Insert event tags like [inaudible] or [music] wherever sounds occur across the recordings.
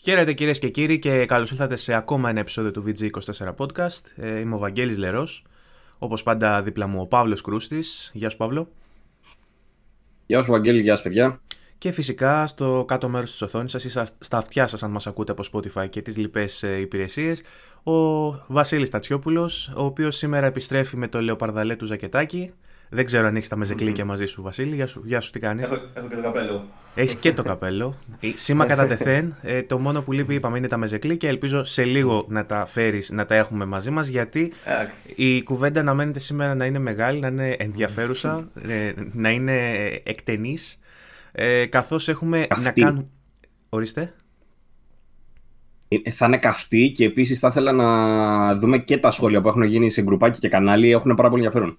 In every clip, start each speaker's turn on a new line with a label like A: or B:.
A: Χαίρετε κυρίες και κύριοι και καλώς ήρθατε σε ακόμα ένα επεισόδιο του VG24 Podcast. Ε, είμαι ο Βαγγέλης Λερός. Όπως πάντα, δίπλα μου ο Παύλος Κρούστης. Γεια σου, Παύλο.
B: Γεια σου, Βαγγέλη, γεια σου, παιδιά.
A: Και φυσικά στο κάτω μέρος της οθόνης σας ή στα αυτιά σας, αν μας ακούτε από Spotify και τις λοιπές υπηρεσίες, ο Βασίλης Τατσιόπουλος, ο οποίος σήμερα επιστρέφει με το λεοπαρδαλέ του ζακετάκι. Δεν ξέρω αν έχεις τα μεζεκλίκια μαζί σου, Βασίλη. Γεια σου, γεια σου τι κάνεις;
C: Έχω, έχω και το καπέλο.
A: Έχεις και το καπέλο. [laughs] Ε, σήμα κατά τεθέν. Ε, το μόνο που λείπει, είπαμε, είναι τα μεζεκλίκια. Ελπίζω σε λίγο να τα φέρεις, να τα έχουμε μαζί μας, γιατί η κουβέντα αναμένεται σήμερα να είναι μεγάλη, να είναι ενδιαφέρουσα, ε, να είναι εκτενής. Ε, Καθώς έχουμε να κάνουμε. Ορίστε.
B: Θα είναι καυτή και επίσης θα ήθελα να δούμε και τα σχόλια που έχουν γίνει σε γκρουπάκι και κανάλι. Έχουν πάρα πολύ ενδιαφέρον.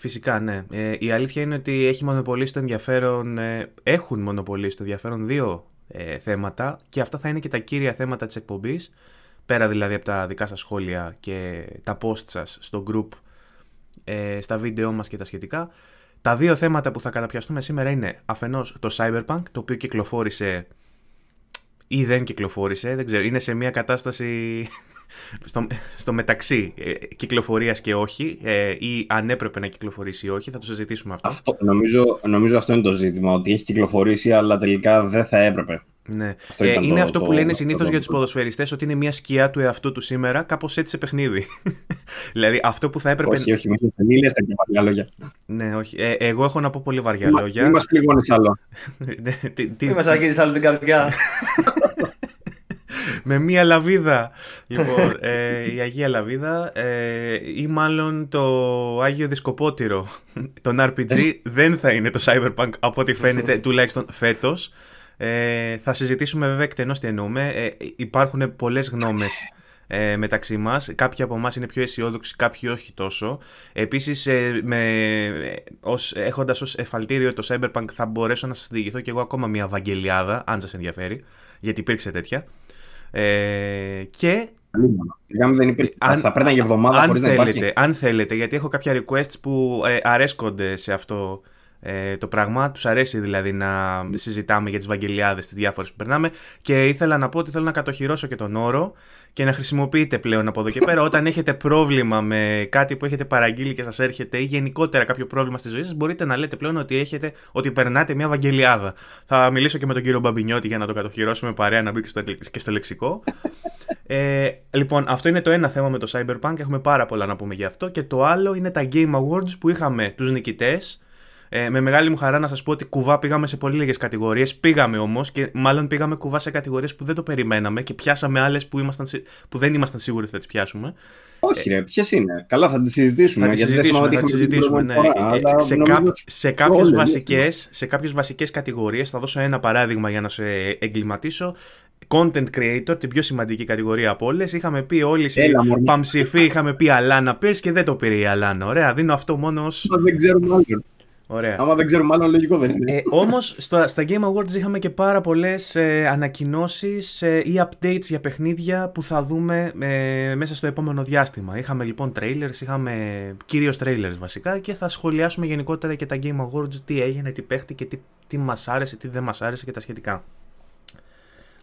A: Φυσικά, ναι. Ε, η αλήθεια είναι ότι έχει μονοπολίσει το ενδιαφέρον, ε, έχουν μονοπολίσει το ενδιαφέρον δύο ε, θέματα και αυτά θα είναι και τα κύρια θέματα της εκπομπής, πέρα δηλαδή από τα δικά σας σχόλια και τα post σας στο group, ε, στα βίντεο μας και τα σχετικά. Τα δύο θέματα που θα καταπιαστούμε σήμερα είναι αφενός το Cyberpunk, το οποίο κυκλοφόρησε ή δεν κυκλοφόρησε, δεν ξέρω, είναι σε μια κατάσταση στο, στο μεταξύ ε, κυκλοφορίας και όχι, ε, ή αν έπρεπε να κυκλοφορήσει ή όχι, θα το συζητήσουμε αυτό.
B: αυτό νομίζω, νομίζω αυτό είναι το ζήτημα, ότι έχει κυκλοφορήσει, αλλά τελικά δεν θα έπρεπε.
A: Ναι. Αυτό ε, είναι το, αυτό που λένε συνήθως για τους ποδοσφαιριστές, ότι είναι μια σκιά του εαυτού του σήμερα, κάπως έτσι σε παιχνίδι. [laughs] δηλαδή αυτό που θα έπρεπε.
B: Όχι, όχι, μην λες τα βαριά λόγια.
A: Ναι, όχι. Ε, εγώ έχω να πω πολύ βαριά λόγια.
B: Μην μας πληγώνεις άλλο. [laughs]
C: Μην μας αγγίζεις άλλο την καρδιά. [laughs]
A: με μία λαβίδα. Λοιπόν, ε, η Αγία Λαβίδα ε, ή μάλλον το Άγιο Δισκοπότηρο των RPG δεν θα είναι το Cyberpunk από ό,τι φαίνεται τουλάχιστον φέτος. Ε, θα συζητήσουμε βέβαια εκτενώς τι εννοούμε. Ε, υπάρχουν πολλές γνώμες ε, μεταξύ μας. Κάποιοι από εμάς είναι πιο αισιόδοξοι, κάποιοι όχι τόσο. Επίσης, ε, με, ως, έχοντας ως εφαλτήριο το Cyberpunk θα μπορέσω να σας διηγηθώ και εγώ ακόμα μια βαγγελιάδα, αν σας ενδιαφέρει, γιατί υπήρξε τέτοια. Ε, και
B: δεν υπήρχε. Αν, θα πρέπει για εβδομάδα
A: χωρίς θέλετε, να υπάρχει. Αν θέλετε, γιατί έχω κάποια requests που ε, αρέσκονται σε αυτό ε, το πράγμα. Τους αρέσει δηλαδή να συζητάμε για τις Βαγγελιάδες, τις διάφορες που περνάμε. Και ήθελα να πω ότι θέλω να κατοχυρώσω και τον όρο και να χρησιμοποιείτε πλέον από εδώ και πέρα. [laughs] Όταν έχετε πρόβλημα με κάτι που έχετε παραγγείλει και σας έρχεται ή γενικότερα κάποιο πρόβλημα στη ζωή σας, μπορείτε να λέτε πλέον ότι, έχετε, ότι περνάτε μια Βαγγελιάδα. Θα μιλήσω και με τον κύριο Μπαμπινιώτη για να το κατοχυρώσουμε παρέα να μπει και στο, και στο λεξικό. Ε, λοιπόν, αυτό είναι το ένα θέμα με το Cyberpunk. Έχουμε πάρα πολλά να πούμε γι' αυτό. Και το άλλο είναι τα Game Awards που είχαμε τους νικητές ε, με μεγάλη μου χαρά να σας πω ότι κουβά πήγαμε σε πολύ λίγες κατηγορίες. Πήγαμε όμως και μάλλον πήγαμε κουβά σε κατηγορίες που δεν το περιμέναμε και πιάσαμε άλλες που, που δεν ήμασταν σίγουροι ότι θα τις πιάσουμε.
B: Όχι, ρε, ποιες είναι; Καλά, θα τις συζητήσουμε.
A: Θα τις συζητήσουμε, θα τις συζητήσουμε ναι. Ε, σε, κά, σε κάποιες βασικέ σε κάποιες βασικές κατηγορίες, θα δώσω ένα παράδειγμα για να σε εγκληματίσω. Content creator, την πιο σημαντική κατηγορία από όλες. Είχαμε πει όλοι σε παμψηφί, είχαμε πει Αλάνα Πέρ και δεν το πήρε η Αλάνα. Ωραία, δίνω αυτό μόνο.
B: Δεν ξέρουμε άλλο.
A: Ωραία.
B: Άμα δεν ξέρουμε άλλο, λογικό δεν είναι.
A: Ε, Όμως στα Game Awards είχαμε και πάρα πολλές ε, ανακοινώσεις ε, ή updates για παιχνίδια που θα δούμε ε, μέσα στο επόμενο διάστημα. Είχαμε λοιπόν trailers, είχαμε κυρίως trailers βασικά και θα σχολιάσουμε γενικότερα και τα Game Awards, τι έγινε, τι παίχτηκε, τι, τι μας άρεσε, τι δεν μας άρεσε και τα σχετικά.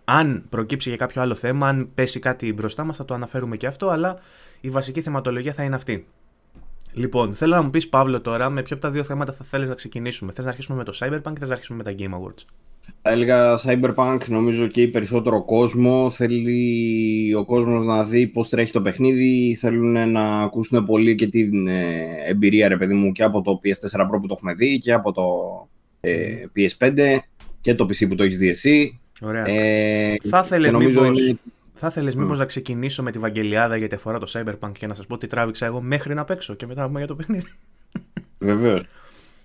A: Αν προκύψει για κάποιο άλλο θέμα, αν πέσει κάτι μπροστά μας, θα το αναφέρουμε και αυτό, αλλά η βασική θεματολογία θα είναι αυτή. Λοιπόν, θέλω να μου πεις Παύλο τώρα με ποιο από τα δύο θέματα θα θέλεις να ξεκινήσουμε. Θες να αρχίσουμε με το Cyberpunk ή θες να αρχίσουμε με τα Game Awards;
B: Θα έλεγα Cyberpunk, νομίζω και περισσότερο κόσμο. Θέλει ο κόσμος να δει πώς τρέχει το παιχνίδι. Θέλουν να ακούσουν πολύ και την ε, εμπειρία, ρε παιδί μου, και από το PS4 Pro που το έχουμε δει και από το ε, PS5 και το PC που το έχεις δει εσύ.
A: Ωραία. Ε, θα ήθελε μήπως... Θα ήθελε μήπως να ξεκινήσω με τη Βαγγελιάδα γιατί αφορά το Cyberpunk και να σας πω τι τράβηξα εγώ μέχρι να παίξω και μετά να πούμε για το παιχνίδι.
B: Βεβαίως.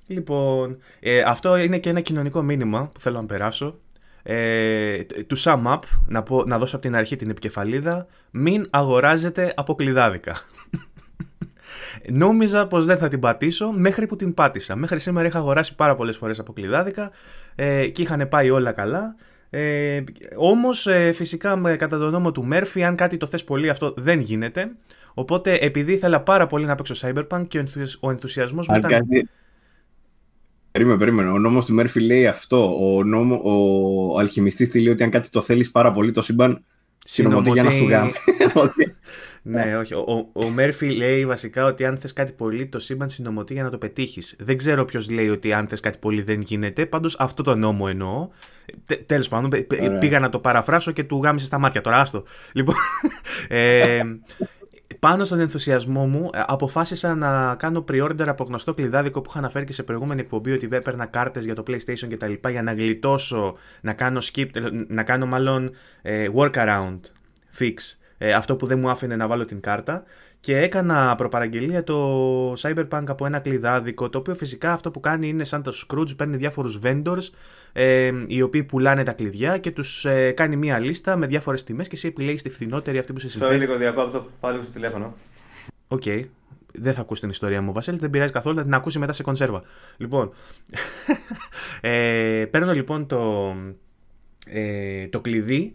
A: Λοιπόν, ε, αυτό είναι και ένα κοινωνικό μήνυμα που θέλω να περάσω. Ε, to sum up, να, πω, να δώσω από την αρχή την επικεφαλίδα, μην αγοράζετε αποκλειδάδικα. [laughs] Νόμιζα πως δεν θα την πατήσω μέχρι που την πάτησα. Μέχρι σήμερα είχα αγοράσει πάρα πολλές φορές αποκλειδάδικα ε, και είχαν πάει όλα καλά. Ε, Όμως, ε, φυσικά, με, κατά τον νόμο του Μέρφυ, αν κάτι το θες πολύ, αυτό δεν γίνεται. Οπότε, επειδή ήθελα πάρα πολύ να παίξω Cyberpunk και ο ενθουσιασμός μου ήταν.
B: Κάτι... Περίμενε, περίμενε. Ο νόμος του Μέρφυ λέει αυτό. Ο, νόμο, ο αλχημιστής τη λέει ότι αν κάτι το θέλεις πάρα πολύ, το σύμπαν συνομωτεί για να σου γάμει. [laughs]
A: ναι, όχι. Ο, ο Μέρφυ λέει βασικά ότι αν θες κάτι πολύ, το σύμπαν συνομωτεί για να το πετύχεις. Δεν ξέρω ποιος λέει ότι αν θες κάτι πολύ δεν γίνεται. Πάντως αυτό το νόμο εννοώ. Τέλος πάντων, πήγα να το παραφράσω και του γάμισε στα μάτια. Τώρα άστο. Λοιπόν. ε, πάνω στον ενθουσιασμό μου, ε, αποφάσισα να κάνω pre-order από γνωστό κλειδάδικο που είχα αναφέρει και σε προηγούμενη εκπομπή ότι έπαιρνα κάρτες για το PlayStation κτλ. για να γλιτώσω, να κάνω skip, να κάνω μάλλον ε, workaround fix. Ε, αυτό που δεν μου άφηνε να βάλω την κάρτα και έκανα προπαραγγελία το Cyberpunk από ένα κλειδάδικο το οποίο φυσικά αυτό που κάνει είναι σαν το Scrooge παίρνει διάφορους vendors ε, οι οποίοι πουλάνε τα κλειδιά και τους ε, κάνει μία λίστα με διάφορες τιμές και εσύ επιλέγεις τη φθηνότερη αυτή που σε συμφέρει.
C: Sorry λίγο διακόπτω πάλι στο τηλέφωνο.
A: OK. Okay. Δεν θα ακούσει την ιστορία μου, Βασίλη, δεν πειράζει καθόλου, θα την ακούσει μετά σε κονσέρβα. Λοιπόν, [laughs] ε, παίρνω λοιπόν το, ε, το κλειδί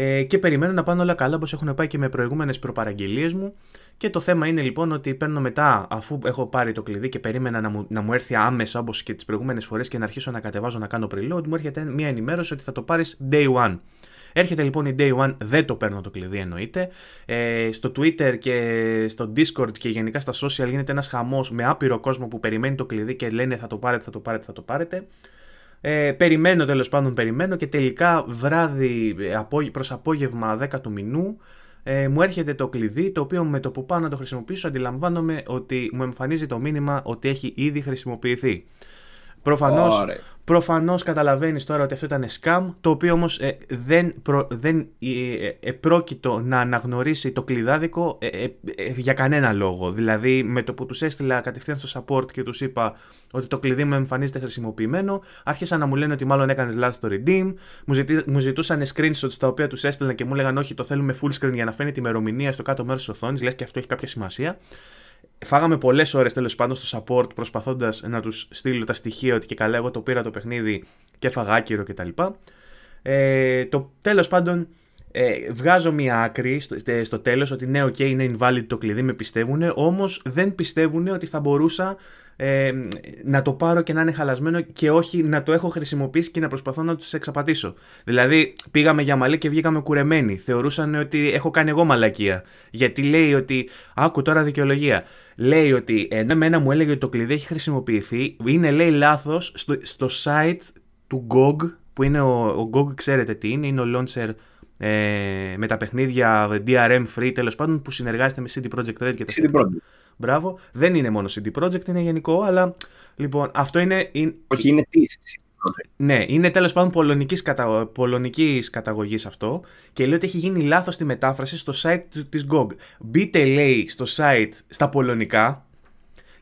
A: ε, και περιμένω να πάνε όλα καλά όπως έχουν πάει και με προηγούμενες προπαραγγελίες μου και το θέμα είναι λοιπόν ότι παίρνω μετά αφού έχω πάρει το κλειδί και περίμενα να μου, να μου έρθει άμεσα όπως και τις προηγούμενες φορές και να αρχίσω να κατεβάζω να κάνω preload μου έρχεται μια ενημέρωση ότι θα το πάρεις day one. Έρχεται λοιπόν η Day One, δεν το παίρνω το κλειδί εννοείται. Ε, στο Twitter και στο Discord και γενικά στα social γίνεται ένας χαμός με άπειρο κόσμο που περιμένει το κλειδί και λένε θα το πάρετε, θα το πάρετε, θα το πάρετε. Ε, περιμένω τέλος πάντων, περιμένω και τελικά βράδυ ε, προς απόγευμα 10 του μηνού ε, μου έρχεται το κλειδί το οποίο με το που πάω να το χρησιμοποιήσω αντιλαμβάνομαι ότι μου εμφανίζει το μήνυμα ότι έχει ήδη χρησιμοποιηθεί. Προφανώς, προφανώς καταλαβαίνεις τώρα ότι αυτό ήταν scam, το οποίο όμως ε, δεν, προ, δεν ε, επρόκειτο να αναγνωρίσει το κλειδάδικο ε, για κανένα λόγο. Δηλαδή με το που τους έστειλα κατευθείαν στο support και τους είπα ότι το κλειδί μου εμφανίζεται χρησιμοποιημένο, άρχισαν να μου λένε ότι μάλλον έκανες λάθος το redeem, μου, ζητή, μου ζητούσαν screenshots τα οποία τους έστειλαν και μου έλεγαν όχι το θέλουμε full screen για να φαίνεται η ημερομηνία στο κάτω μέρος της οθόνης, λες και αυτό έχει κάποια σημασία. Φάγαμε πολλές ώρες τέλος πάντων στο support προσπαθώντας να τους στείλω τα στοιχεία ότι και καλά εγώ το πήρα το παιχνίδι και έφαγα άκυρο κτλ. Ε, το τέλος πάντων ε, βγάζω μια άκρη στο, στο τέλος ότι ναι, ok, είναι invalid το κλειδί, με πιστεύουν, όμως δεν πιστεύουν ότι θα μπορούσα ε, να το πάρω και να είναι χαλασμένο και όχι να το έχω χρησιμοποιήσει και να προσπαθώ να τους εξαπατήσω. Δηλαδή, πήγαμε για μαλλί και βγήκαμε κουρεμένοι. Θεωρούσαν ότι έχω κάνει εγώ μαλακία. Γιατί λέει ότι. Άκου τώρα δικαιολογία. Λέει ότι ενώ εμένα μου έλεγε ότι το κλειδί έχει χρησιμοποιηθεί, είναι λέει λάθος στο, στο site του GOG, που είναι ο, ο GOG, ξέρετε τι είναι, είναι ο launcher ε, με τα παιχνίδια DRM free τέλος πάντων που συνεργάζεται με CD Projekt Red και τα
B: CD Projekt.
A: Μπράβο. Δεν είναι μόνο CD Projekt, είναι γενικό, αλλά λοιπόν αυτό είναι.
B: Όχι, είναι τι.
A: Ναι, είναι τέλος πάντων πολωνικής, κατα... πολωνικής καταγωγής αυτό και λέει ότι έχει γίνει λάθος στη μετάφραση στο site της GOG. Μπείτε λέει στο site στα πολωνικά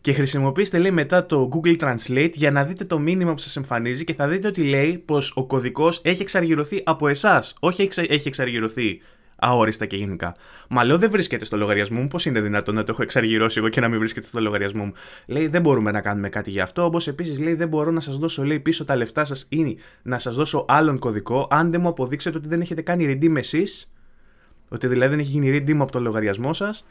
A: και χρησιμοποιήστε λέει μετά το Google Translate για να δείτε το μήνυμα που σας εμφανίζει και θα δείτε ότι λέει πως ο κωδικός έχει εξαργυρωθεί από εσάς, όχι έχει εξαργυρωθεί αόριστα και γενικά. Μα λέω δεν βρίσκεται στο λογαριασμό μου. Πώς είναι δυνατόν να το έχω εξαργυρώσει εγώ και να μην βρίσκεται στο λογαριασμό μου; Λέει δεν μπορούμε να κάνουμε κάτι γι' αυτό. Όπως επίσης λέει δεν μπορώ να σας δώσω λέει, πίσω τα λεφτά σας ή να σας δώσω άλλον κωδικό αν δεν μου αποδείξετε ότι δεν έχετε κάνει redeem εσείς. Ότι δηλαδή δεν έχει γίνει redeem από το λογαριασμό σας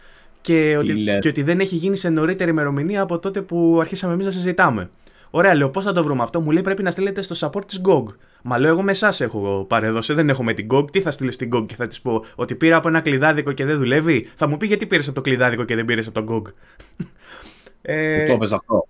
A: και, ότι, και ότι δεν έχει γίνει σε νωρίτερη ημερομηνία από τότε που αρχίσαμε εμείς να συζητάμε. Ωραία, λέω πώς θα το βρούμε αυτό; Μου λέει πρέπει να στείλετε στο support της GOG. Μα λέω εγώ με εσάς έχω παρέδωσε, δεν έχω με την GOG. Τι θα στείλει στην GOG και θα της πω ότι πήρα από ένα κλειδάδικο και δεν δουλεύει; Θα μου πει γιατί πήρες από το κλειδάδικο και δεν πήρες από τον GOG;
B: ε, το πες αυτό.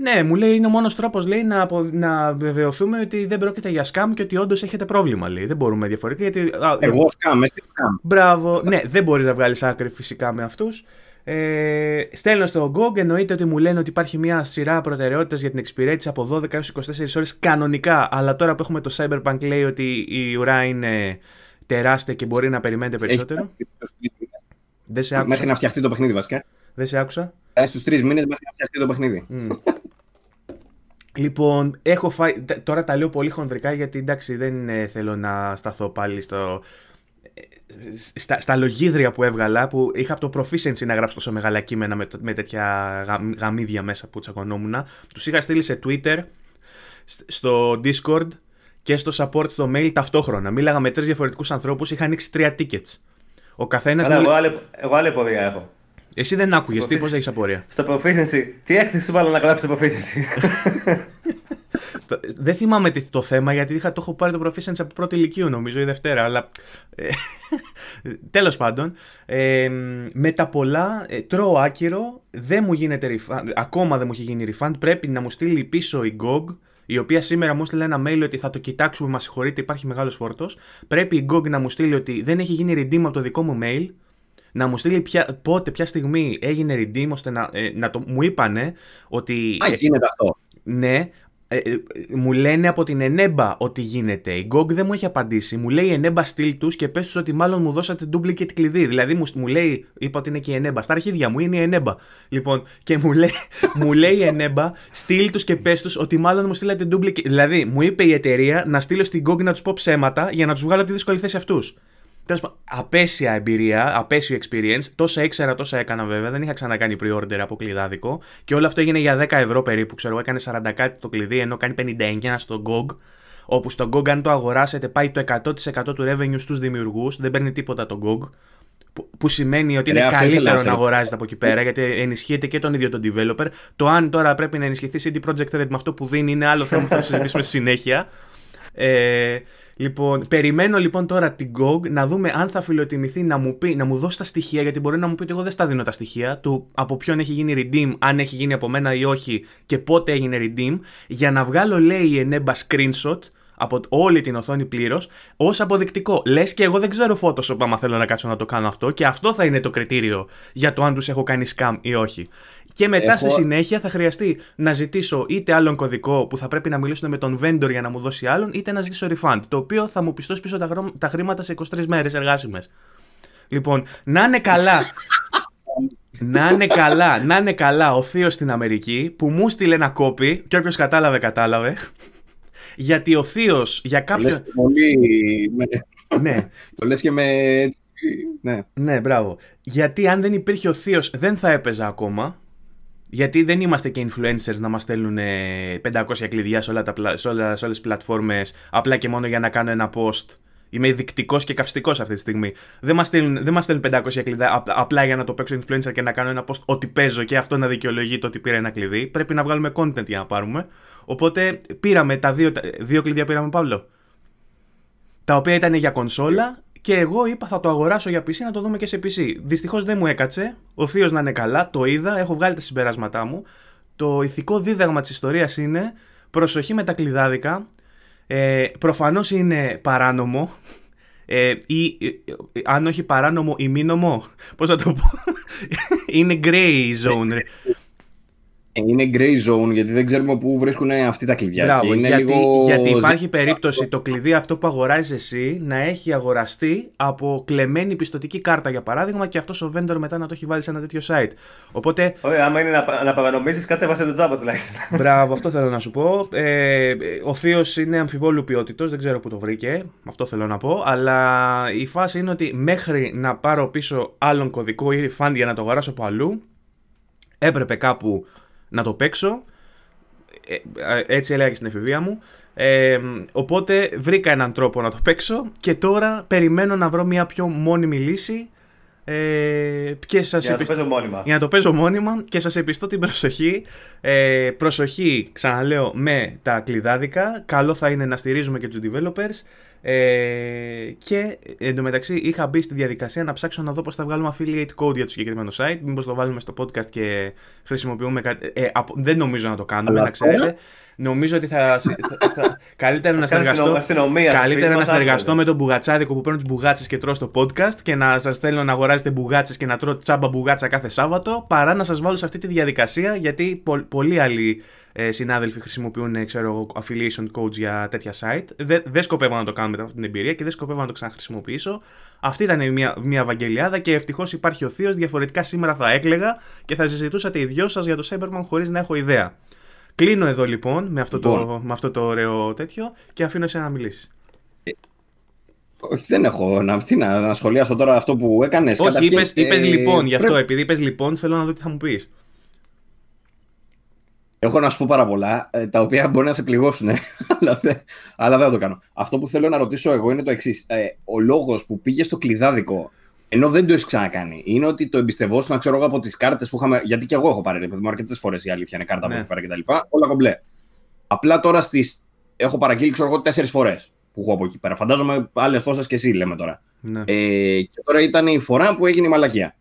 A: Ναι, μου λέει είναι ο μόνος τρόπος να, να βεβαιωθούμε ότι δεν πρόκειται για scam και ότι όντως έχετε πρόβλημα. Λέει. Δεν μπορούμε διαφορετικά. Γιατί,
B: Εγώ scam, εσύ scam.
A: Μπράβο. ναι, δεν μπορείς να βγάλεις άκρη φυσικά με αυτούς. Ε, στέλνω στο GOG, εννοείται ότι μου λένε ότι υπάρχει μια σειρά προτεραιότητες για την εξυπηρέτηση από 12 έως 24 ώρες κανονικά, αλλά τώρα που έχουμε το Cyberpunk λέει ότι η ουρά είναι τεράστια και μπορεί να περιμένετε περισσότερο.
B: Δεν σε άκουσα. Μέχρι να φτιαχτεί το παιχνίδι βασικά.
A: Δεν σε άκουσα.
B: Ε, Στους τρεις μήνες μέχρι να φτιαχτεί το παιχνίδι. Mm.
A: Λοιπόν, έχω φάει. Τώρα τα λέω πολύ χονδρικά γιατί εντάξει δεν ε, θέλω να σταθώ πάλι στο στα, στα λογίδρια που έβγαλα, που είχα από το proficiency να γράψω τόσο μεγάλα κείμενα με, με τέτοια γαμίδια μέσα που τσακωνόμουν, τους είχα στείλει σε Twitter, στο Discord και στο support στο mail ταυτόχρονα. Μίλαγα με τρεις διαφορετικούς ανθρώπους, είχα ανοίξει τρία tickets. Ο καθένας.
C: Καλά, εγώ, άλλη, εγώ άλλη πορεία έχω.
A: Εσύ δεν άκουγες, τι, πώς έχεις απορία;
C: Στο proficiency, τι έκθεση σου βάλω να γράψει το proficiency; [laughs]
A: δεν θυμάμαι τι, το θέμα γιατί είχα, το έχω πάρει το proficiency από πρώτη ηλικίου νομίζω ή Δευτέρα. Αλλά. Ε, [laughs] Τέλος πάντων, ε, με τα πολλά ε, τρώω άκυρο, δεν μου γίνεται refund, ακόμα δεν μου έχει γίνει refund. Πρέπει να μου στείλει πίσω η GOG η οποία σήμερα μου έστειλε ένα mail ότι θα το κοιτάξουμε, μα συγχωρείτε, υπάρχει μεγάλος φόρτος. Πρέπει η GOG να μου στείλει ότι δεν έχει γίνει redeem από το δικό μου mail. Να μου στείλει ποια, πότε, ποια στιγμή έγινε redeem, ώστε να, ε, να το, μου είπανε ότι.
B: Α, γίνεται αυτό.
A: Ναι, ε, ε, μου λένε από την Ενέμπα ότι γίνεται. Η GOG δεν μου έχει απαντήσει. Μου λέει η Ενέμπα στείλ τους και πες τους ότι μάλλον μου δώσατε duplicate κλειδί. Δηλαδή μου, μου λέει, είπα ότι είναι και η Ενέμπα. Στα αρχίδια μου είναι η Ενέμπα. Λοιπόν, και μου λέει, [laughs] μου λέει η Ενέμπα, στείλ τους και πες τους ότι μάλλον μου στείλατε duplicate. Δηλαδή μου είπε η εταιρεία να στείλω στην GOG να τους πω ψέματα για να τους βγάλω από τη δύσκολη θέση αυτούς. Τέλος πάντων, απέσια εμπειρία, απέσιο experience. Τόσα ήξερα, τόσα έκανα βέβαια. Δεν είχα ξανακάνει pre-order από κλειδάδικο. Και όλο αυτό έγινε για 10 ευρώ περίπου. Ξέρω, έκανε 40 κάτι το κλειδί, ενώ κάνει 59 στο GOG. Όπου στο GOG, αν το αγοράσετε, πάει το 100% του revenue στους δημιουργούς. Δεν παίρνει τίποτα το GOG. Που, σημαίνει ότι είναι Ρε, καλύτερο να αγοράζετε από εκεί πέρα, γιατί ενισχύεται και τον ίδιο τον developer. Το αν τώρα πρέπει να ενισχυθεί CD Projekt Red με αυτό που δίνει είναι άλλο θέμα που θα συζητήσουμε στη συνέχεια. Ε, Λοιπόν, περιμένω λοιπόν τώρα την GOG να δούμε αν θα φιλοτιμηθεί να μου, πει, να μου δώσει τα στοιχεία, γιατί μπορεί να μου πει ότι εγώ δεν στα δίνω τα στοιχεία του από ποιον έχει γίνει redeem, αν έχει γίνει από μένα ή όχι και πότε έγινε redeem, για να βγάλω λέει η Eneba screenshot από όλη την οθόνη πλήρως ως αποδεικτικό. Λες και εγώ δεν ξέρω Photoshop άμα θέλω να κάτσω να το κάνω αυτό και αυτό θα είναι το κριτήριο για το αν τους έχω κάνει scam ή όχι. Και μετά έχω... στη συνέχεια θα χρειαστεί να ζητήσω είτε άλλον κωδικό που θα πρέπει να μιλήσουν με τον vendor για να μου δώσει άλλον, είτε να ζητήσω refund. Το οποίο θα μου πιστώσει πίσω τα, τα χρήματα σε 23 μέρες εργάσιμες. Λοιπόν, να είναι καλά. [laughs] να είναι καλά, να είναι καλά ο θείος στην Αμερική που μου στείλε ένα κόπι και όποιος κατάλαβε, κατάλαβε. [laughs] Γιατί ο θείος για κάποιο.
B: Το πολύ.
A: ναι. [laughs]
B: Το λες και με Ναι.
A: ναι, μπράβο. Γιατί αν δεν υπήρχε ο θείος, δεν θα έπαιζα ακόμα. Γιατί δεν είμαστε και influencers να μας στέλνουν 500 κλειδιά σε, όλα τα, σε, όλα, σε όλες τις πλατφόρμες απλά και μόνο για να κάνω ένα post. Είμαι δεικτικό και καυστικός αυτή τη στιγμή. Δεν μας στέλνουν, δεν στέλνουν 500 κλειδιά απλά για να το παίξω influencer και να κάνω ένα post ότι παίζω και αυτό να δικαιολογεί το ότι πήρα ένα κλειδί. Πρέπει να βγάλουμε content για να πάρουμε. Οπότε πήραμε τα δύο, δύο κλειδιά πήραμε Παύλο. Τα οποία ήταν για κονσόλα και εγώ είπα θα το αγοράσω για PC να το δούμε και σε PC. Δυστυχώς δεν μου έκατσε. Ο θείος να είναι καλά, το είδα, έχω βγάλει τα συμπεράσματά μου. Το ηθικό δίδαγμα της ιστορίας είναι προσοχή με τα κλειδάδικα. Ε, Προφανώς είναι παράνομο. Ε, ή ε, αν όχι παράνομο, ημίνομο. Πώς θα το πω; [laughs] είναι grey zone.
B: Είναι gray zone γιατί δεν ξέρουμε πού βρίσκουν αυτή τα κλειδιά.
A: Μπράβο, είναι γιατί, λίγο... γιατί υπάρχει περίπτωση το κλειδί αυτό που αγοράζεις εσύ να έχει αγοραστεί από κλεμμένη πιστοτική κάρτα για παράδειγμα και αυτός ο vendor μετά να το έχει βάλει σε ένα τέτοιο site. Οπότε.
C: Ωραία, άμα είναι να, να παρανομήσεις, κατέβασε το τζάμπα τουλάχιστον. [laughs]
A: Μπράβο, αυτό θέλω να σου πω. Ε, ο Θείος είναι αμφιβόλου ποιότητος, δεν ξέρω πού το βρήκε. Αυτό θέλω να πω. Αλλά η φάση είναι ότι μέχρι να πάρω πίσω άλλον κωδικό ή refund για να το αγοράσω από αλλού, έπρεπε κάπου να το παίξω. Ε, ε, έτσι έλεγα και στην εφηβεία μου. Ε, οπότε βρήκα έναν τρόπο να το παίξω και τώρα περιμένω να βρω μια πιο μόνιμη λύση. Ε, και σας
C: για να το παίζω μόνιμα.
A: Για να το παίζω μόνιμα και σας επιστώ την προσοχή. Ε, προσοχή, ξαναλέω, με τα κλειδάδικα. Καλό θα είναι να στηρίζουμε και τους developers. Ε, και εντωμεταξύ είχα μπει στη διαδικασία να ψάξω να δω πώς θα βγάλουμε affiliate code για το συγκεκριμένο site. Μήπως το βάλουμε στο podcast και χρησιμοποιούμε κάτι. Ε, δεν νομίζω να το κάνουμε, να ξέρετε. Νομίζω ότι θα. θα, καλύτερα να συνεργαστώ, καλύτερα να συνεργαστώ με τον μπουγατσάδικο που παίρνει τις μπουγάτσες και τρώω στο podcast και να σας θέλω να αγοράζετε μπουγάτσες και να τρώω τσάμπα μπουγάτσα κάθε Σάββατο παρά να σας βάλω σε αυτή τη διαδικασία γιατί πο, πολλοί άλλοι ε, συνάδελφοι χρησιμοποιούν ξέρω, affiliation codes για τέτοια site. Δεν, δεν σκοπεύω να το κάνω μετά αυτή την εμπειρία και δεν σκοπεύω να το ξαναχρησιμοποιήσω. Αυτή ήταν μια, μια βαγγελιάδα και ευτυχώς υπάρχει ο Θείος. Διαφορετικά σήμερα θα έκλεγα και θα συζητούσατε οι δυο σας για το Cyberpunk χωρίς να έχω ιδέα. Κλείνω εδώ λοιπόν με αυτό, το, λοιπόν. με αυτό το ωραίο τέτοιο και αφήνω εσένα να μιλήσεις.
B: Όχι, δεν έχω να, τι, να, να σχολιάσω τώρα αυτό που έκανες.
A: Όχι, είπες ε, λοιπόν, γι' αυτό, επειδή είπες λοιπόν, θέλω να δω τι θα μου πεις.
B: Έχω να σου πω πάρα πολλά, ε, τα οποία μπορεί να σε πληγώσουν, [laughs] αλλά, δεν, αλλά δεν θα το κάνω. Αυτό που θέλω να ρωτήσω εγώ είναι το εξής. Ε, ο λόγος που πήγε στο κλειδάδικο Ενώ δεν το έχεις ξανακάνει. Είναι ότι το εμπιστευόσουν, ξέρω εγώ, από τις κάρτες που είχαμε. Γιατί και εγώ έχω πάρει, ρε παιδί μου, αρκετές φορές η αλήθεια είναι κάρτα
A: Ναι.
B: που έχει πάρει κτλ. Όλα κομπλέ. Απλά τώρα στις... έχω παραγγείλει, ξέρω εγώ, τέσσερις φορές που έχω από εκεί πέρα. Φαντάζομαι άλλες τόσες και εσύ, λέμε τώρα.
A: Ναι.
B: Ε, και τώρα ήταν η φορά που έγινε η μαλακία.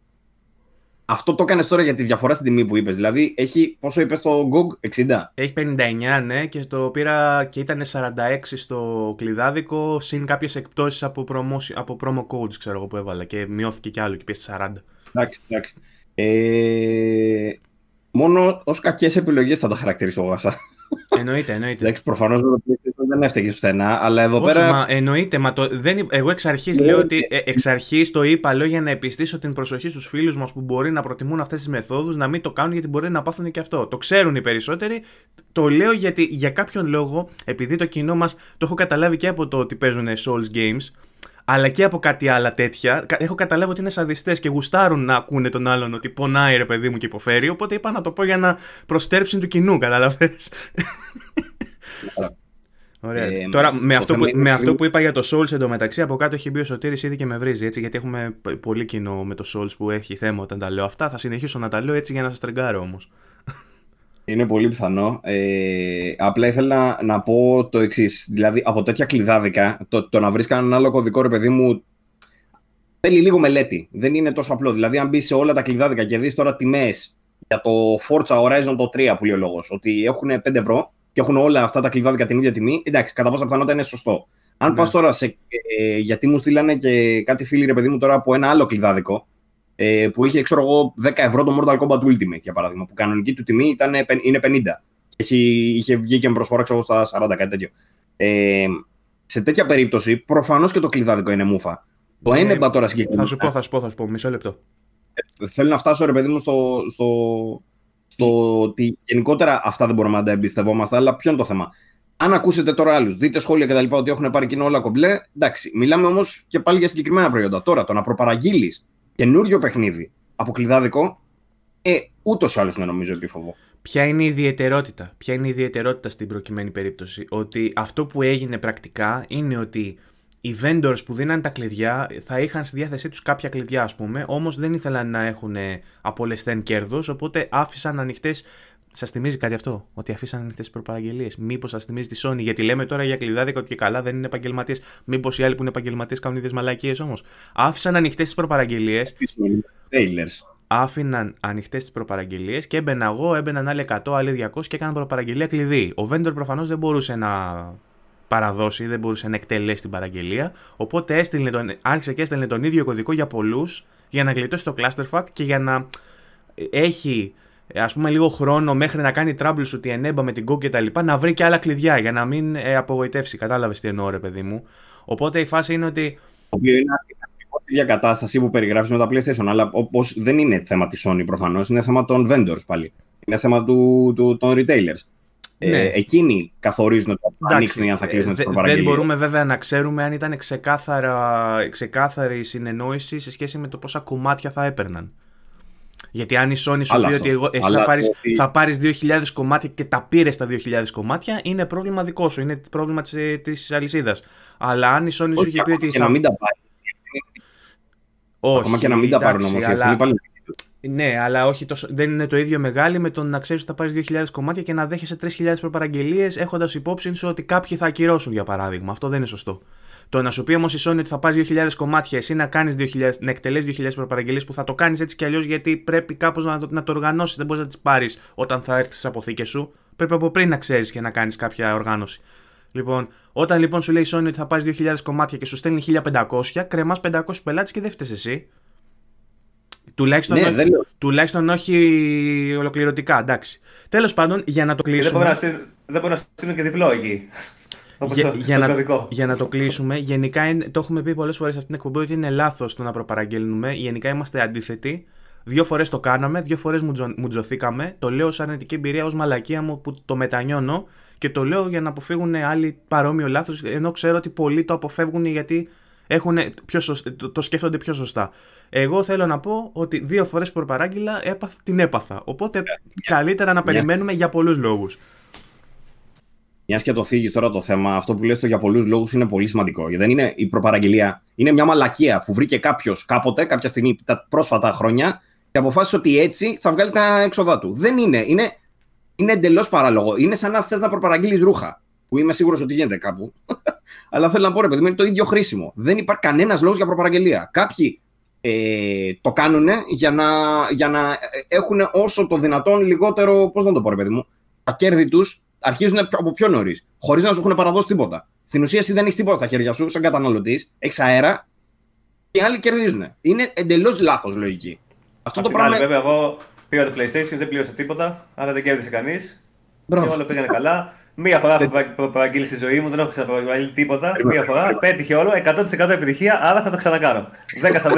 B: Αυτό το έκανες τώρα για τη διαφορά στην τιμή που είπες. Δηλαδή, έχει, πόσο είπες το GOG, 60.
A: Έχει 59, ναι, και το πήρα και ήταν 46 στο κλειδάδικο, συν κάποιες εκπτώσεις από, promotion- από promo codes, ξέρω εγώ που έβαλα. Και μειώθηκε κι άλλο και πήγε 40.
B: Εντάξει, εντάξει. Ε, μόνο ως κακές επιλογές θα τα χαρακτηρίσω εγώ αυτά.
A: εννοείται, εννοείται.
B: Εντάξει, προφανώς το PlayStation δεν έφταιγε πουθενά, αλλά εδώ
A: Όχι,
B: πέρα.
A: μα εννοείται, μα το, δεν, εγώ εξ αρχής
B: Ναι,
A: λέω
B: ναι.
A: ότι. Ε, εξ αρχής το είπα, λέω για να επιστήσω την προσοχή στους φίλους μας που μπορεί να προτιμούν αυτές τις μεθόδους να μην το κάνουν γιατί μπορεί να πάθουν και αυτό. Το ξέρουν οι περισσότεροι. Το λέω γιατί για κάποιον λόγο, επειδή το κοινό μας το έχω καταλάβει και από το ότι παίζουν Souls Games, αλλά και από κάτι άλλα τέτοια, κα- έχω καταλάβει ότι είναι σαδιστές και γουστάρουν να ακούνε τον άλλον ότι πονάει ρε παιδί μου και υποφέρει. Οπότε είπα να το πω για να προστέρψουν του κοινού, καταλαβες. Ωραία.
B: Ε,
A: Τώρα, με
B: το
A: αυτό, που,
B: θέμα είναι
A: με
B: ότι-
A: αυτό που είπα για το Souls εντωμεταξύ, από κάτω έχει μπει ο Σωτήρης ήδη και με βρίζει. Έτσι, γιατί έχουμε π- πολύ κοινό με το Souls που έχει θέμα όταν τα λέω αυτά. Θα συνεχίσω να τα λέω έτσι για να σας τρεγκάρω όμως.
B: Είναι πολύ πιθανό. Ε, απλά ήθελα να, να πω το εξής. Δηλαδή, από τέτοια κλειδάδικα, το, το να βρεις κανέναν άλλο κωδικό, ρε παιδί μου, θέλει λίγο μελέτη. Δεν είναι τόσο απλό. Δηλαδή, αν μπεις σε όλα τα κλειδάδικα και δεις τώρα τιμές για το Forza Horizon το 3 που λέει ο λόγος, ότι έχουν 5 ευρώ και έχουν όλα αυτά τα κλειδάδικα την ίδια τιμή, εντάξει, κατά πάσα πιθανότητα είναι σωστό. Αν
A: Ναι.
B: πας τώρα σε. Ε, γιατί μου στείλανε και κάτι φίλοι, ρε παιδί μου, τώρα από ένα άλλο κλειδάδικο, ε, που είχε, ξέρω εγώ, 10 ευρώ το Mortal Kombat Ultimate, για παράδειγμα, που κανονική του τιμή ήταν, πεν- είναι 50. Έχει, είχε βγει και με προσφορά, ξέρω εγώ, στα 40, κάτι τέτοιο. Ε, σε τέτοια περίπτωση, προφανώς και το κλειδάδικο είναι μούφα. Το
A: Ε,
B: ένεμπα τώρα συγκεκριμένα.
A: Θα σου πω, θα σου πω, θα σου πω. Μισό λεπτό.
B: Θέλω να φτάσω, ρε παιδί μου, στο, στο, στο ότι γενικότερα αυτά δεν μπορούμε να τα εμπιστευόμαστε, αλλά ποιο είναι το θέμα. Αν ακούσετε τώρα άλλους, δείτε σχόλια κτλ. ότι έχουν πάρει κοινό όλα κομπλέ, εντάξει. Μιλάμε όμως και πάλι για συγκεκριμένα προϊόντα. Τώρα, το να προπαραγγείλεις καινούριο παιχνίδι από κλειδάδικο, ε, ούτως ή άλλως είναι νομίζω επίφοβο.
A: Ποια είναι η ιδιαιτερότητα. Ποια είναι η ιδιαιτερότητα στην προκειμένη περίπτωση; Ότι αυτό που έγινε πρακτικά είναι ότι οι vendors που δίναν τα κλειδιά θα είχαν στη διάθεσή τους κάποια κλειδιά ας πούμε, όμως δεν ήθελαν να έχουν απολεσθέν κέρδος, οπότε άφησαν ανοιχτές Σας θυμίζει κάτι αυτό, ότι αφήσαν ανοιχτές τι προπαραγγελίες; Μήπως σας θυμίζει τη Sony, γιατί λέμε τώρα για κλειδάδικα ότι και καλά δεν είναι επαγγελματίες. Μήπως οι άλλοι που είναι επαγγελματίες κάνουν ίδιες μαλακίες όμως; Άφησαν ανοιχτές τις προπαραγγελίες
B: Trailers.
A: άφηναν ανοιχτές τις προπαραγγελίες και έμπαινα εγώ, έμπαιναν άλλοι 100, άλλοι 200 και έκαναν προπαραγγελία κλειδί. Ο vendor προφανώς δεν μπορούσε να παραδώσει, δεν μπορούσε να εκτελέσει την παραγγελία. Οπότε έστειλε τον, άρχισε και έστελνε τον ίδιο κωδικό για πολλούς για να γλιτώσει το clusterfuck και για να έχει ας πούμε λίγο χρόνο μέχρι να κάνει troubleshoot η ενέμπα με την Go και τα λοιπά να βρει και άλλα κλειδιά για να μην ε, απογοητεύσει. Κατάλαβες τι εννοώ, ρε παιδί μου. Οπότε η φάση είναι ότι
B: Το οποίο είναι ακριβώς η ίδια κατάσταση που περιγράφεις με τα PlayStation. Αλλά όπω δεν είναι θέμα της Sony προφανώς, είναι θέμα των vendors πάλι. Είναι θέμα του, του, των retailers.
A: Ναι.
B: Ε, εκείνοι καθορίζουν ότι θα
A: Εντάξει,
B: ανοίξουν ή αν θα κλείσουν
A: ε,
B: τις
A: δε-
B: προπαραγγελίες.
A: Δεν μπορούμε βέβαια να ξέρουμε αν ήταν ξεκάθαρα, ξεκάθαρη η συνεννόηση σε σχέση με το πόσα κομμάτια θα έπαιρναν. Γιατί αν η Sony σου
B: Αλλά
A: πει
B: αυτό.
A: ότι εγώ, εσύ
B: Αλλά
A: θα πάρεις,
B: το ότι-
A: θα πάρεις 2.000 κομμάτια και τα πήρες τα 2.000 κομμάτια, είναι πρόβλημα δικό σου, είναι πρόβλημα της, ε, της αλυσίδας. Αλλά αν η Sony σου
B: Όχι,
A: είχε πει
B: ακόμα
A: ότι
B: και
A: θα...
B: να μην τα πάρεις.
A: Όχι,
B: Ακόμα και να μην τα πάρουν
A: εντάξει,
B: όμω.
A: αλλά-
B: Πάλι...
A: Ναι, αλλά όχι τόσο, δεν είναι το ίδιο μεγάλη με το να ξέρεις ότι θα πάρεις 2.000 κομμάτια και να δέχεσαι 3.000 προπαραγγελίες έχοντας υπόψη σου ότι κάποιοι θα ακυρώσουν για παράδειγμα. Αυτό δεν είναι σωστό. Το να σου πει όμως η Sony ότι θα πάρεις 2.000 κομμάτια, εσύ να, κάνεις 2.000, να εκτελέσεις 2.000 προπαραγγελίες που θα το κάνεις έτσι κι αλλιώς γιατί πρέπει κάπως να, το- να το οργανώσεις. Δεν μπορείς να τις πάρεις όταν θα έρθεις στις αποθήκες σου. Πρέπει από πριν να ξέρεις και να κάνεις κάποια οργάνωση. Λοιπόν, όταν λοιπόν σου λέει η Sony ότι θα πάρεις 2.000 κομμάτια και σου στέλνει 1.500, κρεμάς 500 πελάτες και δεν φταίει εσύ. Τουλάχιστον,
B: Ναι,
A: όχι-
B: δεν λέω.
A: τουλάχιστον όχι ολοκληρωτικά, εντάξει. Τέλος πάντων, για να το
C: Και δεν μπορούν
A: κλείσουμε.
C: να στείλουν, δεν μπορούν να στείλουν και διπλό εκεί. [laughs] Όπως
A: Για,
C: το,
A: για,
C: το
A: να,
C: κωδικό.
A: για να το κλείσουμε, γενικά είναι, το έχουμε πει πολλές φορές σε αυτήν την εκπομπή ότι είναι λάθος το να προπαραγγέλνουμε. Γενικά είμαστε αντίθετοι. Δύο φορές το κάναμε, δύο φορές μου, τζο- μου τζωθήκαμε. Το λέω σαν αρνητική εμπειρία ως μαλακία μου που το μετανιώνω και το λέω για να αποφύγουν άλλοι παρόμοιο λάθος. Ενώ ξέρω ότι πολλοί το αποφεύγουν γιατί έχουν πιο σωσ- το, το σκέφτονται πιο σωστά. Εγώ θέλω να πω ότι δύο φορές που προπαράγγειλα έπαθ, την έπαθα. Οπότε καλύτερα να περιμένουμε για πολλούς λόγους.
B: Μιας και το θίγεις τώρα το θέμα, αυτό που λες το για πολλούς λόγους είναι πολύ σημαντικό. Γιατί δεν είναι η προπαραγγελία. Είναι μια μαλακία που βρήκε κάποιος κάποτε, κάποια στιγμή, τα πρόσφατα χρόνια, και αποφάσισε ότι έτσι θα βγάλει τα έξοδά του. Δεν είναι. Είναι, είναι εντελώς παράλογο. Είναι σαν να θες να προπαραγγείλεις ρούχα. Που είμαι σίγουρος ότι γίνεται κάπου. [laughs] Αλλά θέλω να πω, ρε παιδί, είναι το ίδιο χρήσιμο. Δεν υπάρχει κανένας λόγος για προπαραγγελία. Κάποιοι ε, το κάνουν για να, για να έχουν όσο το δυνατόν λιγότερο. Πώς να το πω, ρε παιδί μου. Τα κέρδη τους αρχίζουν από πιο νωρίς, χωρίς να σου έχουν παραδώσει τίποτα. Στην ουσία, εσύ δεν έχεις τίποτα στα χέρια σου, σαν καταναλωτής, έχεις αέρα και οι άλλοι κερδίζουν. Είναι εντελώς λάθος λογική.
C: Αυτό Απ το πράγμα. Βέβαια, εγώ πήγα το PlayStation, δεν πλήρωσα τίποτα, αλλά δεν κέρδισε κανείς. Και όλα πήγανε καλά. Μία φορά έχω παραγγείλει στη ζωή μου, δεν έχω ξαναπαραγγείλει τίποτα. Μία φορά πέτυχε όλο, 100% επιτυχία, άρα θα το ξανακάνω. 10 στα 10.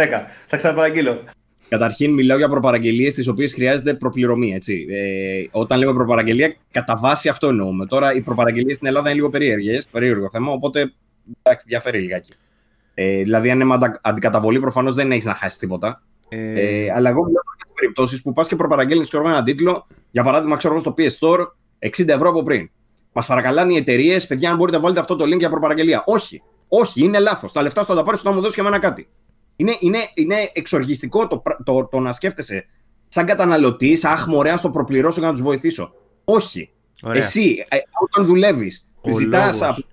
C: θα ξαναπαραγγείλω.
B: Καταρχήν, μιλάω για προπαραγγελίες τις οποίες χρειάζεται προπληρωμή. Έτσι. Ε, όταν λέμε προπαραγγελία, κατά βάση αυτό εννοούμε. Τώρα, οι προπαραγγελίες στην Ελλάδα είναι λίγο περίεργες, περίεργο θέμα, οπότε εντάξει, διαφέρει λιγάκι. Ε, δηλαδή, αν είναι αντικαταβολή, προφανώς δεν έχεις να χάσεις τίποτα. Ε... Ε, αλλά εγώ μιλάω για τις περιπτώσεις που πας και προπαραγγέλνεις ένα τίτλο, για παράδειγμα, ξέρω στο PS Store, 60 ευρώ από πριν. Μας παρακαλάνε οι εταιρείες, παιδιά, αν μπορείτε να βάλετε αυτό το link για προπαραγγελία. Όχι. Όχι, είναι λάθος. Τα λεφτά σου θα τα πάρει, θα μου δώσει και εμένα κάτι. Είναι, είναι, είναι εξοργιστικό το, το, το, να σκέφτεσαι σαν καταναλωτή, αχ, μωρέα, το προπληρώσω για να τους βοηθήσω. Όχι. Ωραία. Εσύ, ε, όταν δουλεύεις, ζητάς από τον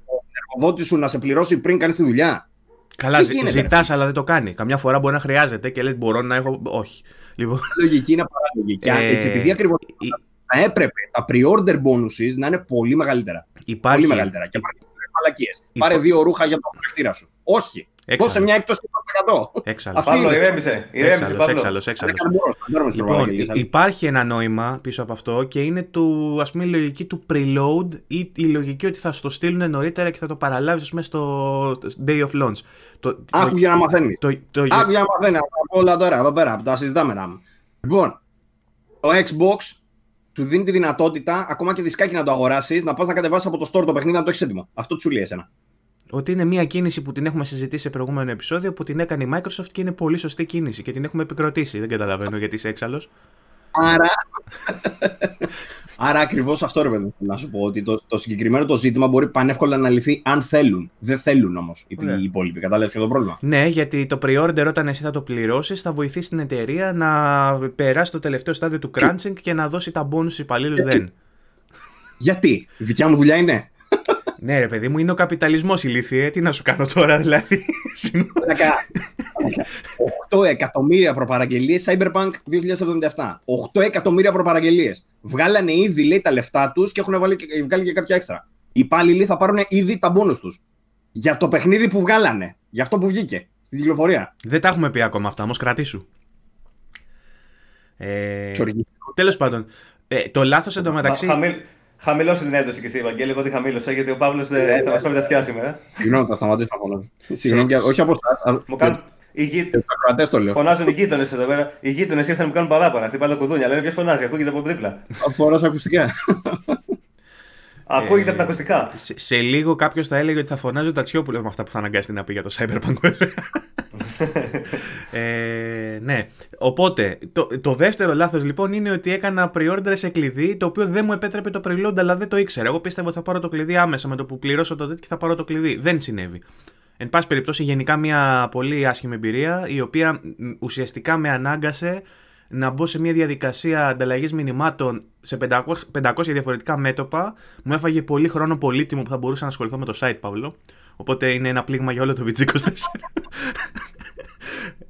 B: εργοδότη σου να σε πληρώσει πριν κάνεις τη δουλειά.
A: Καλά, ζητάς, αλλά δεν το κάνει. Καμιά φορά μπορεί να χρειάζεται και λες: Μπορώ να έχω. Όχι.
B: Λοιπόν... Λογική είναι παραλογική. Ε, και επειδή ακριβώς θα έπρεπε τα pre-order bonuses να είναι πολύ μεγαλύτερα.
A: Υπάρχει...
B: Πολύ μεγαλύτερα. Και μαλακίες. Πάρε δύο ρούχα για το χαρακτήρα σου. Όχι. Δώσε μια έκπτωση 100%.
A: Έξαλλος.
C: Παύλο, ηρέμησε.
A: Έξαλλος, έξαλλος. Λοιπόν, υπάρχει ένα νόημα πίσω από αυτό και είναι του, ας πούμε, η λογική του preload ή η λογική ότι θα στο στείλουν νωρίτερα και θα το παραλάβεις, πούμε, στο day of launch.
B: Άκου για να μαθαίνεις. Άκου για να μαθαίνεις. Από όλα τώρα, εδώ πέρα, τα συζητάμε να Λοιπόν, το Xbox σου δίνει τη δυνατότητα, ακόμα και δισκάκι να το αγοράσεις, να πας να κατεβάσεις από το store το παιχνίδι να το έχεις έτοιμο. Αυτό σου λέει εσένα
A: ότι είναι μια κίνηση που την έχουμε συζητήσει σε προηγούμενο επεισόδιο που την έκανε η Microsoft και είναι πολύ σωστή κίνηση και την έχουμε επικροτήσει. Δεν καταλαβαίνω γιατί είσαι έξαλλος.
B: Άρα. [laughs] Άρα ακριβώς αυτό ρε παιδί να σου πω ότι το, το συγκεκριμένο το ζήτημα μπορεί πανεύκολα να λυθεί αν θέλουν. Δεν θέλουν όμως οι, ναι. οι υπόλοιποι. Κατάλαβες το πρόβλημα;
A: Ναι, γιατί το pre-order όταν εσύ θα το πληρώσεις θα βοηθήσει την εταιρεία να περάσει το τελευταίο στάδιο του crunching και να δώσει τα bonus υπαλλήλου δεν.
B: Γιατί, η δικιά μου δουλειά είναι.
A: Ναι, ρε παιδί μου, είναι ο καπιταλισμός ηλίθιε. Τι να σου κάνω τώρα, δηλαδή.
B: 8 εκατομμύρια προπαραγγελίες Cyberpunk 2077. 8 εκατομμύρια προπαραγγελίες. Βγάλανε ήδη λέει, τα λεφτά τους και έχουν βάλει, βγάλει και κάποια έξτρα. Οι υπάλληλοι θα πάρουν ήδη τα μπόνους τους. Για το παιχνίδι που βγάλανε. Για αυτό που βγήκε στην κυκλοφορία.
A: Δεν τα έχουμε πει ακόμα αυτά, όμως κρατήσου. Ε, Τέλος πάντων. Ε, το λάθος εντωμεταξύ.
C: Χαμηλώσε την ένταση και εσύ, Ευαγγέλη. Εγώ τη χαμήλωσα γιατί ο Παύλος θα μας πάρει τα αυτιά σήμερα.
B: Συγγνώμη, θα σταματήσω μόνο. Συγγνώμη, όχι από εσάς.
C: Μου κάνουν. Οι γη... το λέω. Φωνάζουν οι γείτονες εδώ πέρα. Οι γείτονες ήρθαν να μου κάνουν παράπονα. Χτυπάνε τα κουδούνια. Λένε ποιος φωνάζει, ακούγεται από δίπλα.
B: Φοράς ακουστικά. [laughs]
C: Ακούγεται από τα ακουστικά.
A: Σε, σε λίγο κάποιος θα έλεγε ότι θα φωνάζει ο Τατσιόπουλος με αυτά που θα αναγκάσει να πει για το Cyberpunk, [laughs] ε, ναι. Οπότε, το, το δεύτερο λάθος λοιπόν είναι ότι έκανα pre-order σε κλειδί το οποίο δεν μου επέτρεπε το preload, αλλά δεν το ήξερα. Εγώ πίστευα ότι θα πάρω το κλειδί άμεσα με το που πληρώσω το τέτοιο και θα πάρω το κλειδί. Δεν συνέβη. Εν πάση περιπτώσει, γενικά μια πολύ άσχημη εμπειρία, η οποία ουσιαστικά με ανάγκασε να μπω σε μια διαδικασία ανταλλαγής μηνυμάτων σε 500, 500 διαφορετικά μέτωπα. Μου έφαγε πολύ χρόνο πολύτιμο που θα μπορούσα να ασχοληθώ με το site, Παύλο. Οπότε είναι ένα πλήγμα για όλο το VG24.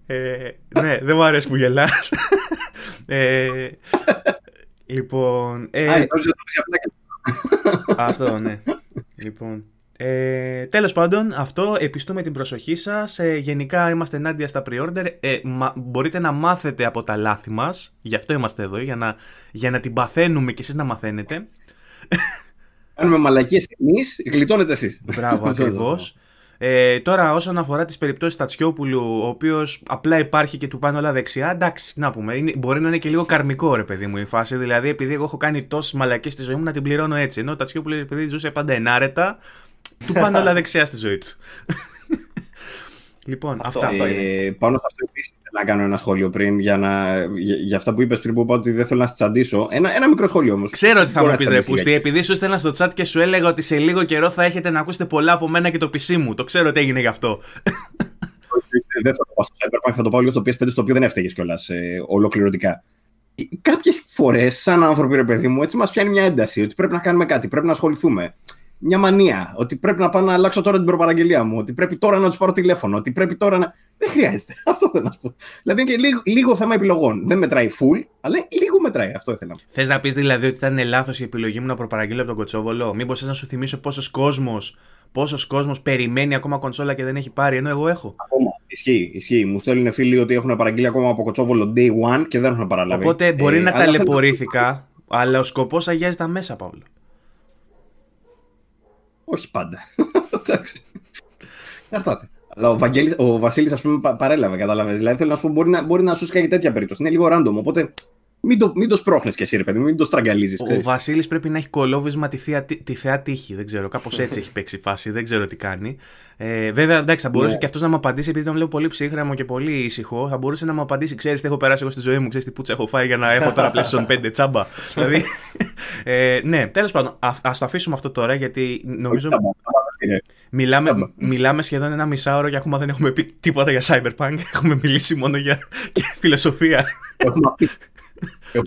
A: ε, ναι, δεν μου αρέσει που γελάς. ε, λοιπόν... Ε, αυτό, ναι. Λοιπόν... Ε, Τέλος πάντων, αυτό επιστούμε την προσοχή σας. Ε, γενικά είμαστε ενάντια στα pre-order. Ε, μπορείτε να μάθετε από τα λάθη μας. Γι' αυτό είμαστε εδώ, για να, για να την παθαίνουμε και εσείς να μαθαίνετε.
B: Κάνουμε μαλακίες εμείς, γλιτώνετε εσείς.
A: Μπράβο, [laughs] ακριβώς. Ε, τώρα, όσον αφορά τις περιπτώσεις Τατσιόπουλου, ο οποίος απλά υπάρχει και του πάνε όλα δεξιά, εντάξει, να πούμε. Είναι, μπορεί να είναι και λίγο καρμικό, ρε παιδί μου, η φάση. Δηλαδή, επειδή εγώ έχω κάνει τόσες μαλακίες στη ζωή μου, να την πληρώνω έτσι. Ενώ ο Τατσιόπουλος, επειδή ζούσε πάντα ενάρετα, του πάνε όλα δεξιά στη ζωή του. λοιπόν,
B: αυτό, αυτά. Ε, πάνω σε αυτό επίσης να κάνω ένα σχόλιο πριν για, να, για, για αυτά που είπες πριν που είπα ότι δεν θέλω να τσαντήσω. Ένα, ένα μικρό σχόλιο όμως.
A: Ξέρω ότι θα μου πεις ρε Πούστη, επειδή σου έστελνα στο chat και σου έλεγα ότι σε λίγο καιρό θα έχετε να ακούσετε πολλά από μένα και το PC μου. Το ξέρω ότι έγινε γι' αυτό.
B: δεν θα το πάω στο Cyberpunk, θα το πάω λίγο στο PS5 στο οποίο δεν έφταιγες κιόλας ε, ολοκληρωτικά. Κάποιες φορές, σαν άνθρωποι, ρε παιδί μου, έτσι μας πιάνει μια ένταση ότι πρέπει να κάνουμε κάτι, πρέπει να ασχοληθούμε μια μανία. Ότι πρέπει να πάω να αλλάξω τώρα την προπαραγγελία μου. Ότι πρέπει τώρα να τους πάρω τηλέφωνο. Ότι πρέπει τώρα να. Δεν χρειάζεται. [laughs] Αυτό θέλω να σου πω. Δηλαδή είναι και λίγο, λίγο θέμα επιλογών. Δεν μετράει full, αλλά λίγο μετράει. Αυτό ήθελα.
A: Θες να πεις δηλαδή ότι ήταν λάθος η επιλογή μου να προπαραγγείλω από τον Κοτσόβολο; Μήπως θες να σου θυμίσω πόσος κόσμο πόσος κόσμος περιμένει ακόμα κονσόλα και δεν έχει πάρει, ενώ εγώ έχω;
B: Ακόμα. Ισχύει, ισχύει. Μου στέλνουν φίλοι ότι έχουν παραγγείλει ακόμα από Κοτσόβολο day one και δεν έχουν παραλάβει.
A: Οπότε μπορεί ε, να ταλαιπωρήθηκα, αλλά ο σκοπός αγιάζει τα μέσα, Παύλο.
B: Όχι πάντα. [laughs] Εντάξει. Καρτάτε. Αλλά ο, Βαγγέλης, ο Βασίλης, ας πούμε, παρέλαβε, κατάλαβες. Δηλαδή, θέλω να σου πω, μπορεί να, μπορεί να σου σκάει τέτοια περίπτωση. Είναι λίγο random. Οπότε μην το, μην το σπρώχνεις κι εσύ, ρε παιδί μην το στραγγαλίζεις.
A: Ο, ο Βασίλης πρέπει να έχει κολόβισμα τη, θεία, τη θεά τύχη. Δεν ξέρω, κάπως έτσι έχει παίξει φάση. Δεν ξέρω τι κάνει. Ε, βέβαια, εντάξει, θα μπορούσε yeah. και αυτός να μου απαντήσει, επειδή τον βλέπω πολύ ψύχρεμο και πολύ ήσυχο. Θα μπορούσε να μου απαντήσει, ξέρεις τι έχω περάσει εγώ στη ζωή μου, ξέρεις τι πουτσα έχω φάει για να έχω τώρα [laughs] PlayStation 5 τσάμπα. δηλαδή. Ε, ναι, τέλος πάντων, α το αφήσουμε αυτό τώρα, γιατί νομίζω. Μιλάμε, μιλάμε σχεδόν ένα μισάωρο και ακόμα δεν έχουμε πει τίποτα για Cyberpunk. [laughs] Έχουμε μιλήσει μόνο για φιλοσοφία.
B: Έχουμε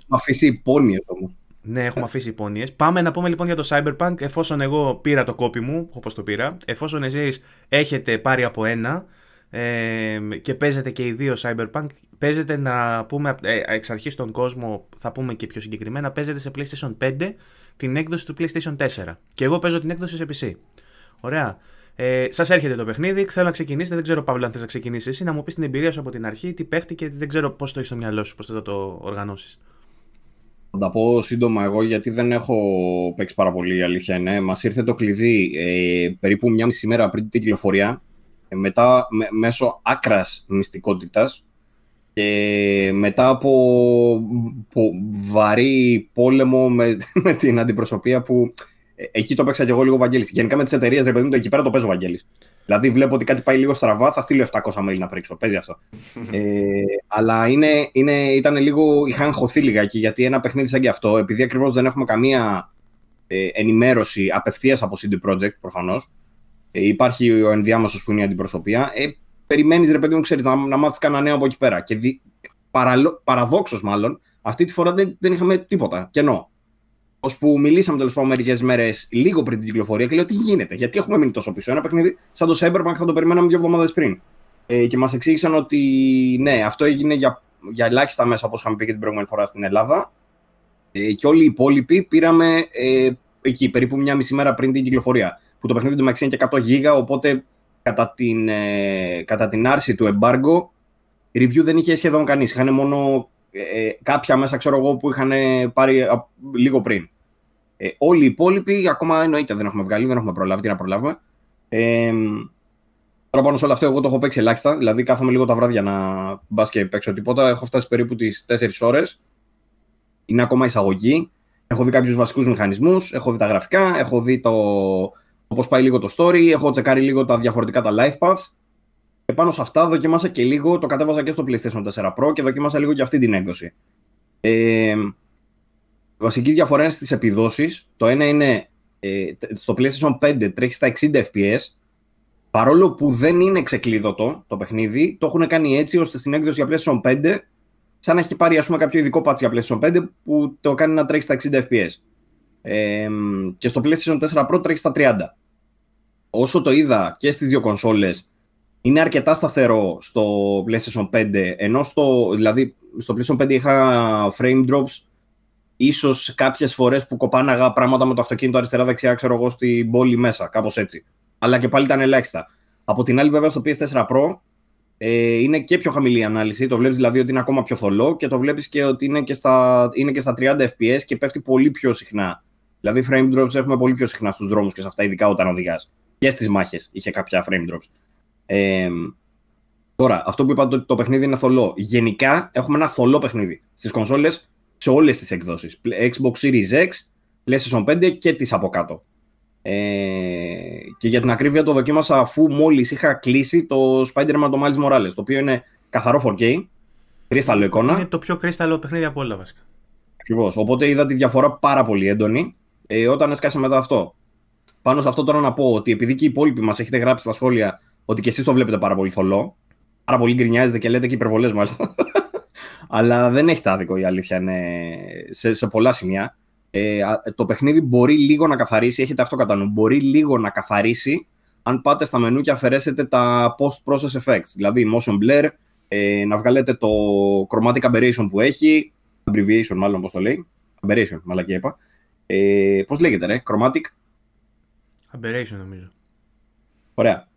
B: αφήσει υπόνοιες όμως.
A: Ναι, έχουμε αφήσει υπόνοιες. Πάμε να πούμε λοιπόν για το Cyberpunk. Εφόσον εγώ πήρα το κόπι μου, όπως το πήρα, εφόσον εσείς έχετε πάρει από ένα ε, και παίζετε και οι δύο Cyberpunk, παίζετε να πούμε ε, εξ αρχής στον κόσμο, θα πούμε και πιο συγκεκριμένα, παίζετε σε PlayStation 5 την έκδοση του PlayStation 4. Και εγώ παίζω την έκδοση σε PC. Ωραία. Ε, Σας έρχεται το παιχνίδι, θέλω να ξεκινήσετε. Δεν ξέρω, Παύλο, αν θες να ξεκινήσεις εσύ, να μου πεις την εμπειρία σου από την αρχή, τι παίχτηκε, δεν ξέρω πώς το έχεις στο μυαλό σου, πώς θα το οργανώσεις.
B: Θα τα πω σύντομα εγώ, γιατί δεν έχω παίξει πάρα πολύ, η αλήθεια είναι. Μας ήρθε το κλειδί ε, περίπου μια μισή μέρα πριν την κυκλοφορία, ε, μετά μέσω άκρας μυστικότητας και μετά από, βαρύ πόλεμο με, [laughs] με την αντιπροσωπεία που ε, εκεί το παίξα και εγώ λίγο Βαγγέλης. Γενικά με τις εταιρείες, ρε παιδί μου, εκεί πέρα το παίζω Βαγγέλης. Δηλαδή βλέπω ότι κάτι πάει λίγο στραβά, θα στείλω 700 mail να πρίξω. Παίζει αυτό. [laughs] ε, αλλά είναι, είναι, ήταν λίγο. Είχαν χωθεί λιγάκι γιατί ένα παιχνίδι σαν και αυτό, επειδή ακριβώς δεν έχουμε καμία ε, ενημέρωση απευθείας από CD Projekt προφανώς. Ε, υπάρχει ο ενδιάμεσος που είναι η αντιπροσωπεία. Ε, Περιμένεις, ρε παιδί μου, ξέρεις, να, να μάθεις κανένα νέο από εκεί πέρα. Και δι, παραδόξως μάλλον, αυτή τη φορά δεν, δεν είχαμε τίποτα. Κενό που μιλήσαμε τέλος πάντων μερικές μέρες λίγο πριν την κυκλοφορία και λέω τι γίνεται, γιατί έχουμε μείνει τόσο πίσω. Ένα παιχνίδι σαν το Cyberpunk θα το περιμέναμε δύο εβδομάδες πριν. Ε, και μας εξήγησαν ότι ναι, αυτό έγινε για, για ελάχιστα μέσα όπως είχαμε πει και την προηγούμενη φορά στην Ελλάδα. Ε, και όλοι οι υπόλοιποι πήραμε ε, εκεί περίπου μια μισή μέρα πριν την κυκλοφορία. Που το παιχνίδι του μεταξύ είναι και 100 γίγα, οπότε κατά την, ε, κατά την άρση του embargo, review δεν είχε σχεδόν κανείς. Είχαν μόνο ε, ε, κάποια μέσα, ξέρω εγώ, που είχαν πάρει λίγο πριν. Ε, όλοι οι υπόλοιποι, ακόμα εννοείται δεν έχουμε βγάλει, δεν έχουμε προλάβει. Τι να προλάβουμε. Ε, τώρα πάνω σε όλο αυτό, εγώ το έχω παίξει ελάχιστα. Δηλαδή, κάθομαι λίγο τα βράδια να μπας και παίξω τίποτα. Έχω φτάσει περίπου τις 4 ώρες. Είναι ακόμα εισαγωγή. Έχω δει κάποιους βασικούς μηχανισμούς, έχω δει τα γραφικά, έχω δει το πώς πάει λίγο το story, έχω τσεκάρει λίγο τα διαφορετικά τα life paths. Και πάνω σε αυτά δοκίμασα και λίγο, το κατέβαζα και στο PlayStation 4 Pro και δοκίμασα λίγο και αυτή την έκδοση. Ε, βασική διαφορά είναι στις επιδόσεις. Το ένα είναι ε, στο PlayStation 5 τρέχει στα 60 FPS. Παρόλο που δεν είναι ξεκλείδωτο το παιχνίδι, το έχουν κάνει έτσι ώστε στην έκδοση για PlayStation 5 σαν να έχει πάρει ας πούμε, κάποιο ειδικό patch για PlayStation 5 που το κάνει να τρέχει στα 60 FPS. Ε, και στο PlayStation 4 Pro τρέχει στα 30. Όσο το είδα και στις δύο κονσόλες, είναι αρκετά σταθερό στο PlayStation 5, ενώ στο, δηλαδή, στο PlayStation 5 είχα frame drops ίσως κάποιες φορές που κοπάναγα πράγματα με το αυτοκίνητο αριστερά-δεξιά, ξέρω εγώ, στην πόλη μέσα, κάπως έτσι. Αλλά και πάλι ήταν ελάχιστα. Από την άλλη, βέβαια, στο PS4 Pro ε, είναι και πιο χαμηλή η ανάλυση. Το βλέπεις δηλαδή ότι είναι ακόμα πιο θολό και το βλέπεις και ότι είναι και, στα, είναι και στα 30 FPS και πέφτει πολύ πιο συχνά. Δηλαδή, frame drops έχουμε πολύ πιο συχνά στους δρόμους και σε αυτά, ειδικά όταν οδηγάς. Και στις μάχες είχε κάποια frame drops. Ε, τώρα, αυτό που είπα ότι το, το παιχνίδι είναι θολό. Γενικά έχουμε ένα θολό παιχνίδι. Στις κονσόλες σε όλες τις εκδόσεις. Xbox Series X, PlayStation 5 και τις από κάτω. Ε, και για την ακρίβεια το δοκίμασα αφού μόλις είχα κλείσει το Spider-Man το Miles Morales, το οποίο είναι καθαρό 4K, Κρίσταλο εικόνα.
A: Είναι το πιο κρίσταλο παιχνίδι από όλα βασικά.
B: Ακριβώς. Οπότε είδα τη διαφορά πάρα πολύ έντονη ε, όταν έσκασε μετά αυτό. Πάνω σε αυτό τώρα να πω ότι επειδή και οι υπόλοιποι μας έχετε γράψει στα σχόλια ότι και εσείς το βλέπετε πάρα πολύ θολό, πάρα πολύ γκρινιάζετε και λέτε και υπερβολές μάλιστα. [laughs] Αλλά δεν έχει άδικο η αλήθεια είναι σε, σε πολλά σημεία. Ε, το παιχνίδι μπορεί λίγο να καθαρίσει, έχετε αυτό κατά νου, μπορεί λίγο να καθαρίσει αν πάτε στα μενού και αφαιρέσετε τα post-process effects, δηλαδή motion blur, ε, να βγάλετε το chromatic aberration που έχει, abbreviation μάλλον πώς το λέει, aberration, μαλακή είπα. Ε, πώς λέγεται ρε, chromatic?
A: Aberration νομίζω.
B: Ωραία.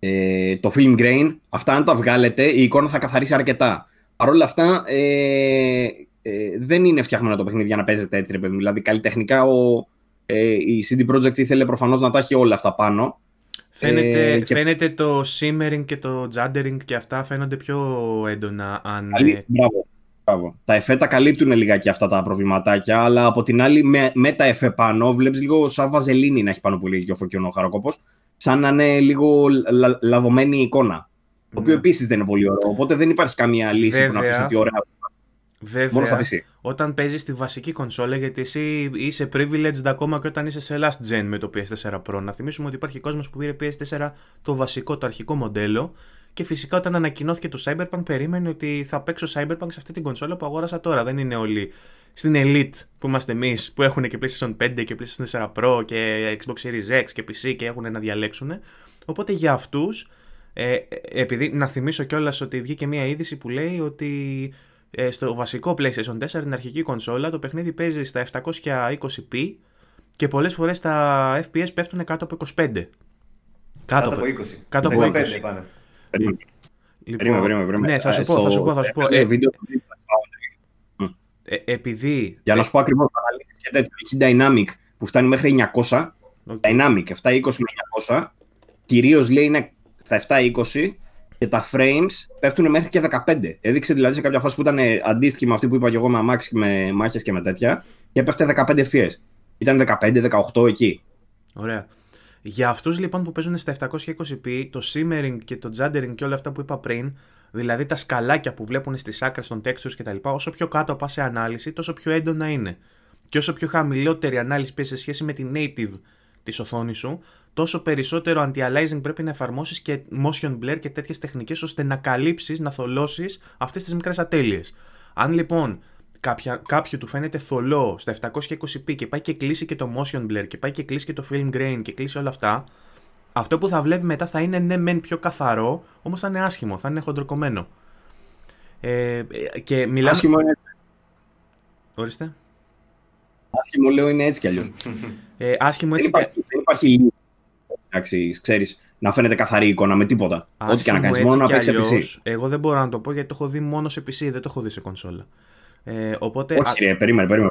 B: Ε, το film grain, αυτά αν τα βγάλετε η εικόνα θα καθαρίσει αρκετά. Παρ' όλα αυτά ε, ε, δεν είναι φτιαγμένο το παιχνίδι για να παίζετε έτσι ρε παιδί. Δηλαδή καλλιτεχνικά ο, ε, η CD Projekt ήθελε προφανώς να τα έχει όλα αυτά πάνω
A: Φαίνεται, ε, και... φαίνεται το simmering και το juddering και αυτά φαίνονται πιο έντονα. Αν... Καλή,
B: μπράβο, μπράβο. Τα εφέ τα καλύπτουν λιγάκι αυτά τα προβληματάκια, αλλά από την άλλη με, με τα εφέ πάνω βλέπεις λίγο σαν βαζελίνη να έχει πάνω πολύ και ο φωκιονό χαροκόπο. Σαν να είναι λίγο λα, λαδωμένη η εικόνα. Το οποίο ναι. επίσης δεν είναι πολύ ωραίο. Οπότε δεν υπάρχει καμία λύση Βέβαια. που να πεις ότι ωραία
A: Βέβαια, όταν παίζεις τη βασική κονσόλα, γιατί εσύ είσαι privileged ακόμα και όταν είσαι σε last gen με το PS4 Pro. Να θυμίσουμε ότι υπάρχει κόσμος που πήρε PS4 το βασικό, το αρχικό μοντέλο. Και φυσικά όταν ανακοινώθηκε το Cyberpunk, περίμενε ότι θα παίξω Cyberpunk σε αυτή την κονσόλα που αγόρασα τώρα. Δεν είναι όλοι στην Elite που είμαστε εμείς, που έχουν και PlayStation 5 και PlayStation 4 Pro και Xbox Series X και PC και έχουν να διαλέξουν. Οπότε για αυτούς, ε, επειδή να θυμίσω κιόλας ότι βγήκε μια είδηση που λέει ότι ε, στο βασικό PlayStation 4, την αρχική κονσόλα, το παιχνίδι παίζει στα 720p και πολλές φορές τα FPS πέφτουν κάτω από 25.
C: Κάτω, από 20. Κάτω από 20. Πάνε.
A: Λοιπόν, ναι, θα σου πω, θα σου πω, θα σου πω. Ε, βίντεο ε, επειδή...
B: Για να σου πω ακριβώς, αναλύσεις και τέτοιο. Έχει Dynamic που φτάνει μέχρι 900. Okay. Dynamic 720 με 900. Κυρίως λέει είναι στα 720 και τα frames πέφτουν μέχρι και 15. Έδειξε δηλαδή σε κάποια φάση που ήταν αντίστοιχη με αυτή που είπα και εγώ με αμάξι, με μάχες και με τέτοια και έπεφτε 15 FPS. Ήταν 15-18 εκεί.
A: Ωραία. Για αυτούς λοιπόν που παίζουν στα 720p, το simmering και το juddering και όλα αυτά που είπα πριν, δηλαδή τα σκαλάκια που βλέπουν στις άκρες των textures κτλ., όσο πιο κάτω πας σε ανάλυση, τόσο πιο έντονα είναι. Και όσο πιο χαμηλότερη ανάλυση πει σε σχέση με τη native της οθόνης σου, τόσο περισσότερο anti-aliasing πρέπει να εφαρμόσεις και motion blur και τέτοιες τεχνικές ώστε να καλύψεις, να θολώσεις αυτές τις μικρές ατέλειες. Αν λοιπόν κάποια, κάποιο του φαίνεται θολό στα 720p και πάει και κλείσει και το motion blur και πάει και κλείσει και το film grain και κλείσει όλα αυτά, αυτό που θα βλέπει μετά θα είναι ναι, μεν πιο καθαρό, όμως θα είναι άσχημο, θα είναι χοντροκομμένο. Ε, και μιλάμε...
B: Άσχημο είναι.
A: Ορίστε.
B: Άσχημο λέω είναι έτσι κι αλλιώς.
A: Ε, άσχημο
B: έτσι. Δεν υπάρχει, δεν υπάρχει εντάξει, ξέρεις, να φαίνεται καθαρή εικόνα με τίποτα. Ό,τι και να κάνεις, μόνο να παίξεις PC.
A: Εγώ δεν μπορώ να το πω γιατί το έχω δει μόνο σε PC, δεν το έχω δει σε κονσόλα. Ε, οπότε...
B: Όχι, ρε, περίμενε, περίμενε.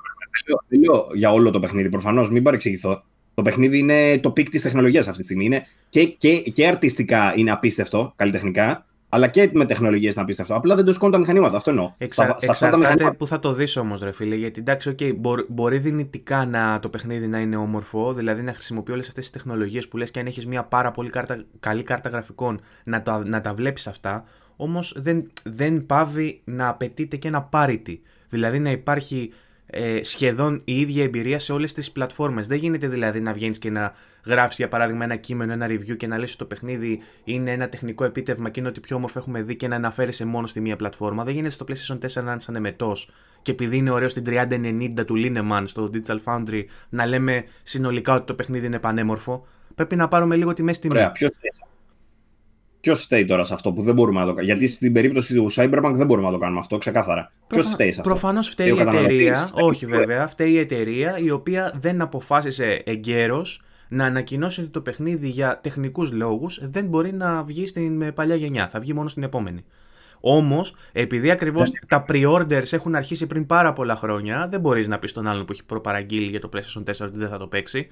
B: Δεν λέω για όλο το παιχνίδι. Προφανώς, μην παρεξηγηθώ. Το παιχνίδι είναι το peak της τεχνολογίας αυτή τη στιγμή. Είναι και, και, και αρτιστικά είναι απίστευτο, καλλιτεχνικά, αλλά και με τεχνολογικά είναι απίστευτο. Απλά δεν το σηκώνουν τα μηχανήματα. Αυτό εννοώ.
A: Εξα, στα, εξαρτάται μηχανήματα... που θα το δεις όμως, ρε φίλε. Γιατί εντάξει, okay, μπορεί, μπορεί δυνητικά να, το παιχνίδι να είναι όμορφο, δηλαδή να χρησιμοποιεί όλες αυτές τις τεχνολογίες που λες και αν έχεις μια πάρα πολύ κάρτα, καλή κάρτα γραφικών να τα, να τα βλέπεις αυτά. Όμως δεν, δεν πάβει να απαιτείται και ένα parity. Δηλαδή να υπάρχει ε, σχεδόν η ίδια εμπειρία σε όλες τις πλατφόρμες. Δεν γίνεται δηλαδή να βγαίνεις και να γράφει για παράδειγμα ένα κείμενο, ένα review και να λες ότι το παιχνίδι είναι ένα τεχνικό επίτευγμα και είναι ότι πιο όμορφο έχουμε δει και να αναφέρεσαι μόνο στη μία πλατφόρμα. Δεν γίνεται στο PlayStation 4 να είναι σαν εμετό και επειδή είναι ωραίο στην 3090 του Lineman στο Digital Foundry να λέμε συνολικά ότι το παιχνίδι είναι πανέμορφο. Πρέπει να πάρουμε λίγο τη μέση τιμή.
B: Ωραία, ποιος Ποιος φταίει τώρα σε αυτό που δεν μπορούμε να το κάνουμε. Γιατί στην περίπτωση του Cyberpunk δεν μπορούμε να το κάνουμε αυτό, ξεκάθαρα. Ποιος φταίει σε αυτό;
A: Προφανώς φταίει η εταιρεία. Όχι βέβαια, φταίει η εταιρεία η οποία δεν αποφάσισε εγκαίρως να ανακοινώσει ότι το παιχνίδι για τεχνικούς λόγους δεν μπορεί να βγει στην παλιά γενιά. Θα βγει μόνο στην επόμενη. Όμως, επειδή ακριβώς τα pre-orders έχουν αρχίσει πριν πάρα πολλά χρόνια, δεν μπορείς να πεις στον άλλον που έχει προπαραγγείλει για το PlayStation 4 ότι δεν θα το παίξει.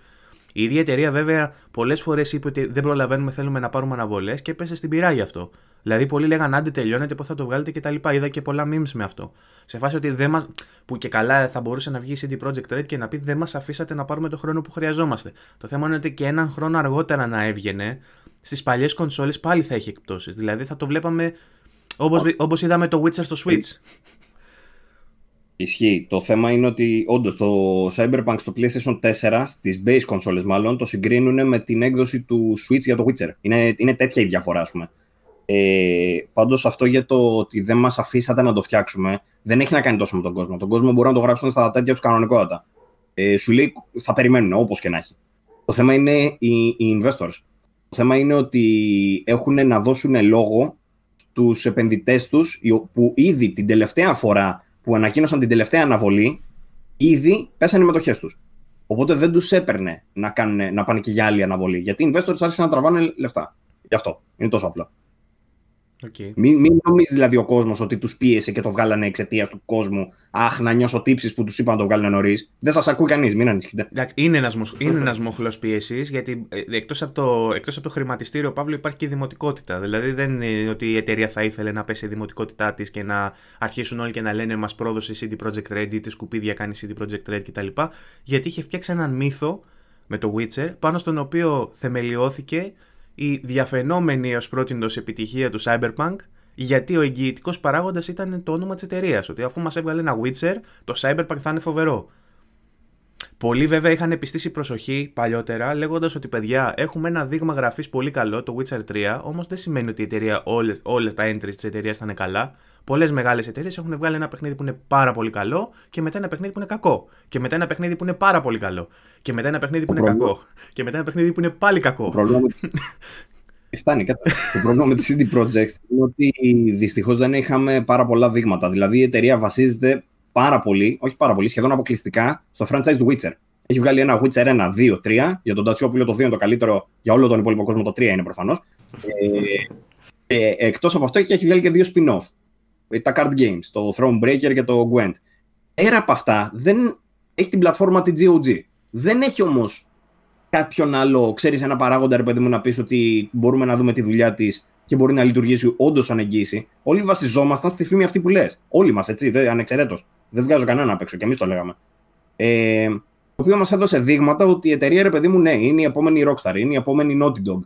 A: Η ίδια εταιρεία βέβαια πολλές φορές είπε ότι δεν προλαβαίνουμε, θέλουμε να πάρουμε αναβολές και έπεσε στην πειρά γι' αυτό. Δηλαδή, πολλοί λέγαν άντε τελειώνεται, πώς θα το βγάλετε κτλ. Είδα και πολλά memes με αυτό. Σε φάση ότι δεν μα. που και καλά θα μπορούσε να βγει η CD Projekt Red και να πει δεν μας αφήσατε να πάρουμε το χρόνο που χρειαζόμαστε. Το θέμα είναι ότι και έναν χρόνο αργότερα να έβγαινε, στις παλιές κονσόλες πάλι θα έχει εκπτώσεις. Δηλαδή θα το βλέπαμε Όπως, όπως είδαμε το Witcher στο Switch.
B: Ισχύει. Το θέμα είναι ότι όντως το Cyberpunk στο PlayStation 4, στις base consoles μάλλον, το συγκρίνουν με την έκδοση του Switch για το Witcher. Είναι, είναι τέτοια η διαφορά, ας πούμε. Ε, Πάντως αυτό για το ότι δεν μας αφήσατε να το φτιάξουμε δεν έχει να κάνει τόσο με τον κόσμο. Τον κόσμο μπορεί να το γράψουν στα τέτοια τους κανονικότητα. Ε, σου λέει θα περιμένουν όπως και να έχει. Το θέμα είναι οι, οι investors. Το θέμα είναι ότι έχουν να δώσουν λόγο στους επενδυτές τους που ήδη την τελευταία φορά που ανακοίνωσαν την τελευταία αναβολή, ήδη πέσανε οι μετοχές τους. Οπότε δεν τους έπαιρνε να, κάνουν, να πάνε και για άλλη αναβολή. Γιατί οι investors άρχισαν να τραβάνε λεφτά. Γι' αυτό. Είναι τόσο απλό. Okay. Μην, μην νομίζεις δηλαδή ο κόσμος ότι τους πίεσε και το βγάλανε εξαιτίας του κόσμου. Αχ, να νιώσω τύψεις που τους είπαν να το βγάλουν νωρίς. Δεν σας ακούει κανείς, μην ανησυχείτε.
A: Είναι ένας ένας μοχλός πίεσης, γιατί ε, εκτός από, το, εκτός από το χρηματιστήριο, Παύλο, υπάρχει και η δημοτικότητα. Δηλαδή δεν είναι ότι η εταιρεία θα ήθελε να πέσει η δημοτικότητά της και να αρχίσουν όλοι και να λένε Μας πρόδωσε CD Projekt Red ή τι σκουπίδια κάνει CD Projekt Red κτλ. Γιατί είχε φτιάξει έναν μύθο με το Witcher πάνω στον οποίο θεμελιώθηκε η διαφαινόμενη ω πρώτη επιτυχία του Cyberpunk, γιατί ο εγγυητικός παράγοντας ήταν το όνομα της εταιρείας. Ότι αφού μας έβγαλε ένα Witcher, το Cyberpunk θα είναι φοβερό. Πολλοί βέβαια είχαν επιστήσει προσοχή παλιότερα λέγοντας ότι παιδιά έχουμε ένα δείγμα γραφής πολύ καλό, το Witcher 3, όμως δεν σημαίνει ότι η εταιρεία, όλες τα entries της εταιρείας θα είναι καλά. Πολλές μεγάλες εταιρείες έχουν βγάλει ένα παιχνίδι που είναι πάρα πολύ καλό και μετά ένα παιχνίδι που είναι κακό. Και μετά ένα παιχνίδι που είναι πάρα πολύ καλό. Και μετά ένα παιχνίδι που είναι κακό. Και μετά ένα παιχνίδι που είναι πάλι κακό. Το πρόβλημα με [laughs]
B: Φτάνει, κατά. το πρόβλημα με τη CD Projekt είναι ότι δυστυχώς δεν είχαμε πάρα πολλά δείγματα. Δηλαδή η εταιρεία βασίζεται πάρα πολύ, όχι πάρα πολύ, σχεδόν αποκλειστικά στο franchise του Witcher. Έχει βγάλει ένα Witcher 1, 2, 3. Για τον Τατσιόπουλο το 2 είναι το καλύτερο, για όλο τον υπόλοιπο κόσμο το 3 είναι προφανώς. Ε, ε, Εκτός από αυτό έχει βγάλει και δύο spin-off. Ε, τα card games, το Thronebreaker και το Gwent. Πέρα από αυτά, δεν έχει την πλατφόρμα τη GOG. Δεν έχει όμως κάποιον άλλο, ξέρεις, ένα παράγοντα, ρε παιδί μου, να πεις ότι μπορούμε να δούμε τη δουλειά της και μπορεί να λειτουργήσει όντως σαν εγγύηση. Όλοι βασιζόμασταν στη φήμη αυτή που λες. Όλοι μας, έτσι, ανεξαιρέτως. Δεν βγάζω κανένα απ' έξω και εμείς το λέγαμε. Ε, το οποίο μας έδωσε δείγματα ότι η εταιρεία, ρε παιδί μου, ναι, είναι η επόμενη Rockstar, είναι η επόμενη Naughty Dog.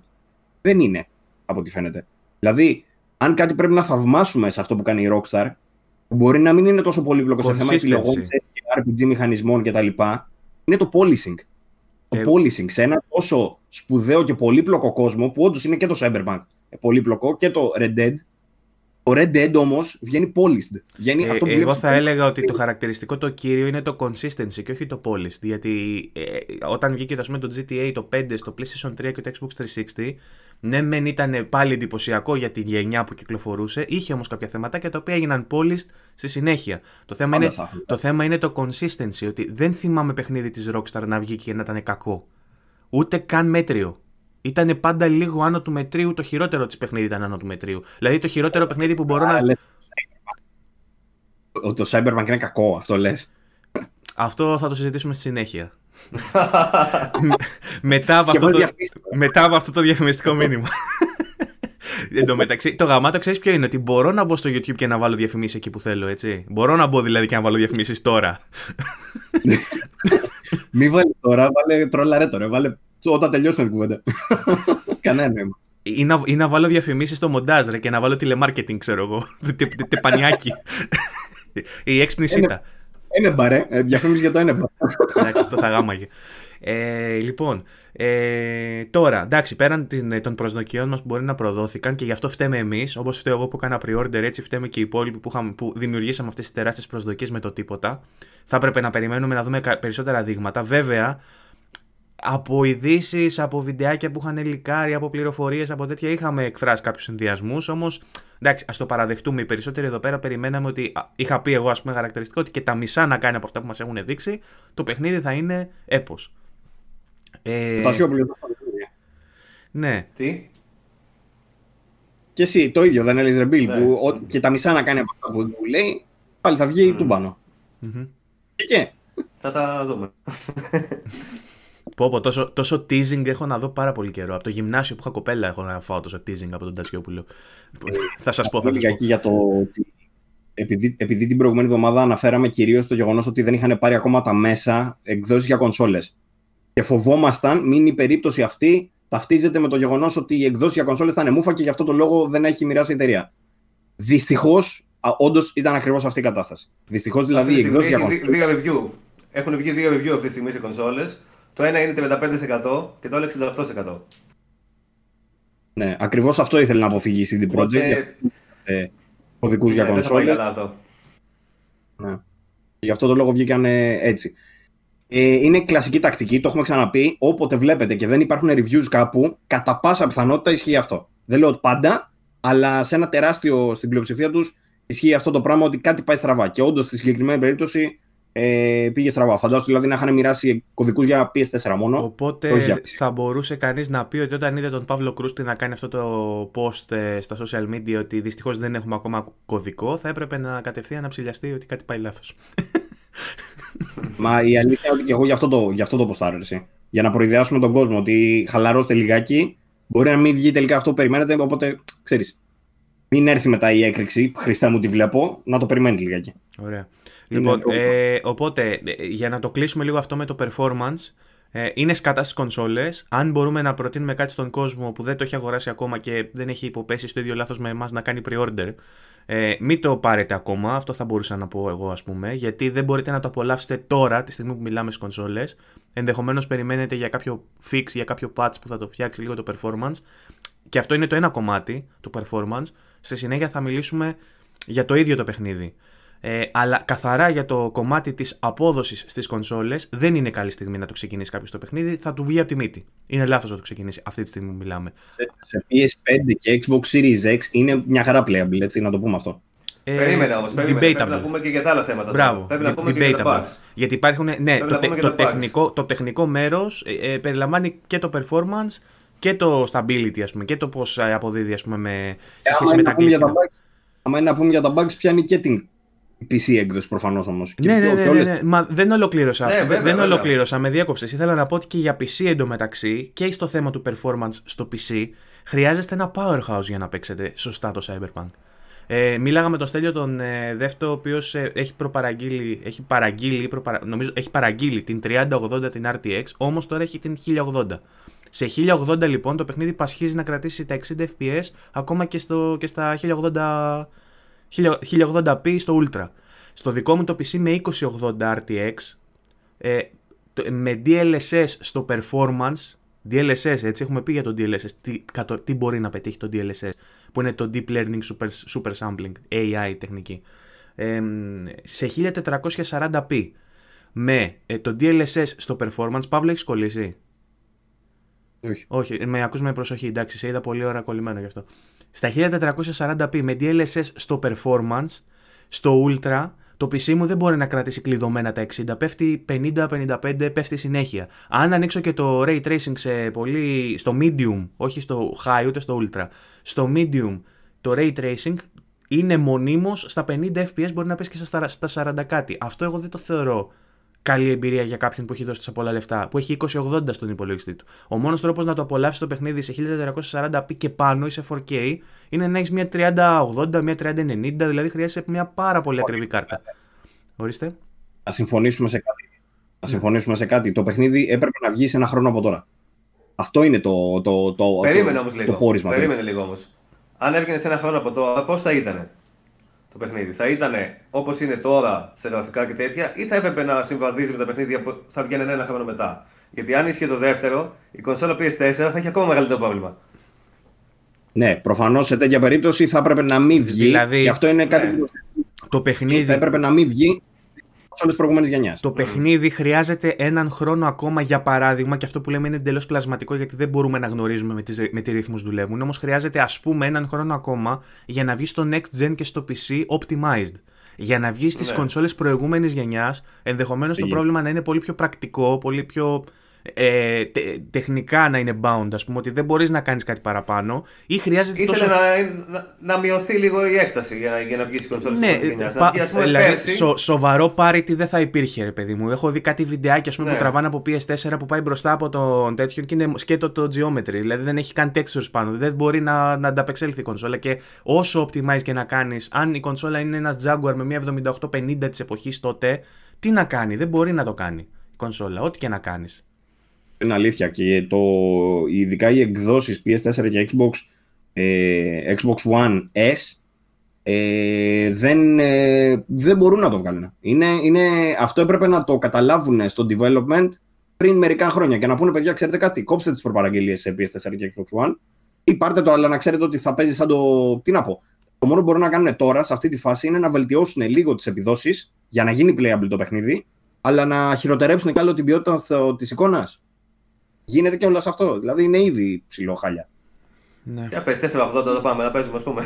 B: Δεν είναι, από ό,τι φαίνεται. Δηλαδή, αν κάτι πρέπει να θαυμάσουμε σε αυτό που κάνει η Rockstar, μπορεί να μην είναι τόσο πολύπλοκο σε θέμα επιλογών και RPG μηχανισμών κτλ. Είναι το policing. Το ε... policing σε ένα τόσο σπουδαίο και πολύπλοκο κόσμο, που όντως είναι και το Cyberpunk πολύπλοκο και το Red Dead, το Red Dead όμως βγαίνει polished. Βγαίνει
A: ε, αυτό που εγώ θα έλεγα ότι το χαρακτηριστικό το κύριο είναι το consistency και όχι το polished. Γιατί ε, όταν βγήκε το, το GTA το 5 στο PlayStation 3 και το Xbox 360, ναι, μεν ήταν πάλι εντυπωσιακό για την γενιά που κυκλοφορούσε, είχε όμως κάποια θέματα και τα οποία έγιναν polished στη συνέχεια. Το θέμα, είναι, το θέμα είναι το consistency, ότι δεν θυμάμαι παιχνίδι της Rockstar να βγει και να ήταν κακό. Ούτε καν μέτριο ήταν πάντα λίγο άνω του μετρίου. Το χειρότερο της παιχνίδι ήταν άνω του μετρίου. Δηλαδή το χειρότερο παιχνίδι που μπορώ να.
B: Ότι το Cyberpunk είναι κακό, αυτό λες.
A: Αυτό θα το συζητήσουμε στη συνέχεια. Μετά, από αυτό το, μετά από αυτό το διαφημιστικό μήνυμα. Εν τω μεταξύ, το γαμάτο ξέρεις ποιο είναι, ότι μπορώ να μπω στο YouTube και να βάλω διαφημίσεις εκεί που θέλω, έτσι. Μπορώ να μπω δηλαδή και να βάλω διαφημίσεις τώρα.
B: Μη βάλει τώρα, βάλε τρολαρέ τώρα. Βάλε όταν τελειώσουμε την κουβέντα. Κανένα νόημα.
A: Ή να, ή να βάλω διαφημίσεις στο μοντάζ ρε, και να βάλω τηλεμάρκετινγκ, ξέρω εγώ. Τεπανιάκι. Η έξυπνη σίτα.
B: Είναι μπαρέ. Διαφήμιση για το είναι
A: Εντάξει, αυτό θα γάμαγε. Ε, λοιπόν, ε, τώρα, εντάξει, πέραν την, των προσδοκιών μας που μπορεί να προδόθηκαν και γι' αυτό φταίμε εμείς, όπως φταίω εγώ που έκανα pre-order, έτσι φταίμε και οι υπόλοιποι που, είχαμε, που δημιουργήσαμε αυτές τις τεράστιες προσδοκίες με το τίποτα. Θα έπρεπε να περιμένουμε να δούμε περισσότερα δείγματα. Βέβαια, από ειδήσεις, από βιντεάκια που είχαν ελικάρει, από πληροφορίες, από τέτοια είχαμε εκφράσει κάποιους συνδυασμού. Όμως, εντάξει, ας το παραδεχτούμε. Οι περισσότεροι εδώ πέρα περιμέναμε ότι είχα πει εγώ, ας πούμε, χαρακτηριστικό ότι και τα μισά να κάνει από αυτά που μας έχουν δείξει, το παιχνίδι θα είναι έπος.
B: Ε...
A: Ναι.
C: Τι;
B: Και εσύ το ίδιο δεν έλεγε Ρεμπίλ, ναι. που και τα μισά να κάνει από αυτά που λέει, πάλι θα βγει mm. τούμπανο. Mm-hmm. Και, και.
C: Θα τα δούμε. [laughs]
A: Πω, πω, τόσο, τόσο teasing έχω να δω πάρα πολύ καιρό. Από το γυμνάσιο που είχα κοπέλα έχω να φάω τόσο teasing από τον Τατσιόπουλο. θα σας πω. Θα
B: πω. για το ότι επειδή, επειδή την προηγούμενη εβδομάδα αναφέραμε κυρίως το γεγονός ότι δεν είχαν πάρει ακόμα τα μέσα εκδόσεις για κονσόλες. Και φοβόμασταν μην η περίπτωση αυτή ταυτίζεται με το γεγονός ότι οι εκδόσεις για κονσόλες θα είναι μούφα και γι' αυτό το λόγο δεν έχει μοιράσει η εταιρεία. Δυστυχώς, όντως ήταν ακριβώς αυτή η κατάσταση. Δυστυχώς δηλαδή η εκδόση
C: για δύο review. Έχουν βγει δύο review αυτή τη στιγμή σε κονσόλες. Το ένα είναι 35% και το άλλο 68%.
B: Ναι, ακριβώς αυτό ήθελε να αποφύγει η CD Projekt. Οπότε... Ε, κωδικού για κονσόλες. Ναι. Γι' αυτό το λόγο βγήκαν έτσι. Ε, είναι κλασική τακτική, το έχουμε ξαναπεί. Όποτε βλέπετε και δεν υπάρχουν reviews κάπου, κατά πάσα πιθανότητα ισχύει αυτό. Δεν λέω πάντα, αλλά σε ένα τεράστιο στην πλειοψηφία τους ισχύει αυτό το πράγμα ότι κάτι πάει στραβά. Και όντως στη συγκεκριμένη περίπτωση ε, πήγε στραβά. Φαντάζομαι δηλαδή να είχαν μοιράσει κωδικούς για PS4 μόνο.
A: Οπότε θα μπορούσε κανείς να πει ότι όταν είδε τον Παύλο Κρούστη να κάνει αυτό το post ε, στα social media ότι δυστυχώς δεν έχουμε ακόμα κωδικό, θα έπρεπε να κατευθείαν να ψηλιαστεί ότι κάτι πάει λάθος. [laughs]
B: Μα η αλήθεια είναι ότι και εγώ γι' αυτό το, γι αυτό το ποστάρω, Για να προειδεάσουμε τον κόσμο ότι χαλαρώστε λιγάκι, μπορεί να μην βγει τελικά αυτό που περιμένετε, οπότε ξέρεις. Μην έρθει μετά η έκρηξη, Χριστά μου τη βλέπω, να το περιμένει λιγάκι.
A: Ωραία. Λοιπόν, ε, οπότε, ε, για να το κλείσουμε λίγο αυτό με το performance, ε, είναι σκατά στις κονσόλες. Αν μπορούμε να προτείνουμε κάτι στον κόσμο που δεν το έχει αγοράσει ακόμα και δεν έχει υποπέσει στο ίδιο λάθος με εμάς να κάνει pre-order, ε, μην το πάρετε ακόμα. Αυτό θα μπορούσα να πω εγώ, ας πούμε. Γιατί δεν μπορείτε να το απολαύσετε τώρα, τη στιγμή που μιλάμε στις κονσόλες. Ενδεχομένως περιμένετε για κάποιο fix, για κάποιο patch που θα το φτιάξει λίγο το performance. Και αυτό είναι το ένα κομμάτι του performance. Στη συνέχεια θα μιλήσουμε για το ίδιο το παιχνίδι. Ε, αλλά καθαρά για το κομμάτι της απόδοσης στις κονσόλες, δεν είναι καλή στιγμή να το ξεκινήσει κάποιος το παιχνίδι. Θα του βγει από τη μύτη. Είναι λάθος να το ξεκινήσει αυτή τη στιγμή που μιλάμε.
B: Σε, σε PS5 και Xbox Series X είναι μια χαρά playable, έτσι να το πούμε αυτό.
C: Ε, περίμενε όμως, πρέπει να πούμε και για τα άλλα θέματα.
A: Μπράβο,
C: πρέπει να
A: πούμε και για τα bugs. Γιατί υπάρχουν, ναι, το, το, τεχνικό, το τεχνικό μέρος ε, ε, περιλαμβάνει και το performance και το stability, ας πούμε, και το πώς ε, αποδίδει, ας πούμε, με, σε σχέση με τα κλείσιμα.
B: Αν είναι να πούμε για τα bugs, πιάνει και την PC έκδοση προφανώς όμως.
A: Ναι, ναι, ναι, ναι, ναι, Μα δεν ολοκλήρωσα ναι, αυτό. Βέβαια, δεν βέβαια. ολοκλήρωσα, με διάκοψε. Ήθελα να πω ότι και για PC εντωμεταξύ και στο θέμα του performance στο PC χρειάζεστε ένα powerhouse για να παίξετε σωστά το Cyberpunk. Ε, μίλαγα με τον Στέλιο τον ε, δεύτερο, ο οποίος ε, έχει προπαραγγείλει, έχει παραγγείλει, προπαρα, νομίζω, έχει παραγγείλει την 3080 την RTX, όμως τώρα έχει την 1080. Σε 1080 λοιπόν το παιχνίδι πασχίζει να κρατήσει τα 60 FPS ακόμα και, στο, και στα 1080 1080p στο Ultra. Στο δικό μου το PC με 2080 RTX, ε, με DLSS στο performance, DLSS, έτσι έχουμε πει για το DLSS, τι, τι μπορεί να πετύχει το DLSS, που είναι το Deep Learning Super, super Sampling, AI τεχνική. Ε, σε 1440p με ε, το DLSS στο performance, Παύλο έχεις κολλήσει;
B: Όχι.
A: Όχι, με ακούς με προσοχή, εντάξει, σε είδα πολύ ώρα κολλημένο γι' αυτό. Στα 1440p με DLSS στο performance, στο ultra, το PC μου δεν μπορεί να κρατήσει κλειδωμένα τα 60, πέφτει 50-55, πέφτει συνέχεια. Αν ανοίξω και το ray tracing σε πολύ, στο medium, όχι στο high ούτε στο ultra, στο medium το ray tracing είναι μονίμως στα 50 fps μπορεί να πέσει και στα 40 κάτι. Αυτό εγώ δεν το θεωρώ καλή εμπειρία για κάποιον που έχει δώσει τόσα πολλά λεφτά, που έχει 2080 στον υπολογιστή του. Ο μόνος τρόπος να το απολαύσει το παιχνίδι σε 1440p και πάνω ή σε 4K είναι να έχεις μια 3080, μια 3090, δηλαδή χρειάζεσαι μια πάρα πολύ ακριβή κάρτα. Ορίστε.
B: Να συμφωνήσουμε σε κάτι. Να συμφωνήσουμε σε κάτι. Το παιχνίδι έπρεπε να βγει σε ένα χρόνο από τώρα. Αυτό είναι το, το, το,
C: Περίμενε όμως λίγο. πόρισμα. Περίμενε λίγο όμως. Αν έβγαινε σε ένα χρόνο από τώρα, πώς θα ήταν το παιχνίδι. Θα ήταν όπως είναι τώρα σε γραφικά και τέτοια, ή θα έπρεπε να συμβαδίζει με τα παιχνίδια που θα βγαίνουν ένα χρόνο μετά; Γιατί αν ίσχυε το δεύτερο, η κονσόλα PS4 θα έχει ακόμα μεγαλύτερο πρόβλημα.
B: Ναι, προφανώς σε τέτοια περίπτωση θα έπρεπε να μην βγει. Δηλαδή, και αυτό είναι κάτι ναι. που.
A: Το παιχνίδι.
B: Θα έπρεπε να μην βγει όλε τι προηγούμενε γενιέ.
A: Το παιχνίδι χρειάζεται έναν χρόνο ακόμα για παράδειγμα, και αυτό που λέμε είναι εντελώς πλασματικό γιατί δεν μπορούμε να γνωρίζουμε με, τις, με τι ρυθμούς δουλεύουν. Όμως χρειάζεται ας πούμε έναν χρόνο ακόμα για να βγει στο next gen και στο PC optimized. Για να βγει στις ναι. κονσόλες προηγούμενης γενιάς, ενδεχομένως το πρόβλημα να είναι πολύ πιο πρακτικό, πολύ πιο ε, τεχνικά να είναι bound, ας πούμε, ότι δεν μπορείς να κάνεις κάτι παραπάνω ή χρειάζεται.
C: Ήθελε τόσο... να, να, να, μειωθεί λίγο η έκταση για να, για να βγεις στι κονσόλες
A: ναι, πα, δηλαδή, σο, σοβαρό πάρει δεν θα υπήρχε, ρε παιδί μου. Έχω δει κάτι βιντεάκι πούμε, ναι. που τραβάνε από PS4 που πάει μπροστά από τον τέτοιον και είναι σκέτο το geometry. Δηλαδή δεν έχει καν textures πάνω. Δεν μπορεί να, να ανταπεξέλθει η κονσόλα. Και όσο optimize και να κάνεις, αν η κονσόλα είναι ένας Jaguar με μια 7850 της εποχής τότε, τι να κάνει, δεν μπορεί να το κάνει η κονσόλα, ό,τι και να κάνεις
B: είναι αλήθεια και το, ειδικά οι εκδόσεις PS4 και Xbox, ε, Xbox One S ε, δεν, ε, δεν μπορούν να το βγάλουν. Είναι, είναι, αυτό έπρεπε να το καταλάβουν στο development πριν μερικά χρόνια και να πούνε παιδιά, ξέρετε κάτι, κόψτε τις προπαραγγελίες σε PS4 και Xbox One ή πάρτε το, αλλά να ξέρετε ότι θα παίζει σαν το. Τι να πω. Το μόνο που μπορούν να κάνουν τώρα, σε αυτή τη φάση, είναι να βελτιώσουν λίγο τις επιδόσεις για να γίνει playable το παιχνίδι, αλλά να χειροτερέψουν κι άλλο την ποιότητα της εικόνας. Γίνεται και όλα σε αυτό. Δηλαδή είναι ήδη ψηλό χάλια.
C: Ναι. Για πες, 480 το πάμε, να παίζουμε, ας πούμε.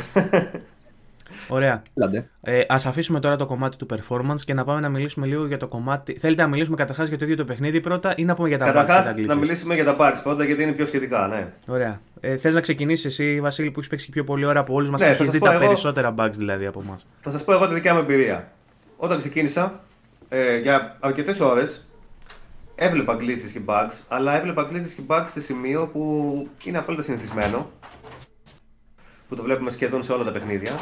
A: Ωραία. Ε, Α αφήσουμε τώρα το κομμάτι του performance και να πάμε να μιλήσουμε λίγο για το κομμάτι. Θέλετε να μιλήσουμε καταρχάς για το ίδιο το παιχνίδι πρώτα ή να πούμε για τα
C: bugs. Καταρχά να μιλήσουμε για τα bugs πρώτα γιατί είναι πιο σχετικά, ναι.
A: Ωραία. Ε, Θες να ξεκινήσεις εσύ, Βασίλη, που έχεις παίξει πιο πολύ ώρα από όλους μας ναι, έχεις δει τα εγώ... περισσότερα bugs δηλαδή από εμάς;
C: Θα σας πω εγώ τη δικιά μου εμπειρία. Όταν ξεκίνησα ε, για αρκετές ώρες έβλεπα glitches και bugs, αλλά έβλεπα glitches και bugs σε σημείο που είναι απόλυτα συνηθισμένο που το βλέπουμε σχεδόν σε όλα τα παιχνίδια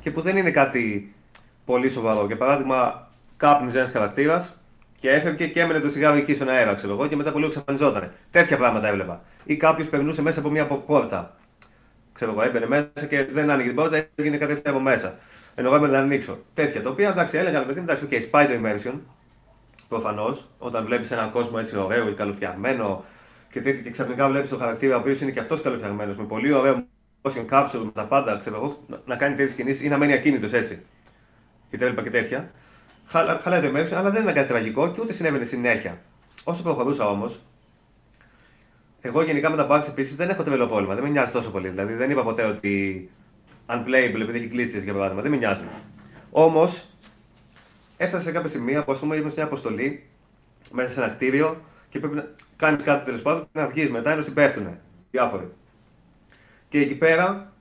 C: και που δεν είναι κάτι πολύ σοβαρό. Για παράδειγμα, κάπνιζε ένας χαρακτήρας και έφευγε και έμενε το τσιγάρο εκεί στον αέρα, ξέρω εγώ, και μετά πολύ εξαφανιζόταν. Τέτοια πράγματα έβλεπα. Ή κάποιος περνούσε μέσα από μια πόρτα. Ξέρω εγώ, έμπαινε μέσα και δεν άνοιγε την πόρτα, έγινε κατευθείαν από μέσα. Ενώ έμενε να ανοίξω. Τέτοια. Τα οποία εντάξει, έλεγα παιδί εντάξει, okay, σπάει το immersion. Προφανώς, όταν βλέπεις έναν κόσμο έτσι ωραίο ή καλοφτιαγμένο και, και ξαφνικά βλέπεις τον χαρακτήρα ο οποίος είναι και αυτός καλοφτιαγμένος με πολύ ωραίο motion capsule με τα πάντα, ξέρω εγώ, να κάνει τέτοιες κινήσεις ή να μένει ακίνητος έτσι. Και τα έβλεπα και τέτοια. Χαλάει το immersion, αλλά δεν ήταν κάτι τραγικό και ούτε συνέβαινε συνέχεια. Όσο προχωρούσα όμως, εγώ γενικά με τα bugs επίσης δεν έχω τρελό πρόβλημα. Δεν με νοιάζει τόσο πολύ. Δηλαδή δεν είπα ποτέ ότι unplayable επειδή έχει glitches για παράδειγμα. Δεν με νοιάζει. Όμως έφτασε σε κάποια σημεία που ας πούμε ήμουν σε μια αποστολή μέσα σε ένα κτίριο και πρέπει να κάνεις κάτι τέλος πάντων και να βγεις μετά ενώ στην πέφτουνε. Διάφοροι. Και εκεί πέρα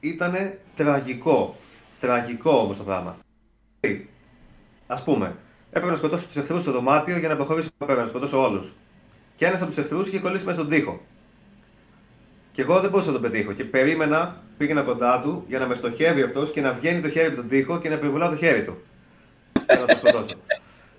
C: ήταν τραγικό. Τραγικό όμως το πράγμα. Α πούμε, έπρεπε να σκοτώσω τους εχθρούς στο δωμάτιο για να προχωρήσω πέρα, να σκοτώσω όλους. Και ένας από τους εχθρούς είχε κολλήσει μέσα στον τοίχο. Και εγώ δεν μπορούσα να τον πετύχω. Και περίμενα, πήγαινα κοντά του για να με στοχεύει αυτός και να βγαίνει το χέρι από τον τοίχο και να επιβουλάω το χέρι του. Για να το σκοτώσω.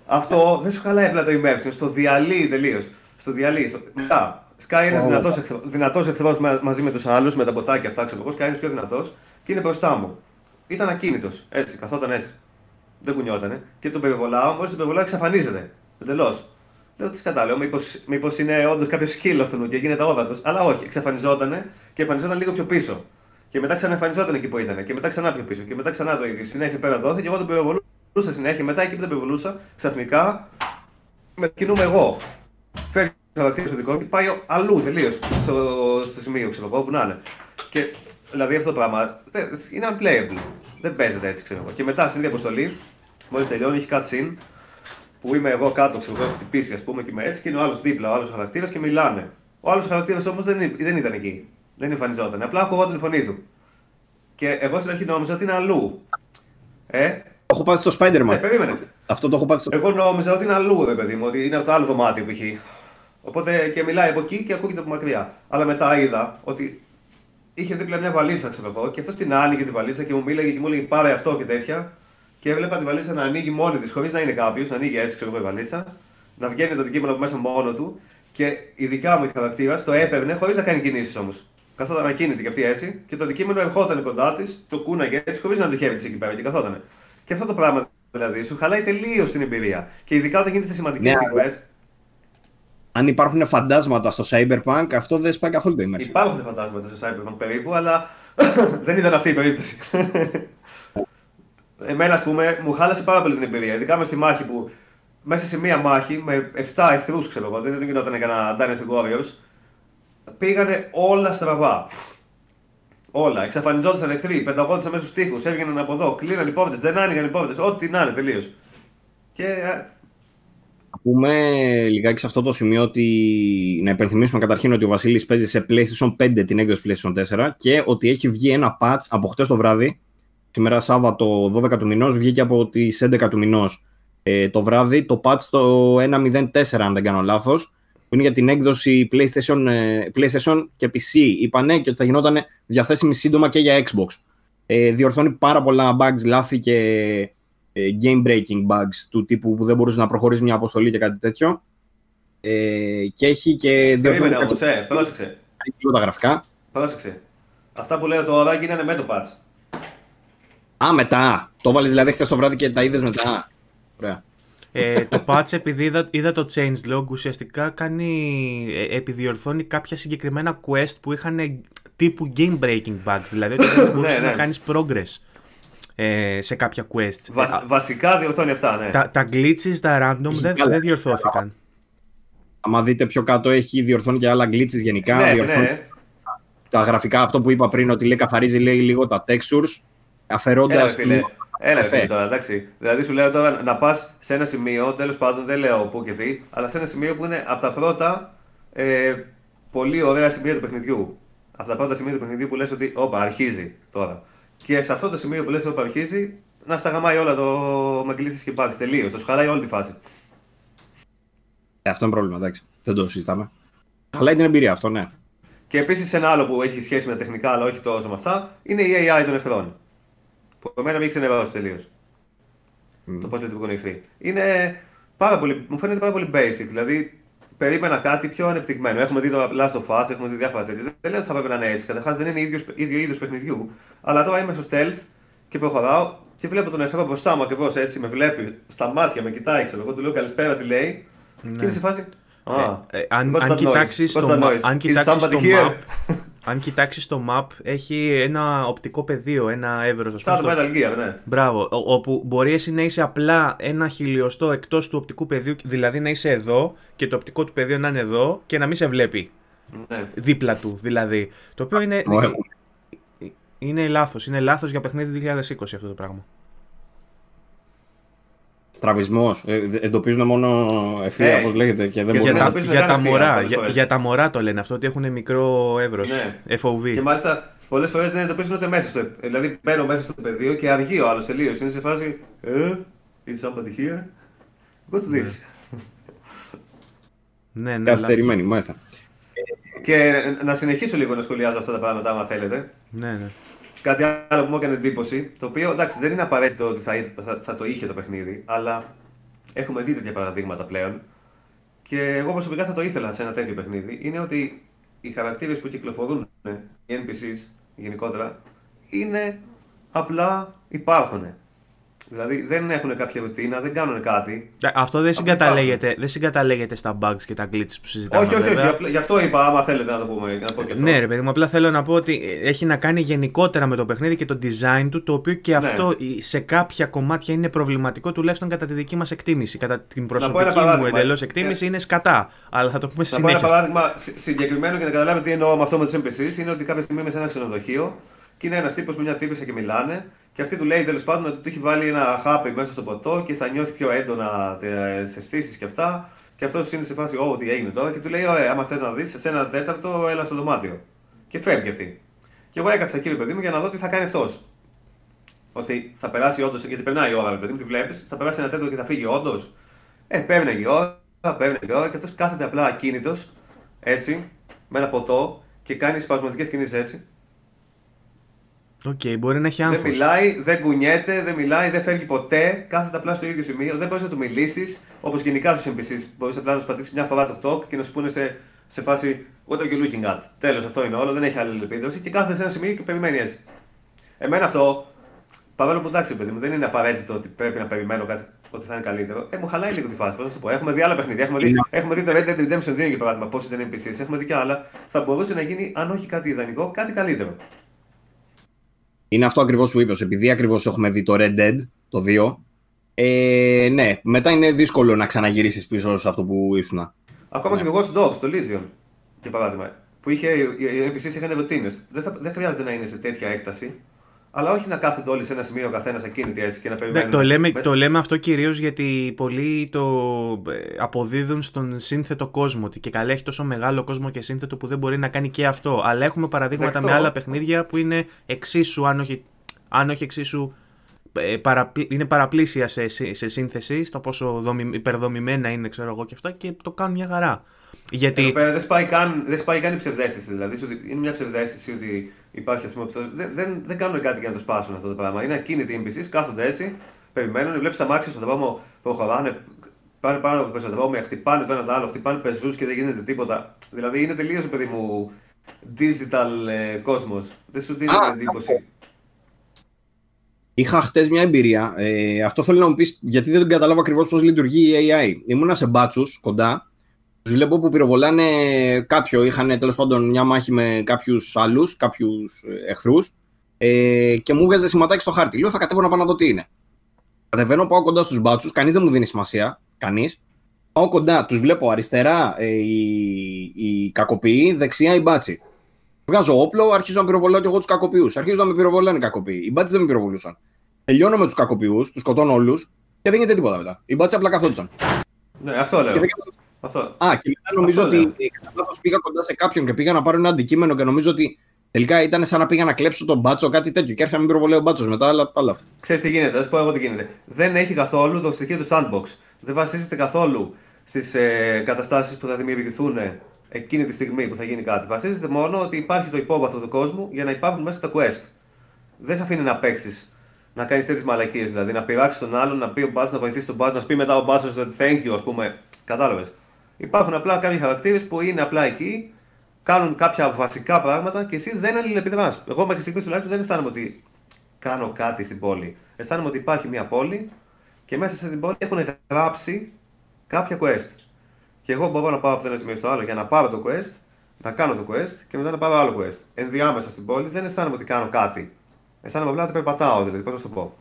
C: αυτό δεν σου χαλάει απλά το immersion, στο διαλύει τελείως. Στο διαλύει. Στο... Μετά, Σκάει ένα δυνατός εχθρό μαζί με τους άλλους, με τα ποτάκια αυτά, ξέρω εγώ. Σκάει ένα πιο δυνατός και είναι μπροστά μου. Ήταν ακίνητος. Έτσι, καθόταν έτσι. Δεν κουνιότανε. Και τον περιβολάω, μόλις τον περιβολάω εξαφανίζεται. Εντελώς. Λέω τι κατάλαβα, μήπως είναι όντως κάποιο σκύλο αυτού και γίνεται όβατο. Αλλά όχι, εξαφανιζότανε και εμφανιζόταν λίγο πιο πίσω. Και μετά ξαναεμφανιζόταν εκεί που ήταν. Και μετά ξανά πιο πίσω. Και μετά ξανά το ίδιο. Συνέχεια πέρα δόθηκε και εγώ τον περιβολούσα συνέχεια. Μετά εκεί που τον περιβολούσα, ξαφνικά με κινούμαι εγώ. Φεύγει χαρακτήρα στο δικό μου πάει αλλού τελείως. Στο, στο σημείο ξέρω εγώ που να είναι. Και δηλαδή αυτό το πράγμα είναι unplayable. Δεν παίζεται έτσι ξέρω εγώ. Και μετά στην ίδια αποστολή, μόλις τελειώνει, έχει cutscene που είμαι εγώ κάτω, ξέρω εγώ, έχω χτυπήσει ας πούμε και είμαι έτσι και είναι ο άλλος δίπλα, ο άλλος χαρακτήρας και μιλάνε. Ο άλλος χαρακτήρας όμως δεν, δεν ήταν εκεί. Δεν εμφανιζόταν. Απλά ακουγόταν η φωνή του. Και εγώ στην αρχή νόμιζα ότι είναι αλλού. Ε,
B: έχω πάθει στο Spider-Man.
C: Ε, περίμενε.
B: Αυτό το έχω πάθει στο
C: Εγώ νόμιζα ότι είναι αλλού, ρε παιδί μου, ότι είναι από το άλλο δωμάτιο που έχει. Οπότε και μιλάει από εκεί και ακούγεται από μακριά. Αλλά μετά είδα ότι είχε δίπλα μια βαλίτσα, ξέρω εγώ, και αυτός την άνοιγε τη βαλίτσα και μου μίλαγε και μου έλεγε πάρε αυτό και τέτοια. Και έβλεπα τη βαλίτσα να ανοίγει μόνη της, χωρίς να είναι κάποιος, να ανοίγει έτσι, ξέρω εγώ, η βαλίτσα, να βγαίνει το αντικείμενο από μέσα μόνο του και ειδικά μου η χαρακτήρα το έπαιρνε χωρίς να κάνει κινήσεις όμως. Καθόταν ακίνητη και αυτή έτσι και το αντικείμενο ερχόταν κοντά της, το κούναγε έτσι, χωρίς να το χέρι της εκεί πέρα και καθόταν. Και αυτό το πράγμα δηλαδή σου χαλάει τελείως την εμπειρία. Και ειδικά όταν γίνεται σε σημαντικές ναι, στιγμές,
B: αν υπάρχουν φαντάσματα στο Cyberpunk, αυτό δεν σπάει καθόλου το immersion.
C: Υπάρχουν φαντάσματα στο Cyberpunk περίπου, αλλά [laughs] δεν ήταν αυτή η περίπτωση. [laughs] Εμένα, ας πούμε, μου χάλασε πάρα πολύ την εμπειρία. Ειδικά μες στη μάχη που μέσα σε μία μάχη με 7 εχθρούς, ξέρω εγώ, δεν γινόταν κανένα Dynasty Warriors, πήγανε όλα στραβά. Όλα. Εξαφανιζόντουσαν εχθροί, πενταγόντουσαν μέσα στου τοίχου, έβγαιναν από εδώ, κλείναν οι πόρτες, δεν άνοιγαν οι πόρτες, ό,τι να είναι τελείως. Και ε,
B: πούμε λιγάκι σε αυτό το σημείο ότι να υπενθυμίσουμε καταρχήν ότι ο Βασίλης παίζει σε PlayStation 5 την έκδοση PlayStation 4 και ότι έχει βγει ένα patch από χτες το βράδυ σήμερα Σάββατο 12 του μηνός βγήκε από τις 11 του μηνός ε, το βράδυ το patch το 1.04 αν δεν κάνω λάθος που είναι για την έκδοση PlayStation, ε, PlayStation και PC είπανε και ότι θα γινόταν διαθέσιμη σύντομα και για Xbox ε, διορθώνει πάρα πολλά bugs, λάθη και ε, game breaking bugs του τύπου που δεν μπορούσε να προχωρήσει μια αποστολή και κάτι τέτοιο. Ε, και έχει και
C: δύο Περίμενε όμως, ε, πρόσεξε.
B: Έχει τα γραφικά.
C: Πρόσεξε. Αυτά που λέω τώρα γίνανε με το patch.
B: Α, μετά. Το βάλει δηλαδή χθες το βράδυ και τα είδες μετά. Ωραία.
A: Ε, το patch επειδή είδα, είδα το changelog ουσιαστικά κάνει, ε, επιδιορθώνει κάποια συγκεκριμένα quest που είχαν τύπου game breaking bugs δηλαδή ότι δεν μπορούσες
C: Ναι,
A: να
C: ναι.
A: κάνεις progress ε, σε κάποια quest
C: Βα-
A: Ε, α,
C: βασικά διορθώνει αυτά, ναι.
A: τα, τα glitches, τα random δεν,
B: καλά.
A: δεν διορθώθηκαν
B: Άμα δείτε πιο κάτω, έχει διορθώνει και άλλα glitches γενικά.
C: ναι,
B: διορθώνει
C: ναι.
B: τα γραφικά, αυτό που είπα πριν, ότι λέει καθαρίζει λέει, λίγο τα textures, αφαιρώντας.
C: Έλα, ρε φίλε. Έλα, ρε φίλε
B: Εφέ.
C: τώρα, εντάξει. Δηλαδή σου λέω τώρα να πας σε ένα σημείο, τέλος πάντων δεν λέω πού και τι, αλλά σε ένα σημείο που είναι από τα πρώτα ε, πολύ ωραία σημεία του παιχνιδιού. Από τα πρώτα σημεία του παιχνιδιού που λες ότι, όπα, αρχίζει τώρα. Και σε αυτό το σημείο που λες, όπα, αρχίζει, να σταγαμάει όλα το με κλήσεις και bugs τελείως. Το σχαράει όλη τη φάση.
B: Ε, αυτό είναι πρόβλημα, εντάξει. Δεν το συζητάμε. Χαλάει την εμπειρία αυτό, ναι.
C: Και επίσης ένα άλλο που έχει σχέση με τα τεχνικά, αλλά όχι τόσο με αυτά, είναι η AI των εχθρών. Που εμένα με έχει ξενερώσει τελείως. Το πώς λειτουργούν οι εχθροί. Είναι πάρα πολύ, μου φαίνεται πάρα πολύ basic. Δηλαδή, περίμενα κάτι πιο ανεπτυγμένο. Έχουμε δει το Last of Us, έχουμε δει διάφορα τέτοια. Δεν λέω ότι θα πρέπει να είναι έτσι. Καταρχάς δεν είναι ίδιος, ίδιο είδος παιχνιδιού. Αλλά τώρα είμαι στο stealth και προχωράω και βλέπω τον εχθρό μπροστά μου ακριβώς έτσι. Με βλέπει στα μάτια, με κοιτάει, ξέρω εγώ, του λέω καλησπέρα, τι λέει. Και είναι σε φάση. Α,
A: Ε, αν,
C: what's
A: αν
C: that
A: κοιτάξεις
C: noise?
A: το,
C: What's that
A: ma-
C: noise?
A: αν
C: Is
A: κοιτάξεις
C: somebody
A: το
C: here?
A: map [laughs] αν κοιτάξεις το map έχει ένα οπτικό πεδίο, ένα εύρος ας πούμε,
C: Σαν το
A: στο-
C: Metal Gear, ναι.
A: Μπράβο, ο- όπου μπορείς εσύ να είσαι απλά ένα χιλιοστό εκτός του οπτικού πεδίου, δηλαδή να είσαι εδώ και το οπτικό του πεδίο να είναι εδώ και να μην σε βλέπει
C: ναι.
A: δίπλα του δηλαδή. Το οποίο είναι,
B: Το έχουμε.
A: είναι λάθος, είναι λάθος για παιχνίδι 2020 αυτό το πράγμα.
B: Στραβισμός. Ε, εντοπίζουν μόνο ευθεία,
C: Ε,
B: όπως λέγεται, και δεν
C: και
B: μπορούν
A: Για
B: να.
A: τα,
C: εντοπίζουν
A: για, τα
C: καν ευθεία
A: μωρά,
C: πολλές
A: για,
C: φορές.
A: για τα μωρά το λένε αυτό ότι έχουν μικρό εύρος,
C: Ναι.
A: FOV.
C: Και μάλιστα πολλές φορές δεν εντοπίζουν ούτε μέσα στο. Δηλαδή μπαίνω μέσα στο πεδίο και αργεί ο άλλος τελείως. Είναι σε φάση. Ε, is somebody here? What's this?
A: Ναι, ναι,
B: Καθυστερημένοι, μάλιστα.
C: Και να συνεχίσω λίγο να σχολιάζω αυτά τα πράγματα, άμα θέλετε.
A: λάθος. Ναι, ναι.
C: Κάτι άλλο που μου έκανε εντύπωση, το οποίο εντάξει δεν είναι απαραίτητο ότι θα, θα, θα το είχε το παιχνίδι, αλλά έχουμε δει τέτοια παραδείγματα πλέον. Και εγώ προσωπικά θα το ήθελα σε ένα τέτοιο παιχνίδι. Είναι ότι οι χαρακτήρες που κυκλοφορούν, οι NPCs γενικότερα, είναι απλά υπάρχουν. Δηλαδή δεν έχουν κάποια ρουτίνα, δεν κάνουν κάτι.
A: Ε, Αυτό δεν
C: Απλά
A: συγκαταλέγεται, δεν συγκαταλέγεται στα bugs και τα glitches που συζητάμε.
C: όχι, όχι, όχι.
A: βέβαια.
C: απλά- Γι' αυτό είπα, άμα θέλετε να το πούμε. Να πω και αυτό.
A: Ναι, ρε παιδί μου, απλά θέλω να πω ότι έχει να κάνει γενικότερα με το παιχνίδι και το design του, το οποίο και
C: Ναι.
A: αυτό σε κάποια κομμάτια είναι προβληματικό, τουλάχιστον κατά τη δική μας εκτίμηση. Κατά την
C: πω
A: προσωπική
C: ένα
A: μου
C: παράδειγμα.
A: εντελώς εκτίμηση
C: Ε.
A: είναι σκατά. Αλλά θα το πούμε στη
C: Να πω ένα
A: συνέχεια.
C: παράδειγμα συ- συγκεκριμένο και να καταλάβετε τι εννοώ με αυτό με τους NPCs. Είναι ότι κάποια στιγμή είμαι σε ένα ξενοδοχείο και είναι ένας τύπος με μια τύπησα και μιλάνε. Και αυτή του λέει τέλος πάντων ότι του έχει βάλει ένα χάπι μέσα στο ποτό και θα νιώθει πιο έντονα τι αισθήσει και αυτά. Και αυτός είναι σε φάση, Ω, τι έγινε τώρα. Και του λέει, Ωραία, άμα θες να δεις, σε ένα τέταρτο, έλα στο δωμάτιο. Και φεύγει αυτή. Και εγώ έκατσα εκεί, ρε παιδί μου, για να δω τι θα κάνει αυτός. Ότι θα περάσει όντως, γιατί περνάει η ώρα, ρε παιδί μου, τη βλέπεις, θα περάσει ένα τέταρτο και θα φύγει όντως. Ε, παίρνει η ώρα, παίρνει η ώρα και αυτός κάθεται απλά ακίνητος, έτσι, με ένα ποτό και κάνει σπασματικές κινήσεις έτσι.
A: Οκ, μπορεί να έχει
C: Δεν
A: άγχος.
C: μιλάει, δεν κουνιέται, δεν μιλάει, δεν φεύγει ποτέ, κάθεται απλά στο ίδιο σημείο. Δεν μπορείς να του μιλήσεις, όπως γενικά στους NPCs. Μπορείς απλά να τους πατήσεις μια φορά το talk και να σου πούνε σε, σε φάση What are you looking at? Τέλος, αυτό είναι όλο, δεν έχει άλλη επίδραση και κάθεται σε ένα σημείο και περιμένει έτσι. Εμένα αυτό, παρόλο που εντάξει, παιδί μου, δεν είναι απαραίτητο ότι πρέπει να περιμένω κάτι ότι θα είναι καλύτερο. Ε, μου χαλάει λίγο τη φάση. Πώς να σου πω. Έχουμε δει άλλα παιχνίδια. Έχουμε δει, έχουμε δει το Red Dead Redemption 2 για παράδειγμα, πώς ήταν NPCs. Έχουμε δει και άλλα. Θα μπορούσε να γίνει, αν όχι κάτι ιδανικό, κάτι καλύτερο.
B: Είναι αυτό ακριβώς που είπες. Επειδή ακριβώς έχουμε δει το Red Dead, το 2, ε, ναι, μετά είναι δύσκολο να ξαναγυρίσεις πίσω σε αυτό που ήσουν.
C: Ακόμα
B: Ναι.
C: και το Watch Dogs, το Legion, για παράδειγμα. Που είχε, οι NPCs είχαν ρουτίνε. Δεν, θα- δεν χρειάζεται να είναι σε τέτοια έκταση. Αλλά όχι να κάθονται όλοι σε ένα σημείο ο καθένας ακίνητοι έτσι και να
A: Ναι,
C: περιμένουν.
A: το, λέμε,
C: Με-
A: το λέμε αυτό κυρίως γιατί πολλοί το ε, αποδίδουν στον σύνθετο κόσμο ότι και καλά έχει τόσο μεγάλο κόσμο και σύνθετο που δεν μπορεί να κάνει και αυτό αλλά έχουμε παραδείγματα
C: Δεκτό.
A: με άλλα παιχνίδια που είναι εξίσου αν όχι, αν όχι εξίσου ε, παραπλ- είναι παραπλήσια σε, σε, σε σύνθεση στο πόσο δομη, υπερδομημένα είναι ξέρω εγώ και αυτά και το κάνουν μια χαρά γιατί
C: Εδώ πέρα δεν σπάει καν, δεν σπάει καν η ψευδέστηση. Δηλαδή, ότι είναι μια ψευδέστηση ότι υπάρχει ας πούμε, αυτό. Δεν, δεν, δεν κάνουν κάτι για να το σπάσουν αυτό το πράγμα. Είναι ακίνητοι οι NPCs, κάθονται έτσι, περιμένουν, βλέπεις τα μάξια στον δρόμο, προχωράνε, πάνε πάνω από το πεζοδρόμια, χτυπάνε το ένα το άλλο, χτυπάνε πεζούς και δεν γίνεται τίποτα. Δηλαδή είναι τελείως παιδί μου digital ε, κόσμος. Δεν σου δίνει
B: Α,
C: την εντύπωση.
B: Είχα χτες μια εμπειρία. Ε, αυτό θέλω να μου πεις, γιατί δεν καταλάβω ακριβώς πώς λειτουργεί η AI. Ήμουνα σε μπάτσους κοντά. Του βλέπω που πυροβολάνε κάποιο. Είχαν τέλος πάντων μια μάχη με κάποιους άλλους, κάποιους εχθρούς. Ε, και μου βγάζει σηματάκι στο χάρτη. Λέω θα κατέβω να πάω να δω τι είναι. Κατεβαίνω, πάω κοντά στους μπάτσους. Κανείς δεν μου δίνει σημασία. Κανείς. Πάω κοντά, τους βλέπω αριστερά ε, οι, οι κακοποιοί, δεξιά οι μπάτσι. Βγάζω όπλο, αρχίζω να πυροβολάω και εγώ τους κακοποιούς. Αρχίζω να με πυροβολάνε οι κακοποιοί. Οι μπάτσι δεν με πυροβολούσαν. Τελειώνω με τους κακοποιούς, τους σκοτώνω όλους και δεν γίνεται τίποτα μετά. Οι μπάτσι απλά καθόντουσαν.
C: Ναι, αυτό λέω. Και δεν...
B: αυτό. Α, και μετά νομίζω αυτό ότι κατά πήγα κοντά σε κάποιον και πήγα να πάρω ένα αντικείμενο και νομίζω ότι τελικά ήταν σαν να πήγα να κλέψω τον μπάτσο, κάτι τέτοιο. Και έρθει να μην πυροβολέω ο μπάτσος μετά, αλλά πάλι αυτό.
C: Ξέρεις τι γίνεται, θα σου πω εγώ τι γίνεται. Δεν έχει καθόλου το στοιχείο του sandbox. Δεν βασίζεται καθόλου στις ε, καταστάσεις που θα δημιουργηθούν εκείνη τη στιγμή που θα γίνει κάτι. Βασίζεται μόνο ότι υπάρχει το υπόβαθρο του κόσμου για να υπάρχουν μέσα τα quest. Δεν σε αφήνει να παίξεις, να κάνεις τέτοιες μαλακίες. Δηλαδή να πειράξεις τον άλλον, να πει ο μπάτσος, να βοηθήσει τον μπάτσο, να πει μετά ο μπάτσος ότι thank you, ας πούμε. Κατάλαβες. Υπάρχουν απλά κάποιοι χαρακτήρες που είναι απλά εκεί, κάνουν κάποια βασικά πράγματα και εσύ δεν αλληλεπιδράς. Εγώ μέχρι στιγμής τουλάχιστον δεν αισθάνομαι ότι κάνω κάτι στην πόλη. Αισθάνομαι ότι υπάρχει μια πόλη και μέσα σε την πόλη έχουν γράψει κάποια quest. Και εγώ μπορώ να πάω από το ένα σημείο στο άλλο για να πάρω το quest, να κάνω το quest και μετά να πάρω άλλο quest. Ενδιάμεσα στην πόλη δεν αισθάνομαι ότι κάνω κάτι. Αισθάνομαι απλά ότι περπατάω, δηλαδή, πώς να το πω.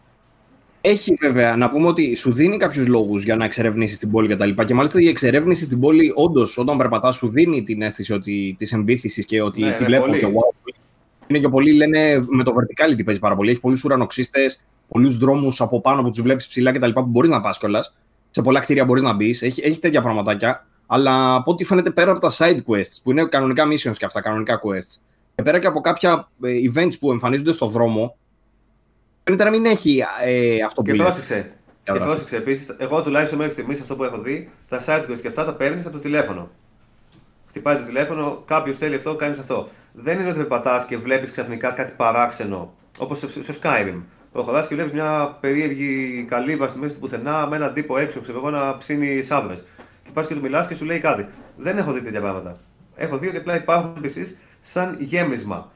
B: Έχει βέβαια να πούμε ότι σου δίνει κάποιους λόγους για να εξερευνήσεις την πόλη κτλ. Και, και μάλιστα η εξερεύνηση στην πόλη, όντως, όταν περπατάς, σου δίνει την αίσθηση της εμπίθησης και ότι ναι, τη ναι, βλέπω πολύ. και wow. Είναι και πολλοί λένε με το verticality παίζει πάρα πολύ. Έχει πολλούς ουρανοξύστες, πολλούς δρόμους από πάνω που τους βλέπεις ψηλά κτλ. που μπορείς να πας κιόλας. Σε πολλά κτίρια μπορείς να μπεις. Έχει, έχει τέτοια πραγματάκια. Αλλά από ό,τι φαίνεται πέρα από τα side quests, που είναι κανονικά missions και αυτά, κανονικά quests, και πέρα και από κάποια ε, events που εμφανίζονται στο δρόμο, φαίνεται να μην έχει ε, αυτό που
C: Και πρόσεξε. Και πρόσεξε επίσης, εγώ τουλάχιστον μέχρι στιγμής αυτό που έχω δει, τα side quests και αυτά τα παίρνεις από το τηλέφωνο. Χτυπάει το τηλέφωνο, κάποιος θέλει αυτό, κάνεις αυτό. Δεν είναι ότι περπατά και βλέπεις ξαφνικά κάτι παράξενο, όπως στο Skyrim. Προχωρά και βλέπεις μια περίεργη καλύβα στη μέση του πουθενά με έναν τύπο έξω, ξέρω εγώ, να ψήνει σάβρες και πας και του μιλάς και σου λέει κάτι. Δεν έχω δει τέτοια πράγματα. Έχω δει ότι απλά υπάρχουν επίσης σαν γέμισμα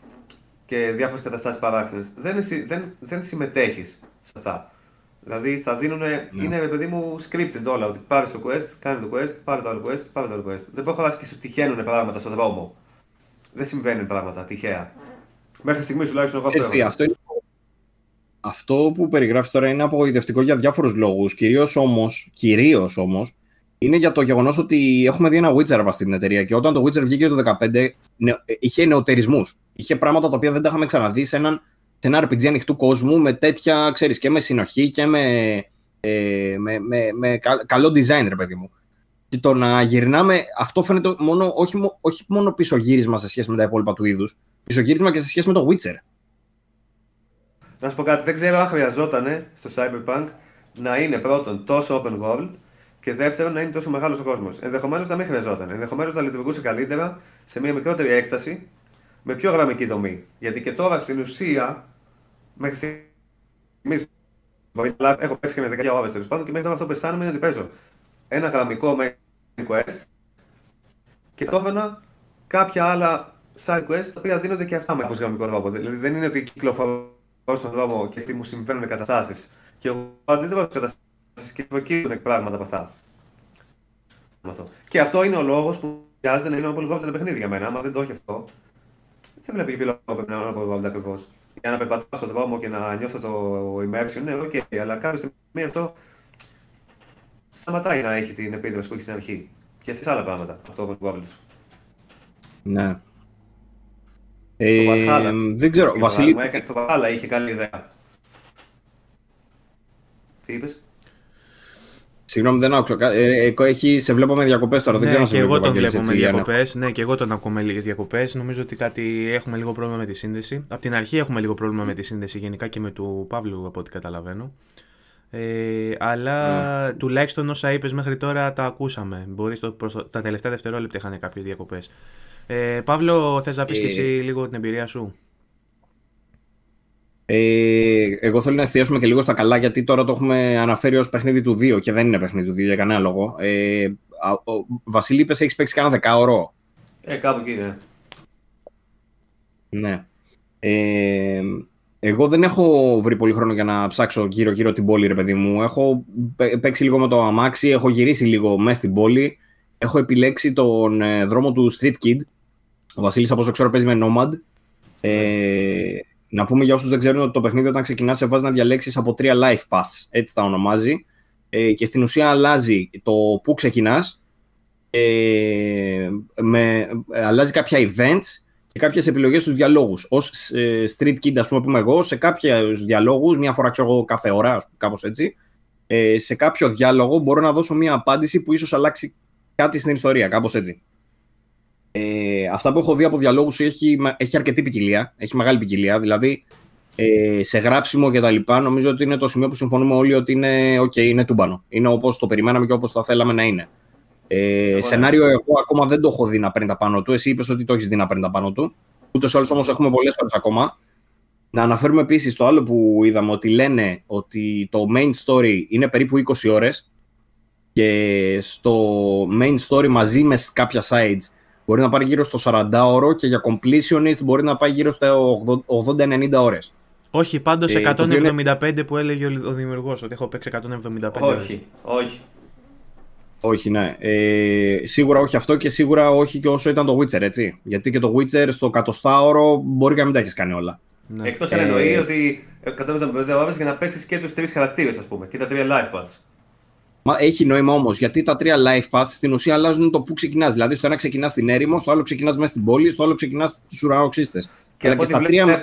C: και διάφορες καταστάσεις παράξενες. Δεν, δεν, δεν συμμετέχεις σε αυτά. Δηλαδή θα δίνουν. Ναι. Είναι παιδί μου scripted όλα. Ότι πάρει το quest, κάνει το quest, πάρει το άλλο quest, πάρει το άλλο quest. Δεν προχωρά και σου τυχαίνουν πράγματα στον δρόμο. Δεν συμβαίνουν πράγματα τυχαία. Μέχρι στιγμής τουλάχιστον εγώ
B: αυτό. Αυτό, είναι... αυτό που περιγράφεις τώρα είναι απογοητευτικό για διάφορους λόγους. Κυρίως όμως, κυρίως όμως, είναι για το γεγονός ότι έχουμε δει ένα Witcher στην εταιρεία και όταν το Witcher βγήκε το 2015 είχε νεοτερισμούς. Είχε πράγματα τα οποία δεν τα είχαμε ξαναδεί σε, έναν, σε ένα RPG ανοιχτού κόσμου με τέτοια, ξέρεις, και με συνοχή και με, ε, με, με, με καλό design, ρε παιδί μου. Και το να γυρνάμε, αυτό φαίνεται μόνο, όχι, όχι μόνο πίσω γύρισμα σε σχέση με τα υπόλοιπα του είδους, πίσω γύρισμα και σε σχέση με το Witcher.
C: Να σου πω κάτι, δεν ξέρω αν χρειαζόταν στο Cyberpunk να είναι πρώτον τόσο open world και δεύτερον, να είναι τόσο μεγάλος ο κόσμος. Ενδεχομένως να μην χρειαζόταν. Ενδεχομένως να λειτουργούσε καλύτερα σε μια μικρότερη έκταση με πιο γραμμική δομή. Γιατί και τώρα στην ουσία, μέχρι στιγμής. Έχω παίξει και με 10 ώρες τέλος πάντων και μέχρι τώρα αυτό που αισθάνομαι είναι ότι παίζω ένα γραμμικό main quest και ταυτόχρονα κάποια άλλα side quest τα οποία δίνονται και αυτά με γραμμικό τρόπο. Δηλαδή δεν είναι ότι κυκλοφορώ στον δρόμο και μου συμβαίνουν καταστάσεις και εγώ αντιδρώ στις καταστάσεις και προκύπτουν πράγματα από αυτά. Και αυτό είναι ο λόγος που χρειάζεται να είναι open world ένα παιχνίδι για μένα. Άμα δεν το έχει αυτό, δεν βλέπω για ποιο λόγο πρέπει να είναι open world ακριβώς. Για να περπατάω στον δρόμο και να νιώθω το immersion, ναι, OK, okay, αλλά κάποια στιγμή αυτό σταματάει να έχει την επίδραση που έχει στην αρχή. Και θε άλλα πράγματα αυτό το open world σου.
B: Ναι.
C: Ε,
B: δεν ξέρω, Βασίλη.
C: Το Valhalla είχε καλή ιδέα. Τι είπες;
B: Συγγνώμη, δεν άκουσα. Ε, ε, έχει, σε βλέπω με διακοπές τώρα.
A: Ναι,
B: δεν ξέρω
A: και εγώ τον βλέπω με διακοπές. Ναι, και εγώ τον ακούω με λίγες διακοπές. Νομίζω ότι κάτι έχουμε λίγο πρόβλημα με τη σύνδεση. Από την αρχή έχουμε λίγο πρόβλημα με τη σύνδεση γενικά και με του Παύλου, από ό,τι καταλαβαίνω. Ε, αλλά mm. τουλάχιστον όσα είπες μέχρι τώρα τα ακούσαμε. Μπορείς τα τελευταία δευτερόλεπτα είχαν κάποιες διακοπές. Ε, Παύλο, θες να πεις και εσύ λίγο την εμπειρία σου;
B: Ε, εγώ θέλω να εστιάσουμε και λίγο στα καλά, γιατί τώρα το έχουμε αναφέρει ως παιχνίδι του 2 και δεν είναι παιχνίδι του 2 για κανένα λόγο. Ε, ο Βασίλη, είπες, έχεις παίξει κανένα δεκάωρο;
C: Ε, κάπου εκεί είναι.
B: Ναι. Ε, εγώ δεν έχω βρει πολύ χρόνο για να ψάξω γύρω-γύρω την πόλη, ρε παιδί μου. Έχω παίξει λίγο με το αμάξι, έχω γυρίσει λίγο μέσα στην πόλη. Έχω επιλέξει τον ε, δρόμο του Street Kid. Ο Βασίλης, από όσο ξέρω, παίζει με Nomad. Ε, να πούμε για όσους δεν ξέρουν ότι το παιχνίδι όταν ξεκινάς σε βάζει να διαλέξεις από τρία life paths. Έτσι τα ονομάζει. Ε, και στην ουσία αλλάζει το πού ξεκινάς. Ε, με, αλλάζει κάποια events και κάποιες επιλογές στους διαλόγους. Ω ε, street kid, ας πούμε, πούμε εγώ, σε κάποιους διαλόγους, μία φορά ξέρω εγώ κάθε ώρα, κάπως έτσι, ε, σε κάποιο διάλογο μπορώ να δώσω μία απάντηση που ίσως αλλάξει κάτι στην ιστορία, κάπως έτσι. Ε, αυτά που έχω δει από διαλόγους έχει, έχει αρκετή ποικιλία, έχει μεγάλη ποικιλία. Δηλαδή, ε, σε γράψιμο και τα λοιπά, νομίζω ότι είναι το σημείο που συμφωνούμε όλοι ότι είναι, okay, είναι τούμπανο. Είναι όπως το περιμέναμε και όπως το θέλαμε να είναι. Ε, σενάριο εγώ ακόμα δεν το έχω δει να παίρνει τα πάνω του. Εσύ είπες ότι το έχεις δει να παίρνει τα πάνω του. Ούτως ή άλλως όμως έχουμε πολλές ώρες ακόμα. Να αναφέρουμε επίσης το άλλο που είδαμε ότι λένε ότι το main story είναι περίπου 20 ώρες και στο main story μαζί με κάποια sides μπορεί να πάρει γύρω στο 40 ώρο και για completionist μπορεί να πάει γύρω στα 80-90 ώρες.
A: Όχι, πάντως ε, 175 που έλεγε ο δημιουργός, ότι έχω παίξει 175.
C: Όχι, όχι.
B: Όχι, ναι. Ε, σίγουρα όχι αυτό και σίγουρα όχι και όσο ήταν το Witcher, έτσι. Γιατί και το Witcher στο κατοστάωρο μπορεί και να μην τα έχεις κάνει όλα.
C: Ναι. Εκτός αν ε, εννοεί ότι 175 ώρες για να παίξεις και τους τρεις χαρακτήρες, ας πούμε, και τα τρία life paths.
B: Μα έχει νόημα όμως, γιατί τα τρία life paths στην ουσία αλλάζουν το που ξεκινάς. Δηλαδή, στο ένα ξεκινάς στην έρημο, στο άλλο ξεκινάς μέσα στην πόλη, στο άλλο ξεκινάς στου ουρανοξύστε.
C: Και, και στα τρία.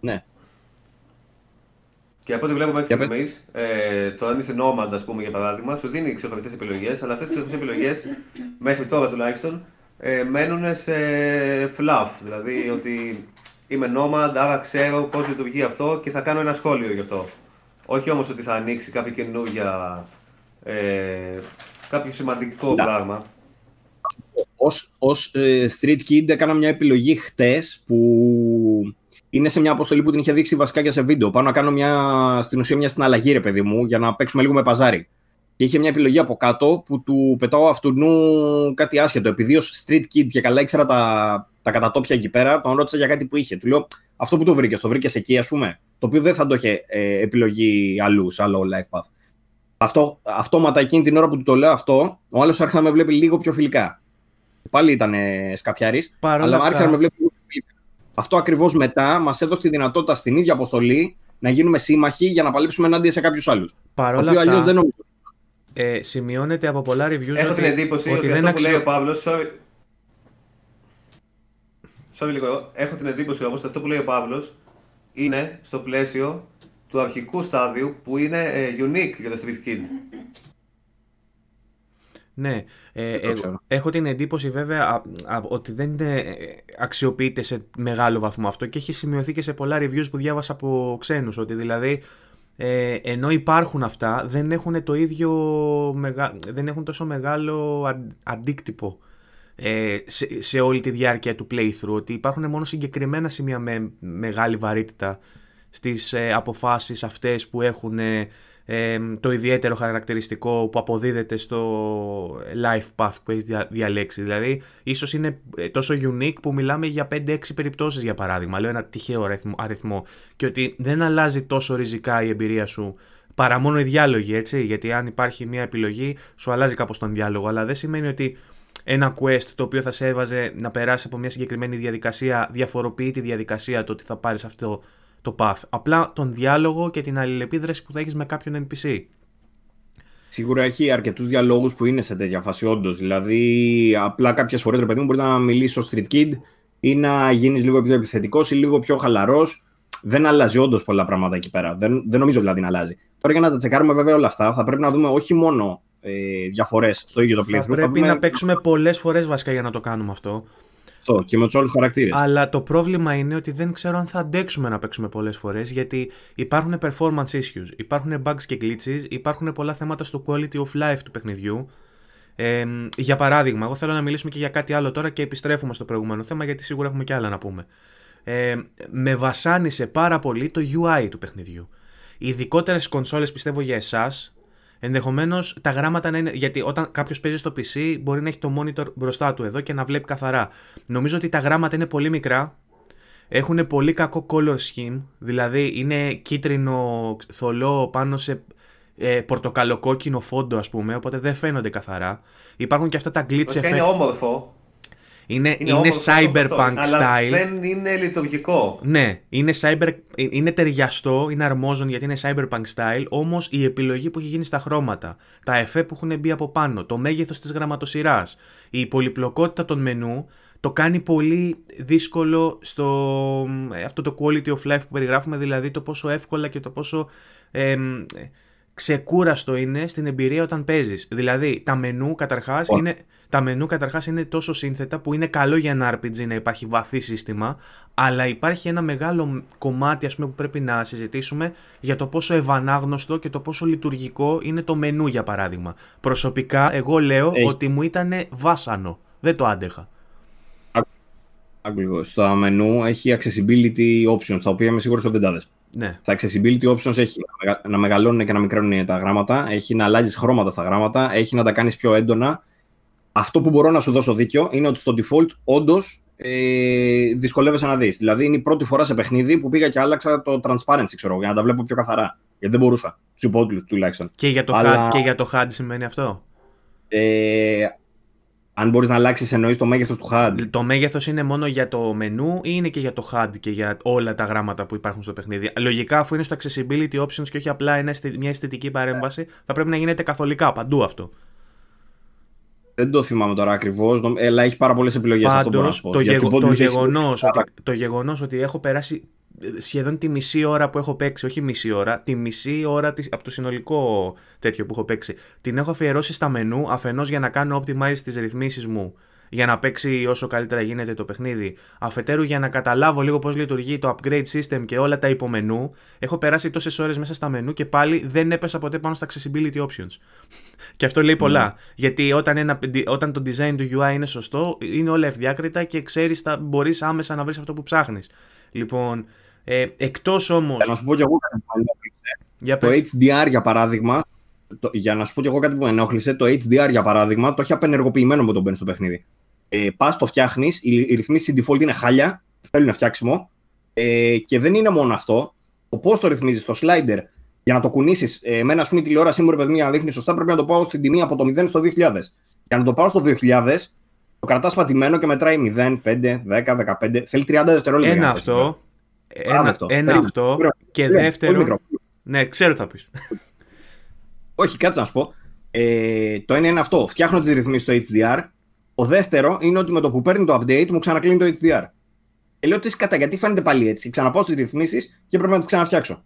B: Ναι.
C: Και από ό,τι βλέπουμε μέχρι στιγμής, ε, το αν είσαι Nomad, ας πούμε, για παράδειγμα, σου δίνει ξεχωριστές επιλογές, αλλά αυτές τις ξεχωριστές επιλογές, μέχρι τώρα τουλάχιστον, ε, μένουν σε fluff. Δηλαδή ότι είμαι Nomad, άρα ξέρω πώς λειτουργεί αυτό και θα κάνω ένα σχόλιο γι' αυτό. Όχι όμως ότι θα ανοίξει κάποια καινούργια. Ε, κάποιο σημαντικό πράγμα.
B: Ως, ως ε, Street Kid έκανα μια επιλογή χτες που είναι σε μια αποστολή που την είχε δείξει βασικά και σε βίντεο. Πάω να κάνω μια, στην ουσία μια συναλλαγή, ρε παιδί μου, για να παίξουμε λίγο με παζάρι. Και είχε μια επιλογή από κάτω που του πετάω αυτού κάτι άσχετο. Επειδή ως street kid και καλά ήξερα τα, τα κατατόπια εκεί πέρα, τον ρώτησα για κάτι που είχε. Του λέω αυτό που το βρήκες, το βρήκες εκεί, ας πούμε. Το οποίο δεν θα το είχε ε, επιλογή αλλού, σε άλλο life path. Αυτό, αυτόματα εκείνη την ώρα που του το λέω αυτό, ο άλλος άρχισε να με βλέπει λίγο πιο φιλικά. Πάλι ήταν ε, σκαφιάρης, αλλά άρχισε να με βλέπει αυτό ακριβώς μετά μας έδωσε τη δυνατότητα στην ίδια αποστολή να γίνουμε σύμμαχοι για να παλέψουμε ενάντια σε κάποιους άλλους.
A: Παρόλα αυτά. Αλλιώς δεν νομίζω. Ε, σημειώνεται από πολλά reviews
C: Έχω την εντύπωση ότι, αυτό που λέει ο Παύλος. Sorry, λίγο. Έχω την εντύπωση όμως ότι αυτό που λέει ο Παύλος είναι στο πλαίσιο του αρχικού στάδιου που είναι ε, unique για το Street Kid.
A: Ναι, ε, ε, έχω την εντύπωση βέβαια ότι δεν ε, αξιοποιείται σε μεγάλο βαθμό αυτό και έχει σημειωθεί και σε πολλά reviews που διάβασα από ξένους ότι δηλαδή ε, ενώ υπάρχουν αυτά δεν έχουν το ίδιο δεν έχουν τόσο μεγάλο αντίκτυπο ε, σε, σε, όλη τη διάρκεια του playthrough ότι υπάρχουν μόνο συγκεκριμένα σημεία με μεγάλη βαρύτητα στις ε, αποφάσεις αυτές που έχουν το ιδιαίτερο χαρακτηριστικό που αποδίδεται στο life path που έχεις διαλέξει. Δηλαδή, ίσως είναι ε, τόσο unique που μιλάμε για 5-6 περιπτώσεις για παράδειγμα. Λέω ένα τυχαίο αριθμό. Και ότι δεν αλλάζει τόσο ριζικά η εμπειρία σου παρά μόνο οι διάλογοι, έτσι. Γιατί αν υπάρχει μια επιλογή, σου αλλάζει κάπως τον διάλογο. Αλλά δεν σημαίνει ότι ένα quest το οποίο θα σε έβαζε να περάσει από μια συγκεκριμένη διαδικασία διαφοροποιεί τη διαδικασία το ότι θα πάρεις αυτό το path. Απλά τον διάλογο και την αλληλεπίδραση που θα έχεις με κάποιον NPC.
B: Σίγουρα έχει αρκετούς διαλόγους που είναι σε τέτοια φάση, όντως. Δηλαδή, απλά κάποιες φορές, ρε παιδί μου, μπορείς να μιλήσεις ως street kid ή να γίνεις λίγο πιο επιθετικός ή λίγο πιο χαλαρός. Δεν αλλάζει όντως πολλά πράγματα εκεί πέρα. Δεν, δεν νομίζω δηλαδή να αλλάζει. Τώρα για να τα τσεκάρουμε βέβαια όλα αυτά, θα πρέπει να δούμε όχι μόνο ε, διαφορές στο ίδιο το πλήθος.
A: Θα πρέπει να παίξουμε πολλές φορές βασικά για να το κάνουμε αυτό.
B: Αυτό και με τους άλλους χαρακτήρες.
A: Αλλά το πρόβλημα είναι ότι δεν ξέρω αν θα αντέξουμε να παίξουμε πολλές φορές γιατί υπάρχουν performance issues, υπάρχουν bugs και glitches, υπάρχουν πολλά θέματα στο quality of life του παιχνιδιού. Ε, για παράδειγμα, εγώ θέλω να μιλήσουμε και για κάτι άλλο τώρα και επιστρέφουμε στο προηγούμενο θέμα γιατί σίγουρα έχουμε και άλλα να πούμε. Ε, με βασάνισε πάρα πολύ το UI του παιχνιδιού. Οι ειδικότερε κονσόλες πιστεύω για εσάς Ενδεχομένως τα γράμματα να είναι. Γιατί όταν κάποιος παίζει στο PC, μπορεί να έχει το monitor μπροστά του εδώ και να βλέπει καθαρά. Νομίζω ότι τα γράμματα είναι πολύ μικρά. Έχουν πολύ κακό color scheme, δηλαδή είναι κίτρινο θολό πάνω σε ε, πορτοκαλοκόκκινο φόντο ας πούμε, οπότε δεν φαίνονται καθαρά. Υπάρχουν και αυτά τα glitch
C: effect. Είναι όμορφο.
A: Είναι, είναι, είναι cyberpunk
C: style.
A: Αλλά
C: δεν είναι λειτουργικό.
A: Ναι, είναι, cyber, είναι ταιριαστό, είναι αρμόζον γιατί είναι cyberpunk style, όμως η επιλογή που έχει γίνει στα χρώματα, τα εφέ που έχουν μπει από πάνω, το μέγεθος της γραμματοσυράς, η πολυπλοκότητα των μενού, το κάνει πολύ δύσκολο στο αυτό το quality of life που περιγράφουμε, δηλαδή το πόσο εύκολα και το πόσο ε, ξεκούραστο είναι στην εμπειρία όταν παίζεις. Δηλαδή τα μενού καταρχάς είναι τα μενού καταρχάς είναι τόσο σύνθετα που είναι καλό για ένα RPG να υπάρχει βαθύ σύστημα, αλλά υπάρχει ένα μεγάλο κομμάτι ας πούμε, που πρέπει να συζητήσουμε για το πόσο ευανάγνωστο και το πόσο λειτουργικό είναι το μενού για παράδειγμα. Προσωπικά εγώ λέω ότι μου ήταν βάσανο, δεν το άντεχα.
B: Άκου Στο μενού έχει accessibility options, τα οποία είμαι σίγουρο ότι δεν τα δες.
A: Ναι.
B: Στα accessibility options έχει να μεγαλώνουν και να μικραίνουν τα γράμματα, έχει να αλλάζεις χρώματα στα γράμματα, έχει να τα κάνεις πιο έντονα, αυτό που μπορώ να σου δώσω δίκιο είναι ότι στο default όντως ε, δυσκολεύεσαι να δεις. Δηλαδή είναι η πρώτη φορά σε παιχνίδι που πήγα και άλλαξα το transparency, ξέρω για να τα βλέπω πιο καθαρά. Γιατί δεν μπορούσα. Τους υπότιτλους τουλάχιστον.
A: Και για το, Αλλά... HUD, και για το HUD σημαίνει αυτό;
B: Ε, αν μπορείς να αλλάξεις, εννοείς το μέγεθος του HUD.
A: Το μέγεθος είναι μόνο για το μενού ή είναι και για το HUD και για όλα τα γράμματα που υπάρχουν στο παιχνίδι; Λογικά, αφού είναι στο accessibility options και όχι απλά είναι μια αισθητική παρέμβαση, θα πρέπει να γίνεται καθολικά παντού αυτό.
B: Δεν το θυμάμαι τώρα ακριβώς, αλλά έχει πάρα πολλές επιλογές αυτό
A: το, το, γεγο, το, γεγονός ότι, το γεγονός ότι έχω περάσει σχεδόν τη μισή ώρα που έχω παίξει, όχι μισή ώρα, τη μισή ώρα της, από το συνολικό τέτοιο που έχω παίξει, την έχω αφιερώσει στα μενού αφενός για να κάνω optimize τις ρυθμίσεις μου για να παίξει όσο καλύτερα γίνεται το παιχνίδι. Αφετέρου για να καταλάβω λίγο πώς λειτουργεί το upgrade system και όλα τα υπομενού. Έχω περάσει τόσες ώρες μέσα στα μενού και πάλι δεν έπεσα ποτέ πάνω στα accessibility options. [laughs] και αυτό λέει πολλά. Mm. Γιατί όταν, ένα, όταν το design του UI είναι σωστό, είναι όλα ευδιάκριτα και ξέρεις, μπορείς άμεσα να βρεις αυτό που ψάχνεις. Λοιπόν, ε, εκτός όμω.
B: Να σου πω κι εγώ κάτι που για Το HDR για παράδειγμα, το, για να σου πω κι εγώ κάτι που με ενόχλησε, το HDR για παράδειγμα το έχει απενεργοποιημένο με τον μπαίνει στο παιχνίδι ε, πας το φτιάχνεις, οι, οι ρυθμίσεις default είναι χάλια, θέλουν φτιάξιμο. Ε, και δεν είναι μόνο αυτό. Το πώς το ρυθμίζεις, το slider, για να το κουνήσεις, ε, με ένα πούμε τηλεόρασή μου, ρε παιδί, να δείχνεις σωστά, πρέπει να το πάω στην τιμή από το 0 στο 2000. Για να το πάω στο 2000, το κρατάς πατημένο και μετράει 0, 5, 10, 15. Θέλει 30 δευτερόλεπτα.
A: Ένα αυτό. Ένα, αυτό, ένα αυτό. Και δεύτερο. Ναι, ξέρω τι θα πεις.
B: Όχι, κάτσε να σου πω. Ε, το ένα είναι αυτό. Φτιάχνω τις ρυθμίσεις στο HDR ο δεύτερο είναι ότι με το που παίρνει το update μου ξανακλίνει το HDR. Και λέω ότι κατά γιατί φαίνεται πάλι έτσι. Ξαναπάω στι ρυθμίσεις και πρέπει να τις ξαναφτιάξω.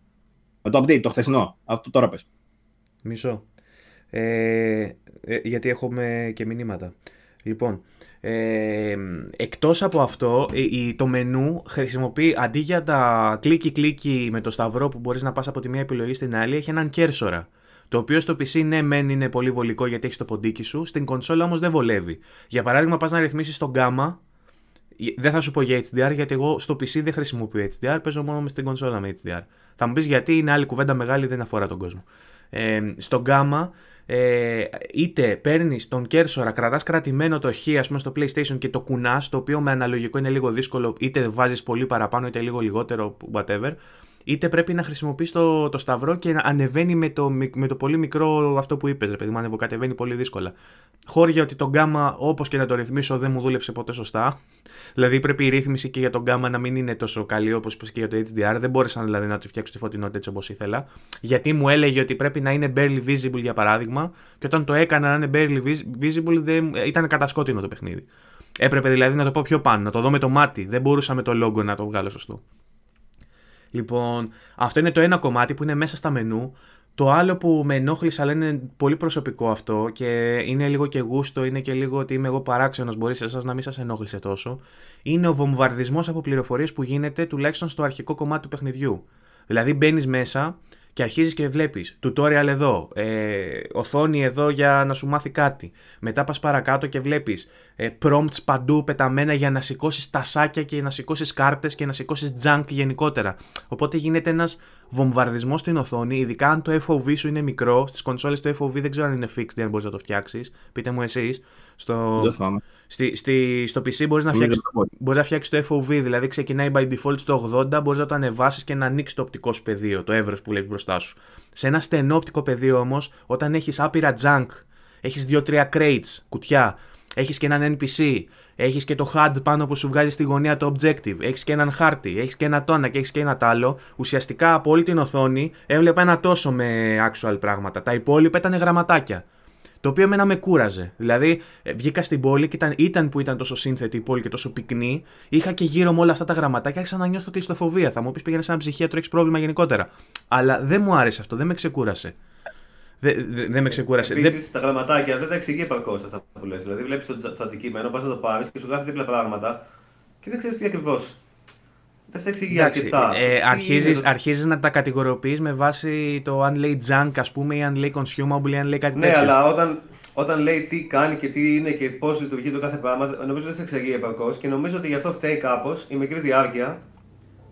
B: Με το update, το χθεσινό. Αυτό τώρα πες.
A: Μισό. Ε, ε, γιατί έχουμε και μηνύματα. Λοιπόν, ε, εκτός από αυτό, το μενού χρησιμοποιεί αντί για τα κλίκι κλίκι με το σταυρό που μπορείς να πας από τη μία επιλογή στην άλλη, έχει έναν κέρσορα. Το οποίο στο PC ναι, μεν είναι πολύ βολικό γιατί έχει το ποντίκι σου, στην κονσόλα όμως δεν βολεύει. Για παράδειγμα, πας να ρυθμίσεις τον γάμα. Δεν θα σου πω για HDR γιατί εγώ στο PC δεν χρησιμοποιώ HDR, παίζω μόνο με στην κονσόλα με HDR. Θα μου πεις γιατί είναι άλλη κουβέντα μεγάλη, δεν αφορά τον κόσμο. Ε, στον γάμα, ε, είτε παίρνεις τον κέρσορα, κρατάς κρατημένο το χ, ας πούμε, στο PlayStation και το κουνάς, το οποίο με αναλογικό είναι λίγο δύσκολο, είτε βάζεις πολύ παραπάνω, είτε λίγο λιγότερο, whatever είτε πρέπει να χρησιμοποιείς το, το σταυρό και να ανεβαίνει με το, με το πολύ μικρό αυτό που είπες, ρε παιδί μου, ανεβοκατεβαίνει πολύ δύσκολα. Χώρια ότι το γκάμα, όπως και να το ρυθμίσω, δεν μου δούλεψε ποτέ σωστά. δηλαδή πρέπει η ρύθμιση και για το γκάμα να μην είναι τόσο καλή όπως και για το HDR. Δεν μπόρεσα δηλαδή να το φτιάξω τη φωτεινότητα έτσι όπως ήθελα. Γιατί μου έλεγε ότι πρέπει να είναι barely visible για παράδειγμα, και όταν το έκανα να είναι barely visible, δεν, ήταν κατασκότεινο το παιχνίδι. Έπρεπε δηλαδή να το πω πιο πάνω, να το δω με το μάτι. Δεν μπορούσα με το logo να το βγάλω σωστό. Λοιπόν, αυτό είναι το ένα κομμάτι που είναι μέσα στα μενού. Το άλλο που με ενόχλησε, αλλά είναι πολύ προσωπικό αυτό και είναι λίγο και γούστο, είναι και λίγο ότι είμαι εγώ παράξενος, μπορείς σε εσάς να μην σας ενόχλησε τόσο. Είναι ο βομβαρδισμός από πληροφορίες που γίνεται τουλάχιστον στο αρχικό κομμάτι του παιχνιδιού. Δηλαδή μπαίνεις μέσα και αρχίζεις και βλέπεις tutorial εδώ, ε, οθόνη εδώ για να σου μάθει κάτι. Μετά πας παρακάτω και βλέπεις ε, prompts παντού πεταμένα για να σηκώσεις τασάκια και να σηκώσεις κάρτες και να σηκώσεις junk γενικότερα. Οπότε γίνεται ένας βομβαρδισμός στην οθόνη, ειδικά αν το FOV σου είναι μικρό. Στις κονσόλες το FOV δεν ξέρω αν είναι fixed ή αν μπορείς να το φτιάξεις. Πείτε μου εσείς. Στο... Στη, στη, στο PC μπορείς να, φτιάξει, μπορείς να φτιάξεις το FOV, δηλαδή ξεκινάει by default στο 80, μπορείς να το ανεβάσεις και να ανοίξεις το οπτικό σου πεδίο, το εύρος που βλέπεις μπροστά σου. Σε ένα στενό οπτικό πεδίο όμως, όταν έχεις άπειρα junk, έχεις 2-3 crates, κουτιά, έχεις και έναν NPC, έχεις και το HUD πάνω που σου βγάζει στη γωνία το objective, έχεις και έναν χάρτη, έχεις και ένα τόνα και έχεις και ένα άλλο. Ουσιαστικά από όλη την οθόνη έβλεπα ένα τόσο με actual πράγματα. Τα υπόλοιπα ήταν γραμματάκια. Το οποίο εμένα με κούραζε. Δηλαδή, ε, βγήκα στην πόλη και ήταν, ήταν που ήταν τόσο σύνθετη η πόλη και τόσο πυκνή. Είχα και γύρω μου όλα αυτά τα γραμματάκια, άρχισα να νιώθω κλειστοφοβία. Θα μου πεις πήγαινε σε ένα ψυχίατρο, έχει πρόβλημα γενικότερα. Αλλά δεν μου άρεσε αυτό, δεν με ξεκούρασε. Δεν δε, δε με ξεκούρασε.
C: Επίσης, τα γραμματάκια δεν τα εξηγεί επαρκώς αυτά που λες. Δηλαδή, βλέπεις το, το αντικείμενο, πας να το πάρεις και σου γράφει δίπλα πράγματα και δεν ξέρεις τι ακριβώς. Δεν στα εξηγεί αρκετά.
A: Ε, αρχίζεις, αρχίζεις να τα κατηγοριοποιείς με βάση το αν λέει junk ας πούμε ή αν λέει consumable ή αν λέει κάτι
C: ναι,
A: τέτοιο.
C: Ναι, αλλά όταν, όταν λέει τι κάνει και τι είναι και πώς λειτουργεί το κάθε πράγμα, νομίζω δεν σε εξηγεί επαρκώς και νομίζω ότι γι' αυτό φταίει κάπως η μικρή διάρκεια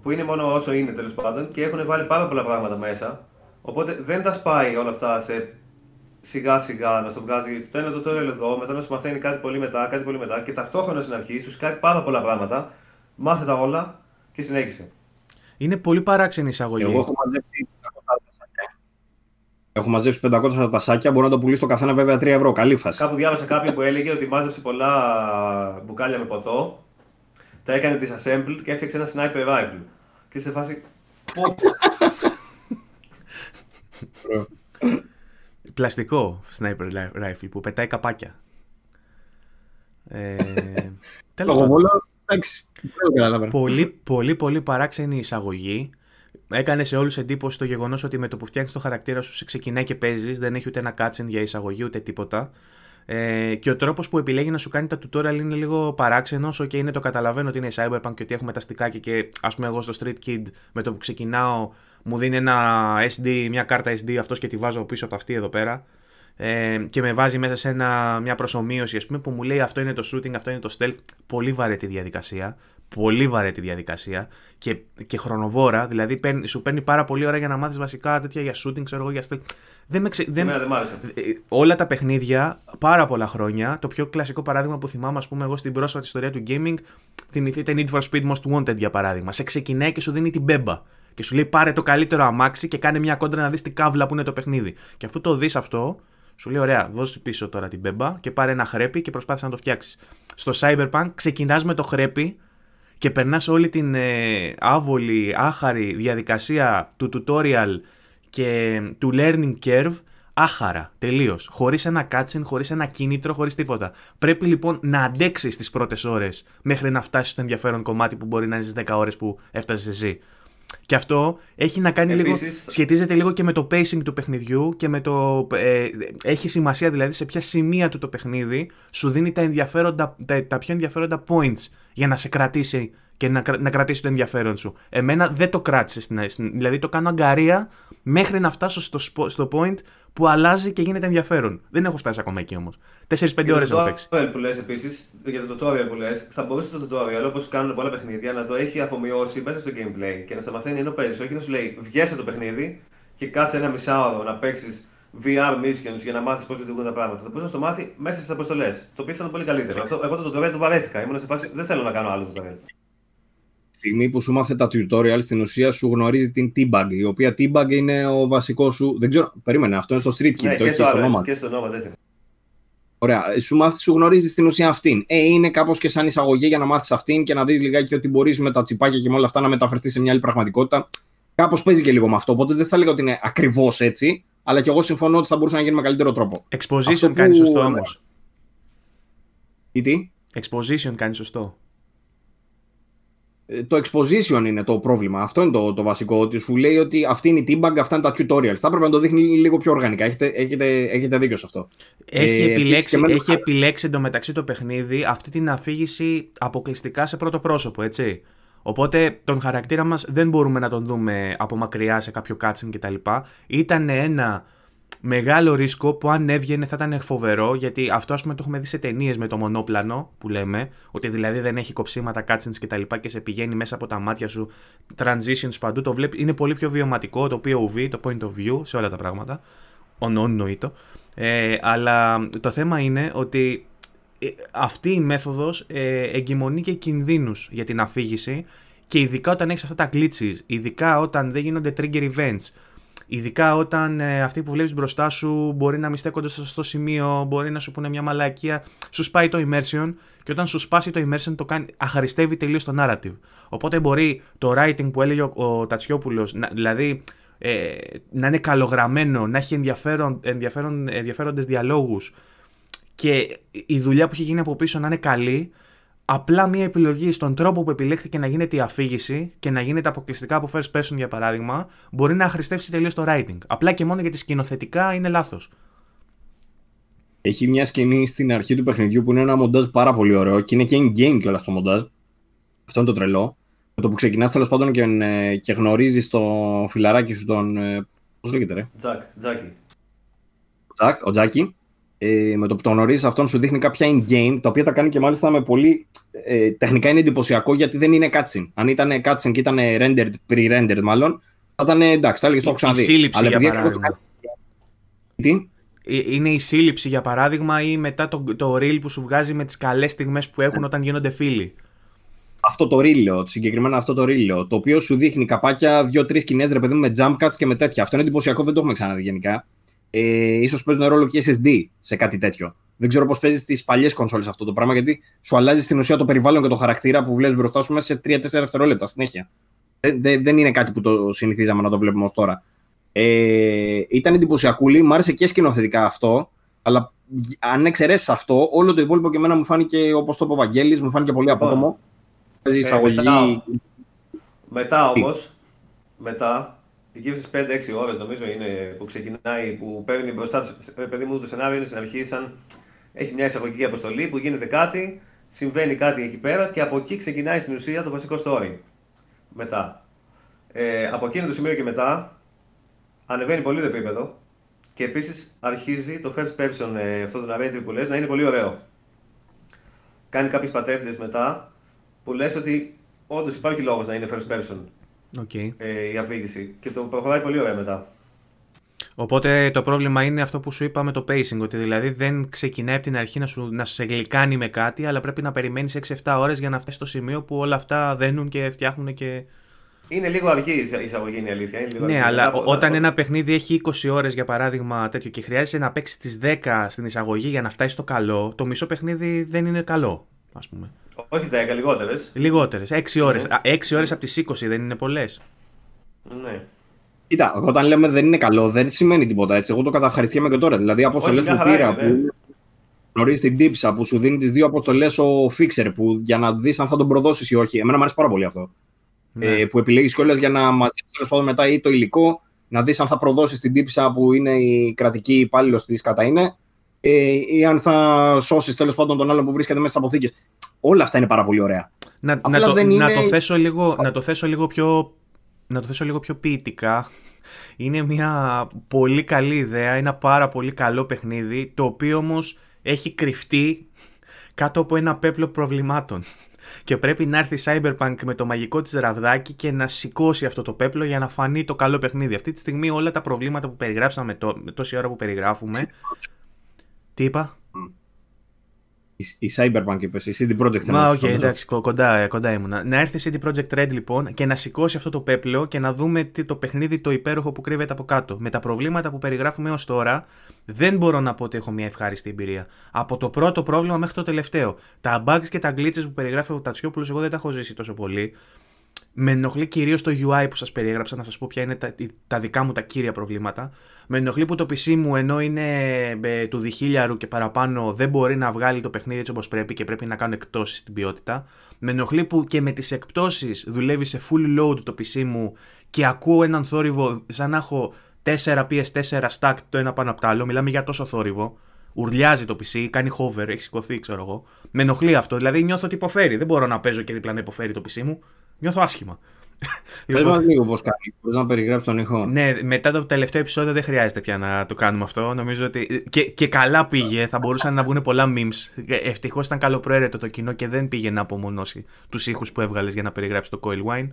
C: που είναι μόνο όσο είναι τέλος πάντων και έχουν βάλει πάρα πολλά πράγματα μέσα. Οπότε δεν τα σπάει όλα αυτά σε σιγά σιγά να στο βγάζει το ένα το τώρα εδώ, μετά να σου μαθαίνει κάτι πολύ μετά, κάτι πολύ μετά και ταυτόχρονα στην αρχή σου κάνει πάρα πολλά πράγματα. Μάθε τα όλα και συνέχισε.
A: Είναι πολύ παράξενη εισαγωγή.
B: Εγώ έχω μαζέψει 500 τασάκια. Έχω μαζέψει 500 τασάκια, μπορώ να το πουλήσω το καθένα βέβαια 3 ευρώ. Καλή φάση.
C: Κάπου διάβασα κάποιον που έλεγε ότι μάζεψε πολλά μπουκάλια με ποτό, τα έκανε disassemble και έφτιαξε ένα sniper rifle. Και σε φάση. Πώς; [laughs]
A: Πλαστικό sniper rifle που πετάει καπάκια. Ε, [laughs]
B: τέλος πάντων. Εντάξει.
A: Πολύ, πολύ, πολύ παράξενη εισαγωγή. Έκανε σε όλους εντύπωση το γεγονός ότι με το που φτιάχνεις το χαρακτήρα σου σε ξεκινάει και παίζεις, δεν έχει ούτε ένα cutscene για εισαγωγή ούτε τίποτα. Ε, και ο τρόπος που επιλέγει να σου κάνει τα tutorial είναι λίγο παράξενος. και είναι το καταλαβαίνω ότι είναι η Cyberpunk και ότι έχουμε τα στικάκια και ας πούμε εγώ στο Street Kid με το που ξεκινάω μου δίνει ένα SD, μια κάρτα SD αυτός και τη βάζω πίσω από αυτή εδώ πέρα ε, και με βάζει μέσα σε ένα, μια προσωμείωση ας πούμε, που μου λέει αυτό είναι το shooting, αυτό είναι το stealth. Πολύ βαρέτη διαδικασία. Πολύ βαρέτη διαδικασία και, και χρονοβόρα. Δηλαδή παίρνει, σου παίρνει πάρα πολύ ώρα για να μάθεις βασικά τέτοια για shooting, ξέρω εγώ, για stealth. Δεν με ξε...
C: δεν... δεν
A: ε, όλα τα παιχνίδια, πάρα πολλά χρόνια. Το πιο κλασικό παράδειγμα που θυμάμαι, ας πούμε, εγώ στην πρόσφατη ιστορία του gaming, θυμηθείτε Need for Speed Most Wanted για παράδειγμα. Σε ξεκινάει και σου δίνει την μπέμπα. Και σου λέει πάρε το καλύτερο αμάξι και κάνε μια κόντρα να δεις την κάβλα που είναι το παιχνίδι. Και αφού το δεις αυτό, σου λέει: Ωραία, δώσε πίσω τώρα την μπέμπα και πάρε ένα χρέπι και προσπάθησε να το φτιάξεις. Στο Cyberpunk ξεκινάς με το χρέπι και περνάς όλη την ε, άβολη, άχαρη διαδικασία του tutorial και του learning curve άχαρα, τελείως. Χωρίς ένα cutscene, χωρίς ένα κίνητρο, χωρίς τίποτα. Πρέπει λοιπόν να αντέξεις τις πρώτες ώρες μέχρι να φτάσεις στο ενδιαφέρον κομμάτι που μπορεί να είναι στις 10 ώρες που έφτασες εσύ. Και αυτό έχει να κάνει λίγο. σχετίζεται λίγο και με το pacing του παιχνιδιού και με το. Ε, έχει σημασία δηλαδή σε ποια σημεία του το παιχνίδι σου δίνει τα, ενδιαφέροντα, τα, τα πιο ενδιαφέροντα points για να σε κρατήσει και να, να κρατήσει το ενδιαφέρον σου. Εμένα δεν το κράτησε στην, στην Δηλαδή το κάνω αγκαρία μέχρι να φτάσω στο, στο point που αλλάζει και γίνεται ενδιαφέρον. Δεν έχω φτάσει ακόμα εκεί όμως. 4-5 ώρες έχω παίξει.
C: Το που λες επίσης, για το tutorial που λες, θα μπορούσε το tutorial όπως κάνουν πολλά παιχνίδια να το έχει αφομοιώσει μέσα στο gameplay και να στα μαθαίνει ενώ παίζεις. Όχι να σου λέει βγαίνει το παιχνίδι και κάτσε ένα μισάωρο να παίξεις VR missions για να μάθεις πώς λειτουργούν τα πράγματα. Θα μπορούσε να το μάθει μέσα στις αποστολές. Το οποίο θα ήταν πολύ καλύτερο. Αυτό, εγώ το tutorial το βαρέθηκα. Ήμουν σε φάση δεν θέλω να κάνω άλλο tutorial
B: στιγμή που σου μάθε τα tutorial, στην ουσία σου γνωρίζει την T-Bug, η οποία T-Bug είναι ο βασικός σου. Δεν ξέρω, περίμενε, αυτό είναι στο Street Kid,
C: ναι,
B: το
C: έχει
B: στο όνομα.
C: Και στο όνομα, δεν
B: Ωραία. Σου, μάθει, σου γνωρίζει στην ουσία αυτήν. Ε, είναι κάπως και σαν εισαγωγή για να μάθεις αυτήν και να δεις λιγάκι ότι μπορείς με τα τσιπάκια και με όλα αυτά να μεταφερθείς σε μια άλλη πραγματικότητα. Κάπως παίζει και λίγο με αυτό. Οπότε δεν θα λέγα ότι είναι ακριβώς έτσι, αλλά και εγώ συμφωνώ ότι θα μπορούσε να γίνει με καλύτερο τρόπο.
A: Exposition που... κάνει σωστό όμως.
B: τι;
A: Exposition κάνει σωστό.
B: Ε, το exposition είναι το πρόβλημα. Αυτό είναι το, το βασικό. Ότι σου λέει ότι αυτή είναι η teabag, αυτά είναι τα tutorials. Θα έπρεπε να το δείχνει λίγο πιο οργανικά. Έχετε, έχετε, έχετε δίκιο σε αυτό.
A: Έχει, ε, επιλέξει, έχει επιλέξει εντωμεταξύ το παιχνίδι αυτή την αφήγηση αποκλειστικά σε πρώτο πρόσωπο, έτσι. Οπότε τον χαρακτήρα μας δεν μπορούμε να τον δούμε από μακριά σε κάποιο cutscene κτλ. Ήταν ένα μεγάλο ρίσκο που αν έβγαινε θα ήταν φοβερό γιατί αυτό ας πούμε το έχουμε δει σε ταινίες με το μονόπλανο που λέμε ότι δηλαδή δεν έχει κοψίματα cutscenes και τα λοιπά και σε πηγαίνει μέσα από τα μάτια σου transitions παντού το βλέπει, είναι πολύ πιο βιωματικό το POV, το point of view σε όλα τα πράγματα. Ονοήτο ε, αλλά το θέμα είναι ότι ε, αυτή η μέθοδος ε, εγκυμονεί και κινδύνους για την αφήγηση και ειδικά όταν έχεις αυτά τα glitches, ειδικά όταν δεν γίνονται trigger events, ειδικά όταν ε, αυτοί που βλέπεις μπροστά σου μπορεί να μην στέκονται στο σωστό σημείο, μπορεί να σου πούνε μια μαλακία, σου σπάει το immersion και όταν σου σπάσει το immersion το κάνει, αχαριστεύει τελείως το narrative. Οπότε μπορεί το writing που έλεγε ο, ο Τατσιόπουλος, δηλαδή ε, να είναι καλογραμμένο, να έχει ενδιαφέρον, ενδιαφέρον, ενδιαφέροντες διαλόγους και η δουλειά που έχει γίνει από πίσω να είναι καλή, απλά μια επιλογή στον τρόπο που επιλέχθηκε να γίνεται η αφήγηση και να γίνεται αποκλειστικά από first person για παράδειγμα, μπορεί να χρηστεύσει τελείως το writing. Απλά και μόνο γιατί σκηνοθετικά είναι λάθος.
B: Έχει μια σκηνή στην αρχή του παιχνιδιού που είναι ένα μοντάζ πάρα πολύ ωραίο και είναι και in-game κιόλας το μοντάζ. Αυτό είναι το τρελό. Με το που ξεκινάς τέλος πάντων και, ε, και γνωρίζεις το φιλαράκι σου τον. Ε, Πώς λέγεται, ρε;
C: Τζακ, Τζάκι.
B: Τζακ, ο Τζάκι. Ε, με το που τον γνωρίζεις αυτόν σου δείχνει κάποια in-game, τα οποία τα κάνει και μάλιστα με πολύ. Ε, τεχνικά είναι εντυπωσιακό γιατί δεν είναι cutscene. Αν ήταν cutscene και ήταν rendered, pre-rendered μάλλον, θα ήταν εντάξει, θα έλεγες το έχω ξαναδεί.
A: Η σύλληψη, για παράδειγμα. Τι; Ε, είναι η σύλληψη για παράδειγμα ή μετά το, το reel που σου βγάζει με τις καλές στιγμές που έχουν όταν γίνονται φίλοι
B: αυτό το ρίλο, συγκεκριμένα αυτό το ρίλο, το οποίο σου δείχνει καπάκια, δύο-τρεις σκηνές ρε παιδί με jump cuts και με τέτοια. Αυτό είναι εντυπωσιακό, δεν το έχουμε ξαναδεί γενικά. Ε, ίσως παίζουν ρόλο και SSD σε κάτι τέτοιο. Δεν ξέρω πώς παίζεις στι παλιές κονσόλες αυτό το πράγμα, γιατί σου αλλάζει στην ουσία το περιβάλλον και το χαρακτήρα που βλέπεις μπροστά σου μέσα σε 3-4 δευτερόλεπτα συνέχεια. Δεν, δεν είναι κάτι που το συνηθίζαμε να το βλέπουμε ως τώρα. Ε, ήταν εντυπωσιακούλη, μου άρεσε και σκηνοθετικά αυτό, αλλά αν εξαιρέσεις αυτό, όλο το υπόλοιπο και εμένα μου φάνηκε όπως το είπε ο Βαγγέλης, μου φάνηκε πολύ απότομο. Παίζει ε, εισαγωγή.
C: μετά, μετά όμως, μετά, εκεί στι 5-6 ώρες νομίζω είναι που ξεκινάει, που παίρνει μπροστά τους. Ε, παιδί μου, το σενάριο είναι στην αρχή σαν. Έχει μια εισαγωγική αποστολή που γίνεται κάτι, συμβαίνει κάτι εκεί πέρα και από εκεί ξεκινάει στην ουσία το βασικό story. Μετά. Ε, από εκείνο το σημείο και μετά ανεβαίνει πολύ το επίπεδο και επίσης αρχίζει το first person ε, αυτό το narrative που λες να είναι πολύ ωραίο. Κάνει κάποιες πατέντες μετά που λες ότι όντως υπάρχει λόγος να είναι first person
A: okay.
C: ε, η αφήγηση και το προχωράει πολύ ωραία μετά.
A: Οπότε το πρόβλημα είναι αυτό που σου είπα με το pacing, ότι δηλαδή δεν ξεκινάει από την αρχή να, σου, να σε γλυκάνει με κάτι, αλλά πρέπει να περιμένεις 6-7 ώρες για να φτάσεις στο σημείο που όλα αυτά δένουν και φτιάχνουν και...
C: Είναι λίγο αργή η εισαγωγή, είναι η αλήθεια. Είναι λίγο
A: ναι,
C: αργή.
A: αλλά όταν όταν ένα παιχνίδι έχει 20 ώρες για παράδειγμα τέτοιο και χρειάζεσαι να παίξεις τις 10 στην εισαγωγή για να φτάσεις στο καλό, το μισό παιχνίδι δεν είναι καλό, ας πούμε.
C: Όχι 10, λιγότερες.
A: Λιγότερες. 6 ώρες. Ναι. 6 ώρες από τις 20 δεν είναι πολλές.
C: Ναι.
B: Κοίτα, όταν λέμε δεν είναι καλό, δεν σημαίνει τίποτα έτσι. Εγώ το καταυχαριστιέμαι και τώρα. Δηλαδή, αποστολές που πήρα. Ναι. Που γνωρίζεις την τύψα που σου δίνει τις δύο αποστολές ο Fixer που για να δεις αν θα τον προδώσεις ή όχι. Εμένα μου αρέσει πάρα πολύ αυτό. Ναι. Ε, που επιλέγεις κιόλας για να μαζέψεις τέλος πάντων μετά ή το υλικό, να δεις αν θα προδώσεις την τύψα που είναι η κρατική υπάλληλος της κατά είναι, ε, ή αν θα σώσεις τέλος πάντων τον άλλον που βρίσκεται μέσα στις αποθήκες. Όλα αυτά είναι πάρα πολύ ωραία.
A: Να, να, το, να, το, θέσω λίγο, να το θέσω λίγο πιο να το θέσω λίγο πιο ποιητικά. Είναι μια πολύ καλή ιδέα, ένα πάρα πολύ καλό παιχνίδι, το οποίο όμως έχει κρυφτεί κάτω από ένα πέπλο προβλημάτων. Και πρέπει να έρθει η Cyberpunk με το μαγικό της ραβδάκι και να σηκώσει αυτό το πέπλο για να φανεί το καλό παιχνίδι. Αυτή τη στιγμή όλα τα προβλήματα που περιγράψαμε με τόση ώρα που περιγράφουμε... Τι είπα;
B: Η Cyberpunk είπες, η CD Projekt
A: Μα, OK, okay, εντάξει, κοντά, κοντά ήμουνα. Να έρθει η CD Projekt Red λοιπόν και να σηκώσει αυτό το πέπλο και να δούμε τι, το παιχνίδι το υπέροχο που κρύβεται από κάτω. Με τα προβλήματα που περιγράφουμε έως τώρα, δεν μπορώ να πω ότι έχω μια ευχάριστη εμπειρία. Από το πρώτο πρόβλημα μέχρι το τελευταίο. Τα bugs και τα glitches που περιγράφει ο Τατσιόπουλος, εγώ δεν τα έχω ζήσει τόσο πολύ. Με ενοχλεί κυρίως το UI που σας περιέγραψα, να σας πω ποια είναι τα, τα δικά μου τα κύρια προβλήματα. Με ενοχλεί που το PC μου ενώ είναι ε, του διχίλιαρου και παραπάνω δεν μπορεί να βγάλει το παιχνίδι έτσι όπως πρέπει και πρέπει να κάνω εκπτώσεις στην ποιότητα. Με ενοχλεί που και με τις εκπτώσεις δουλεύει σε full load το PC μου και ακούω έναν θόρυβο σαν να έχω 4 PS4 stack το ένα πάνω από το άλλο. Μιλάμε για τόσο θόρυβο ουρλιάζει το PC, κάνει hover, έχει σηκωθεί, ξέρω εγώ. Με ενοχλεί αυτό. Δηλαδή νιώθω ότι υποφέρει. Δεν μπορώ να παίζω και δίπλα να υποφέρει το PC μου. Νιώθω άσχημα. [laughs]
B: Πες λοιπόν, μας λίγο πώς κάνει, μπορείς να περιγράψεις τον ήχο.
A: Ναι, μετά το τελευταίο επεισόδιο δεν χρειάζεται πια να το κάνουμε αυτό. Νομίζω ότι. Και, και καλά πήγε, θα μπορούσαν να βγουν πολλά memes. Ευτυχώς ήταν καλοπροαίρετο το κοινό και δεν πήγε να απομονώσει τους ήχους που έβγαλες για να περιγράψει το Coil Wine.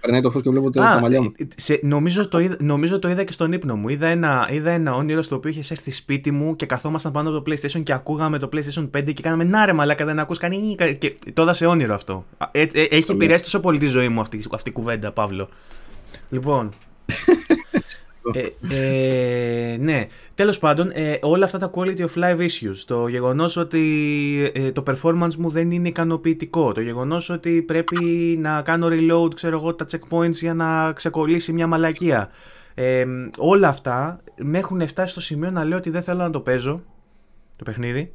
B: Περνάει το φως και βλέπω τα μαλλιά μου.
A: Σε, νομίζω, το είδα, νομίζω το είδα και στον ύπνο μου. Είδα ένα, είδα ένα όνειρο στο οποίο είχες έρθει σπίτι μου και καθόμασταν πάνω από το PlayStation και ακούγαμε το PlayStation 5 και κάναμε να ρε μαλάκα δεν ακούς κανεί. Και το είδα σε όνειρο αυτό. Ε, ε, έχει επηρεάσει τόσο πολύ τη ζωή μου αυτή, αυτή η κουβέντα, Παύλο. Λοιπόν. [laughs] Ε, ε, ναι, τέλος πάντων, ε, όλα αυτά τα quality of life issues, το γεγονός ότι ε, το performance μου δεν είναι ικανοποιητικό, το γεγονός ότι πρέπει να κάνω reload, ξέρω εγώ, τα checkpoints για να ξεκολλήσει μια μαλακία. Ε, όλα αυτά με έχουν φτάσει στο σημείο να λέω ότι δεν θέλω να το παίζω το παιχνίδι.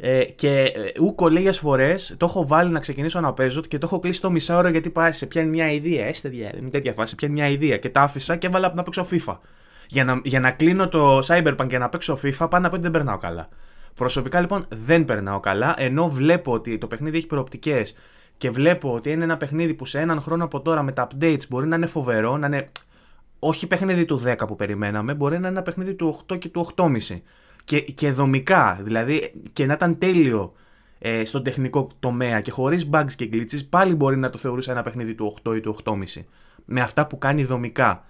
A: Ε, και ούκο λίγες φορές το έχω βάλει να ξεκινήσω να παίζω και το έχω κλείσει το μισάωρο γιατί πάει σε πιάνει μια ιδέα. Έστε με τέτοια φάση, πιάνει μια ιδέα και τα άφησα και έβαλα να παίξω FIFA. Για να, για να κλείνω το Cyberpunk και να παίξω FIFA, πάνω να πω ότι δεν περνάω καλά. Προσωπικά λοιπόν δεν περνάω καλά, ενώ βλέπω ότι το παιχνίδι έχει προοπτικές και βλέπω ότι είναι ένα παιχνίδι που σε έναν χρόνο από τώρα με τα updates μπορεί να είναι φοβερό, να είναι όχι παιχνίδι του 10 που περιμέναμε, μπορεί να είναι ένα παιχνίδι του 8 και του 8,5 και, και δομικά, δηλαδή και να ήταν τέλειο ε, στον τεχνικό τομέα και χωρίς bugs και glitches, πάλι μπορεί να το θεωρούσα ένα παιχνίδι του 8 ή του 8,5. Με αυτά που κάνει δομικά.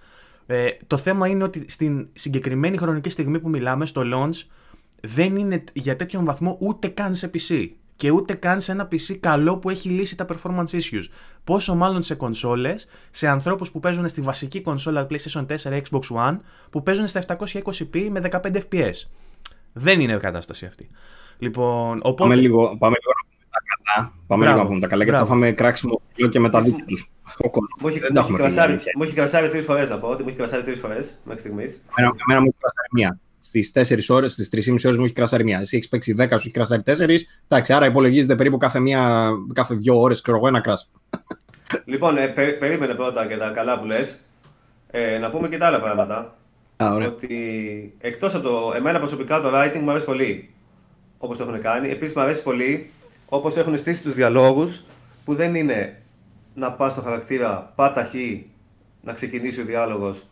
A: Ε, το θέμα είναι ότι στην συγκεκριμένη χρονική στιγμή που μιλάμε, στο launch, δεν είναι για τέτοιον βαθμό ούτε καν σε PC. Και ούτε καν σε ένα PC καλό που έχει λύσει τα performance issues. Πόσο μάλλον σε κονσόλες, σε ανθρώπους που παίζουν στη βασική κονσόλα PlayStation 4 Xbox One, που παίζουν στα 720p με 15 FPS. Δεν είναι κατάσταση αυτή. Λοιπόν, οπότε...
B: Πάμε λίγο, πάμε λίγο να πούμε τα καλά. Πάμε λίγο να πούμε τα καλά, γιατί θα φάμε κράξιμο και με τα δίκτυα τους.
C: Μου έχει κρασάρει τρεις φορές να πω ότι μου έχει κρασάρει τρεις φορές μέχρι στιγμής.
B: Εμένα μου έχει κρασάρει μία. Στις 4 ώρες, στις 3,5 ώρες μου έχει κρασάρει μία. Εσύ έχεις παίξει 10, σου έχει κρασάρει 4. Εντάξει, άρα υπολογίζεται περίπου κάθε, μία, κάθε δύο ώρες, ξέρω εγώ, ένα κράσ.
C: Λοιπόν, ε, περίμενε πρώτα και τα καλά που λες. Ε, να πούμε και τα άλλα πράγματα.
B: Α,
C: ότι εκτός από το. Εμένα προσωπικά το writing μου αρέσει πολύ. Όπως το έχουν κάνει. Επίσης μου αρέσει πολύ όπως έχουν στήσει τους διαλόγους που δεν είναι να πας στο χαρακτήρα πάτα χ να ξεκινήσει ο διάλογος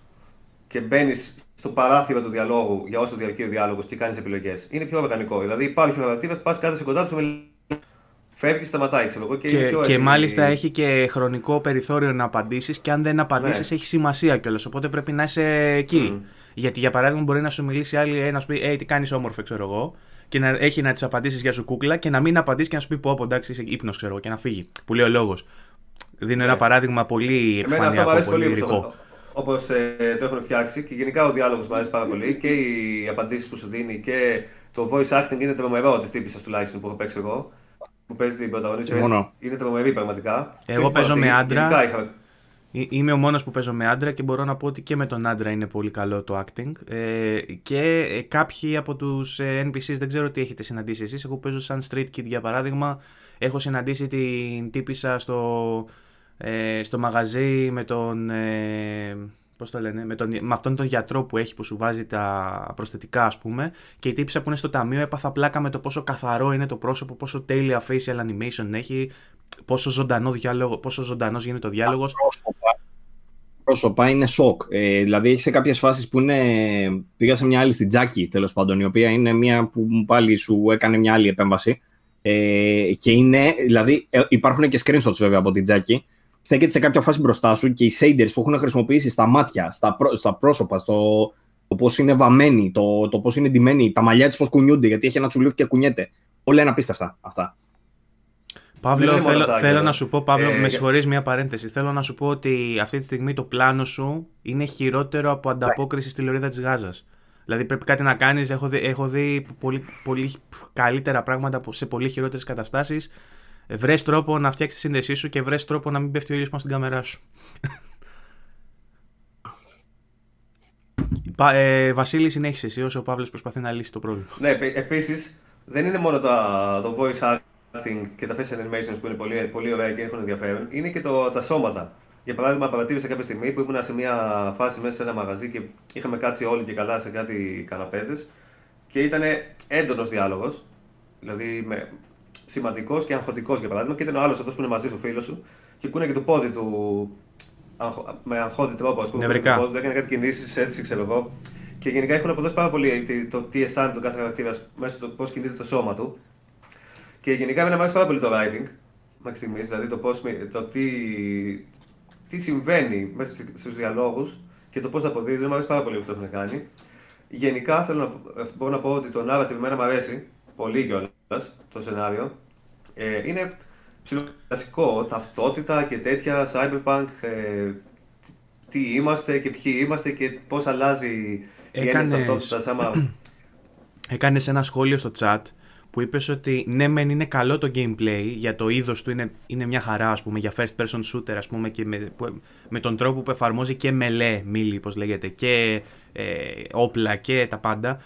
C: και μπαίνεις στο παράθυρο του διαλόγου για όσο διαρκεί ο διάλογος και κάνεις επιλογές. Είναι πιο οργανικό. Δηλαδή υπάρχει ο χαρακτήρας, πας κάτω κοντά του, φεύγεις και σταματάει. Ξέρω εγώ, και,
A: και,
C: πιο
A: και μάλιστα έχει και χρονικό περιθώριο να απαντήσεις και αν δεν απαντήσεις ναι. έχει σημασία κιόλας. Οπότε πρέπει να είσαι εκεί. Mm. Γιατί για παράδειγμα μπορεί να σου μιλήσει άλλη, ε, να σου πει: Ε, τι κάνεις όμορφο, ξέρω εγώ και να έχει να τι απαντήσεις για σου κούκλα και να μην απαντήσει και να σου πει: Πω, πω εντάξει, είσαι ύπνος, ξέρω και να φύγει. Που λέει ο λόγος. Δίνω ένα ναι. παράδειγμα πολύ επιφανειακό, πολύ ρηχό.
C: Όπως ε, το έχουν φτιάξει και γενικά ο διάλογος μου αρέσει πάρα πολύ και οι απαντήσεις που σου δίνει και το voice acting είναι τρομερό της τύπης τουλάχιστον που έχω παίξει εγώ. Που παίζει την πρωταγωνίστρια. Είναι τρομερή πραγματικά.
A: Εγώ παίζω με άντρα. Είχα... Είμαι ο μόνος που παίζω με άντρα και μπορώ να πω ότι και με τον άντρα είναι πολύ καλό το acting. Ε, και ε, κάποιοι από τους ε, NPCs δεν ξέρω τι έχετε συναντήσει εσείς. Εγώ παίζω σαν street kid για παράδειγμα. Έχω συναντήσει την τύπησα στο, ε, στο μαγαζί με τον ε, πώς το λένε, με, τον, με αυτόν τον γιατρό που έχει που σου βάζει τα προσθετικά ας πούμε. Και η τύπησα που είναι στο ταμείο έπαθα πλάκα με το πόσο καθαρό είναι το πρόσωπο, πόσο τέλεια facial animation έχει, πόσο, ζωντανό διάλογο, πόσο ζωντανός γίνεται ο διάλογος.
B: Πρόσωπα, πρόσωπα είναι σοκ. Ε, δηλαδή έχει σε κάποιες φάσεις που είναι, πήγα σε μια άλλη στην Τζάκη τέλος πάντων, η οποία είναι μια που πάλι σου έκανε μια άλλη επέμβαση ε, και είναι, δηλαδή ε, υπάρχουν και screenshots βέβαια από την Τζάκη στέκεται σε κάποια φάση μπροστά σου και οι shaders που έχουν χρησιμοποιήσει στα μάτια, στα, στα πρόσωπα, στο το πώς είναι βαμμένοι, το, το πώς είναι ντυμένοι, τα μαλλιά της πώς κουνιούνται, γιατί έχει ένα τσουλούφι και κουνιέται. Όλα είναι απίστευτα αυτά.
A: Παύλο, θέλω, θέλω να σου πω, Παύλο, ε, με συγχωρείς μια παρένθεση. Θέλω να σου πω ότι αυτή τη στιγμή το πλάνο σου είναι χειρότερο από ανταπόκριση στη λωρίδα της Γάζας. Δηλαδή πρέπει κάτι να κάνεις. Έχω δει, έχω δει πολύ, πολύ καλύτερα πράγματα σε πολύ χειρότερες καταστάσεις βρες τρόπο να φτιάξεις τη σύνδεσή σου και βρες τρόπο να μην πέφτει ο ήλιος πάνω στην κάμερά σου. [laughs] ε, Βασίλη, συνέχισε εσύ όσο ο Παύλος προσπαθεί να λύσει το πρόβλημα.
C: Ναι, επίσης δεν είναι μόνο το, το voice acting και τα face animations που είναι πολύ, πολύ ωραία και έχουν ενδιαφέρον, είναι και το, τα σώματα. Για παράδειγμα, παρατήρησα κάποια στιγμή που ήμουν σε μια φάση μέσα σε ένα μαγαζί και είχαμε κάτσει όλοι και καλά σε κάτι καναπέδες και ήταν έντονος διάλογος. Δηλαδή με, σημαντικός και αγχωτικός για παράδειγμα, και ήταν ο άλλος αυτός που είναι μαζί σου, φίλος σου, και κούνε και το πόδι του με αγχώδη τρόπο, ας πούμε.
A: Νευρικά.
C: Το έκανε κάτι κινήσεις έτσι, ξέρω εγώ. Και γενικά έχουν αποδώσει πάρα πολύ το τι αισθάνεται τον κάθε χαρακτήρας μέσα στο πώς κινείται το σώμα του. Και γενικά εμένα μου αρέσει πάρα πολύ το writing μέχρι στιγμή, δηλαδή το, πώς, το τι, τι συμβαίνει μέσα στους διαλόγους και το πώς θα αποδίδει. Μου αρέσει πάρα πολύ αυτό που έχουν κάνει. Γενικά θέλω να, μπορώ να πω ότι το narrative εμένα μου αρέσει πολύ κιόλας το σενάριο. Ε, είναι ψηλοκλασικό, ταυτότητα και τέτοια, cyberpunk, ε, τι είμαστε και ποιοι είμαστε και πώς αλλάζει η έννοια ταυτότητας άμα... [clears throat]
A: Έκανες ένα σχόλιο στο chat που είπες ότι ναι, μεν είναι καλό το gameplay για το είδος του, είναι, είναι μια χαρά, ας πούμε, για first person shooter, ας πούμε, και με, με τον τρόπο που εφαρμόζει και μελέ, μίλη, πώς λέγεται, και ε, όπλα και τα πάντα.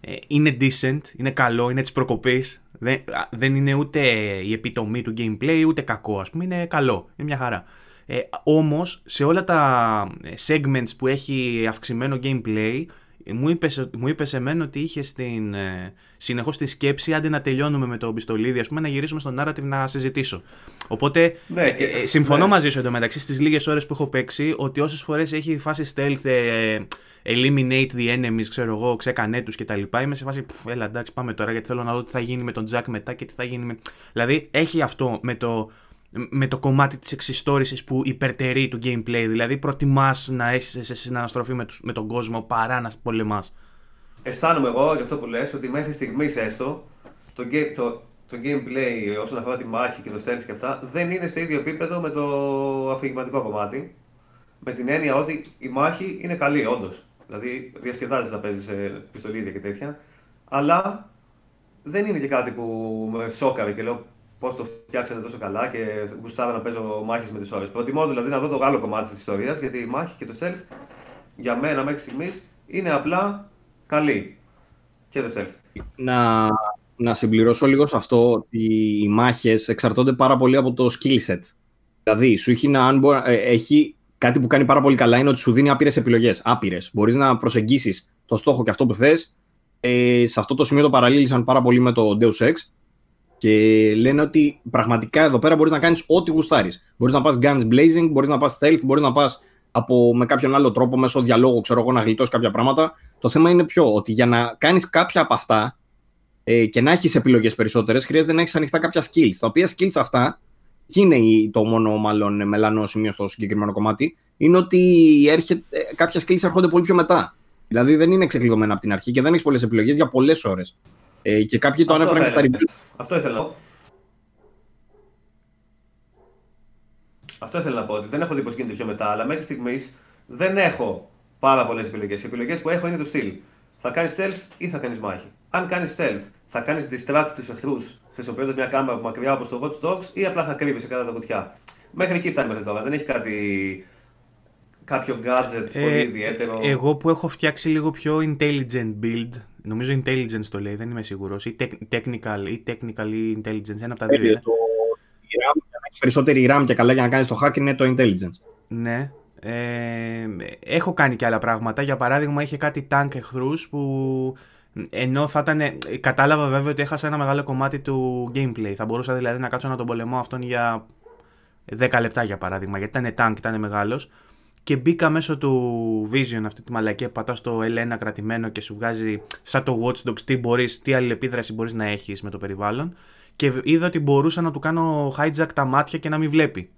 A: Ε, είναι decent, είναι καλό, είναι της προκοπής. Δεν, δεν είναι ούτε η επιτομή του gameplay, ούτε κακό, ας πούμε, είναι καλό, είναι μια χαρά. Ε, όμως σε όλα τα segments που έχει αυξημένο gameplay μου είπες μου είπες εμένα ότι είχε στην, ε, συνεχώς τη σκέψη άντε να τελειώνουμε με το πιστολίδι, ας πούμε, να γυρίσουμε στο narrative να συζητήσω. Οπότε
C: ναι, και,
A: ε, συμφωνώ ναι. μαζί σου εντωμεταξύ στις λίγες ώρες που έχω παίξει ότι όσες φορές έχει φάση stealth, ε, eliminate the enemies, ξέρω εγώ, ξεκανέ τους κτλ. Είμαι σε φάση, πφ, έλα εντάξει πάμε τώρα γιατί θέλω να δω τι θα γίνει με τον Jack μετά και τι θα γίνει με... Δηλαδή έχει αυτό με το με το κομμάτι της εξιστόρησης που υπερτερεί του gameplay. Δηλαδή προτιμάς να έχεις σε συναναστροφή με, με τον κόσμο παρά να πολεμάς.
C: Αισθάνομαι εγώ για αυτό που λες ότι μέχρι στιγμής έστω το, το, το gameplay όσον αφορά τη μάχη και το stealth και αυτά δεν είναι στο ίδιο επίπεδο με το αφηγηματικό κομμάτι. Με την έννοια ότι η μάχη είναι καλή, όντως. Δηλαδή διασκεδάζεις να παίζεις πιστολίδια και τέτοια. Αλλά δεν είναι και κάτι που με σόκαρε και λέω πώς το φτιάξανε τόσο καλά και γουστάρω να παίζω μάχες με τις ώρες. Προτιμώ δηλαδή να δω το άλλο κομμάτι της ιστορίας γιατί η μάχη και το stealth για μένα μέχρι στιγμής είναι απλά καλή. Και το stealth.
B: Να, να συμπληρώσω λίγο σε αυτό ότι οι μάχες εξαρτώνται πάρα πολύ από το skill set. Δηλαδή, σου έχει, να, ε, έχει κάτι που κάνει πάρα πολύ καλά είναι ότι σου δίνει άπειρες επιλογές. Άπειρες. Μπορείς να προσεγγίσεις το στόχο και αυτό που θες. Ε, σε αυτό το σημείο το παραλύλησαν πάρα πολύ με το Deus Ex και λένε ότι πραγματικά εδώ πέρα μπορείς να κάνεις ό,τι γουστάρεις. Μπορείς να πας guns blazing, μπορείς να πας stealth, μπορείς να πας με κάποιον άλλο τρόπο μέσω διαλόγου, ξέρω εγώ, να γλιτώσεις κάποια πράγματα. Το θέμα είναι ποιο, ότι για να κάνεις κάποια από αυτά ε, και να έχεις επιλογές περισσότερες, χρειάζεται να έχεις ανοιχτά κάποια skills. Τα οποία skills αυτά, και είναι το μόνο μάλλον μελανό σημείο στο συγκεκριμένο κομμάτι, είναι ότι έρχεται, ε, κάποια skills έρχονται πολύ πιο μετά. Δηλαδή δεν είναι ξεκλειδωμένα από την αρχή και δεν έχεις πολλές επιλογές για πολλές ώρες. Ε, και κάποιοι το ανέφεραν και στα review.
C: Αυτό ήθελα να πω. Αυτό ήθελα να πω ότι δεν έχω δει πώς γίνεται πιο μετά, αλλά μέχρι στιγμής δεν έχω πάρα πολλές επιλογές. Οι επιλογές που έχω είναι του στυλ. Θα κάνεις stealth ή θα κάνεις μάχη. Αν κάνεις stealth, θα κάνεις distract του εχθρούς χρησιμοποιώντας μια κάμερα που μακριά από το Watch Dogs ή απλά θα κρύβει κατά τα κουτιά. Μέχρι εκεί φτάνει μέχρι τώρα. Δεν έχει κάτι. κάποιο gadget ε, πολύ ιδιαίτερο.
A: Εγώ που έχω φτιάξει λίγο πιο intelligent build, Νομίζω intelligence το λέει, δεν είμαι σίγουρος. Ή technical, ή technical ή intelligence. Ένα από τα δύο.
B: Το, η RAM, να έχει περισσότερη RAM και καλά για να κάνεις το hack είναι το intelligence.
A: Ναι. Ε, έχω κάνει και άλλα πράγματα. Για παράδειγμα, είχε κάτι tank εχθρούς που ενώ θα ήταν. Κατάλαβα βέβαια ότι έχασα ένα μεγάλο κομμάτι του gameplay. Θα μπορούσα δηλαδή να κάτσω να τον πολεμώ αυτόν για 10 λεπτά για παράδειγμα. Γιατί ήταν tank, ήταν μεγάλος και μπήκα μέσω του Vision αυτή τη μαλακία πατάς το L1 κρατημένο και σου βγάζει σαν το Watch Dogs τι, μπορείς, τι αλληλεπίδραση μπορείς να έχεις με το περιβάλλον και είδα ότι μπορούσα να του κάνω hijack τα μάτια και να μην βλέπει.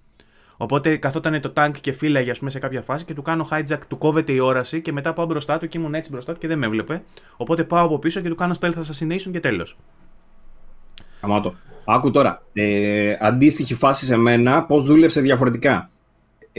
A: Οπότε καθόταν το tank και φύλαγε ας πούμε, σε κάποια φάση και του κάνω hijack, του κόβεται η όραση και μετά πάω μπροστά του και ήμουν έτσι μπροστά του και δεν με έβλεπε. Οπότε πάω από πίσω και του κάνω stealth assassination και τέλος.
B: Αμάτο. Άκου τώρα. Ε, αντίστοιχη φάση σε μένα, πώς δούλεψε διαφορετικά;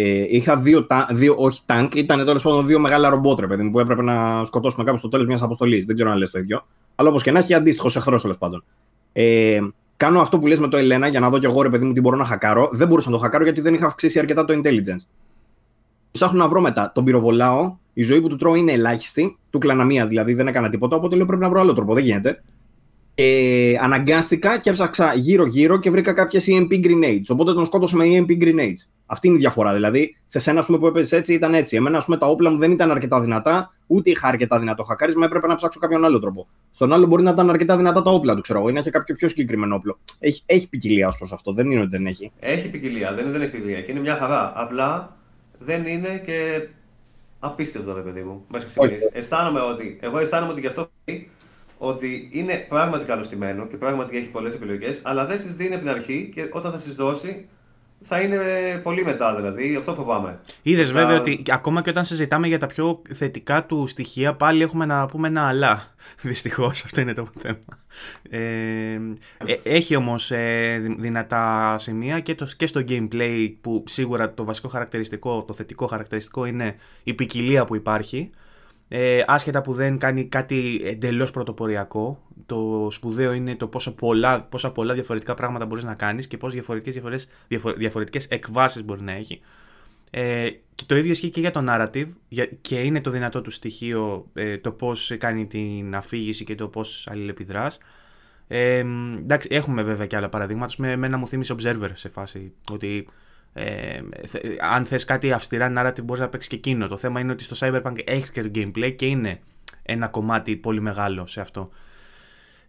B: Ε, είχα δύο, δύο, όχι τάγκ, ήταν τέλος πάντων δύο μεγάλα ρομπότρε, παιδί μου, που έπρεπε να σκοτώσουμε κάπου στο τέλος μιας αποστολής. Δεν ξέρω αν λες το ίδιο. Αλλά όπως και να έχει, αντίστοιχος εχθρό τέλος πάντων. Ε, κάνω αυτό που λες με το Ελένα για να δω κι εγώ ρε παιδί μου τι μπορώ να χακάρω. Δεν μπορούσα να το χακάρω γιατί δεν είχα αυξήσει αρκετά το intelligence. Ψάχνω να βρω μετά. Τον πυροβολάω. Η ζωή που του τρώω είναι ελάχιστη. Του κλαναμία δηλαδή δεν έκανα τίποτα. Οπότε λέω πρέπει να βρω άλλο τρόπο. Δεν γίνεται. Ε, αναγκάστηκα και έψαξα γύρω-γύρω και βρήκα κάποιες EMP grenades. Οπότε τον σκότωσα με EMP grenades. Αυτή είναι η διαφορά. Δηλαδή, σε σένα πούμε, που έπαιζες έτσι ήταν έτσι. Εμένα πούμε, τα όπλα μου δεν ήταν αρκετά δυνατά, ούτε είχα αρκετά δυνατό χακάρισμα, έπρεπε να ψάξω κάποιον άλλο τρόπο. Στον άλλο μπορεί να ήταν αρκετά δυνατά τα όπλα του, ξέρω εγώ, ή να έχει κάποιο πιο συγκεκριμένο όπλο. Έχει, έχει ποικιλία ως προς αυτό, δεν είναι ότι δεν έχει.
C: Έχει ποικιλία, δεν, είναι, δεν έχει ποικιλία και είναι μια χαρά. Απλά δεν είναι και απίστευτο, ρε παιδί μου. Μέχρι στιγμής. Αισθάνομαι ότι, εγώ αισθάνομαι ότι γι' αυτό ότι είναι πράγματι καλωστημένο και πράγματι έχει πολλές επιλογές, αλλά δεν σα δίνει από την αρχή και όταν θα σα δώσει θα είναι πολύ μετά δηλαδή. Αυτό φοβάμαι.
A: Είδες θα... βέβαια ότι ακόμα και όταν συζητάμε για τα πιο θετικά του στοιχεία, πάλι έχουμε να πούμε ένα αλλά. [laughs] Δυστυχώς αυτό είναι το θέμα. Ε, ε, έχει όμως ε, δυνατά σημεία και, το, και στο gameplay που σίγουρα το βασικό χαρακτηριστικό, το θετικό χαρακτηριστικό είναι η ποικιλία που υπάρχει. Ε, άσχετα που δεν κάνει κάτι εντελώς πρωτοποριακό, το σπουδαίο είναι το πόσα πολλά, πόσα πολλά διαφορετικά πράγματα μπορείς να κάνεις και πόσε διαφορετικές διαφορετικές εκβάσεις μπορεί να έχει. Ε, και το ίδιο ισχύει και για το narrative και είναι το δυνατό του στοιχείο ε, το πώς κάνει την αφήγηση και το πώς αλληλεπιδράς. Ε, εντάξει, έχουμε βέβαια και άλλα παραδείγματα. Με εμένα μου θύμισε Observer σε φάση ότι ε, αν θες κάτι αυστηρά narrative μπορείς να παίξεις και εκείνο. Το θέμα είναι ότι στο Cyberpunk έχεις και το gameplay και είναι ένα κομμάτι πολύ μεγάλο σε αυτό.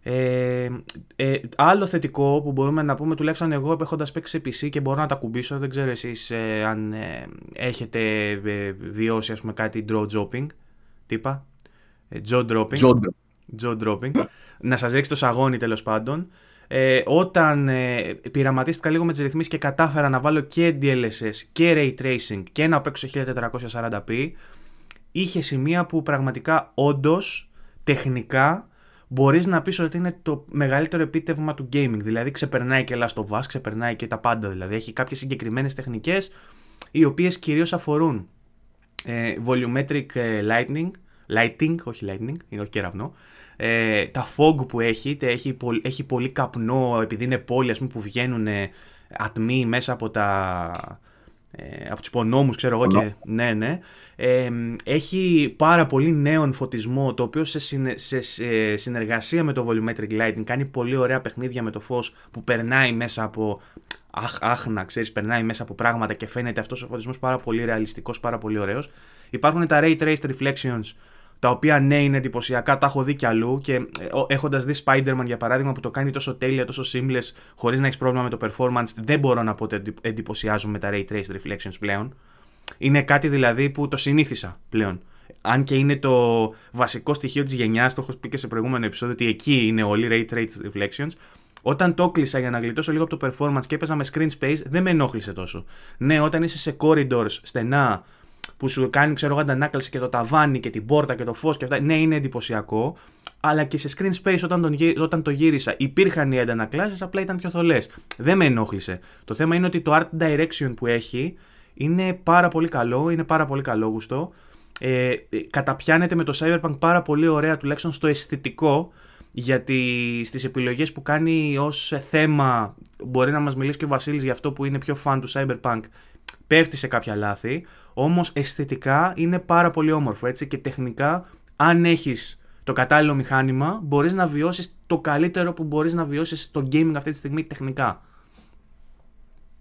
A: Ε, ε, άλλο θετικό που μπορούμε να πούμε τουλάχιστον εγώ έχοντας παίξει σε PC και μπορώ να τα κουμπίσω δεν ξέρω εσείς ε, αν ε, έχετε βιώσει ας πούμε κάτι draw dropping τύπα jaw dropping jaw dropping να σας ρίξει το σαγόνι τέλος πάντων ε, όταν ε, πειραματίστηκα λίγο με τις ρυθμίσεις και κατάφερα να βάλω και DLSS και Ray Tracing και να παίξω 1440p είχε σημεία που πραγματικά όντως τεχνικά μπορείς να πεις ότι είναι το μεγαλύτερο επίτευγμα του gaming. Δηλαδή ξεπερνάει και Last of Us, ξεπερνάει και τα πάντα δηλαδή. Έχει κάποιες συγκεκριμένες τεχνικές οι οποίες κυρίως αφορούν ε, volumetric ε, lightning lighting, όχι lightning, είναι όχι κεραυνό ε, τα fog που έχει, έχει, έχει πολύ καπνό επειδή είναι πόλη ας πούμε, που βγαίνουν ατμοί μέσα από τα, ε, από τους υπονόμους ξέρω εγώ και ναι ναι. Ε, έχει πάρα πολύ νέον φωτισμό το οποίο σε, σε, σε, συνεργασία με το volumetric lighting κάνει πολύ ωραία παιχνίδια με το φως που περνάει μέσα από αχ, άχνα ξέρεις περνάει μέσα από πράγματα και φαίνεται αυτός ο φωτισμός πάρα πολύ ρεαλιστικός πάρα πολύ ωραίος. Υπάρχουν τα ray traced reflections τα οποία ναι είναι εντυπωσιακά, τα έχω δει κι αλλού και ε, έχοντας δει Spider-Man για παράδειγμα που το κάνει τόσο τέλεια, τόσο seamless, χωρίς να έχεις πρόβλημα με το performance, δεν μπορώ να πω ότι εντυπωσιάζουν με τα Ray Traced Reflections πλέον. Είναι κάτι δηλαδή που το συνήθισα πλέον. Αν και είναι το βασικό στοιχείο της γενιάς, το έχω πει και σε προηγούμενο επεισόδιο, ότι εκεί είναι όλοι Ray Traced Reflections. Όταν το κλείσα για να γλιτώσω λίγο από το performance και έπαιζα με screen space, δεν με ενόχλησε τόσο. Ναι, όταν είσαι σε corridors στενά, που σου κάνει ξέρω εγώ αντανάκλαση και το ταβάνι και την πόρτα και το φως και αυτά, ναι είναι εντυπωσιακό, αλλά και σε screen space όταν, τον, όταν το γύρισα υπήρχαν οι αντανακλάσεις, απλά ήταν πιο θολές. Δεν με ενόχλησε. Το θέμα είναι ότι το art direction που έχει είναι πάρα πολύ καλό, είναι πάρα πολύ καλό γουστό. Ε, καταπιάνεται με το Cyberpunk πάρα πολύ ωραία τουλάχιστον στο αισθητικό γιατί στις επιλογές που κάνει ως θέμα μπορεί να μας μιλήσει και ο Βασίλης για αυτό που είναι πιο fan του Cyberpunk πέφτει σε κάποια λάθη, όμως αισθητικά είναι πάρα πολύ όμορφο έτσι και τεχνικά αν έχεις το κατάλληλο μηχάνημα μπορείς να βιώσεις το καλύτερο που μπορείς να βιώσεις στο gaming αυτή τη στιγμή τεχνικά.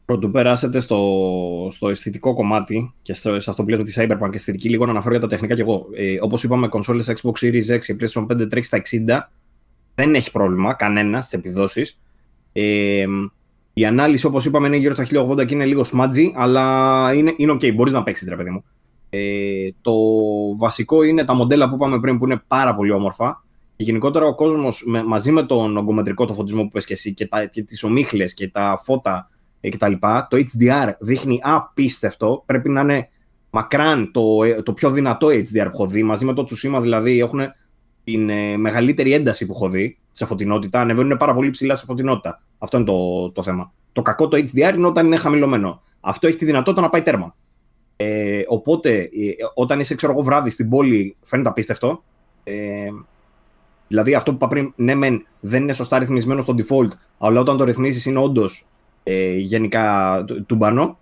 B: Πρωτού περάσετε στο, στο αισθητικό κομμάτι και στο, σε αυτό που λέτε τη Cyberpunk αισθητική, λίγο να αναφέρω για τα τεχνικά κι εγώ. Ε, Όπως είπαμε, κονσόλες Xbox Series X και PlayStation 5 τρέχει στα 60. Δεν έχει πρόβλημα κανένας στις επιδόσεις. Ε, η ανάλυση, όπως είπαμε, είναι γύρω στα 1080 και είναι λίγο smudgy, αλλά είναι, είναι OK, μπορείς να παίξεις, ρε παιδί μου. Ε, το βασικό είναι τα μοντέλα που είπαμε πριν που είναι πάρα πολύ όμορφα. Και γενικότερα ο κόσμος μαζί με τον ογκομετρικό το φωτισμό που πες και εσύ και, τα, και τις ομίχλες και τα φώτα ε, κτλ. Το HDR δείχνει απίστευτο. Πρέπει να είναι μακράν το, ε, το πιο δυνατό HDR που έχω δει. Μαζί με το Tsushima δηλαδή έχουν την ε, μεγαλύτερη ένταση που έχω δει σε φωτεινότητα. Ανεβαίνουν πάρα πολύ ψηλά σε φωτεινότητα. Αυτό είναι το, το θέμα. Το κακό το HDR είναι όταν είναι χαμηλωμένο. Αυτό έχει τη δυνατότητα να πάει τέρμα. Ε, οπότε, ε, όταν είσαι ξέρω εγώ, βράδυ στην πόλη, φαίνεται απίστευτο. Ε, δηλαδή, αυτό που είπα πριν, ναι, μεν δεν είναι σωστά ρυθμισμένο στο default, αλλά όταν το ρυθμίσει είναι όντως ε, γενικά τουμπανό.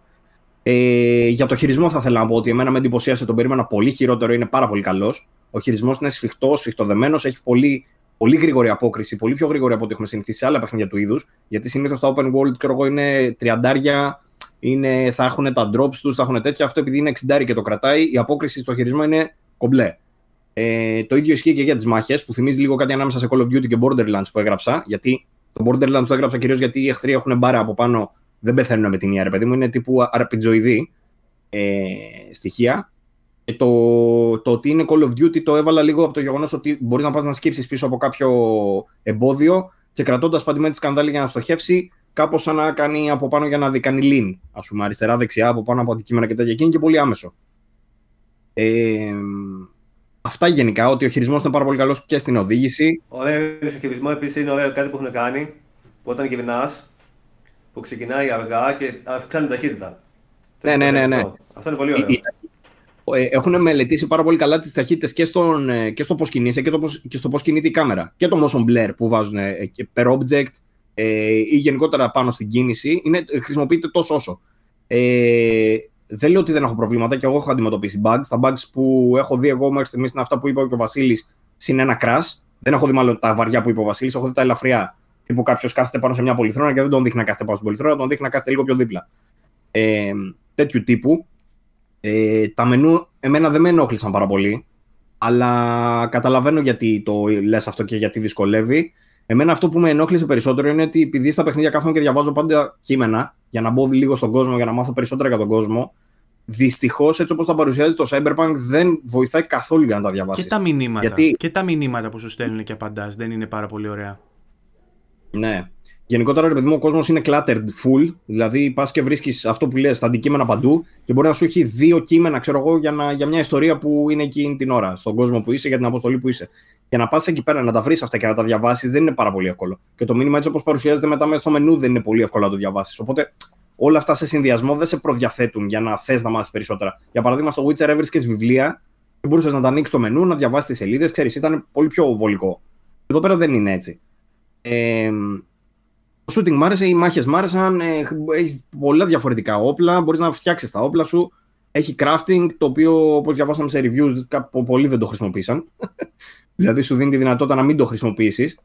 B: Ε, για το χειρισμό θα ήθελα να πω ότι εμένα με εντυπωσίασε, τον περίμενα πολύ χειρότερο, είναι πάρα πολύ καλός. Ο χειρισμός είναι σφιχτός, σφιχτοδεμένος, έχει πολύ πολύ γρήγορη απόκριση, πολύ πιο γρήγορη από ό,τι έχουμε συνηθίσει σε άλλα παιχνίδια του είδους. Γιατί συνήθως τα open world, ξέρω εγώ, είναι τριαντάρια, είναι, θα έχουν τα drops τους, θα έχουν τέτοια. Αυτό επειδή είναι 60 και το κρατάει, η απόκριση στο χειρισμό είναι κομπλέ. Ε, το ίδιο ισχύει και για τις μάχες, που θυμίζει λίγο κάτι ανάμεσα σε Call of Duty και Borderlands που έγραψα. Γιατί το Borderlands το έγραψα κυρίως γιατί οι εχθροί έχουν μπάρα από πάνω, δεν πεθαίνουν με την μία, ρε παιδί μου, είναι τύπου RPGoid ε, στοιχεία. Και το, το ότι είναι Call of Duty το έβαλα λίγο από το γεγονός ότι μπορείς να πας να σκύψεις πίσω από κάποιο εμπόδιο και κρατώντας παντιμένη τη σκανδάλη για να στοχεύσει, κάπως σαν να κάνει από πάνω για να δει, κάνει lean, ας πούμε, αριστερά-δεξιά, από πάνω από αντικείμενα και τέτοια. Και είναι και πολύ άμεσο. Ε, αυτά γενικά, ότι ο χειρισμός είναι πάρα πολύ καλός και στην οδήγηση.
C: Ωραίο ο χειρισμό επίσης είναι ωραίο κάτι που έχουν κάνει που όταν γυρνάς, που ξεκινάει αργά και αυξάνει ταχύτητα.
B: Ναι, ναι, ναι, ναι.
C: Αυτό είναι πολύ ωραίο.
B: Ε, έχουν μελετήσει πάρα πολύ καλά τις ταχύτητες και, και στο πώς κινείσαι και, το πώς, και στο πώς κινείται η κάμερα. Και το motion blur που βάζουν ε, per object ε, ή γενικότερα πάνω στην κίνηση. Είναι, χρησιμοποιείται τόσο όσο. Ε, δεν λέω ότι δεν έχω προβλήματα και εγώ έχω αντιμετωπίσει bugs. Τα bugs που έχω δει εγώ μέχρι στιγμής είναι αυτά που είπε και ο Βασίλης συν ένα crash. Δεν έχω δει μάλλον τα βαριά που είπε ο Βασίλης, έχω δει τα ελαφριά. Τύπου κάποιος κάθεται πάνω σε μια πολυθρόνα και δεν τον δείχνει να κάθεται πάνω στην πολυθρόνα, τον δείχνει να κάθεται λίγο πιο δίπλα. Ε, τέτοιου τύπου. Ε, τα μενού εμένα δεν με ενόχλησαν πάρα πολύ, αλλά καταλαβαίνω γιατί το λες αυτό και γιατί δυσκολεύει. Εμένα αυτό που με ενόχλησε περισσότερο είναι ότι επειδή στα παιχνίδια κάθομαι και διαβάζω πάντα κείμενα για να μπω λίγο στον κόσμο, για να μάθω περισσότερα για τον κόσμο. Δυστυχώς, έτσι όπως τα παρουσιάζει το Cyberpunk, δεν βοηθάει καθόλου για να τα διαβάσεις.
A: Και τα μηνύματα. Γιατί... Και τα μηνύματα που σου στέλνουν και απαντάς δεν είναι πάρα πολύ ωραία.
B: Ναι. Γενικότερα, ρε παιδί μου, ο κόσμος είναι cluttered full. Δηλαδή, πας και βρίσκεις αυτό που λες, τα αντικείμενα παντού και μπορεί να σου έχει δύο κείμενα, ξέρω εγώ, για, να, για μια ιστορία που είναι εκείνη την ώρα, στον κόσμο που είσαι, για την αποστολή που είσαι. Και να πας εκεί πέρα να τα βρεις αυτά και να τα διαβάσεις δεν είναι πάρα πολύ εύκολο. Και το μήνυμα έτσι όπως παρουσιάζεται μετά μέσα στο μενού δεν είναι πολύ εύκολο να το διαβάσεις. Οπότε όλα αυτά σε συνδυασμό δεν σε προδιαθέτουν για να θες να μάθεις περισσότερα. Για παράδειγμα, στο Witcher έβρισκες βιβλία και μπορούσες να τα ανοίξεις το μενού, να διαβάσεις τις σελίδες, ξέρεις, ήταν πολύ πιο βολικό. Εδώ πέρα δεν είναι έτσι. Ε, το shooting μ' άρεσε, οι μάχες μ' άρεσαν. Ε, έχεις πολλά διαφορετικά όπλα. Μπορείς να φτιάξεις τα όπλα σου. Έχει crafting, το οποίο όπως διαβάσαμε σε reviews, πολλοί δεν το χρησιμοποίησαν. [laughs] δηλαδή σου δίνει τη δυνατότητα να μην το χρησιμοποιήσεις.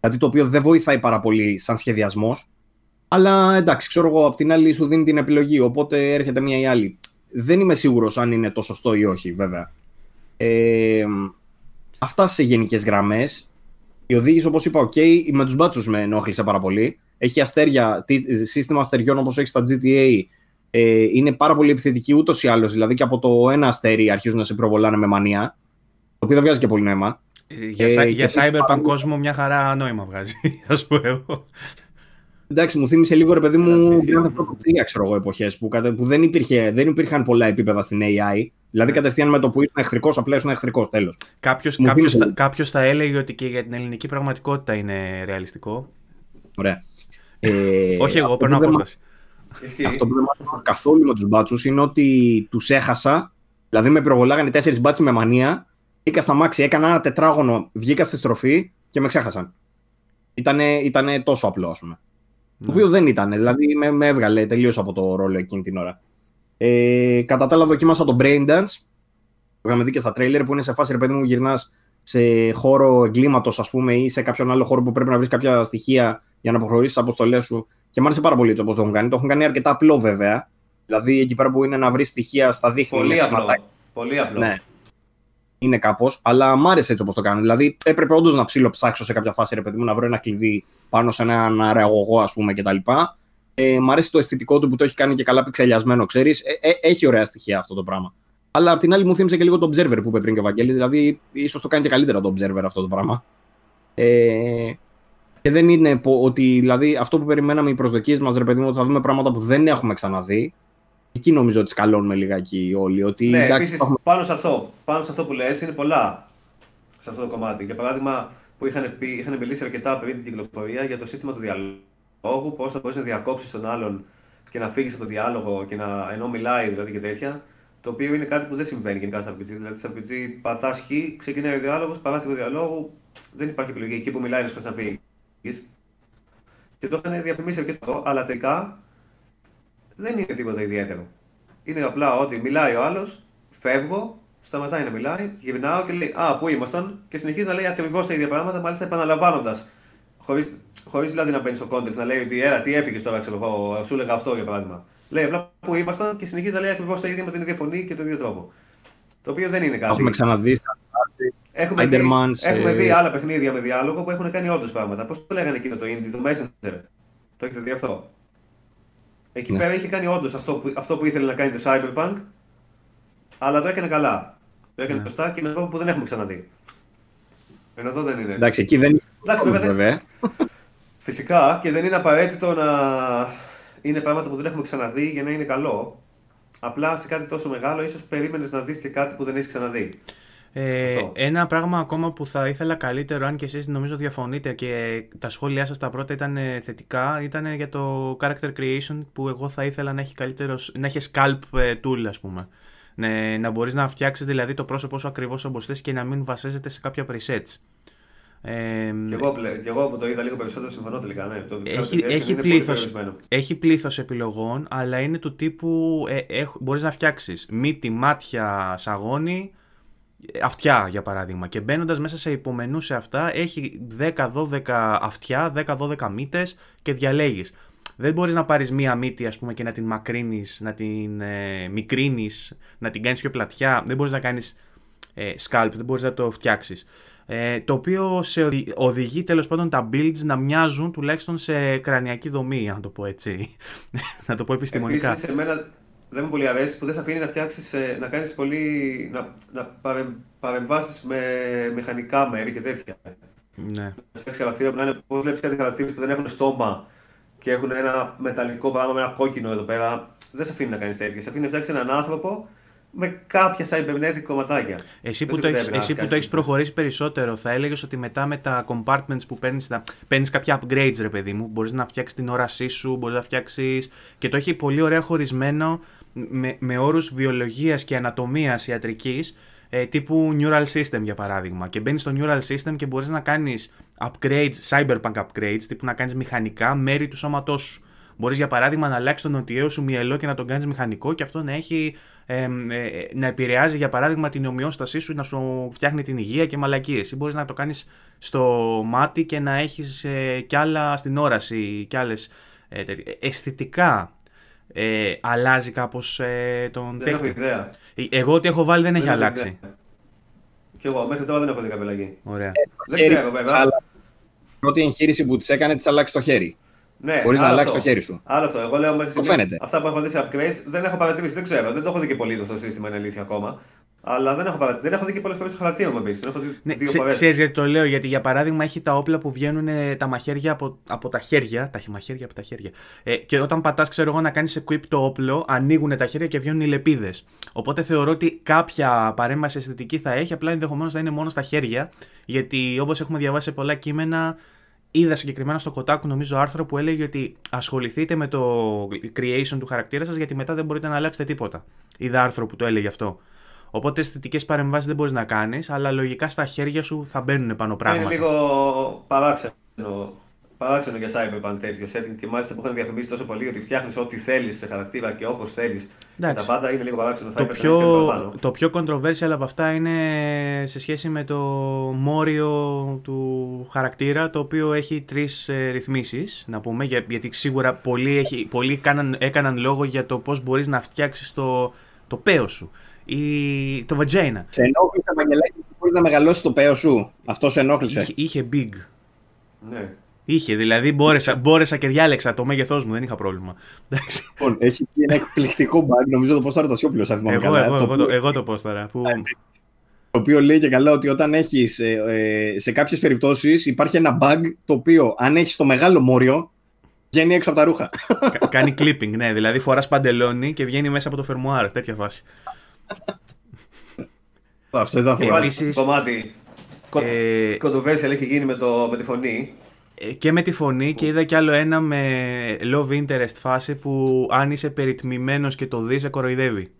B: Κάτι το οποίο δεν βοηθάει πάρα πολύ σαν σχεδιασμός. Αλλά εντάξει, ξέρω εγώ, απ' την άλλη σου δίνει την επιλογή. Οπότε έρχεται μία ή άλλη. Δεν είμαι σίγουρος αν είναι το σωστό ή όχι, βέβαια. Ε, αυτά σε γενικές γραμμές. Η οδήγηση, όπως είπα, OK, με τους μπάτσους με ενόχλησε πάρα πολύ. Έχει αστέρια, σύστημα αστεριών όπως έχεις στα GTA. Ε, είναι πάρα πολύ επιθετική ούτως ή άλλως. Δηλαδή και από το ένα αστέρι αρχίζουν να σε προβολάνε με μανία. Το οποίο δεν βγάζει και πολύ νόημα.
A: Ε, για, ε, για cyberpunk κόσμο μια χαρά νόημα βγάζει, [laughs] ας πούμε εγώ.
B: Εντάξει, μου θύμισε λίγο ρε παιδί μου Grand Theft 3, ξέρω εγώ, εποχές που, που δεν, υπήρχε, δεν υπήρχαν πολλά επίπεδα στην AI. Δηλαδή ναι. κατευθείαν με το που ήσουν εχθρικός, απλά ήσουν εχθρικός, τέλος.
A: Κάποιο θα έλεγε ότι και για την ελληνική πραγματικότητα είναι ρεαλιστικό.
B: Ωραία. [laughs]
A: Ε, Όχι εγώ, παίρνω απόσταση.
B: Αυτό που δεν μάθαμε καθόλου με τους μπάτσους είναι ότι τους έχασα. Δηλαδή με προβολάγανε τέσσερις μπάτσοι με μανία. Μπήκα στα μάξι, έκανα ένα τετράγωνο, βγήκα στη στροφή και με ξέχασαν. Ήτανε, ήτανε τόσο απλό, ας πούμε. Το οποίο δεν ήταν. Δηλαδή με, με έβγαλε τελείως από το ρόλο εκείνη την ώρα. Ε, κατά τα άλλα, δοκίμασα το Braindance. Το είχαμε δει και στα τρέιλερ που είναι σε φάση, ρε παιδί μου, γυρνάς σε χώρο εγκλήματος, ας πούμε, ή σε κάποιον άλλο χώρο που πρέπει να βρεις κάποια στοιχεία για να προχωρήσει τις αποστολές σου. Και μου άρεσε πάρα πολύ έτσι όπως το έχουν κάνει. Το έχουν κάνει αρκετά απλό, βέβαια. Δηλαδή εκεί πέρα που είναι να βρεις στοιχεία στα δίχτυα.
C: Πολύ απλό. Πολύ απλό.
B: Ναι. Είναι κάπως, αλλά μ' άρεσε έτσι όπως το κάνουν. Δηλαδή έπρεπε όντως να ψάξω σε κάποια φάση, ρε παιδί μου, να βρω ένα κλειδί πάνω σε έναν αραγωγό, ας πούμε, κτλ. Ε, μ' αρέσει το αισθητικό του που το έχει κάνει και καλά πιξελιασμένο, ξέρεις. Ε, ε, έχει ωραία στοιχεία αυτό το πράγμα. Αλλά απ' την άλλη μου θύμισε και λίγο το Observer που είπε πριν και ο Βαγγέλης, δηλαδή ίσως το κάνει και καλύτερα το Observer αυτό το πράγμα. Ε, και δεν είναι ότι δηλαδή, αυτό που περιμέναμε οι προσδοκίες μας, ρε παιδί μου, ότι θα δούμε πράγματα που δεν έχουμε ξαναδεί. Εκεί νομίζω ότι σκαλώνουμε λιγάκι όλοι. Ότι,
C: ναι, επίσης έχουμε... πάνω, σε αυτό, πάνω σε αυτό που λες είναι πολλά σε αυτό το κομμάτι. Για παράδειγμα, που είχαν, πει, είχαν μιλήσει αρκετά πριν την κυκλοφορία για το σύστημα του διαλόγου, πώς θα μπορείς να διακόψεις τον άλλον και να φύγεις από το διάλογο και να, ενώ μιλάει δηλαδή και τέτοια. Το οποίο είναι κάτι που δεν συμβαίνει γενικά στα RPG. Δηλαδή, στα RPG πατάς χ, ξεκινάει ο διάλογος, παράθυρο διαλόγου, δεν υπάρχει επιλογή εκεί που μιλάει να φύγεις. Και το είχαν διαφημίσει αρκετό, αλλά τελικά δεν είναι τίποτα ιδιαίτερο. Είναι απλά ότι μιλάει ο άλλος, φεύγω, σταματάει να μιλάει, γυρνάω και λέει Α, πού ήμασταν, και συνεχίζει να λέει ακριβώς τα ίδια πράγματα, μάλιστα επαναλαμβάνοντας. Χωρίς δηλαδή να μπαίνει στο context να λέει ότι έλα, τι έφυγες τώρα, ξέρω εγώ, σου έλεγα αυτό για παράδειγμα. Λέει απλά που ήμασταν και συνεχίζει να λέει ακριβώς τα ίδια με την ίδια φωνή και τον ίδιο τρόπο. Το οποίο δεν είναι κάτι.
B: Έχουμε ξαναδεί
C: Έχουμε, δει, έχουμε δει άλλα παιχνίδια με διάλογο που έχουν κάνει όντως πράγματα. Πώς το λέγανε εκείνο το Indie, το Messenger; Το έχετε δει αυτό; Εκεί ναι. πέρα είχε κάνει όντως αυτό, που, αυτό που ήθελε να κάνει το Cyberpunk, αλλά το έκανε καλά. Το έκανε ναι. σωστά και με τρόπο που δεν έχουμε ξαναδεί. Ενώ εδώ δεν είναι.
B: Εντάξει, εκεί δεν είναι. Εντάξει, βέβαια. [laughs]
C: Φυσικά και δεν είναι απαραίτητο να είναι πράγματα που δεν έχουμε ξαναδεί για να είναι καλό. Απλά σε κάτι τόσο μεγάλο, ίσως περίμενες να δεις και κάτι που δεν έχεις ξαναδεί.
A: Ε, ένα πράγμα ακόμα που θα ήθελα καλύτερο, αν και εσείς νομίζω διαφωνείτε και τα σχόλιά σας τα πρώτα ήταν ε, θετικά, ήταν για το character creation που εγώ θα ήθελα να έχει, καλύτερος, να έχει scalp ε, tool ας πούμε. Ναι, να μπορείς να φτιάξεις δηλαδή το πρόσωπό σου ακριβώς όπως θες και να μην βασίζεται σε κάποια presets.
C: Ε, και, εγώ, και εγώ που το είδα λίγο περισσότερο συμφωνώ τελικά. Ναι. Το
A: έχει, έχει, πλήθος, έχει πλήθος επιλογών, αλλά είναι του τύπου ε, ε, μπορείς να φτιάξεις μύτη, μάτια, σαγόνι, αυτιά για παράδειγμα και μπαίνοντας μέσα σε υπομενούς σε αυτά έχει 10-12 αυτιά, 10-12 μύτες και διαλέγεις. Δεν μπορείς να πάρεις μία μύτη ας πούμε και να την μακρύνεις, να την ε, μικρύνεις, να την κάνεις πιο πλατιά. Δεν μπορείς να κάνεις ε, scalp, δεν μπορείς να το φτιάξεις. Ε, το οποίο σε οδηγεί τέλος πάντων τα builds να μοιάζουν τουλάχιστον σε κρανιακή δομή, αν το πω έτσι. [laughs] να το πω επιστημονικά.
C: Επίσης, εμένα δεν μου πολύ αρέσει που δεν σε αφήνει να φτιάξεις, ε, να κάνεις πολύ. να, να παρεμβάσεις με μηχανικά μέρη και τέτοια.
A: Ναι. Να
C: φτιάξεις χαρακτήρα που να είναι. Πώς βλέπεις κάτι χαρακτήρε που δεν έχουν στόμα και έχουν ένα μεταλλικό πράγμα με ένα κόκκινο εδώ πέρα. Δεν σε αφήνει να κάνεις τέτοια. Σε αφήνει να φτιάξει έναν άνθρωπο με κάποια cybernetic κομματάκια.
A: Εσύ που, το έχεις, εσύ που το έχεις προχωρήσει περισσότερο, θα έλεγες ότι μετά με τα compartments που παίρνεις παίρνεις κάποια upgrades, ρε παιδί μου. Μπορείς να φτιάξεις την όρασή σου, μπορείς να φτιάξει. και το έχει πολύ ωραία χωρισμένο με, με όρους βιολογίας και ανατομίας ιατρικής ε, τύπου neural system για παράδειγμα και μπαίνεις στο neural system και μπορείς να κάνεις upgrades, cyberpunk upgrades τύπου να κάνεις μηχανικά μέρη του σώματός σου. Μπορείς για παράδειγμα να αλλάξεις τον νοτιαίο σου μυελό και να τον κάνεις μηχανικό και αυτό να έχει ε, να επηρεάζει για παράδειγμα την ομοιόστασή σου να σου φτιάχνει την υγεία και μαλακίες ή μπορείς να το κάνεις στο μάτι και να έχεις ε, κι άλλα στην όραση κι άλλες ε, αισθητικά ε, αλλάζει κάπως ε, τον
C: Δεν έχω ιδέα.
A: Ε, εγώ ό,τι έχω βάλει δεν, έχει αλλάξει.
C: Και εγώ μέχρι τώρα δεν έχω δει κάποια αλλαγή.
A: Ωραία.
C: Δεν ξέρω βέβαια.
B: Η πρώτη εγχείρηση που της έκανε της αλλάξεις το χέρι.
C: Ναι,
B: Μπορείς να αλλάξεις το χέρι σου.
C: Άλλο αυτό. Εγώ λέω μέχρι στιγμής. Αυτά που έχω δει σε upgrades δεν έχω παρατηρήσει. Δεν ξέρω. Δεν το έχω δει και πολύ το σύστημα, είναι αλήθεια ακόμα. Αλλά δεν έχω, δεν έχω δει και πολλές φορές το χαρακτήρα μου επίσης. έχω δει ναι, δύο φορέ.
A: Ξέρεις γιατί το λέω, γιατί για παράδειγμα έχει τα όπλα που βγαίνουν τα μαχαίρια από, από τα χέρια. Τα μαχαίρια από τα χέρια. Ε, και όταν πατάς, ξέρω εγώ, να κάνεις equip το όπλο, ανοίγουν τα χέρια και βγαίνουν οι λεπίδες. Οπότε θεωρώ ότι κάποια παρέμβαση αισθητική θα έχει, απλά ενδεχομένως θα είναι μόνο στα χέρια. Γιατί όπως έχουμε διαβάσει σε πολλά κείμενα, είδα συγκεκριμένα στο Κοτάκου νομίζω άρθρο που έλεγε ότι ασχοληθείτε με το creation του χαρακτήρα σας γιατί μετά δεν μπορείτε να αλλάξετε τίποτα. Είδα άρθρο που το έλεγε αυτό. Οπότε αισθητικές παρεμβάσεις δεν μπορείς να κάνεις, αλλά λογικά στα χέρια σου θα μπαίνουν πάνω πράγματα.
C: Είναι λίγο παράξενο, παράξενο για Cyberpunk τέτοιο setting και μάλιστα που έχουν διαφημίσει τόσο πολύ ότι φτιάχνεις ό,τι θέλεις σε χαρακτήρα και όπως θέλεις. Τα πάντα είναι λίγο παράξενο.
A: Το, θα πιο, το πιο controversial από αυτά είναι σε σχέση με το μόριο του χαρακτήρα το οποίο έχει τρεις ε, ρυθμίσεις. Να πούμε γιατί σίγουρα πολλοί, έχει, πολλοί έκαναν, έκαναν λόγο για το πώς μπορείς να φτιάξεις το, το παίο σου η... το vagina.
B: Σε ενόχλησε, Βαγγελάκη, που μπορείς να μεγαλώσεις το παίο σου. Αυτό σε ενόχλησε.
A: Είχε, είχε big.
C: Ναι.
A: Είχε, δηλαδή μπόρεσα, μπόρεσα και διάλεξα το μέγεθός μου, δεν είχα πρόβλημα.
B: Λοιπόν, έχει και ένα εκπληκτικό bug, νομίζω το πώ θα ρωτασιόπλο, αν θυμάμαι
A: εγώ, Εγώ, εγώ, το, εγώ το πώ τώρα. Που...
B: Το οποίο λέει και καλά ότι όταν έχεις ε, ε, σε κάποιες περιπτώσεις υπάρχει ένα bug το οποίο αν έχεις το μεγάλο μόριο βγαίνει έξω από τα ρούχα.
A: Κάνει clipping, ναι. Δηλαδή φοράς παντελόνι και βγαίνει μέσα από το φερμουάρ. Τέτοια φάση. [laughs]
B: Αυτό ήταν
C: αυτό. Επίσης, κομμάτι. Ε, controversial έχει γίνει με, το, με τη φωνή.
A: Ε, και με τη φωνή και είδα κι άλλο ένα με love interest φάση που αν είσαι περιτμημένος και το δεις σε κοροϊδεύει.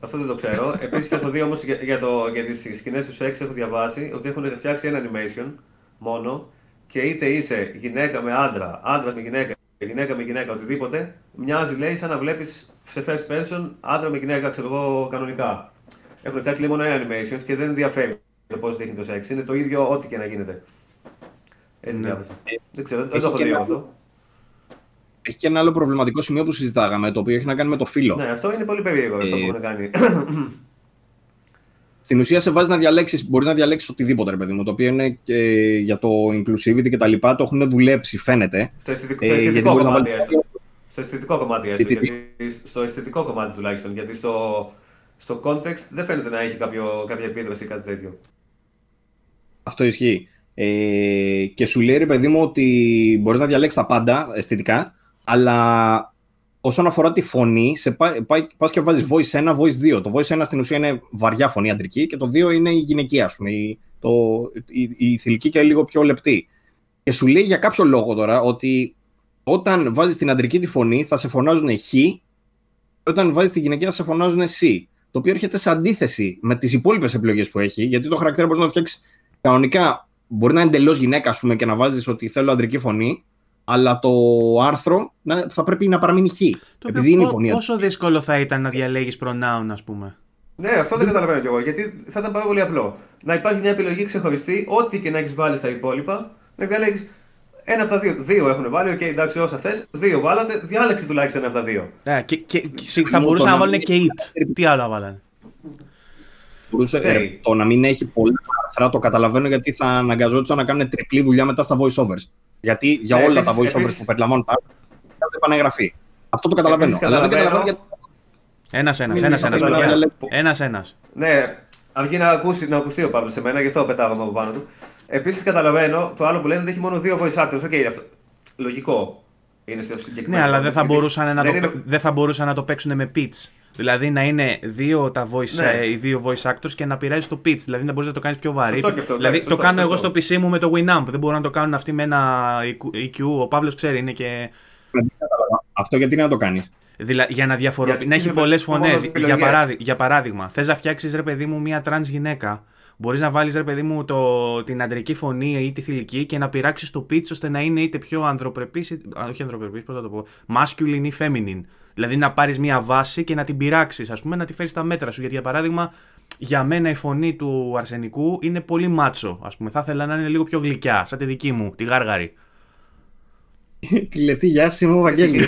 C: Αυτό δεν το ξέρω. [laughs] Επίσης έχω δει όμως για, για, για τις σκηνές του σεξ έχω διαβάσει ότι έχουν φτιάξει ένα animation μόνο και είτε είσαι γυναίκα με άντρα, άντρας με γυναίκα, γυναίκα με γυναίκα, οτιδήποτε, μοιάζει λέει σαν να βλέπεις σε first person άντρα με γυναίκα, ξέρω εγώ κανονικά. Έχουν φτιάξει λέει μόνο ένα animation και δεν ενδιαφέρει το πώς δείχνει το σεξ. Είναι το ίδιο ό,τι και να γίνεται. Έτσι ναι. διάβασα. δεν ξέρω, δεν το έχω δει αυτό.
B: Έχει και ένα άλλο προβληματικό σημείο που συζητάγαμε, το οποίο έχει να κάνει με το φύλλο.
C: Ναι, αυτό είναι πολύ περίεργο αυτό που ε, έχουν κάνει. [clears throat]
B: στην ουσία σε βάζει να διαλέξεις, μπορείς να διαλέξεις οτιδήποτε, ρε παιδί μου, το οποίο είναι και για το inclusivity και τα λοιπά, το έχουν δουλέψει, φαίνεται.
C: Στο αισθητικό, ε, αισθητικό κομμάτι, έστω. Στο αισθητικό κομμάτι, έστω, γιατί, στο αισθητικό κομμάτι τουλάχιστον, γιατί στο, στο context δεν φαίνεται να έχει κάποιο, κάποια επίδραση ή κάτι τέτοιο.
B: Αυτό ισχύει. Ε, και σου λέει, ρε παιδί μου, ότι μπορείς να διαλέξεις τα πάντα αισθητικά, αλλά όσον αφορά τη φωνή, σε πά, πας και βάζεις voice 1, voice 2. Το voice 1 στην ουσία είναι βαριά φωνή αντρική και το 2 είναι η γυναικεία, ας πούμε, η, το, η, η θηλυκή και λίγο πιο λεπτή. Και σου λέει για κάποιο λόγο τώρα ότι όταν βάζεις την αντρική τη φωνή θα σε φωνάζουν χ, και όταν βάζεις τη γυναικεία θα σε φωνάζουν σ. Το οποίο έρχεται σε αντίθεση με τις υπόλοιπες επιλογές που έχει, γιατί το χαρακτήρα μπορείς να φτιάξεις κανονικά. Μπορεί να είναι εντελώς γυναίκα, ας πούμε, και να βάζεις ότι θέλω αντρική φωνή, αλλά το άρθρο θα πρέπει να παραμείνει χ.
A: επειδή είναι η φωνή. Πόσο δύσκολο θα ήταν να διαλέγεις pronoun, ας πούμε.
C: Ναι, αυτό δεν καταλαβαίνω κι εγώ. Γιατί θα ήταν πάρα πολύ απλό. Να υπάρχει μια επιλογή ξεχωριστή, ό,τι και να έχεις βάλει στα υπόλοιπα, να διαλέγεις ένα από τα δύο. Δύο έχουν βάλει, OK, okay, εντάξει, όσα θες. Δύο βάλατε, διάλεξε τουλάχιστον ένα από τα δύο.
A: Yeah, και, και, και, θα μπορούσαν να βάλουν και it. Τι άλλο βάλανε;
B: Μπορούσε, they. το να μην έχει πολλά άρθρα το καταλαβαίνω γιατί θα αναγκαζόντουσαν να κάνουν τριπλή δουλειά μετά στα voiceovers. Γιατί για ε, όλα τα voiceovers επίσης... που περιλαμβάνουν τα άρθρα κάνουν επανεγγραφή. Αυτό το καταλαβαίνω. Επίσης, αλλά δεν καταλαβαίνω γιατί.
A: Ένας ένας, ένας ένας. Ένας ένας.
C: Ναι, αρκεί να, ακούσει, να ακουστεί ο Παύλος σε μένα, γι' αυτό πετάγαμε από πάνω του. Επίσης καταλαβαίνω το άλλο που λένε ότι έχει μόνο δύο voice actors. OK, okay, αυτό. Λογικό. Είναι στο συγκεκριμένο.
A: Ναι, αλλά δεν θα, μπορούσαν να το, είναι... δεν θα μπορούσαν να το παίξουν με pitch. Δηλαδή να είναι δύο τα voice, ναι. οι δύο voice actors και να πειράζει το pitch. Δηλαδή να μπορείς να το κάνεις πιο βαρύ.
C: Σωστό αυτό,
A: δηλαδή
C: σωστό,
A: το κάνω σωστό. εγώ στο PC μου με το Winamp. Δεν μπορούν να το κάνουν αυτοί με ένα EQ. Ο Παύλος ξέρει, είναι και.
B: Αυτό γιατί να το κάνεις;
A: Δηλα... Για να διαφοροποιήσει. Να έχει πολλές φωνές. Για, παράδει... για παράδειγμα, θες να φτιάξεις ρε παιδί μου μία τρανς γυναίκα. Μπορείς να βάλεις ρε παιδί μου το... την αντρική φωνή ή τη θηλυκή και να πειράξεις το pitch ώστε να είναι είτε πιο αντροπρεπής. Όχι αντροπρεπής, πώς θα το πω. Masculine ή feminine. Δηλαδή να πάρεις μία βάση και να την πειράξεις, ας πούμε, να τη φέρεις στα μέτρα σου. Γιατί για παράδειγμα, για μένα η φωνή του αρσενικού είναι πολύ μάτσο. Ας πούμε, θα ήθελα να είναι λίγο πιο γλυκιά, σαν τη δική μου, τη γάργαρη. [laughs]
B: Τη λεπτή γεια σου, Βαγγέλη.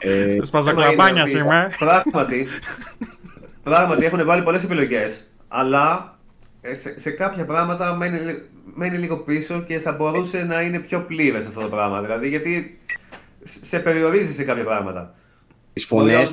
A: Ε, [laughs] Σπαζοκλαμπάνια είμαι.
C: Πράγματι, πράγματι έχουν βάλει πολλές επιλογές. Αλλά ε, σε, σε κάποια πράγματα μένει, μένει λίγο πίσω και θα μπορούσε να είναι πιο πλήρες αυτό το πράγμα. Δηλαδή, γιατί σε περιορίζει σε κάποια πράγματα.
B: Τις φωνές.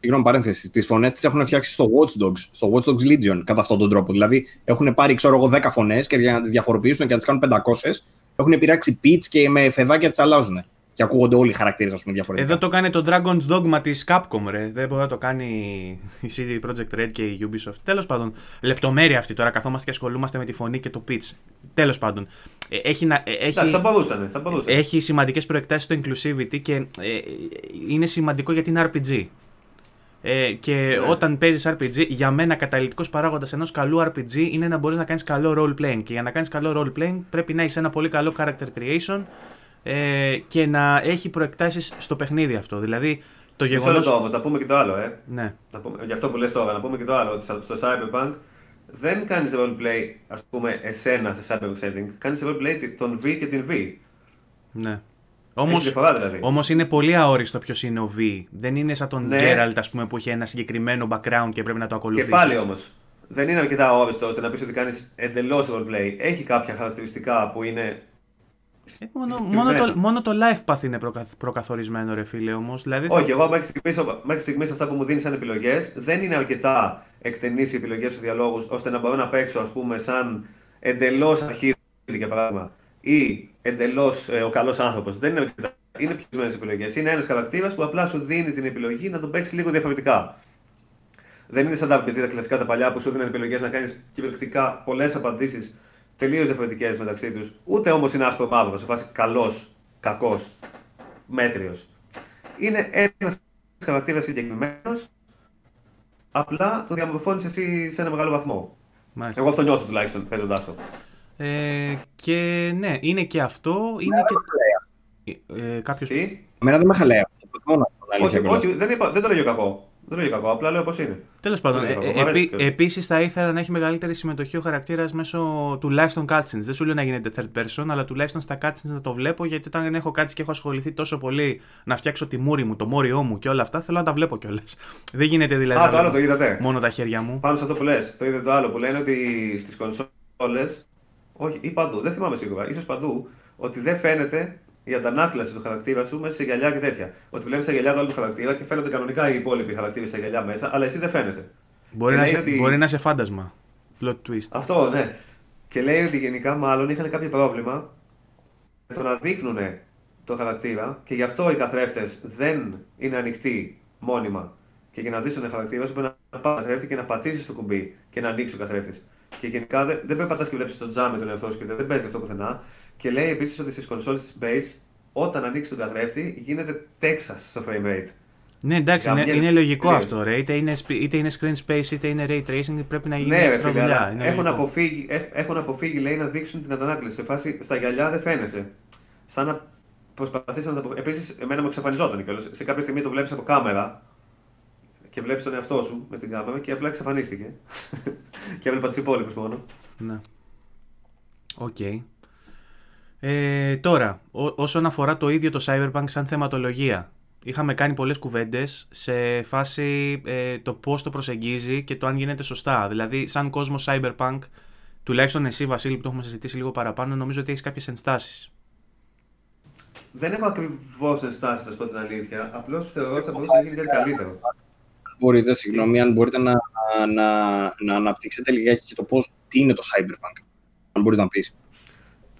B: Συγγνώμη, παρένθεση. Τις φωνές τις έχουν φτιάξει στο Watch Dogs, στο Watch Dogs Legion κατά αυτόν τον τρόπο. Δηλαδή έχουν πάρει, ξέρω εγώ, 10 φωνές και για να τις διαφοροποιήσουν και να τις κάνουν 500, έχουν πειράξει pitch και με φεδάκια τις αλλάζουν. Και ακούγονται όλοι οι χαρακτήρες, ας πούμε, διαφορετικά.
A: Εδώ το κάνει το Dragon's Dogma της Capcom, ρε. Δεν μπορεί να το κάνει [laughs] η CD Projekt Red και η Ubisoft. Τέλος πάντων, λεπτομέρεια αυτή τώρα. Καθόμαστε και ασχολούμαστε με τη φωνή και το pitch. Τέλος πάντων. Ε, έχει, να, ε, έχει,
C: θα μπορούσαν, θα μπορούσαν.
A: Έχει σημαντικές προεκτάσεις στο inclusivity και ε, είναι σημαντικό γιατί είναι RPG. Ε, και ναι. όταν παίζεις RPG, για μένα καταλητικό παράγοντας ενός καλού RPG είναι να μπορείς να κάνεις καλό role playing. Και για να κάνεις καλό role playing πρέπει να έχεις ένα πολύ καλό character creation ε, και να έχει προεκτάσεις στο παιχνίδι αυτό. Δηλαδή το γεγονό.
C: Μισό λεπτό όμως, να πούμε και το άλλο, ε.
A: Ναι.
C: Να πούμε, γι' αυτό που λες τώρα, να πούμε και το άλλο. Ότι στο Cyberpunk δεν κάνεις roleplay, ας πούμε, εσένα σε Cyberpunk setting. Κάνεις roleplay τον V και την V.
A: Ναι. Όμω
C: δηλαδή.
A: όμως είναι πολύ αόριστο ποιος είναι ο V. Δεν είναι σαν τον ναι. Geralt, ας πούμε, που έχει ένα συγκεκριμένο background και πρέπει να το ακολουθήσεις.
C: Και πάλι όμως. Δεν είναι αρκετά αόριστο ώστε να πεις ότι κάνεις εντελώς roleplay. Έχει κάποια χαρακτηριστικά που είναι
A: ε, μόνο, μόνο, το, μόνο το life path είναι προκα, προκαθορισμένο, ρε φίλε όμως. Δηλαδή
C: Όχι, εγώ μέχρι στιγμής μέχρι στιγμής αυτά που μου δίνεις σαν επιλογές δεν είναι αρκετά εκτενείς οι επιλογές του διαλόγους ώστε να μπορώ να παίξω, ας πούμε, σαν εντελώς αρχίδι για παράδειγμα ή εντελώς ε, ο καλός άνθρωπος. Δεν είναι αρκετά. Είναι πιο επιλογές. Είναι ένας χαρακτήρας που απλά σου δίνει την επιλογή να τον παίξεις λίγο διαφορετικά. Δεν είναι σαν τα RPG τα κλασικά τα παλιά που σου δίνουν επιλογές να κάνεις κυριολεκτικά πολλές απαντήσεις τελείως διαφορετικές μεταξύ τους. Ούτε όμως είναι άσπρο μαύρος, σε φάση καλός, κακός, μέτριος. Είναι ένας χαρακτήρας συγκεκριμένος, απλά το διαμορφώνεις εσύ σε ένα μεγάλο βαθμό. Μάλιστα. Εγώ αυτό νιώθω τουλάχιστον παίζοντάς το.
A: Ε, και ναι, είναι και αυτό. Είναι και. Ε, κάποιος...
B: Τι; Εμένα δεν με χαλάει αυτό.
C: Όχι, όχι δεν, είπα, δεν το λέγω κακό. Δεν λέω κακό, απλά λέω πώς είναι.
A: Τέλος πάντων, ε, ε, επίσης θα ήθελα να έχει μεγαλύτερη συμμετοχή ο χαρακτήρας μέσω τουλάχιστον cutscenes. Δεν σου λέω να γίνεται third person, αλλά τουλάχιστον στα cutscenes να το βλέπω γιατί όταν έχω κάτσει και έχω ασχοληθεί τόσο πολύ να φτιάξω τη μούρη μου, το μόριό μου και όλα αυτά, θέλω να τα βλέπω κιόλας. Δεν γίνεται δηλαδή.
C: Α, το άλλο το είδατε.
A: Μόνο τα χέρια μου.
C: Πάνω σε αυτό που λες. Το είδατε το άλλο που λένε ότι στις κονσόλες. Όχι, ή παντού, δεν θυμάμαι σίγουρα, ίσως παντού, ότι δεν φαίνεται η αντανάκλαση του χαρακτήρα σου μέσα σε γυαλιά και τέτοια. Ότι βλέπεις τα γυαλιά του άλλου χαρακτήρα και φαίνονται κανονικά οι υπόλοιποι χαρακτήρες στα γυαλιά μέσα, αλλά εσύ δεν φαίνεσαι.
A: Μπορεί, να, σε, ότι... μπορεί να είσαι φάντασμα. Plot twist.
C: Αυτό, ναι. Και λέει ότι γενικά μάλλον είχαν κάποιο πρόβλημα με το να δείχνουν το χαρακτήρα και γι' αυτό οι καθρέφτες δεν είναι ανοιχτοί μόνιμα. Και για να δεις τον χαρακτήρα σου πρέπει να πάρεις καθρέφτη και να πατήσεις το κουμπί και να ανοίξεις ο καθρέφτης. Και γενικά δεν, δεν πρέπει να πατά και βλέπεις τον τζάμι τον εαυτό σου και δεν παίζεις αυτό πουθενά. Και λέει επίσης ότι στις κονσόλε της Base, όταν ανοίξει τον καθρέφτη, γίνεται Texas στο frame rate.
A: Ναι, εντάξει, είναι, είναι λογικό αυτό. Ρε. Είτε, είναι, είτε είναι screen space είτε είναι ray tracing, πρέπει να γίνει ναι, έξτρα δουλειά.
C: Έχουν αποφύγει, έχουν αποφύγει, λέει, να δείξουν την αντανάκλαση. Σε φάση στα γυαλιά δεν φαίνεσαι. Σαν να προσπαθήσαν να το. Επίσης, εμένα μου εξαφανιζόταν κιόλας. Σε κάποια στιγμή το βλέπεις από κάμερα και βλέπεις τον εαυτό σου με την κάμερα και απλά εξαφανίστηκε. [laughs] και έβλεπα τους υπόλοιπους μόνο.
A: Ναι. OK. Okay. Ε, τώρα, ό, όσον αφορά το ίδιο το Cyberpunk σαν θεματολογία, είχαμε κάνει πολλές κουβέντες σε φάση ε, το πώς το προσεγγίζει και το αν γίνεται σωστά. Δηλαδή, σαν κόσμο Cyberpunk, τουλάχιστον εσύ Βασίλη που το έχουμε συζητήσει λίγο παραπάνω, νομίζω ότι έχεις κάποιες ενστάσεις.
C: Δεν έχω ακριβώς ενστάσεις, να σου πω την αλήθεια. Απλώς θεωρώ ότι θα μπορούσε να γίνει κάτι καλύτερο.
B: Μπορείτε, συγγνώμη, αν μπορείτε να, να, να αναπτύξετε λιγάκι και το πώς τι είναι το Cyberpunk. Αν μπορείς να πεις.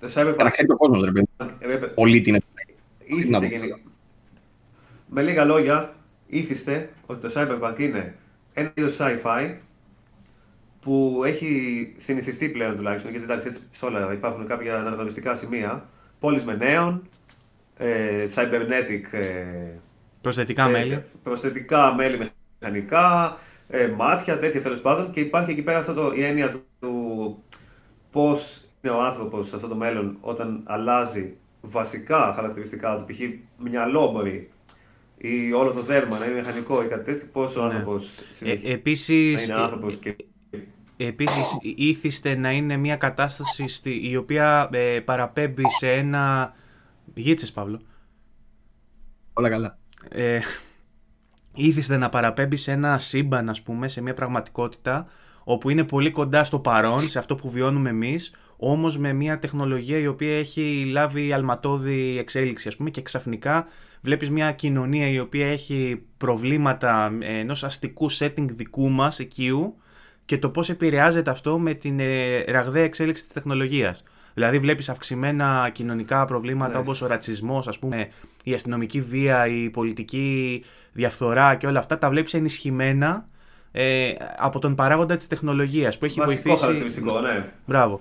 C: Το Cyberpunk.
B: Να ξέρει ο κόσμος, ρε παιδί. Πολύ την
C: Ήθιστε γενικά. Με λίγα λόγια, ήθιστε ότι το Cyberpunk είναι ένα είδος sci-fi που έχει συνηθιστεί πλέον τουλάχιστον, γιατί εντάξει, έτσι σε όλα υπάρχουν κάποια αναγνωριστικά σημεία. Πόλεις με νέων, ε, cybernetic. Ε,
A: προσθετικά ε, μέλη.
C: Προσθετικά μέλη μηχανικά, ε, μάτια, τέτοια τέλος πάντων. Και υπάρχει εκεί πέρα αυτό το, η έννοια του, του πώς είναι ο άνθρωπος σε αυτό το μέλλον όταν αλλάζει βασικά χαρακτηριστικά του, π.χ. μυαλό μπορεί ή όλο το δέρμα να είναι μηχανικό ή κάτι τέτοιο, πώς ο ναι. άνθρωπος
A: ε, επίσης,
C: είναι άνθρωπος και.
A: Επίσης ήθιστε να είναι μια κατάσταση στη, η οποία ε, παραπέμπει σε ένα... Γίτσες Παύλο.
B: Όλα καλά.
A: Ε, ήθιστε να παραπέμπει σε ένα σύμπαν ας πούμε, σε μια πραγματικότητα όπου είναι πολύ κοντά στο παρόν, σε αυτό που βιώνουμε εμείς, όμως με μια τεχνολογία η οποία έχει λάβει αλματώδη εξέλιξη ας πούμε και ξαφνικά βλέπεις μια κοινωνία η οποία έχει προβλήματα ενός αστικού setting δικού μας οικείου και το πώς επηρεάζεται αυτό με την ε, ραγδαία εξέλιξη της τεχνολογίας. Δηλαδή βλέπεις αυξημένα κοινωνικά προβλήματα ναι. όπως ο ρατσισμός, ας πούμε, η αστυνομική βία, η πολιτική διαφθορά και όλα αυτά τα βλέπεις ενισχυμένα ε, από τον παράγοντα της τεχνολογίας που έχει
C: Βασικό
A: βοηθήσει...
C: χαρακτηριστικό, ναι.
A: Μπράβο.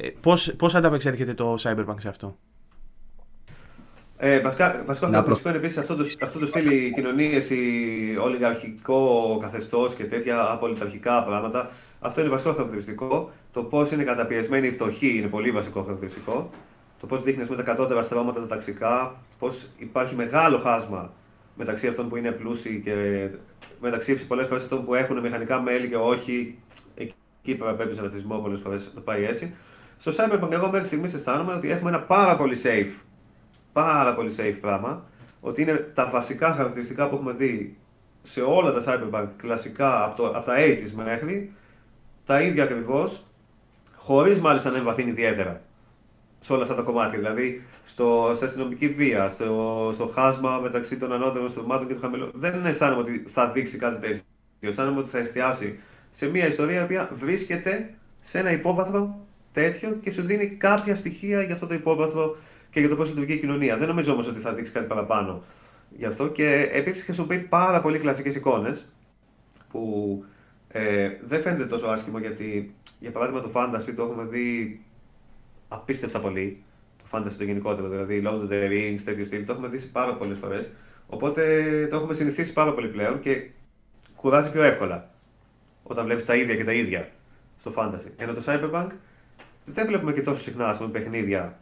A: Ε, πώς, πώς ανταπεξέρχεται το Cyberpunk σε αυτό;
C: Ε, βασικά, βασικό χαρακτηριστικό είναι επίσης αυτό το, αυτό το στυλ οι κοινωνίες, η ολιγαρχικό καθεστώς και τέτοια απολυταρχικά πράγματα. Αυτό είναι βασικό χαρακτηριστικό. Το πώς είναι καταπιεσμένη η φτωχή είναι πολύ βασικό χαρακτηριστικό. Το πώς δείχνει με τα κατώτερα στρώματα τα ταξικά. Πώς υπάρχει μεγάλο χάσμα μεταξύ αυτών που είναι πλούσιοι και μεταξύ πολλές φορές αυτών που έχουν μηχανικά μέλη και όχι. Εκεί παραπέμπει σε ρατσισμό πολλές φορές το πάει έτσι. Στο Cyberpunk, εγώ μέχρι στιγμής αισθάνομαι ότι έχουμε ένα πάρα πολύ safe πάρα πολύ safe πράγμα. Ότι είναι τα βασικά χαρακτηριστικά που έχουμε δει σε όλα τα Cyberpunk κλασικά από, το, από τα 80s μέχρι τα ίδια ακριβώς, χωρίς μάλιστα να εμβαθύνει ιδιαίτερα σε όλα αυτά τα κομμάτια. Δηλαδή στο, στην αστυνομική βία, στο, στο χάσμα μεταξύ των ανώτερων στρωμάτων και του χαμηλών. Δεν αισθάνομαι ότι θα δείξει κάτι τέτοιο. Αισθάνομαι ότι θα εστιάσει σε μια ιστορία η οποία βρίσκεται σε ένα υπόβαθρο τέτοιο και σου δίνει κάποια στοιχεία για αυτό το υπόβαθρο και για το πώς λειτουργεί η κοινωνία. Δεν νομίζω όμως ότι θα δείξει κάτι παραπάνω γι' αυτό. Και επίσης χρησιμοποιεί πάρα πολύ κλασικές εικόνες που ε, δεν φαίνεται τόσο άσχημο γιατί για παράδειγμα το fantasy το έχουμε δει απίστευτα πολύ. Το fantasy το γενικότερο, δηλαδή Lord of the Rings, τέτοιο στυλ, το έχουμε δει πάρα πολλές φορές. Οπότε το έχουμε συνηθίσει πάρα πολύ πλέον και κουράζει πιο εύκολα όταν βλέπεις τα ίδια και τα ίδια στο fantasy. Ενώ το cyberpunk δεν βλέπουμε και τόσο συχνά ας πούμε, παιχνίδια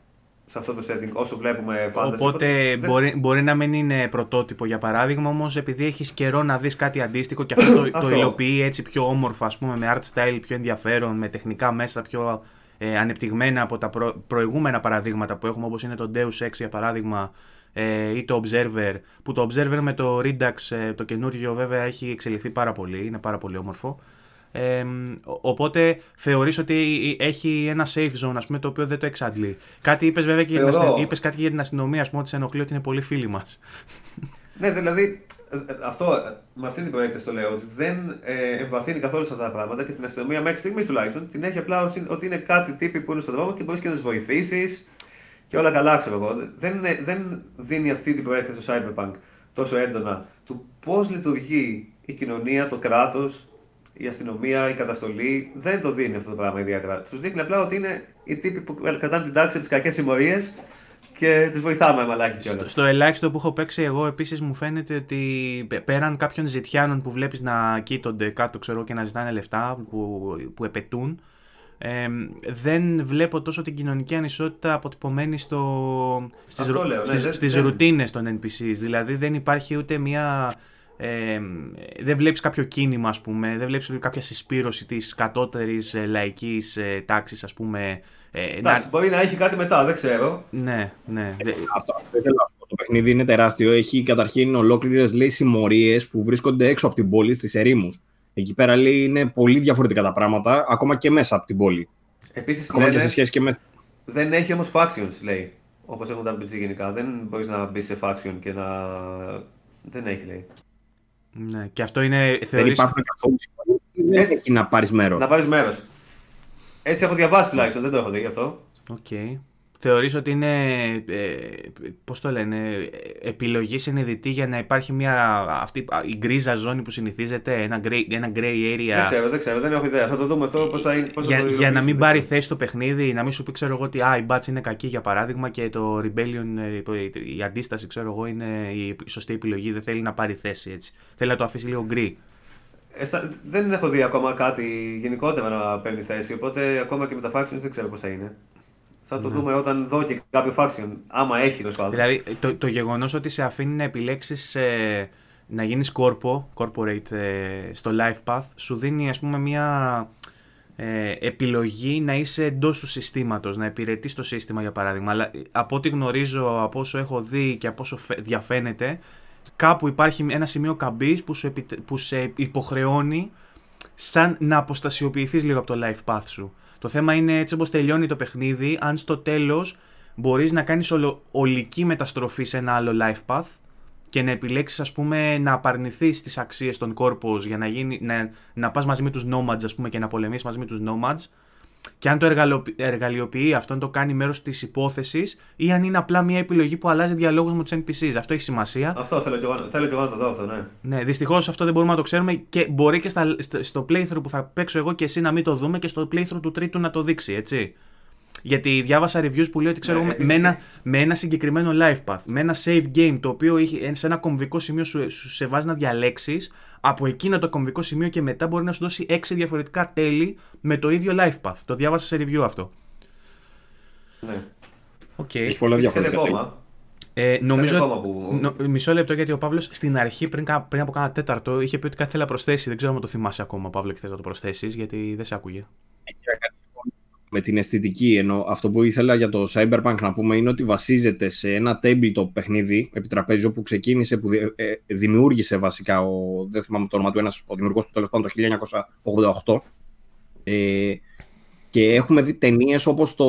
C: σε αυτό το setting όσο βλέπουμε fantasy.
A: Οπότε μπορεί, μπορεί να μην είναι πρωτότυπο για παράδειγμα, όμως επειδή έχεις καιρό να δεις κάτι αντίστοιχο και αυτό το, [coughs] το υλοποιεί έτσι πιο όμορφα, ας πούμε, με art style πιο ενδιαφέρον, με τεχνικά μέσα πιο ε, ανεπτυγμένα από τα προ, προηγούμενα παραδείγματα που έχουμε, όπως είναι το Deus Ex για παράδειγμα, ε, ή το Observer, που το Observer με το Redux, ε, το καινούργιο βέβαια έχει εξελιχθεί πάρα πολύ, είναι πάρα πολύ όμορφο. Ε, οπότε θεωρείς ότι έχει ένα safe zone ας πούμε, το οποίο δεν το εξαντλεί. Κάτι είπες βέβαια και για την, είπες κάτι για την αστυνομία, ας πούμε, ότι σε ενοχλεί ότι είναι πολύ φίλοι μας. [laughs]
C: ναι, δηλαδή αυτό, με αυτή την προέκταση το λέω, ότι δεν ε, εμβαθύνει καθόλου σε αυτά τα πράγματα και την αστυνομία μέχρι στιγμής τουλάχιστον την έχει απλά ότι είναι κάτι τύποι που είναι στον δρόμο και μπορείς και να τους βοηθήσεις και όλα καλά, ξέρω εγώ. Δεν, δεν δίνει αυτή την προέκταση στο Cyberpunk τόσο έντονα του πώς λειτουργεί η κοινωνία, το κράτος, η αστυνομία, η καταστολή. Δεν το δίνει αυτό το πράγμα ιδιαίτερα. Τους δείχνει απλά ότι είναι οι τύποι που κρατάνε την τάξη από τις κακές συμμορίες και του βοηθάμε μαλάκι κιόλας.
A: Στο, στο ελάχιστο που έχω παίξει εγώ επίσης μου φαίνεται ότι πέραν κάποιων ζητιάνων που βλέπεις να κοίτονται κάτω ξέρω, και να ζητάνε λεφτά που, που επαιτούν ε, δεν βλέπω τόσο την κοινωνική ανισότητα αποτυπωμένη στο, στις, λέω, ναι, στις, στις ρουτίνες των NPCs. Δηλαδή δεν υπάρχει ούτε μια... Ε, δεν βλέπεις κάποιο κίνημα ας πούμε, δεν βλέπεις κάποια συσπήρωση της κατώτερης ε, λαϊκής ε, τάξης ας πούμε.
C: Ε, Εντάξει, να... μπορεί να έχει κάτι μετά, δεν ξέρω.
A: Ναι, ναι.
B: Ε, αυτό, αυτό ήθελα Το παιχνίδι είναι τεράστιο. Έχει καταρχήν ολόκληρες λέει συμμορίες που βρίσκονται έξω από την πόλη στις ερήμους. Εκεί πέρα λέει είναι πολύ διαφορετικά τα πράγματα, ακόμα και μέσα από την πόλη.
C: Επίσης ακόμα και σε σχέση και με. Δεν έχει όμως factions, λέει. Όπως έχουν τα RPG γενικά. Δεν μπορείς να μπεις σε faction και να. Δεν έχει, λέει.
A: Ναι, και αυτό είναι.
B: Θεωρείς... Δεν υπάρχουν καθόλου Δεν έχει να πάρεις μέρος.
C: Να πάρεις μέρος. Έτσι έχω διαβάσει τουλάχιστον, δεν το έχω δει γι' αυτό.
A: OK. Okay θεωρείς ότι είναι, ε, πώς το λένε, επιλογή συνειδητή για να υπάρχει μια, αυτή, η γκρίζα ζώνη που συνηθίζεται, ένα gray, ένα gray area;
C: Δεν ξέρω, δεν ξέρω, δεν έχω ιδέα. Θα το δούμε αυτό πώς θα είναι. Πώς
A: για, θα για να μην πάρει θέση το παιχνίδι, να μην σου πει ξέρω εγώ ότι α, η Bats είναι κακή για παράδειγμα και το Rebellion, ε, η αντίσταση ξέρω εγώ είναι η σωστή επιλογή, δεν θέλει να πάρει θέση έτσι. Θέλει να το αφήσει λίγο γκρι.
C: Ε, δεν έχω δει ακόμα κάτι γενικότερα να παίρνει θέση, οπότε ακόμα και με τα factions δεν ξέρω πώς θα είναι. Θα το ναι. δούμε όταν δω και κάποιο faction. Άμα έχει τέλο πάντων.
A: Δηλαδή το, το γεγονός ότι σε αφήνει να επιλέξεις ε, να γίνεις κόρπο, corporate ε, στο life path, σου δίνει ας πούμε μια ε, επιλογή να είσαι εντός του συστήματος, να υπηρετείς το σύστημα για παράδειγμα. Αλλά ε, από ό,τι γνωρίζω, από όσο έχω δει και από όσο διαφαίνεται, κάπου υπάρχει ένα σημείο καμπής που, που σε υποχρεώνει σαν να αποστασιοποιηθείς λίγο από το life path σου. Το θέμα είναι έτσι όπως τελειώνει το παιχνίδι, αν στο τέλος μπορείς να κάνεις ολο, ολική μεταστροφή σε ένα άλλο life path και να επιλέξεις ας πούμε να απαρνηθείς τις αξίες των κόρπος για να, γίνει, να, να πας μαζί με τους nomads ας πούμε και να πολεμήσεις μαζί με τους nomads και αν το εργαλειοποιεί αυτό, αν το κάνει μέρος της υπόθεσης ή αν είναι απλά μια επιλογή που αλλάζει διαλόγους με τους NPCs. Αυτό έχει σημασία.
C: Αυτό θέλω και εγώ, θέλω και εγώ να το δω αυτό, ναι.
A: Ναι, δυστυχώς αυτό δεν μπορούμε να το ξέρουμε και μπορεί και στα, στο playthrough που θα παίξω εγώ και εσύ να μην το δούμε και στο playthrough του τρίτου να το δείξει, έτσι. Γιατί διάβασα reviews που λέει ότι ξέρω ναι, με, ένα, με ένα συγκεκριμένο life path, με ένα save game το οποίο έχει, σε ένα κομβικό σημείο σου, σου σε βάζει να διαλέξεις, από εκείνο το κομβικό σημείο και μετά μπορεί να σου δώσει έξι διαφορετικά τέλη με το ίδιο life path. Το διάβασα σε review αυτό.
C: Ναι.
A: Okay.
B: Έχει πολλά διαφορετικά.
A: Ε, νομίζω. Που... Νο, μισό λεπτό γιατί ο Παύλος στην αρχή, πριν, πριν από κάνα τέταρτο, είχε πει ότι κάτι θέλει να προσθέσει. Δεν ξέρω αν το θυμάσαι ακόμα, Παύλο, και θες να το προσθέσεις, γιατί δεν σε άκουγε.
B: Έχει με την αισθητική. Ενώ αυτό που ήθελα για το Cyberpunk να πούμε είναι ότι βασίζεται σε ένα tabletop παιχνίδι επιτραπέζιο που ξεκίνησε, που ε, δημιούργησε βασικά, ο, δεν θυμάμαι το όνομα του ένας, ο δημιουργός του τέλος πάντων το 1988. Ε, και έχουμε δει ταινίες όπως το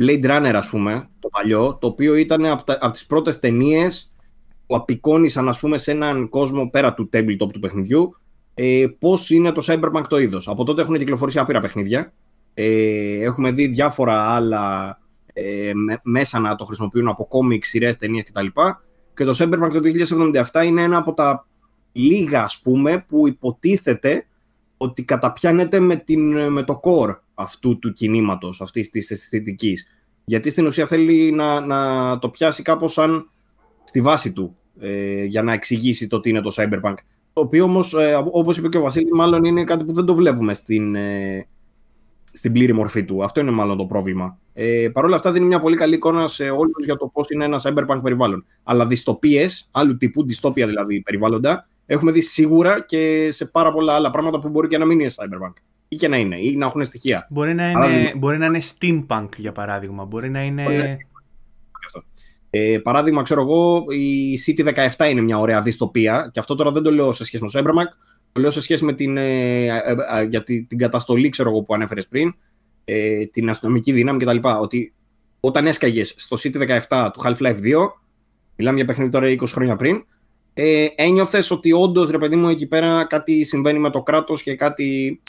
B: Blade Runner ας πούμε, το παλιό, το οποίο ήταν από, τα, από τις πρώτες ταινίες που απεικόνισαν ας πούμε σε έναν κόσμο πέρα του tabletop του παιχνιδιού ε, πώς είναι το Cyberpunk το είδος. Από τότε έχουν κυκλοφορήσει άπειρα παιχνίδια ε, έχουμε δει διάφορα άλλα ε, μέσα να το χρησιμοποιούν από κόμικ, σειρές, ταινίες κτλ. Και το Cyberpunk το 2077 είναι ένα από τα λίγα, ας πούμε, που υποτίθεται ότι καταπιάνεται με, την, με το core αυτού του κινήματος, αυτής της αισθητικής. Γιατί στην ουσία θέλει να, να το πιάσει κάπως σαν στη βάση του ε, για να εξηγήσει το τι είναι το Cyberpunk. Το οποίο όμως, ε, όπως είπε και ο Βασίλης, μάλλον είναι κάτι που δεν το βλέπουμε στην, ε, στην πλήρη μορφή του. Αυτό είναι μάλλον το πρόβλημα. Ε, Παρ' όλα αυτά δίνει μια πολύ καλή εικόνα σε όλους για το πώς είναι ένα cyberpunk περιβάλλον. Αλλά δυστοπίες, άλλου τύπου, δυστόπια δηλαδή περιβάλλοντα, έχουμε δει σίγουρα και σε πάρα πολλά άλλα πράγματα που μπορεί και να μην είναι cyberpunk. Ή και να είναι, ή να έχουν στοιχεία.
A: Μπορεί να είναι, μπορεί να είναι steampunk για παράδειγμα. Μπορεί να είναι.
B: Ε, παράδειγμα, ξέρω εγώ, η City 17 είναι μια ωραία δυστοπία και αυτό τώρα δεν το λέω σε σχέση με το Cyberpunk, το λέω σε σχέση με την, ε, ε, ε για την, την καταστολή ξέρω εγώ, που ανέφερες πριν, ε, την αστυνομική δύναμη κτλ. Ότι όταν έσκαγες στο City 17 του Half-Life 2, μιλάμε για παιχνίδι τώρα 20 χρόνια πριν, ε, ένιωθες ότι όντως ρε παιδί μου εκεί πέρα κάτι συμβαίνει με το κράτος και κάτι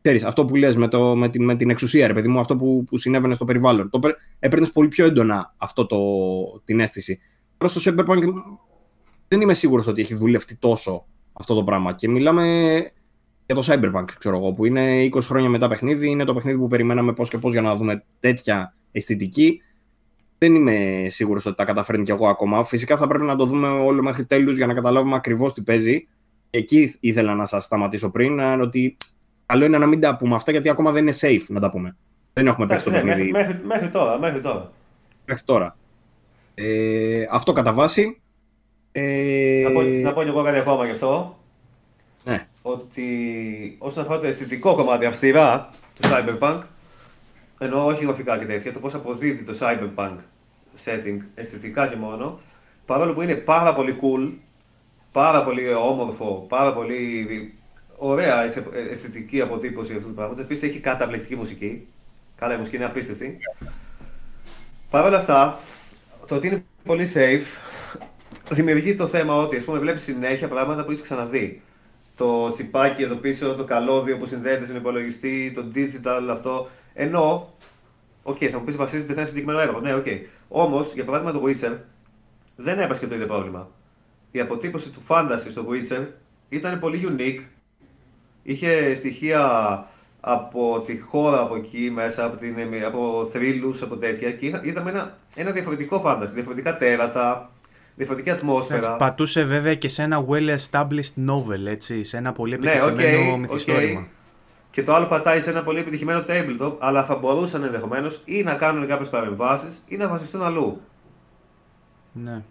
B: ξέρεις, αυτό που λες με, το, με, την, με την εξουσία, ρε παιδί μου, αυτό που, που συνέβαινε στο περιβάλλον. Το έπαιρνες πολύ πιο έντονα αυτό το, την αίσθηση. Τώρα στο Cyberpunk δεν είμαι σίγουρος ότι έχει δουλευτεί τόσο αυτό το πράγμα. Και μιλάμε για το Cyberpunk, ξέρω εγώ, που είναι 20 χρόνια μετά παιχνίδι. Είναι το παιχνίδι που περιμέναμε πώς και πώς για να δούμε τέτοια αισθητική. Δεν είμαι σίγουρος ότι τα καταφέρνει κι εγώ ακόμα. Φυσικά θα πρέπει να το δούμε όλο μέχρι τέλους για να καταλάβουμε ακριβώς τι παίζει. Εκεί ήθελα να σας σταματήσω πριν, ότι καλό είναι να μην τα πούμε αυτά γιατί ακόμα δεν είναι safe να τα πούμε. Δεν έχουμε παίξει το
C: ναι, παιχνίδι. Μέχρι, μέχρι, τώρα, μέχρι τώρα.
B: Μέχρι τώρα. Ε, αυτό κατά βάση.
C: Ε... Να, πω, να πω και εγώ κάτι ακόμα γι' αυτό.
B: Ναι.
C: Ότι όσον αφορά το αισθητικό κομμάτι αυστηρά του Cyberpunk, ενώ όχι γραφικά και τέτοια, το πώς αποδίδει το Cyberpunk setting αισθητικά και μόνο, παρόλο που είναι πάρα πολύ cool, πάρα πολύ όμορφο, πάρα πολύ ωραία αισθητική αποτύπωση αυτού του πράγματος. Επίσης έχει καταπληκτική μουσική. Καλά, η μουσική είναι απίστευτη. Παρ' όλα αυτά, το ότι είναι πολύ safe δημιουργεί το θέμα ότι ας πούμε, βλέπεις συνέχεια πράγματα που έχεις ξαναδεί. Το τσιπάκι εδώ πίσω, το καλώδιο που συνδέεται στον υπολογιστή, το digital αυτό. Ενώ, OK, okay, θα μου πεις βασίζεται σε ένα συγκεκριμένο έργο. Ναι, OK. Okay. Όμως, για παράδειγμα, το Witcher δεν έπασχε και το ίδιο πρόβλημα. Η αποτύπωση του fantasy στο Witcher ήταν πολύ unique Είχε στοιχεία από τη χώρα από εκεί μέσα, από, την, από θρύλους, από τέτοια και είδαμε ένα, ένα διαφορετικό fantasy, διαφορετικά τέρατα, διαφορετική ατμόσφαιρα.
A: Πατούσε βέβαια και σε ένα well-established novel, έτσι, σε ένα πολύ ναι, επιτυχημένο ναι, okay, μυθιστόρημα. Okay.
C: Και το άλλο πατάει σε ένα πολύ επιτυχημένο tabletop, αλλά θα μπορούσαν ενδεχομένως ή να κάνουν κάποιες παρεμβάσεις ή να βασιστούν αλλού.
A: Ναι.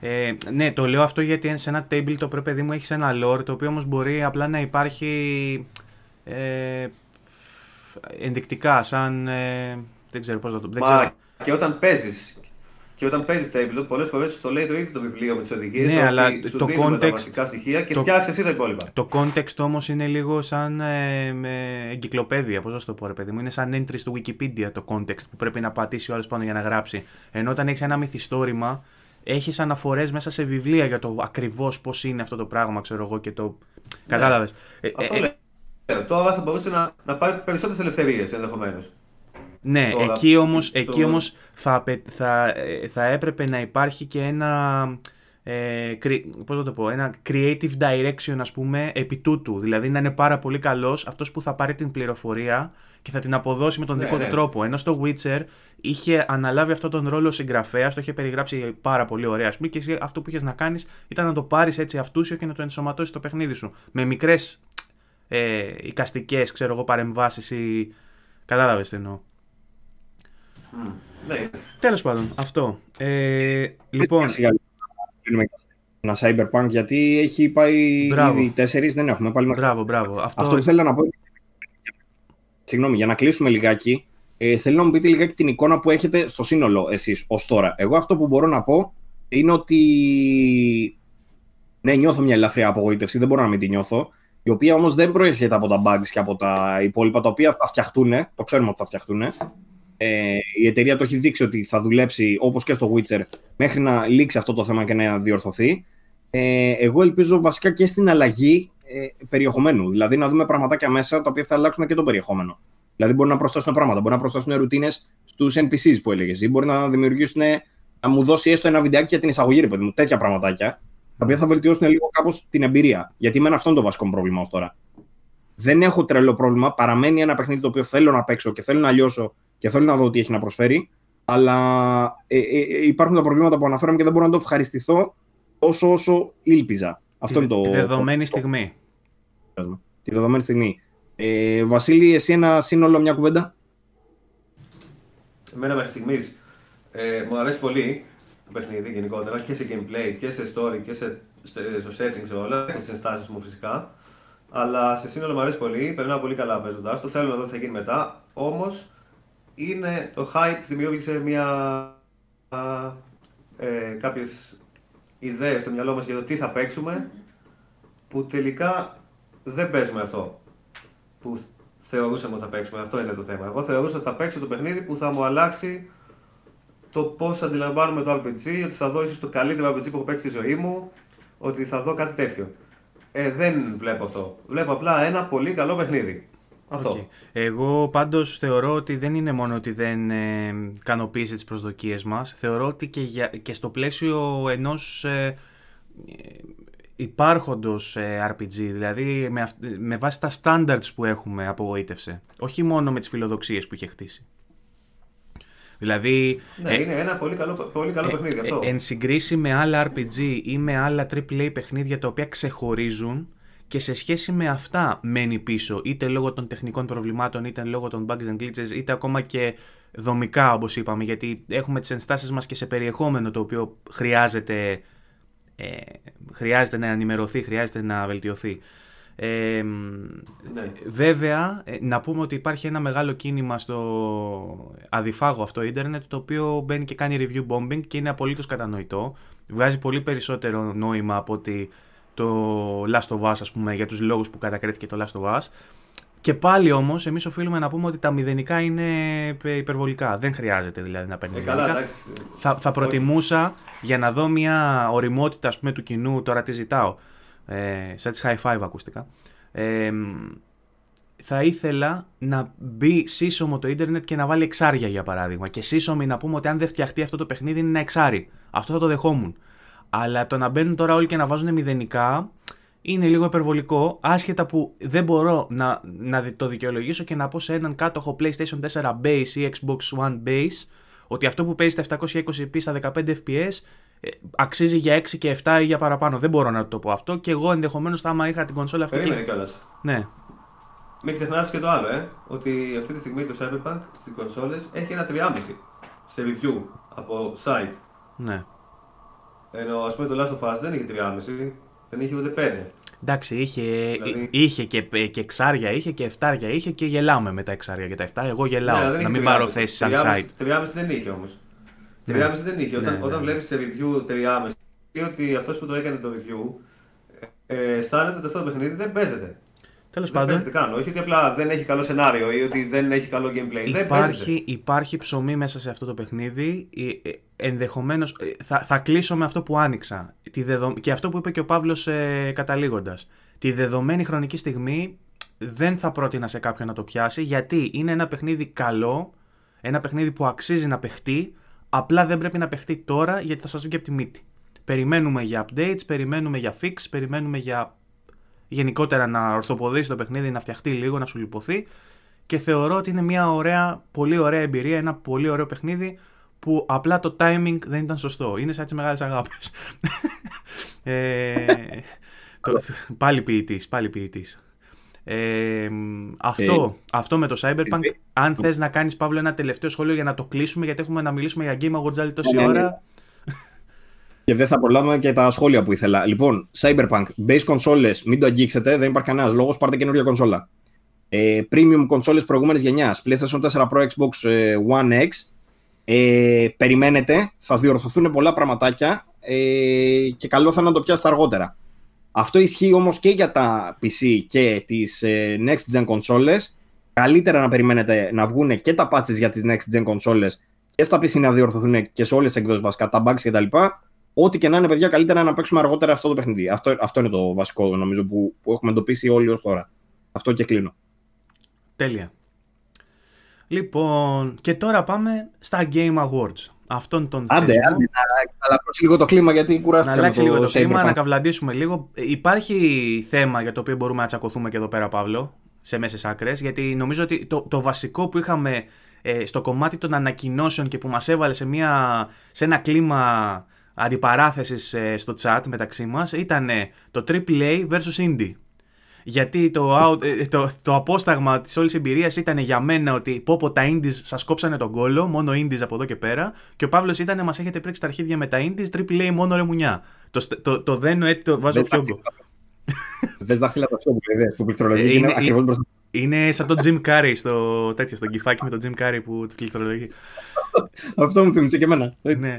A: Ε, ναι, το λέω αυτό γιατί σε ένα table το πρέπει μου έχεις ένα lore το οποίο όμως μπορεί απλά να υπάρχει ε, ενδεικτικά, σαν. Ε, δεν ξέρω πώς να το.
C: Μα και όταν παίζεις. Και όταν παίζεις table, πολλές φορές το λέει το ίδιο το βιβλίο με τις οδηγίες.
A: Ναι, αλλά
C: σου
A: το context. Τα
C: βασικά στοιχεία και το, φτιάξει εσύ τα υπόλοιπα.
A: Το context όμως είναι λίγο σαν ε, με εγκυκλοπαίδεια. Πώς να το πω, ρε παιδί μου. Είναι σαν entry στο Wikipedia το context που πρέπει να πατήσει ο άλλος πάνω για να γράψει. Ενώ όταν έχεις ένα μυθιστόρημα, έχεις αναφορές μέσα σε βιβλία για το ακριβώς πώς είναι αυτό το πράγμα, ξέρω εγώ και το. Ναι. Κατάλαβες.
C: Ε, αυτό ε, ε, Τώρα θα μπορούσε να, να πάρει περισσότερες ελευθερίες ενδεχομένως.
A: Ναι, εκεί όμως, εκεί όμως θα, θα, ε, θα έπρεπε να υπάρχει και ένα ε, πώς το πω, ένα creative direction ας πούμε επί τούτου. Δηλαδή να είναι πάρα πολύ καλός αυτός που θα πάρει την πληροφορία και θα την αποδώσει με τον ναι, δικό του ναι. τρόπο. Ενώ στο Witcher είχε αναλάβει αυτόν τον ρόλο συγγραφέας, το είχε περιγράψει πάρα πολύ ωραία. Ας πούμε, και αυτό που είχες να κάνεις ήταν να το πάρεις έτσι αυτούσιο και να το ενσωματώσεις στο παιχνίδι σου. Με μικρές ε, οικαστικέ, ξέρω εγώ, παρεμβάσεις ή. Κατάλαβες τι εννοώ. Mm, ναι. Τέλος πάντων, αυτό. Ε, λοιπόν
B: ένα Cyberpunk γιατί έχει πάει μπράβο. ήδη τέσσερις, δεν έχουμε πάλι
A: Μπράβο, μπράβο.
B: Αυτό, Αυτό που θέλω να πω Συγγνώμη, για να κλείσουμε λιγάκι, ε, θέλω να μου πείτε λιγάκι την εικόνα που έχετε στο σύνολο εσείς ως τώρα. Εγώ αυτό που μπορώ να πω είναι ότι ναι, νιώθω μια ελαφριά απογοήτευση, δεν μπορώ να μην τη νιώθω, η οποία όμως δεν προέρχεται από τα bugs και από τα υπόλοιπα, τα οποία θα φτιαχτούν, το ξέρουμε ότι θα φτιαχτούν, ε, η εταιρεία το έχει δείξει ότι θα δουλέψει όπως και στο Witcher μέχρι να λήξει αυτό το θέμα και να διορθωθεί. Ε, εγώ ελπίζω βασικά και στην αλλαγή ε, περιεχομένου. Δηλαδή να δούμε πραγματάκια μέσα τα οποία θα αλλάξουν και το περιεχόμενο. Δηλαδή μπορεί να προσθέσουν πράγματα, μπορεί να προσθέσουν ρουτίνες στους NPCs που έλεγες, ή μπορεί να δημιουργήσουν, να μου δώσει έστω ένα βιντεάκι για την εισαγωγή, ρε παιδί μου, τέτοια πραγματάκια, τα οποία θα βελτιώσουν λίγο κάπως την εμπειρία. Γιατί με αυτό είναι το βασικό μου πρόβλημα ως τώρα. Δεν έχω τρελό πρόβλημα, παραμένει ένα παιχνίδι το οποίο θέλω να παίξω και θέλω να λιώσω και θέλω να δω τι έχει να προσφέρει. Αλλά ε, ε, ε, υπάρχουν τα προβλήματα που αναφέραμε και δεν μπορώ να το ευχαριστηθώ όσο όσο ήλπιζα. Αυτό είναι το.
A: Τη δεδομένη στιγμή.
B: Τη δεδομένη στιγμή. Ε, Βασίλη, εσύ ένα σύνολο, μια κουβέντα;
C: εμένα μέχρι στιγμής ε, μου αρέσει πολύ το παιχνίδι γενικότερα και σε gameplay και σε story και σε, σε, στο setting, σε όλα. Έχω τις ενστάσεις μου φυσικά. Αλλά σε σύνολο μου αρέσει πολύ, περνάω πολύ καλά παίζοντας. Το θέλω να δω τι θα γίνει μετά. Όμως είναι το hype δημιούργησε μια. Ε, κάποιες ιδέες στο μυαλό μας για το τι θα παίξουμε που τελικά δεν παίζουμε αυτό που θεωρούσαμε ότι θα παίξουμε. Αυτό είναι το θέμα. Εγώ θεωρούσα ότι θα παίξω το παιχνίδι που θα μου αλλάξει το πώς αντιλαμβάνομαι το RPG, ότι θα δω ίσως το καλύτερο RPG που έχω παίξει στη ζωή μου, ότι θα δω κάτι τέτοιο. Ε, δεν βλέπω αυτό. Βλέπω απλά ένα πολύ καλό παιχνίδι. Αυτό. Okay.
A: Εγώ πάντως θεωρώ ότι δεν είναι μόνο ότι δεν ε, ικανοποίησε τις προσδοκίες μας. Θεωρώ ότι και, για, και στο πλαίσιο ενός ε, υπάρχοντος ε, RPG, δηλαδή με, με βάση τα standards που έχουμε απογοήτευσε. Όχι μόνο με τις φιλοδοξίες που είχε χτίσει. Δηλαδή,
C: ναι, ε, είναι ένα πολύ καλό, πολύ καλό ε, παιχνίδι αυτό.
A: εν συγκρίση με άλλα RPG ή με άλλα AAA παιχνίδια τα οποία ξεχωρίζουν και σε σχέση με αυτά μένει πίσω, είτε λόγω των τεχνικών προβλημάτων, είτε λόγω των bugs and glitches, είτε ακόμα και δομικά όπως είπαμε, γιατί έχουμε τις ενστάσεις μας και σε περιεχόμενο το οποίο χρειάζεται, ε, χρειάζεται να ενημερωθεί, χρειάζεται να βελτιωθεί. Ε, ναι. Βέβαια, ε, να πούμε ότι υπάρχει ένα μεγάλο κίνημα στο αδιφάγο αυτό ίντερνετ το οποίο μπαίνει και κάνει review bombing και είναι απολύτως κατανοητό. Βγάζει πολύ περισσότερο νόημα από ότι το Last of Us, ας πούμε, για τους λόγους που κατακρίθηκε το Last of Us. Και πάλι όμως, εμείς οφείλουμε να πούμε ότι τα μηδενικά είναι υπερβολικά. Δεν χρειάζεται δηλαδή να παίρνει.
C: Ε, καλά,
A: θα, θα προτιμούσα για να δω μια οριμότητα ας πούμε, του κοινού, τώρα τι ζητάω. Ε, σαν τις high five ακούστηκα. Ε, θα ήθελα να μπει σύσσωμο το ίντερνετ και να βάλει εξάρια για παράδειγμα. Και σύσσωμη να πούμε ότι αν δεν φτιαχτεί αυτό το παιχνίδι είναι ένα εξάρι. Αυτό θα το δεχόμουν. Αλλά το να μπαίνουν τώρα όλοι και να βάζουν μηδενικά είναι λίγο υπερβολικό, άσχετα που δεν μπορώ να, να το δικαιολογήσω και να πω σε έναν κάτοχο PlayStation 4 base ή Xbox One base ότι αυτό που παίζει στα 720p στα 15 fps ε, αξίζει για 6 και 7 ή για παραπάνω. Δεν μπορώ να το πω αυτό και εγώ ενδεχομένως θα άμα είχα την κονσόλα αυτή.
C: Περίμενε κιόλας.
A: Ναι.
C: Μην ξεχνάς και το άλλο, ε, ότι αυτή τη στιγμή το Cyberpunk στις κονσόλες έχει ένα 3,5 σε review από site.
A: Ναι.
C: Ενώ ας πούμε το Last of Us δεν είχε 3,5, δεν είχε ούτε 5.
A: Εντάξει, είχε, δηλαδή... είχε και, και εξάρια, είχε και εφτάρια, είχε και γελάμε με τα εξάρια και τα εφτάρια. Εγώ γελάω, ναι, να μην πάρω θέση σαν site.
C: 3,5 δεν είχε όμως. 3,5 ναι. δεν είχε. Όταν, ναι, όταν ναι. βλέπεις σε review 3,5 ότι αυτός που το έκανε το review ε, αισθάνεται ότι αυτό το παιχνίδι δεν παίζεται.
A: Τέλος πάντων.
C: Δεν παίζεται καν. Όχι ότι απλά δεν έχει καλό σενάριο ή ότι δεν έχει καλό gameplay.
A: Υπάρχει, υπάρχει ψωμί μέσα σε αυτό το παιχνίδι. Ε, Ενδεχομένως. Ε, θα, θα κλείσω με αυτό που άνοιξα. Τη δεδο... Και αυτό που είπε και ο Παύλος ε, καταλήγοντας. Τη δεδομένη χρονική στιγμή δεν θα πρότεινα σε κάποιον να το πιάσει γιατί είναι ένα παιχνίδι καλό. Ένα παιχνίδι που αξίζει να παιχτεί. Απλά δεν πρέπει να παιχτεί τώρα γιατί θα σας βγει από τη μύτη. Περιμένουμε για updates, περιμένουμε για fix, περιμένουμε για γενικότερα να ορθοποδήσει το παιχνίδι, να φτιαχτεί λίγο, να σου λιποθεί. Και θεωρώ ότι είναι μια ωραία, πολύ ωραία εμπειρία, ένα πολύ ωραίο παιχνίδι που απλά το timing δεν ήταν σωστό. Είναι σαν τις μεγάλες αγάπες. [laughs] ε, πάλι ποιητής, πάλι ποιητής. Ε, αυτό, ε, αυτό με το Cyberpunk. Ε, αν θες να κάνεις Παύλο ένα τελευταίο σχόλιο για να το κλείσουμε, γιατί έχουμε να μιλήσουμε για Game Awards άλλη τόση ναι, ναι, ναι. ώρα.
B: Και δεν θα προλάβουμε και τα σχόλια που ήθελα. Λοιπόν, Cyberpunk, base consoles, μην το αγγίξετε, δεν υπάρχει κανένας λόγος, πάρτε καινούργια κονσόλα. Ε, premium consoles προηγούμενης γενιάς, PlayStation 4 Pro, Xbox ε, One X. Ε, περιμένετε, θα διορθωθούν πολλά πραγματάκια ε, και καλό θα είναι να το πιάσετε αργότερα. Αυτό ισχύει όμως και για τα PC και τις ε, next gen consoles. Καλύτερα να περιμένετε να βγουν και τα patches για τις next gen consoles και στα PC να διορθωθούν και σε όλες τις εκδόσεις βασικά, τα bugs κτλ ό,τι και να είναι, παιδιά, καλύτερα να παίξουμε αργότερα αυτό το παιχνίδι. Αυτό, αυτό είναι το βασικό, νομίζω, που, που έχουμε εντοπίσει όλοι ως τώρα. Αυτό και κλείνω.
A: Τέλεια. Λοιπόν, και τώρα πάμε στα Game Awards. Αυτόν τον
B: άντε, θεσμό. άντε, να αλλάξει λίγο το κλίμα γιατί κουράστηκα.
A: Να αλλάξει λίγο το κλίμα, να καυλαντήσουμε λίγο. Υπάρχει θέμα για το οποίο μπορούμε να τσακωθούμε και εδώ πέρα, Παύλο, σε μέσες άκρες, γιατί νομίζω ότι το, το βασικό που είχαμε ε, στο κομμάτι των ανακοινώσεων και που μας έβαλε σε, μια, σε ένα κλίμα αντιπαράθεσης ε, στο chat μεταξύ μας ήταν το AAA versus Indie. Γιατί το, ε, το, το απόσταγμα της όλης εμπειρίας ήταν για μένα ότι πω πω τα Indies σας κόψανε τον κόλο, μόνο Indies από εδώ και πέρα. Και ο Παύλος ήταν μας έχετε πρίξει τα αρχίδια με τα Indies, Triple A μόνο ρεμουνιά. Το, το, το δένω έτσι το βάζω φιόγκο.
B: Δεν δάχτυλα το φιόγκο, που πληκτρολογεί είναι, είναι ακριβώς μπροστά.
A: Είναι σαν τον Jim Carrey στο τέτοιο, στο κεφάκι με τον Jim Carrey που του πληκτρολογεί.
B: Αυτό μου θυμίζει και εμένα.
A: Ναι.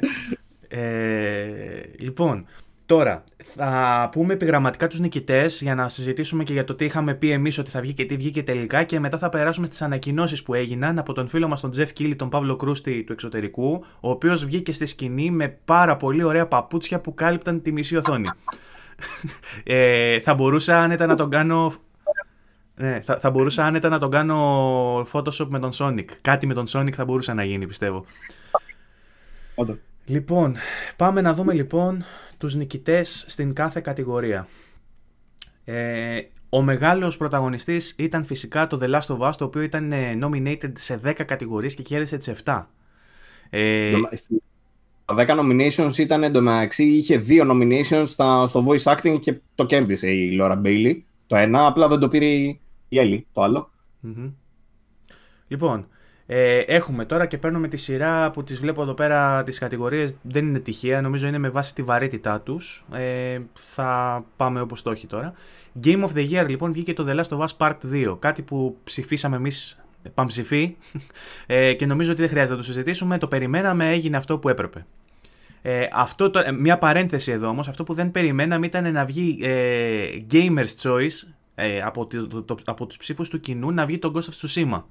A: Ε, λοιπόν, Τώρα, θα πούμε επιγραμματικά τους νικητές για να συζητήσουμε και για το τι είχαμε πει εμείς ότι θα βγει και τι βγήκε τελικά και μετά θα περάσουμε στις ανακοινώσεις που έγιναν από τον φίλο μας τον Τζεφ Κίλι, τον Παύλο Κρούστη του εξωτερικού, ο οποίος βγήκε στη σκηνή με πάρα πολύ ωραία παπούτσια που κάλυπταν τη μισή οθόνη. [laughs] ε, θα μπορούσα άνετα να τον κάνω ναι, θα, θα μπορούσα άνετα να τον κάνω Photoshop με τον Sonic. Κάτι με τον Sonic θα μπορούσε να γίνει, πιστεύω.
B: Όντως.
A: Λοιπόν, πάμε να δούμε λοιπόν τους νικητές στην κάθε κατηγορία. Ε, ο μεγάλος πρωταγωνιστής ήταν φυσικά το The Last of Us, το οποίο ήταν ε, nominated σε 10 κατηγορίες και κέρδισε τις 7.
B: Ε, τα 10 nominations ήταν εντωμεταξύ, είχε δύο nominations στο voice acting και το κέρδισε η Laura Bailey. Το ένα, απλά δεν το πήρε η Ellie, το αλλο
A: Λοιπόν, ε, έχουμε τώρα και παίρνουμε τη σειρά που τις βλέπω εδώ πέρα τις κατηγορίες. Δεν είναι τυχαία, νομίζω είναι με βάση τη βαρύτητά τους. Ε, θα πάμε όπως το έχει τώρα. Game of the Year λοιπόν βγήκε το The Last of Us Part 2 κάτι που ψηφίσαμε εμείς παμψηφί [laughs] ε, και νομίζω ότι δεν χρειάζεται να το συζητήσουμε. Το περιμέναμε έγινε αυτό που έπρεπε. Ε, αυτό το, ε, μια παρένθεση εδώ όμως. Αυτό που δεν περιμέναμε ήταν να βγει ε, Gamer's Choice ε, από, το, το, από τους ψήφους του κοινού να βγει το Ghost of Tsushima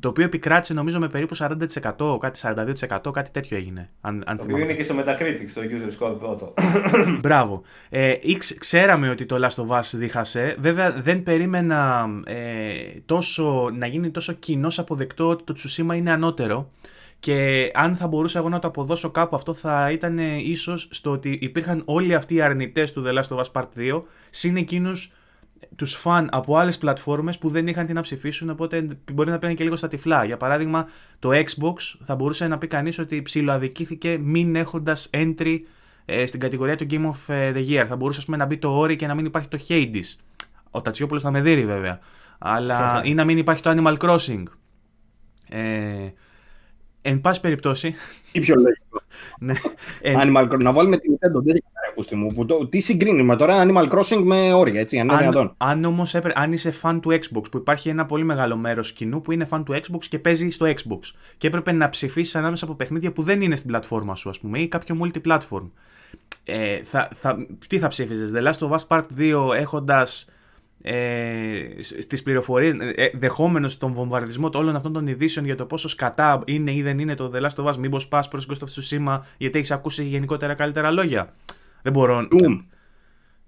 A: το οποίο επικράτησε νομίζω με περίπου 40%, κάτι 42%, κάτι τέτοιο έγινε. Αν, αν
C: το οποίο είναι και στο Metacritic, στο user score πρώτο. [coughs]
A: Μπράβο. Ε, ξέραμε ότι το Last of Us δίχασε. Βέβαια δεν περίμενα ε, τόσο, να γίνει τόσο κοινός αποδεκτό ότι το Tsushima είναι ανώτερο. Και αν θα μπορούσα εγώ να το αποδώσω κάπου, αυτό θα ήταν ε, ίσως στο ότι υπήρχαν όλοι αυτοί οι αρνητές του The Last of Us Part 2, συν εκείνους τους φαν από άλλες πλατφόρμες που δεν είχαν τι να ψηφίσουν, οπότε μπορεί να πήγαν και λίγο στα τυφλά. Για παράδειγμα, το Xbox θα μπορούσε να πει κανείς ότι ψιλοαδικήθηκε μην έχοντας entry ε, στην κατηγορία του Game of ε, the Year. Θα μπορούσε πούμε, να μπει το Ori και να μην υπάρχει το Hades. Ο Τατσιόπουλος θα με δει βέβαια. Αλλά ή να μην υπάρχει το Animal Crossing. Ε, εν πάση περιπτώσει.
B: Ή πιο λογικό. ναι. Animal Crossing. Να βάλουμε την Nintendo. Δεν μου. Που το, τι συγκρίνει με τώρα Animal Crossing με όρια, έτσι, αν είναι δυνατόν.
A: Αν όμως αν είσαι fan του Xbox, που υπάρχει ένα πολύ μεγάλο μέρος κοινού που είναι fan του Xbox και παίζει στο Xbox. Και έπρεπε να ψηφίσεις ανάμεσα από παιχνίδια που δεν είναι στην πλατφόρμα σου, ας πούμε, ή κάποιο multiplatform. Ε, θα, θα, τι θα ψήφιζες, The Last of Us Part 2 έχοντας ε, στις πληροφορίες ε, δεχόμενος τον βομβαρδισμό όλων αυτών των ειδήσεων για το πόσο σκατά είναι ή δεν είναι το The Last of Us μήπως πας προς Ghost of Tsushima γιατί έχεις ακούσει γενικότερα καλύτερα λόγια δεν μπορώ.
B: Doom.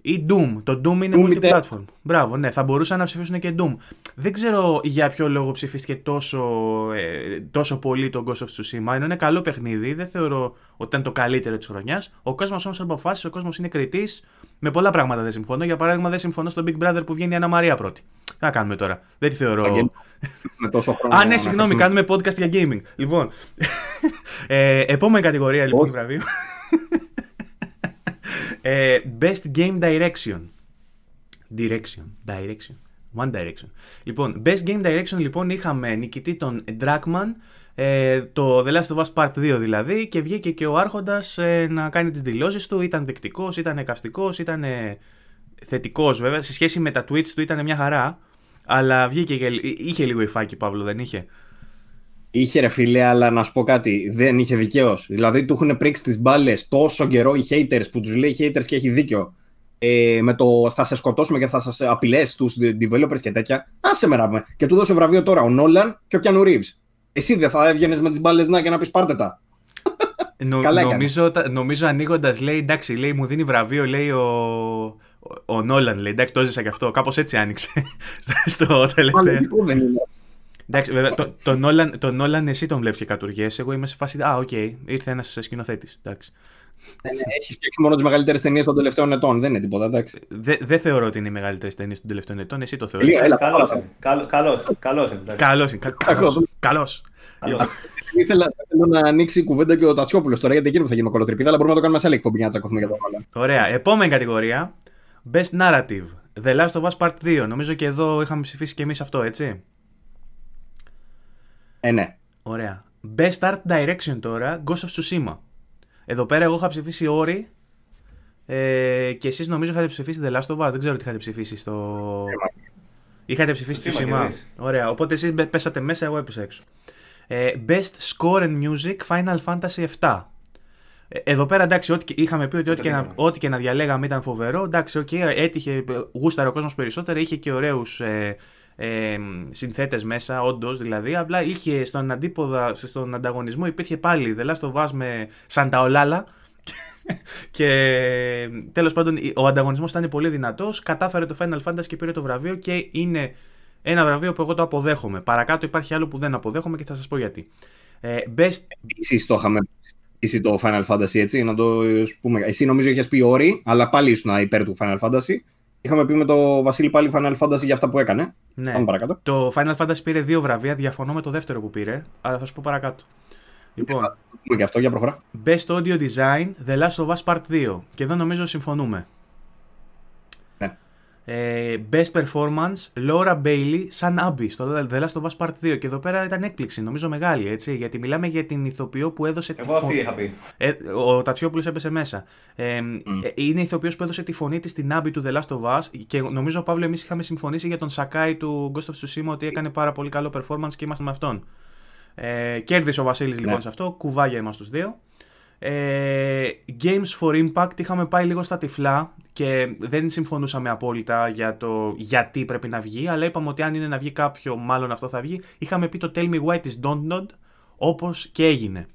A: Ή Doom. Το Doom είναι multi-platform. Μπράβο, ναι, θα μπορούσαν να ψηφίσουν και Doom. Δεν ξέρω για ποιο λόγο ψηφίστηκε τόσο, ε, τόσο πολύ το Ghost of Tsushima. Είναι ένα καλό παιχνίδι. Δεν θεωρώ ότι ήταν το καλύτερο της χρονιάς. Ο κόσμος όμως αποφάσισε, ο κόσμος είναι κριτής. Με πολλά πράγματα δεν συμφωνώ. Για παράδειγμα, δεν συμφωνώ στο Big Brother που βγαίνει η Ανna Μαρία πρώτη. Τι να κάνουμε τώρα; Δεν τη θεωρώ.
B: Με τόσο [laughs] χρόνο.
A: Α, ναι, συγγνώμη, κάνουμε podcast για gaming. Λοιπόν. [laughs] ε, επόμενη κατηγορία λοιπόν βραβείου. [laughs] Ε, best Game Direction. Direction. Direction. One Direction. Λοιπόν, Best Game Direction λοιπόν είχαμε νικητή τον Dragman, ε, το The Last of Us Part 2 δηλαδή, και βγήκε και ο Άρχοντας ε, να κάνει τις δηλώσεις του, ήταν δεκτικός, ήταν εκαστικός, ήταν ε, θετικός βέβαια, σε σχέση με τα tweets του ήταν μια χαρά, αλλά βγήκε και είχε λίγο υφάκι Παύλο, δεν είχε;
B: Είχε ρε φίλε, αλλά να σου πω κάτι, δεν είχε δικαίω. Δηλαδή του έχουν πρίξει τις μπάλες τόσο καιρό οι haters που τους λέει haters και έχει δίκιο. Ε, με το θα σε σκοτώσουμε και θα σας απειλές τους developers και τέτοια. Άσε με να πούμε. Και του δώσε βραβείο τώρα ο Νόλαν και ο Κιάνου Ρίβ. Εσύ δεν θα έβγαινες με τις μπάλες να και να πεις πάρτε τα.
A: Νο, νομίζω, νομίζω ανοίγοντας λέει εντάξει, λέει, μου δίνει βραβείο, λέει ο, ο Νόλαν, λέει εντάξει, το έζησα και αυτό. Κάπως έτσι άνοιξε [laughs] στο τελευταίο. δεν είναι. Εντάξει, βέβαια, το, το, Nolan, το Nolan εσύ τον βλέπεις και κατουριέσαι. Εγώ είμαι σε φάση. Α, OK, okay, ήρθε ένας σκηνοθέτης. Εντάξει.
B: Ναι, ναι, έχει φτιάξει μόνο τις μεγαλύτερες ταινίες των τελευταίων ετών. Δεν είναι τίποτα, εντάξει.
A: Δεν δε θεωρώ ότι είναι οι μεγαλύτερες ταινίες των τελευταίων ετών. Εσύ το θεωρείς.
C: Καλώς είναι. Καλώς είναι.
A: Καλώς είναι. Καλώς.
B: Ήθελα να ανοίξει η κουβέντα και ο Τατσιόπουλος τώρα γιατί εκείνο που θα γίνει με αλλά μπορούμε να το κάνουμε σε άλλη εκπομπή για να τσακωθούμε για το
A: Ωραία. Επόμενη κατηγορία. Best Narrative. The Last of Us Part 2. Νομίζω και εδώ είχαμε ψηφίσει και εμείς αυτό, έτσι.
B: Ε, ναι.
A: Ωραία. Best Art Direction τώρα, Ghost of Tsushima. Εδώ πέρα εγώ είχα ψηφίσει Ori ε, και εσείς νομίζω είχατε ψηφίσει The Last of Us. Δεν ξέρω τι είχατε ψηφίσει στο... Είχατε ψηφίσει Tsushima. Ωραία, οπότε εσείς πέσατε μέσα, εγώ έπεσα έξω. Ε, best Score and Music Final Fantasy 7. Ε, εδώ πέρα εντάξει, ό,τι, είχαμε πει ότι ό,τι και, να, ό,τι και να διαλέγαμε ήταν φοβερό. Εντάξει, okay, έτυχε, γούσταρε ο κόσμος περισσότερο, είχε και ωραίους ε, ε, συνθέτες μέσα, όντως δηλαδή. Απλά είχε στον αντίποδα, στον ανταγωνισμό υπήρχε πάλι The Last of Us με Σανταολάλα. [laughs] και τέλος πάντων ο ανταγωνισμός ήταν πολύ δυνατός κατάφερε το Final Fantasy και πήρε το βραβείο και είναι ένα βραβείο που εγώ το αποδέχομαι παρακάτω υπάρχει άλλο που δεν αποδέχομαι και θα σας πω γιατί ε, best...
B: Επίσης το είχαμε εσύ το Final Fantasy έτσι να το πούμε εσύ νομίζω είχες πει όρι αλλά πάλι ήσουν υπέρ του Final Fantasy Είχαμε πει με το Βασίλη πάλι Final Fantasy για αυτά που έκανε.
A: Ναι. Πάμε παρακάτω. Το Final Fantasy πήρε δύο βραβεία. Διαφωνώ με το δεύτερο που πήρε. Αλλά θα σου πω παρακάτω.
B: Λοιπόν. Και αυτό για προχωρά.
A: Best Audio Design, The Last of Us Part 2. Και εδώ νομίζω συμφωνούμε. Ε, best Performance, Laura Bailey, σαν Abby στο The Last of Us Part 2. Και εδώ πέρα ήταν έκπληξη, νομίζω μεγάλη, έτσι. Γιατί μιλάμε για την ηθοποιό που έδωσε.
C: Εγώ τη αυτή είχα πει.
A: Ε, ο Τατσιόπουλος έπεσε μέσα. Ε, mm. Είναι ηθοποιός που έδωσε τη φωνή της στην Abby του The Last of Us. Και νομίζω, Παύλο, εμείς είχαμε συμφωνήσει για τον Σακάι του Ghost of Tsushima ότι έκανε πάρα πολύ καλό performance και είμαστε με αυτόν. Ε, κέρδισε ο Βασίλης λοιπόν ναι. σε αυτό. Κουβάγια είμαστε τους δύο. Ε, Games for Impact είχαμε πάει λίγο στα τυφλά και δεν συμφωνούσαμε απόλυτα για το γιατί πρέπει να βγει, αλλά είπαμε ότι αν είναι να βγει κάποιο, μάλλον αυτό θα βγει. Είχαμε πει το Tell Me Why της Don't όπως και έγινε.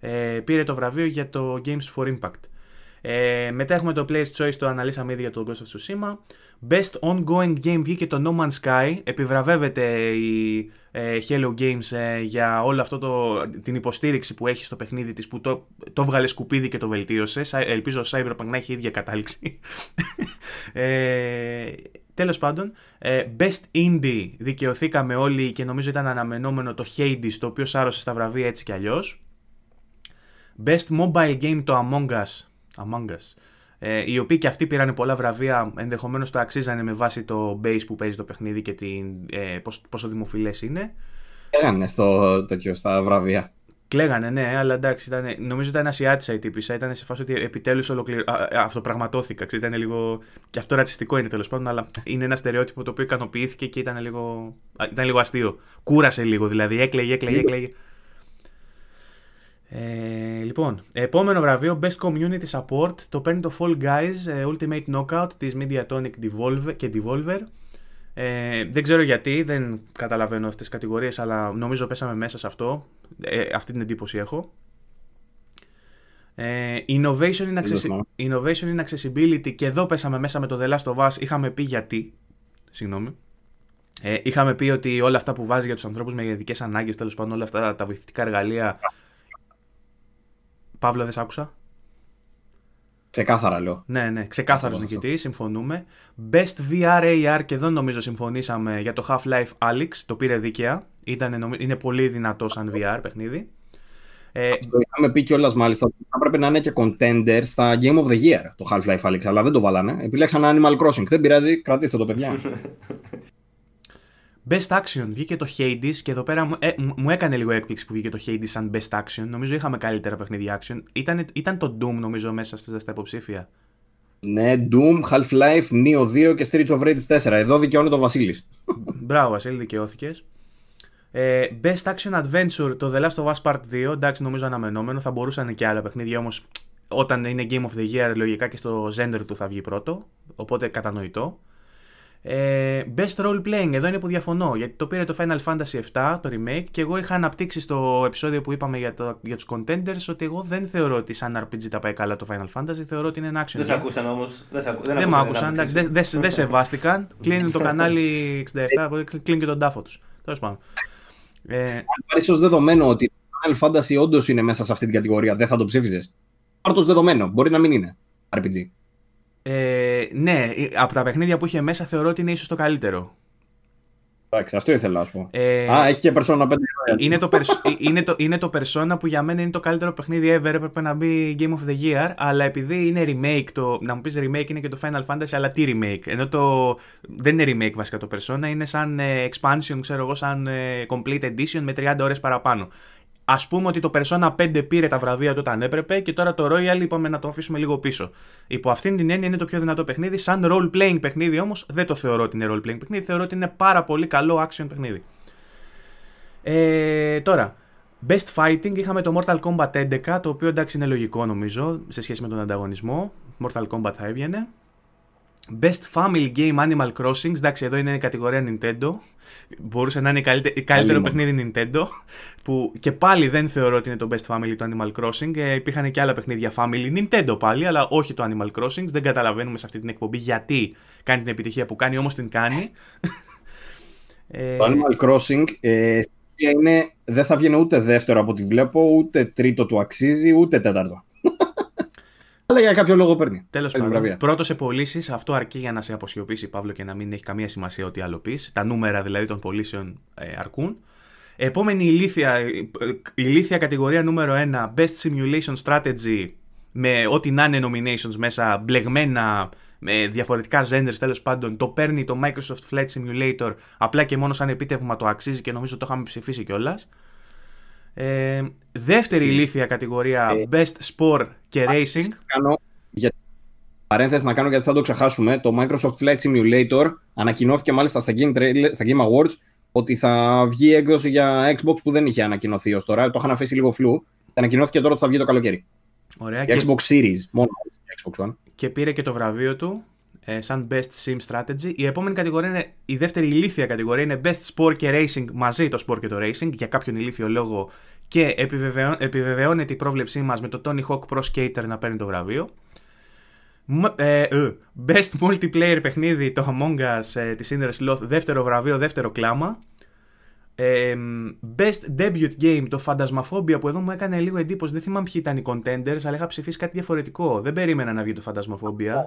A: Ε, πήρε το βραβείο για το Games for Impact. Ε, μετά έχουμε το Player's Choice, το αναλύσαμε ήδη για το Ghost of Tsushima. Best Ongoing Game βγήκε το No Man's Sky. Επιβραβεύεται η ε, Hello Games ε, για όλη αυτό το, την υποστήριξη που έχει στο παιχνίδι της που το, το βγάλε σκουπίδι και το βελτίωσε. Ελπίζω ο Cyberpunk να έχει ίδια κατάληξη. [laughs] ε, Τέλος πάντων, ε, Best Indie δικαιωθήκαμε όλοι και νομίζω ήταν αναμενόμενο το Hades το οποίο σάρωσε στα βραβεία έτσι κι αλλιώς. Best Mobile Game το Among Us Among Us. Ε, οι οποίοι και αυτοί πήραν πολλά βραβεία, ενδεχομένως το αξίζανε με βάση το base που παίζει το παιχνίδι και την, ε, πόσο δημοφιλές είναι.
B: Κλαίγανε στο τέτοιο, στα βραβεία.
A: Κλαίγανε, ναι, αλλά εντάξει, ήταν, νομίζω ήταν Ασιάτισα η τύπησα. Ήταν σε φάση ότι επιτέλους ολοκληρω... αυτοπραγματώθηκα. Ήταν λίγο. και αυτό ρατσιστικό είναι τέλος πάντων, αλλά είναι ένα στερεότυπο το οποίο ικανοποιήθηκε και ήταν λίγο, ήταν λίγο αστείο. Κούρασε λίγο δηλαδή. Έκλαιγε, έκλαιγε, έκλαιγε. Ε, λοιπόν, επόμενο βραβείο Best Community Support το παίρνει το Fall Guys ε, Ultimate Knockout της Mediatonic Devolver και Devolver. Ε, δεν ξέρω γιατί, δεν καταλαβαίνω αυτές τις κατηγορίες, αλλά νομίζω πέσαμε μέσα σε αυτό. Ε, αυτή την εντύπωση έχω. Ε, innovation, in innovation in Accessibility και εδώ πέσαμε μέσα με το The Last of Us. Είχαμε πει γιατί. Συγγνώμη. Ε, είχαμε πει ότι όλα αυτά που βάζει για τους ανθρώπους με ειδικές ανάγκες, τέλος πάντων όλα αυτά τα βοηθητικά εργαλεία Παύλο, δεν σ' άκουσα.
B: Ξεκάθαρα λέω.
A: Ναι, ναι, ξεκάθαρος νικητής, συμφωνούμε. Best VR AR και εδώ νομίζω συμφωνήσαμε για το Half-Life Alyx, το πήρε δίκαια. Ήταν, είναι πολύ δυνατό σαν VR παιχνίδι.
B: Ε, Αυτό είχαμε πει κιόλας μάλιστα ότι θα πρέπει να είναι και contender στα Game of the Year το Half-Life Alyx, αλλά δεν το βάλανε. Επιλέξαν Animal Crossing. Δεν πειράζει, κρατήστε το παιδιά. [laughs]
A: Best Action βγήκε το Hades και εδώ πέρα μου, ε, μου έκανε λίγο έκπληξη που βγήκε το Hades σαν Best Action. Νομίζω είχαμε καλύτερα παιχνίδια action. Ήταν, ήταν το Doom νομίζω μέσα στα υποψήφια.
B: Ναι, Doom, Half-Life, Neo 2 και Streets of Rage 4. Εδώ δικαιώνει το Βασίλης.
A: Μπράβο, Βασίλη, δικαιώθηκες. Ε, Best Action Adventure, το The Last of Us Part 2. Εντάξει, νομίζω αναμενόμενο. Θα μπορούσαν και άλλα παιχνίδια όμως. Όταν είναι Game of the Year, λογικά και στο Zender του θα βγει πρώτο. Οπότε κατανοητό. Ε, best role playing, εδώ είναι που διαφωνώ, γιατί το πήρε το Final Fantasy VII, το remake, και εγώ είχα αναπτύξει στο επεισόδιο που είπαμε για, το, για τους contenders ότι εγώ δεν θεωρώ ότι σαν RPG τα πάει καλά το Final Fantasy, θεωρώ ότι είναι ένα action.
C: Δεν σε ακούσαν όμως. Δεν, σε
A: δεν, δεν με άκουσαν, δεν δε, δε σεβάστηκαν, [laughs] κλείνει το κανάλι 67, κλείνει και τον τάφο τους. Τέλος πάντων.
B: Ε, Αν πάρεις ως δεδομένο ότι το Final Fantasy όντως είναι μέσα σε αυτή την κατηγορία, δεν θα το ψήφιζες. Πάρ' δεδομένο, μπορεί να μην είναι RPG.
A: Ε, ναι, από τα παιχνίδια που είχε μέσα θεωρώ ότι είναι ίσως το καλύτερο.
B: Εντάξει, αυτό ήθελα να σου πω. Ε, Α, έχει και Persona 5.
A: Είναι το, είναι, το, είναι το Persona που για μένα είναι το καλύτερο παιχνίδι ever. Έπρεπε να μπει Game of the Year. Αλλά επειδή είναι remake, το, να μου πεις remake είναι και το Final Fantasy, αλλά τι remake. Ενώ το. Δεν είναι remake βασικά το Persona, είναι σαν ε, expansion, ξέρω εγώ, σαν ε, complete edition με 30 ώρες παραπάνω. Α πούμε ότι το Persona 5 πήρε τα βραβεία του όταν έπρεπε και τώρα το Royal είπαμε να το αφήσουμε λίγο πίσω. Υπό αυτήν την έννοια είναι το πιο δυνατό παιχνίδι. Σαν role playing παιχνίδι όμως δεν το θεωρώ ότι είναι role playing παιχνίδι. Θεωρώ ότι είναι πάρα πολύ καλό action παιχνίδι. Ε, τώρα, Best Fighting είχαμε το Mortal Kombat 11, το οποίο εντάξει είναι λογικό νομίζω σε σχέση με τον ανταγωνισμό. Mortal Kombat θα έβγαινε. Best Family Game Animal Crossing. Εντάξει, εδώ είναι η κατηγορία Nintendo. Μπορούσε να είναι η καλύτερο παιχνίδι Nintendo. Που και πάλι δεν θεωρώ ότι είναι το Best Family του Animal Crossing. Ε, υπήρχαν και άλλα παιχνίδια Family Nintendo πάλι, αλλά όχι το Animal Crossing. Δεν καταλαβαίνουμε σε αυτή την εκπομπή γιατί κάνει την επιτυχία που κάνει, όμως την κάνει. [laughs]
B: Το Animal Crossing ε, είναι, δεν θα βγαίνει ούτε δεύτερο από ό,τι βλέπω, ούτε τρίτο του αξίζει, ούτε τέταρτο. Αλλά για κάποιο λόγο παίρνει.
A: Τέλος πάντων. Πρώτος σε πωλήσει, αυτό αρκεί για να σε αποσιωπήσει, Παύλο, και να μην έχει καμία σημασία ό,τι άλλο πεις. Τα νούμερα δηλαδή των πωλήσεων ε, αρκούν. Επόμενη ηλίθια, ηλίθια κατηγορία νούμερο 1, Best Simulation Strategy, με ό,τι να είναι nominations μέσα, μπλεγμένα, με διαφορετικά genres τέλος πάντων. Το παίρνει το Microsoft Flight Simulator, απλά και μόνο σαν επίτευγμα το αξίζει και νομίζω το είχαμε ψηφίσει κιόλας. Ε, δεύτερη ηλίθια κατηγορία ε, Best Sport και Racing.
B: Κάνω, για... Παρένθεση να κάνω γιατί θα το ξεχάσουμε. Το Microsoft Flight Simulator ανακοινώθηκε μάλιστα στα Game, Trailer, στα Game Awards ότι θα βγει έκδοση για Xbox που δεν είχε ανακοινωθεί ως τώρα. Το είχαν αφήσει λίγο φλού. Ανακοινώθηκε τώρα ότι θα βγει το καλοκαίρι.
A: Ωραία,
B: για και... Xbox Series, μόνο Xbox One.
A: Και πήρε και το βραβείο του ε, σαν Best Sim Strategy. Η επόμενη κατηγορία είναι, η δεύτερη ηλίθια κατηγορία είναι Best Sport και Racing μαζί το Sport και το Racing για κάποιον ηλίθιο λόγο και επιβεβαιώνεται η πρόβλεψή μας με το Tony Hawk Pro Skater να παίρνει το βραβείο. Ε, ε, best Multiplayer παιχνίδι το Among Us ε, της Inner Sloth δεύτερο βραβείο, δεύτερο κλάμα. Ε, best Debut Game το Phantasmaphobia που εδώ μου έκανε λίγο εντύπωση δεν θυμάμαι ποιοι ήταν οι contenders αλλά είχα ψηφίσει κάτι διαφορετικό δεν περίμενα να βγει το Phantasmaphobia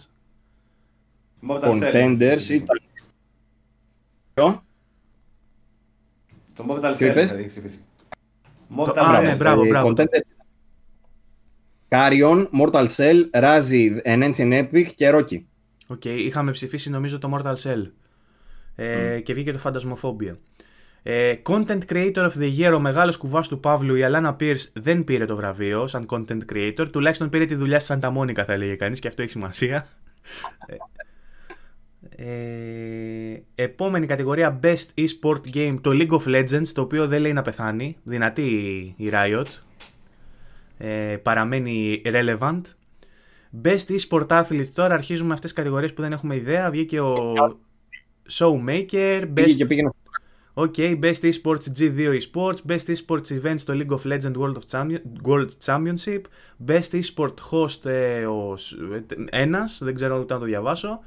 B: Contenders ήταν. Ποιο;
C: Το Mortal Cell θα έχεις ψηφίσει.
A: Mortal Cell. Ναι, μπράβο, μπράβο.
B: Carrion, Mortal Shell, Raji: An Ancient Epic και Röki.
A: OK, okay, είχαμε ψηφίσει νομίζω το Mortal Shell. Ε, mm. Και βγήκε το Phasmophobia. Ε, content Creator of the Year, ο μεγάλος κουβάς του Παύλου, η Alanah Pearce δεν πήρε το βραβείο σαν Content Creator. Τουλάχιστον πήρε τη δουλειά στη Santa Monica θα έλεγε κανείς και αυτό έχει σημασία. [laughs] Ε, επόμενη κατηγορία Best Esports Game το League of Legends το οποίο δεν λέει να πεθάνει δυνατή η Riot ε, παραμένει relevant Best Esport Athlete τώρα αρχίζουμε αυτές τις κατηγορίες που δεν έχουμε ιδέα βγήκε ο Showmaker Best... Okay, Best Esports G2 Esports, Best Esports Events στο League of Legends World, of World Championship, Best Esport Host ε, ο, ένας, δεν ξέρω ούτε να το διαβάσω,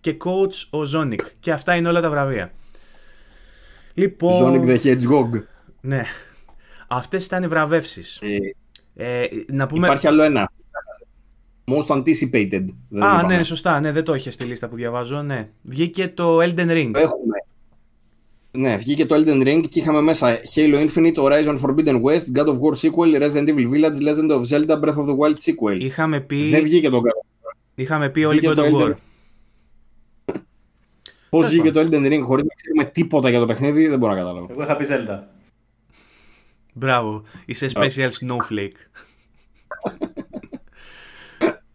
A: και coach ο Ζόνικ. Και αυτά είναι όλα τα βραβεία.
B: Λοιπόν... Ζόνικ the Hedgehog.
A: Ναι. Αυτές ήταν οι βραβεύσεις.
B: Ε, ε, να πούμε... Υπάρχει άλλο ένα. Most anticipated.
A: Α, ναι, σωστά. Ναι, δεν το είχε στη λίστα που διαβάζω. Ναι. Βγήκε το Elden Ring.
B: έχουμε. Ναι, βγήκε το Elden Ring και είχαμε μέσα Halo Infinite, Horizon Forbidden West, God of War sequel, Resident Evil Village, Legend of Zelda, Breath of the Wild sequel.
A: Είχαμε πει...
B: Δεν βγήκε το God of
A: War. Είχαμε πει όλοι God of War.
B: Πώς βγήκε το Elden Ring χωρίς να ξέρουμε τίποτα για το παιχνίδι, δεν μπορώ να καταλάβω.
C: Εγώ είχα πει Zelda.
A: Μπράβο, είσαι special snowflake.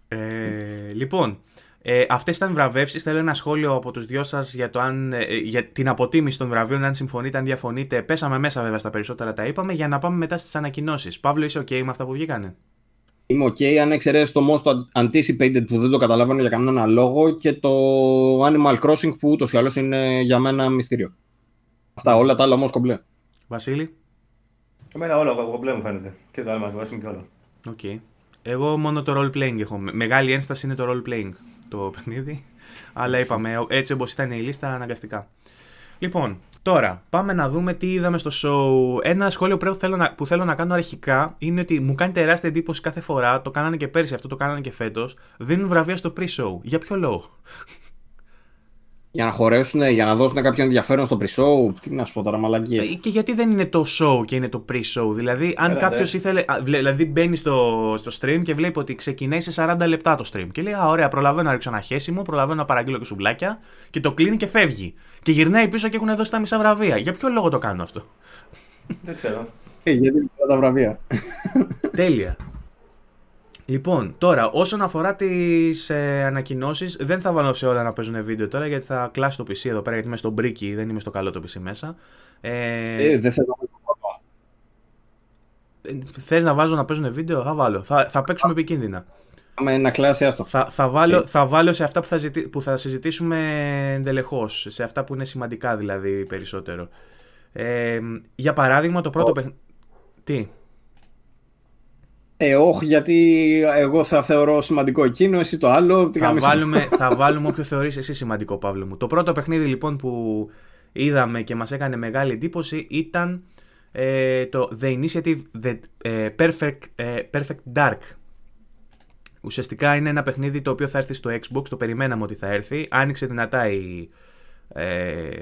A: ε, λοιπόν, ε, Αυτές ήταν βραβεύσεις. Θέλω ένα σχόλιο από τους δυο σας για, ε, για την αποτίμηση των βραβείων, αν συμφωνείτε, αν διαφωνείτε. Πέσαμε μέσα βέβαια στα περισσότερα, τα είπαμε, για να πάμε μετά στις ανακοινώσεις. Παύλο, είσαι OK με αυτά που βγήκανε;
B: Είμαι OK αν εξαιρέσεις το most anticipated που δεν το καταλαβαίνω για κανένα λόγο και το Animal Crossing που ούτως ή άλλως είναι για μένα μυστήριο. Αυτά όλα τα άλλα όμως κομπλέ.
A: Βασίλη;
C: Εμένα όλα κομπλέ μου φαίνεται. Και το Animal Crossing και όλα.
A: OK. Okay. Εγώ μόνο το role playing έχω. Μεγάλη ένσταση είναι το role playing το παιχνίδι. Αλλά είπαμε, έτσι όπως ήταν η λίστα, αναγκαστικά. Λοιπόν, Τώρα, πάμε να δούμε τι είδαμε στο show. Ένα σχόλιο που θέλω, να, που θέλω να κάνω αρχικά είναι ότι μου κάνει τεράστια εντύπωση κάθε φορά. Το κάνανε και πέρσι, αυτό το κάνανε και φέτος. Δίνουν βραβεία στο pre-show. Για ποιο λόγο;
B: Για να χωρέσουν, για να δώσουν κάποιο ενδιαφέρον στο pre-show. Τι να σου πω τώρα, μαλακίες.
A: Και γιατί δεν είναι το show και είναι το pre-show; Δηλαδή, αν κάποιος ήθελε. Δηλαδή, μπαίνει στο, στο stream και βλέπει ότι ξεκινάει σε 40 λεπτά το stream. Και λέει, Α, ωραία, προλαβαίνω να ρίξω ένα χέσιμο, προλαβαίνω να παραγγείλω και σουβλάκια. Και το κλείνει και φεύγει. Και γυρνάει πίσω και έχουν δώσει τα μισά βραβεία. Για ποιο λόγο το κάνω αυτό;
C: Δεν ξέρω.
B: Ε, γιατί τα βραβεία.
A: Τέλεια. Λοιπόν, τώρα όσον αφορά τις ε, ανακοινώσεις, δεν θα βάλω σε όλα να παίζουν βίντεο τώρα γιατί θα κλάσει το PC εδώ πέρα. Γιατί είμαι στο μπρίκι, δεν είμαι στο καλό το PC μέσα.
B: Ε, ε δεν θέλω
A: να Θες να βάζω να παίζουν βίντεο, θα βάλω. Θα, θα παίξουμε επικίνδυνα.
B: Με ένα κλάση, άστο.
A: Θα, θα, βάλω, ε. θα βάλω σε αυτά που θα, που θα συζητήσουμε εντελεχώς. Σε αυτά που είναι σημαντικά δηλαδή περισσότερο. Ε, για παράδειγμα, το πρώτο παιχνίδι. Τι;
B: Ε, όχι, γιατί εγώ θα θεωρώ σημαντικό εκείνο, εσύ το άλλο.
A: Θα βάλουμε, θα βάλουμε όποιο θεωρείς εσύ σημαντικό, Παύλο μου. Το πρώτο παιχνίδι λοιπόν που είδαμε και μας έκανε μεγάλη εντύπωση ήταν ε, το The Initiative The ε, Perfect, ε, Perfect Dark. Ουσιαστικά είναι ένα παιχνίδι το οποίο θα έρθει στο Xbox, το περιμέναμε ότι θα έρθει. Άνοιξε δυνατά η ε,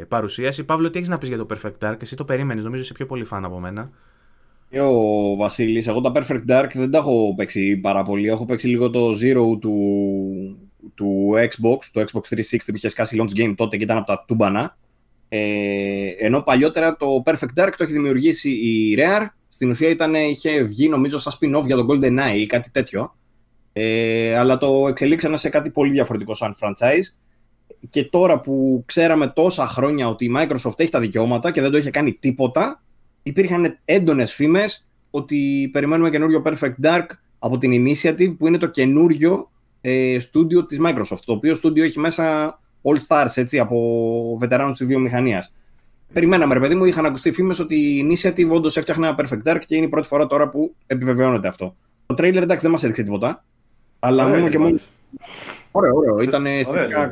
A: παρουσίαση. Παύλο, τι έχεις να πεις για το Perfect Dark, εσύ το περίμενες, νομίζω είσαι πιο πολύ φαν από μένα
B: ο Βασίλης, εγώ τα Perfect Dark δεν τα έχω παίξει πάρα πολύ. Έχω παίξει λίγο το Zero του, του Xbox, το Xbox 360 που είχε σκάσει launch game τότε και ήταν από τα τούμπανα. Ε, ενώ παλιότερα το Perfect Dark το έχει δημιουργήσει η Rare. Στην ουσία ήταν, είχε βγει νομίζω σαν spin-off για το GoldenEye ή κάτι τέτοιο. Ε, αλλά το εξελίξανε σε κάτι πολύ διαφορετικό σαν franchise. Και τώρα που ξέραμε τόσα χρόνια ότι η Microsoft έχει τα δικαιώματα και δεν το είχε κάνει τίποτα, υπήρχαν έντονες φήμες ότι περιμένουμε καινούριο Perfect Dark από την Initiative που είναι το καινούριο ε, στούντιο της Microsoft το οποίο στούντιο έχει μέσα all stars έτσι, από βετεράνους της βιομηχανίας Περιμέναμε ρε παιδί μου, είχαν ακουστεί φήμες ότι η Initiative όντως έφτιαχνε ένα Perfect Dark και είναι η πρώτη φορά τώρα που επιβεβαιώνεται αυτό. Το trailer εντάξει δεν μας έδειξε τίποτα, αλλά μόνο και μόνο... Ωραίο, ωραίο, ήταν αισθητικά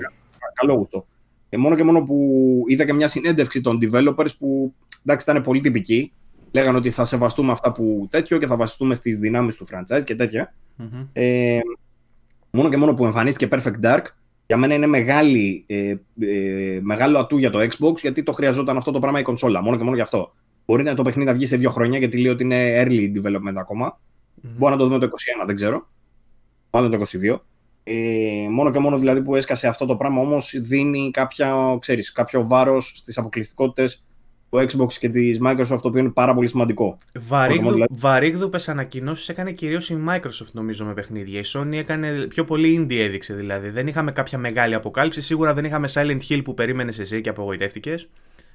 B: καλό γούστο. Και μόνο και μόνο που είδα και μια συνέντευξη των developers που εντάξει, ήταν πολύ τυπική. Λέγανε ότι θα σεβαστούμε αυτά που τέτοιο και θα βασιστούμε στις δυνάμεις του franchise και τετοια Ε, μόνο και μόνο που εμφανίστηκε Perfect Dark, για μένα είναι μεγάλη, ε, ε, μεγάλο ατού για το Xbox, γιατί το χρειαζόταν αυτό το πράγμα η κονσόλα. Μόνο και μόνο γι' αυτό. Μπορεί να το παιχνίδι να βγει σε δύο χρόνια, γιατί λέει ότι είναι early development ακόμα. Μπορεί να το δούμε το 21, δεν ξέρω. Μάλλον το 22. Ε, μόνο και μόνο δηλαδή που έσκασε αυτό το πράγμα όμως δίνει κάποια, ξέρεις, κάποιο βάρος στις αποκλειστικότητες του Xbox και της Microsoft, το οποίο είναι πάρα πολύ σημαντικό.
A: Βαρύγδου, δηλαδή... Βαρύγδουπες ανακοινώσεις έκανε κυρίως η Microsoft, νομίζω, με παιχνίδια. Η Sony έκανε πιο πολύ indie έδειξε δηλαδή. Δεν είχαμε κάποια μεγάλη αποκάλυψη. Σίγουρα δεν είχαμε Silent Hill που περίμενες εσύ και απογοητεύτηκες.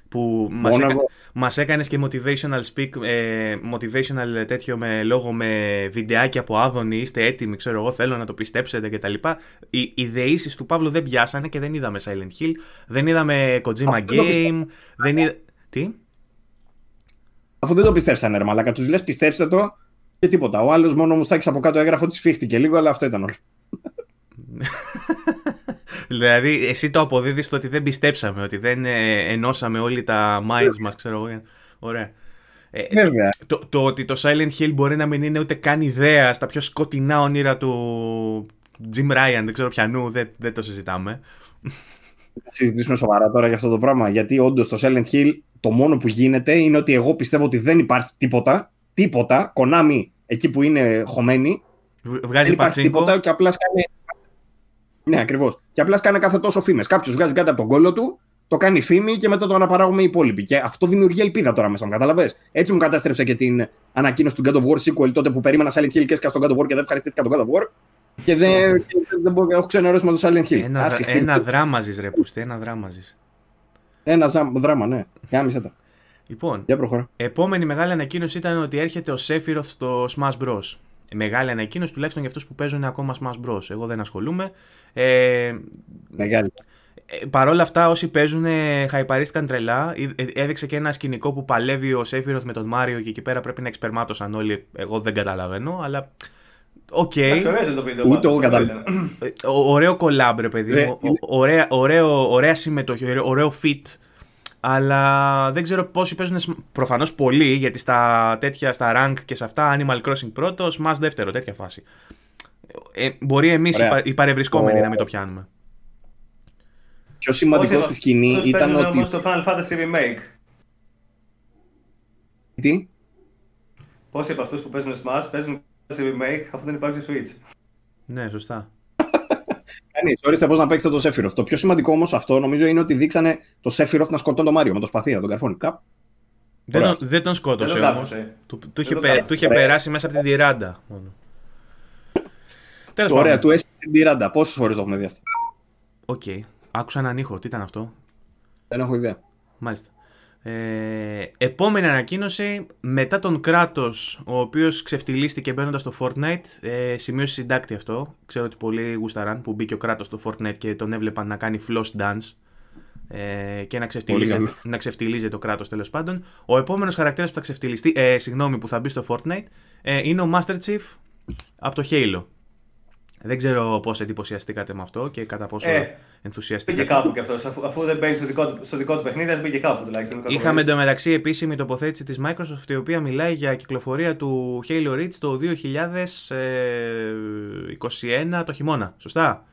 A: Που μας, έκα... μας έκανες και motivational speak, ε, motivational τέτοιο με λόγο με βιντεάκι από άδωνη, είστε έτοιμοι, ξέρω εγώ, θέλω να το πιστέψετε κτλ. Οι, οι δεήσεις του Παύλου δεν πιάσανε και δεν είδαμε Silent Hill, δεν είδαμε Kojima Game, δεν είδα... Τι;
B: Αφού δεν το πιστέψανε, ρε Μαλάκα, τους λες πιστέψτε το και τίποτα. Ο άλλος μόνο μου στάξει από κάτω έγραφε ότι σφίχτηκε λίγο, αλλά αυτό ήταν όλο. [laughs]
A: δηλαδή, εσύ το αποδίδεις στο ότι δεν πιστέψαμε, ότι δεν ε, ενώσαμε όλοι τα minds μας, ξέρω εγώ. Ωραία. Ε, το, το, ότι το Silent Hill μπορεί να μην είναι ούτε καν ιδέα στα πιο σκοτεινά όνειρα του Jim Ryan, δεν ξέρω πιανού, δεν, δεν το συζητάμε.
B: Θα συζητήσουμε σοβαρά τώρα για αυτό το πράγμα. Γιατί όντως το Silent Hill το μόνο που γίνεται είναι ότι εγώ πιστεύω ότι δεν υπάρχει τίποτα. Τίποτα. Κονάμι εκεί που είναι χωμένη.
A: Βγάζει δεν υπάρχει τίποτα
B: και απλάς κάνει. Ναι, ακριβώς. Και απλάς κάνει κάθε τόσο φήμες. Κάποιος βγάζει κάτι από τον κόλλο του, το κάνει φήμη και μετά το αναπαράγουμε οι υπόλοιποι. Και αυτό δημιουργεί ελπίδα τώρα μέσα μου, κατάλαβε. Έτσι μου κατέστρεψε και την ανακοίνωση του God of War sequel τότε που περίμενα Silent Hill και έσκασα στον God of War και δεν ευχαριστήθηκα τον God of War. Και δεν, δεν, δεν έχω ξενερώσει με το Silent Hill.
A: Ένα, ένα δράμα ζει, ρε πουστή, ένα δράμα ζει.
B: Ένα δράμα, ναι. Γάμισε τα.
A: Λοιπόν,
B: Για προχωρά.
A: επόμενη μεγάλη ανακοίνωση ήταν ότι έρχεται ο Sephiroth στο Smash Bros. Μεγάλη ανακοίνωση τουλάχιστον για αυτούς που παίζουν ακόμα Smash Bros. Εγώ δεν ασχολούμαι. Ε,
B: Μεγάλη.
A: Ε, Παρ' όλα αυτά, όσοι παίζουν, χαϊπαρίστηκαν τρελά. Ε, έδειξε και ένα σκηνικό που παλεύει ο Sephiroth με τον Μάριο και εκεί πέρα πρέπει να εξπερμάτωσαν όλοι. Εγώ δεν καταλαβαίνω, αλλά OK. Okay.
B: Ούτε εγώ κατάλαβα.
A: Ε, ωραίο collab, ρε παιδί μου. Ωραία, ωραίο, ωραία συμμετοχή, ωραίο fit. Αλλά δεν ξέρω πόσοι παίζουν. Προφανώς πολλοί, γιατί στα τέτοια, στα rank και σε αυτά, Animal Crossing πρώτος, Smash δεύτερο, τέτοια φάση. Ε, μπορεί εμείς οι παρευρισκόμενοι να μην το πιάνουμε.
B: πιο σημαντικό στη σκηνή ήταν ότι.
C: Πώς το Final Fantasy Remake.
B: Τι;
C: Πόσοι από αυτούς που παίζουν Smash παίζουν remake αφού δεν υπάρχει Switch.
A: Ναι, σωστά.
B: Κανείς. Ορίστε πώς να παίξετε το Sephiroth. Το πιο σημαντικό όμως αυτό νομίζω είναι ότι δείξανε το Sephiroth να σκοτώνει τον Μάριο με το σπαθί, να τον καρφώνει. Καπ.
A: Δεν, τον, δεν τον σκότωσε όμως. Του, του, είχε, του είχε περάσει μέσα από την τιράντα μόνο.
B: Τέλος Ωραία, του έστειλε την τιράντα. Πόσες φορές το έχουμε δει αυτό;
A: OK. Okay. Άκουσα έναν ήχο. Τι ήταν αυτό;
B: Δεν έχω ιδέα.
A: Μάλιστα. Ε, επόμενη ανακοίνωση, μετά τον κράτος, ο οποίος ξεφτυλίστηκε μπαίνοντας στο Fortnite, ε, σημείωσε συντάκτη αυτό. Ξέρω ότι πολλοί γούσταραν που μπήκε ο κράτος στο Fortnite και τον έβλεπαν να κάνει floss dance ε, και να ξεφτυλίζει, να ξεφτυλίζει το κράτος τέλος πάντων. Ο επόμενος χαρακτήρας που θα ξεφτυλιστεί, ε, συγγνώμη, που θα μπει στο Fortnite ε, είναι ο Master Chief από το Halo. Δεν ξέρω πώς εντυπωσιαστήκατε με αυτό και κατά πόσο ε, ενθουσιαστήκατε.
C: Μπήκε κάπου κι αυτός. Αφού, αφού δεν μπαίνει στο δικό, του, στο δικό του παιχνίδι, δεν μπήκε κάπου τουλάχιστον.
A: Είχαμε εντωμεταξύ επίσημη τοποθέτηση της Microsoft η οποία μιλάει για κυκλοφορία του Halo Reach το 2021 το χειμώνα. Σωστά;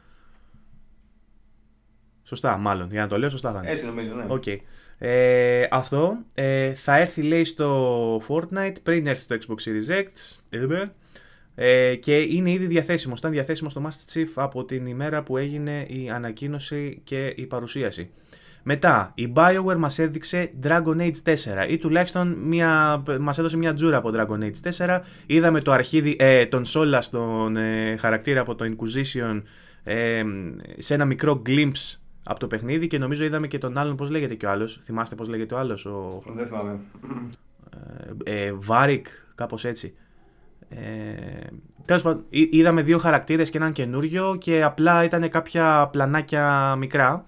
A: Σωστά, μάλλον. Για να το λέω, σωστά θα
C: είναι. Έτσι νομίζω, ναι.
A: Okay. Ε, αυτό ε, θα έρθει λέει στο Fortnite πριν έρθει το Xbox Series X. Ε, και είναι ήδη διαθέσιμο. Ήταν διαθέσιμο στο Master Chief από την ημέρα που έγινε η ανακοίνωση και η παρουσίαση. Μετά, η BioWare μας έδειξε Dragon Age 4 ή τουλάχιστον μια, μας έδωσε μια τζούρα από Dragon Age 4. Είδαμε το αρχίδι, ε, τον Sola στον ε, χαρακτήρα από το Inquisition ε, σε ένα μικρό glimpse από το παιχνίδι και νομίζω είδαμε και τον άλλον, πώς λέγεται και ο άλλος. Θυμάστε πώς λέγεται ο άλλος. Ο...
C: Δεν θυμάμαι.
A: Ε, ε, Βάρικ, κάπως έτσι. Ε, Τέλος πάντων, είδαμε δύο χαρακτήρες και έναν καινούριο και απλά ήταν κάποια πλανάκια μικρά.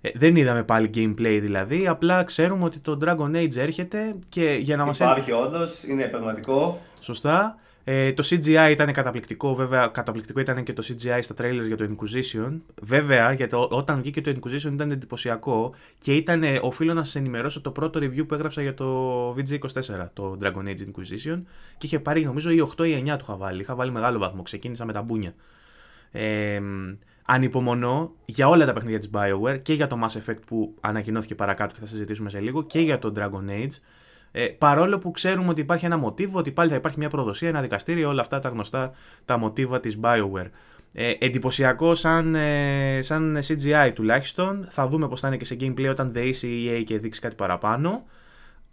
A: Ε, δεν είδαμε πάλι gameplay δηλαδή, απλά ξέρουμε ότι το Dragon Age έρχεται και για να μας...
C: Υπάρχει όντως, είναι πραγματικό.
A: Σωστά. Ε, το CGI ήταν καταπληκτικό, βέβαια καταπληκτικό ήταν και το CGI στα trailers για το Inquisition. Βέβαια, γιατί όταν βγήκε το Inquisition ήταν εντυπωσιακό και ήταν, ε, οφείλω να σα ενημερώσω το πρώτο review που έγραψα για το VG24, το Dragon Age Inquisition και είχε πάρει νομίζω ή 8 ή 9 του είχα βάλει. Είχα βάλει μεγάλο βαθμό, ξεκίνησα με τα μπούνια. Ε, ανυπομονώ για όλα τα παιχνίδια της BioWare και για το Mass Effect που ανακοινώθηκε παρακάτω και θα συζητήσουμε σε λίγο και για το Dragon Age ε, παρόλο που ξέρουμε ότι υπάρχει ένα μοτίβο, ότι πάλι θα υπάρχει μια προδοσία, ένα δικαστήριο, όλα αυτά τα γνωστά τα μοτίβα της BioWare. Ε, εντυπωσιακό σαν, ε, σαν CGI τουλάχιστον. Θα δούμε πώς θα είναι και σε gameplay όταν δεήσει η EA και δείξει κάτι παραπάνω.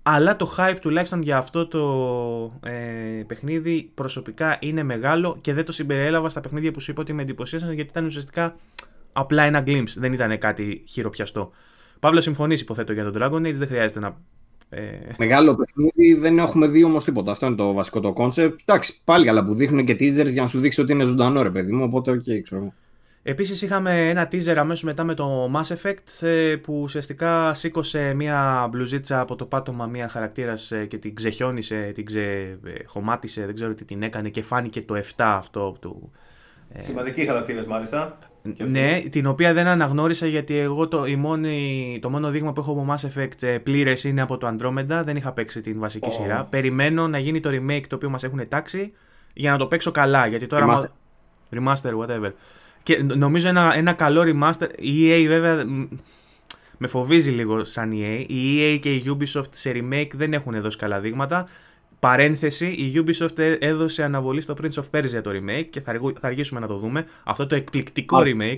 A: Αλλά το hype τουλάχιστον για αυτό το ε, παιχνίδι προσωπικά είναι μεγάλο και δεν το συμπεριέλαβα στα παιχνίδια που σου είπα ότι με εντυπωσίασαν γιατί ήταν ουσιαστικά απλά ένα glimpse, δεν ήταν κάτι χειροπιαστό. Παύλο, συμφωνείς υποθέτω για τον Dragon Age, δεν χρειάζεται να
B: ε... Μεγάλο παιχνίδι, δεν έχουμε δει όμως τίποτα. Αυτό είναι το βασικό το κόνσεπτ. Εντάξει, πάλι καλά που δείχνουν και teasers για να σου δείξει ότι είναι ζωντανό, ρε παιδί μου. Οπότε, OK, okay, ξέρω.
A: Επίσης, είχαμε ένα teaser αμέσως μετά με το Mass Effect ε, που ουσιαστικά σήκωσε μια μπλουζίτσα από το πάτωμα μια χαρακτήρας ε, και την ξεχιόνισε, την ξεχωμάτισε, δεν ξέρω τι την έκανε και φάνηκε το N7 αυτό του,
C: ε, Σημαντική χαρακτήρα, μάλιστα.
A: Ναι, την οποία δεν αναγνώρισα γιατί εγώ το, η μόνη, το μόνο δείγμα που έχω από Mass Effect ε, πλήρες είναι από το Andromeda. Δεν είχα παίξει την βασική σειρά. Περιμένω να γίνει το remake το οποίο μας έχουν τάξει για να το παίξω καλά. Γιατί τώρα. Remaster, remaster whatever. Και νομίζω ένα, ένα καλό remaster. Η EA βέβαια με φοβίζει λίγο σαν EA. Η EA και η Ubisoft σε remake δεν έχουν δώσει καλά δείγματα. Παρένθεση, η Ubisoft έδωσε αναβολή στο Prince of Persia το remake και θα, αργήσουμε να το δούμε. Αυτό το εκπληκτικό remake. [laughs]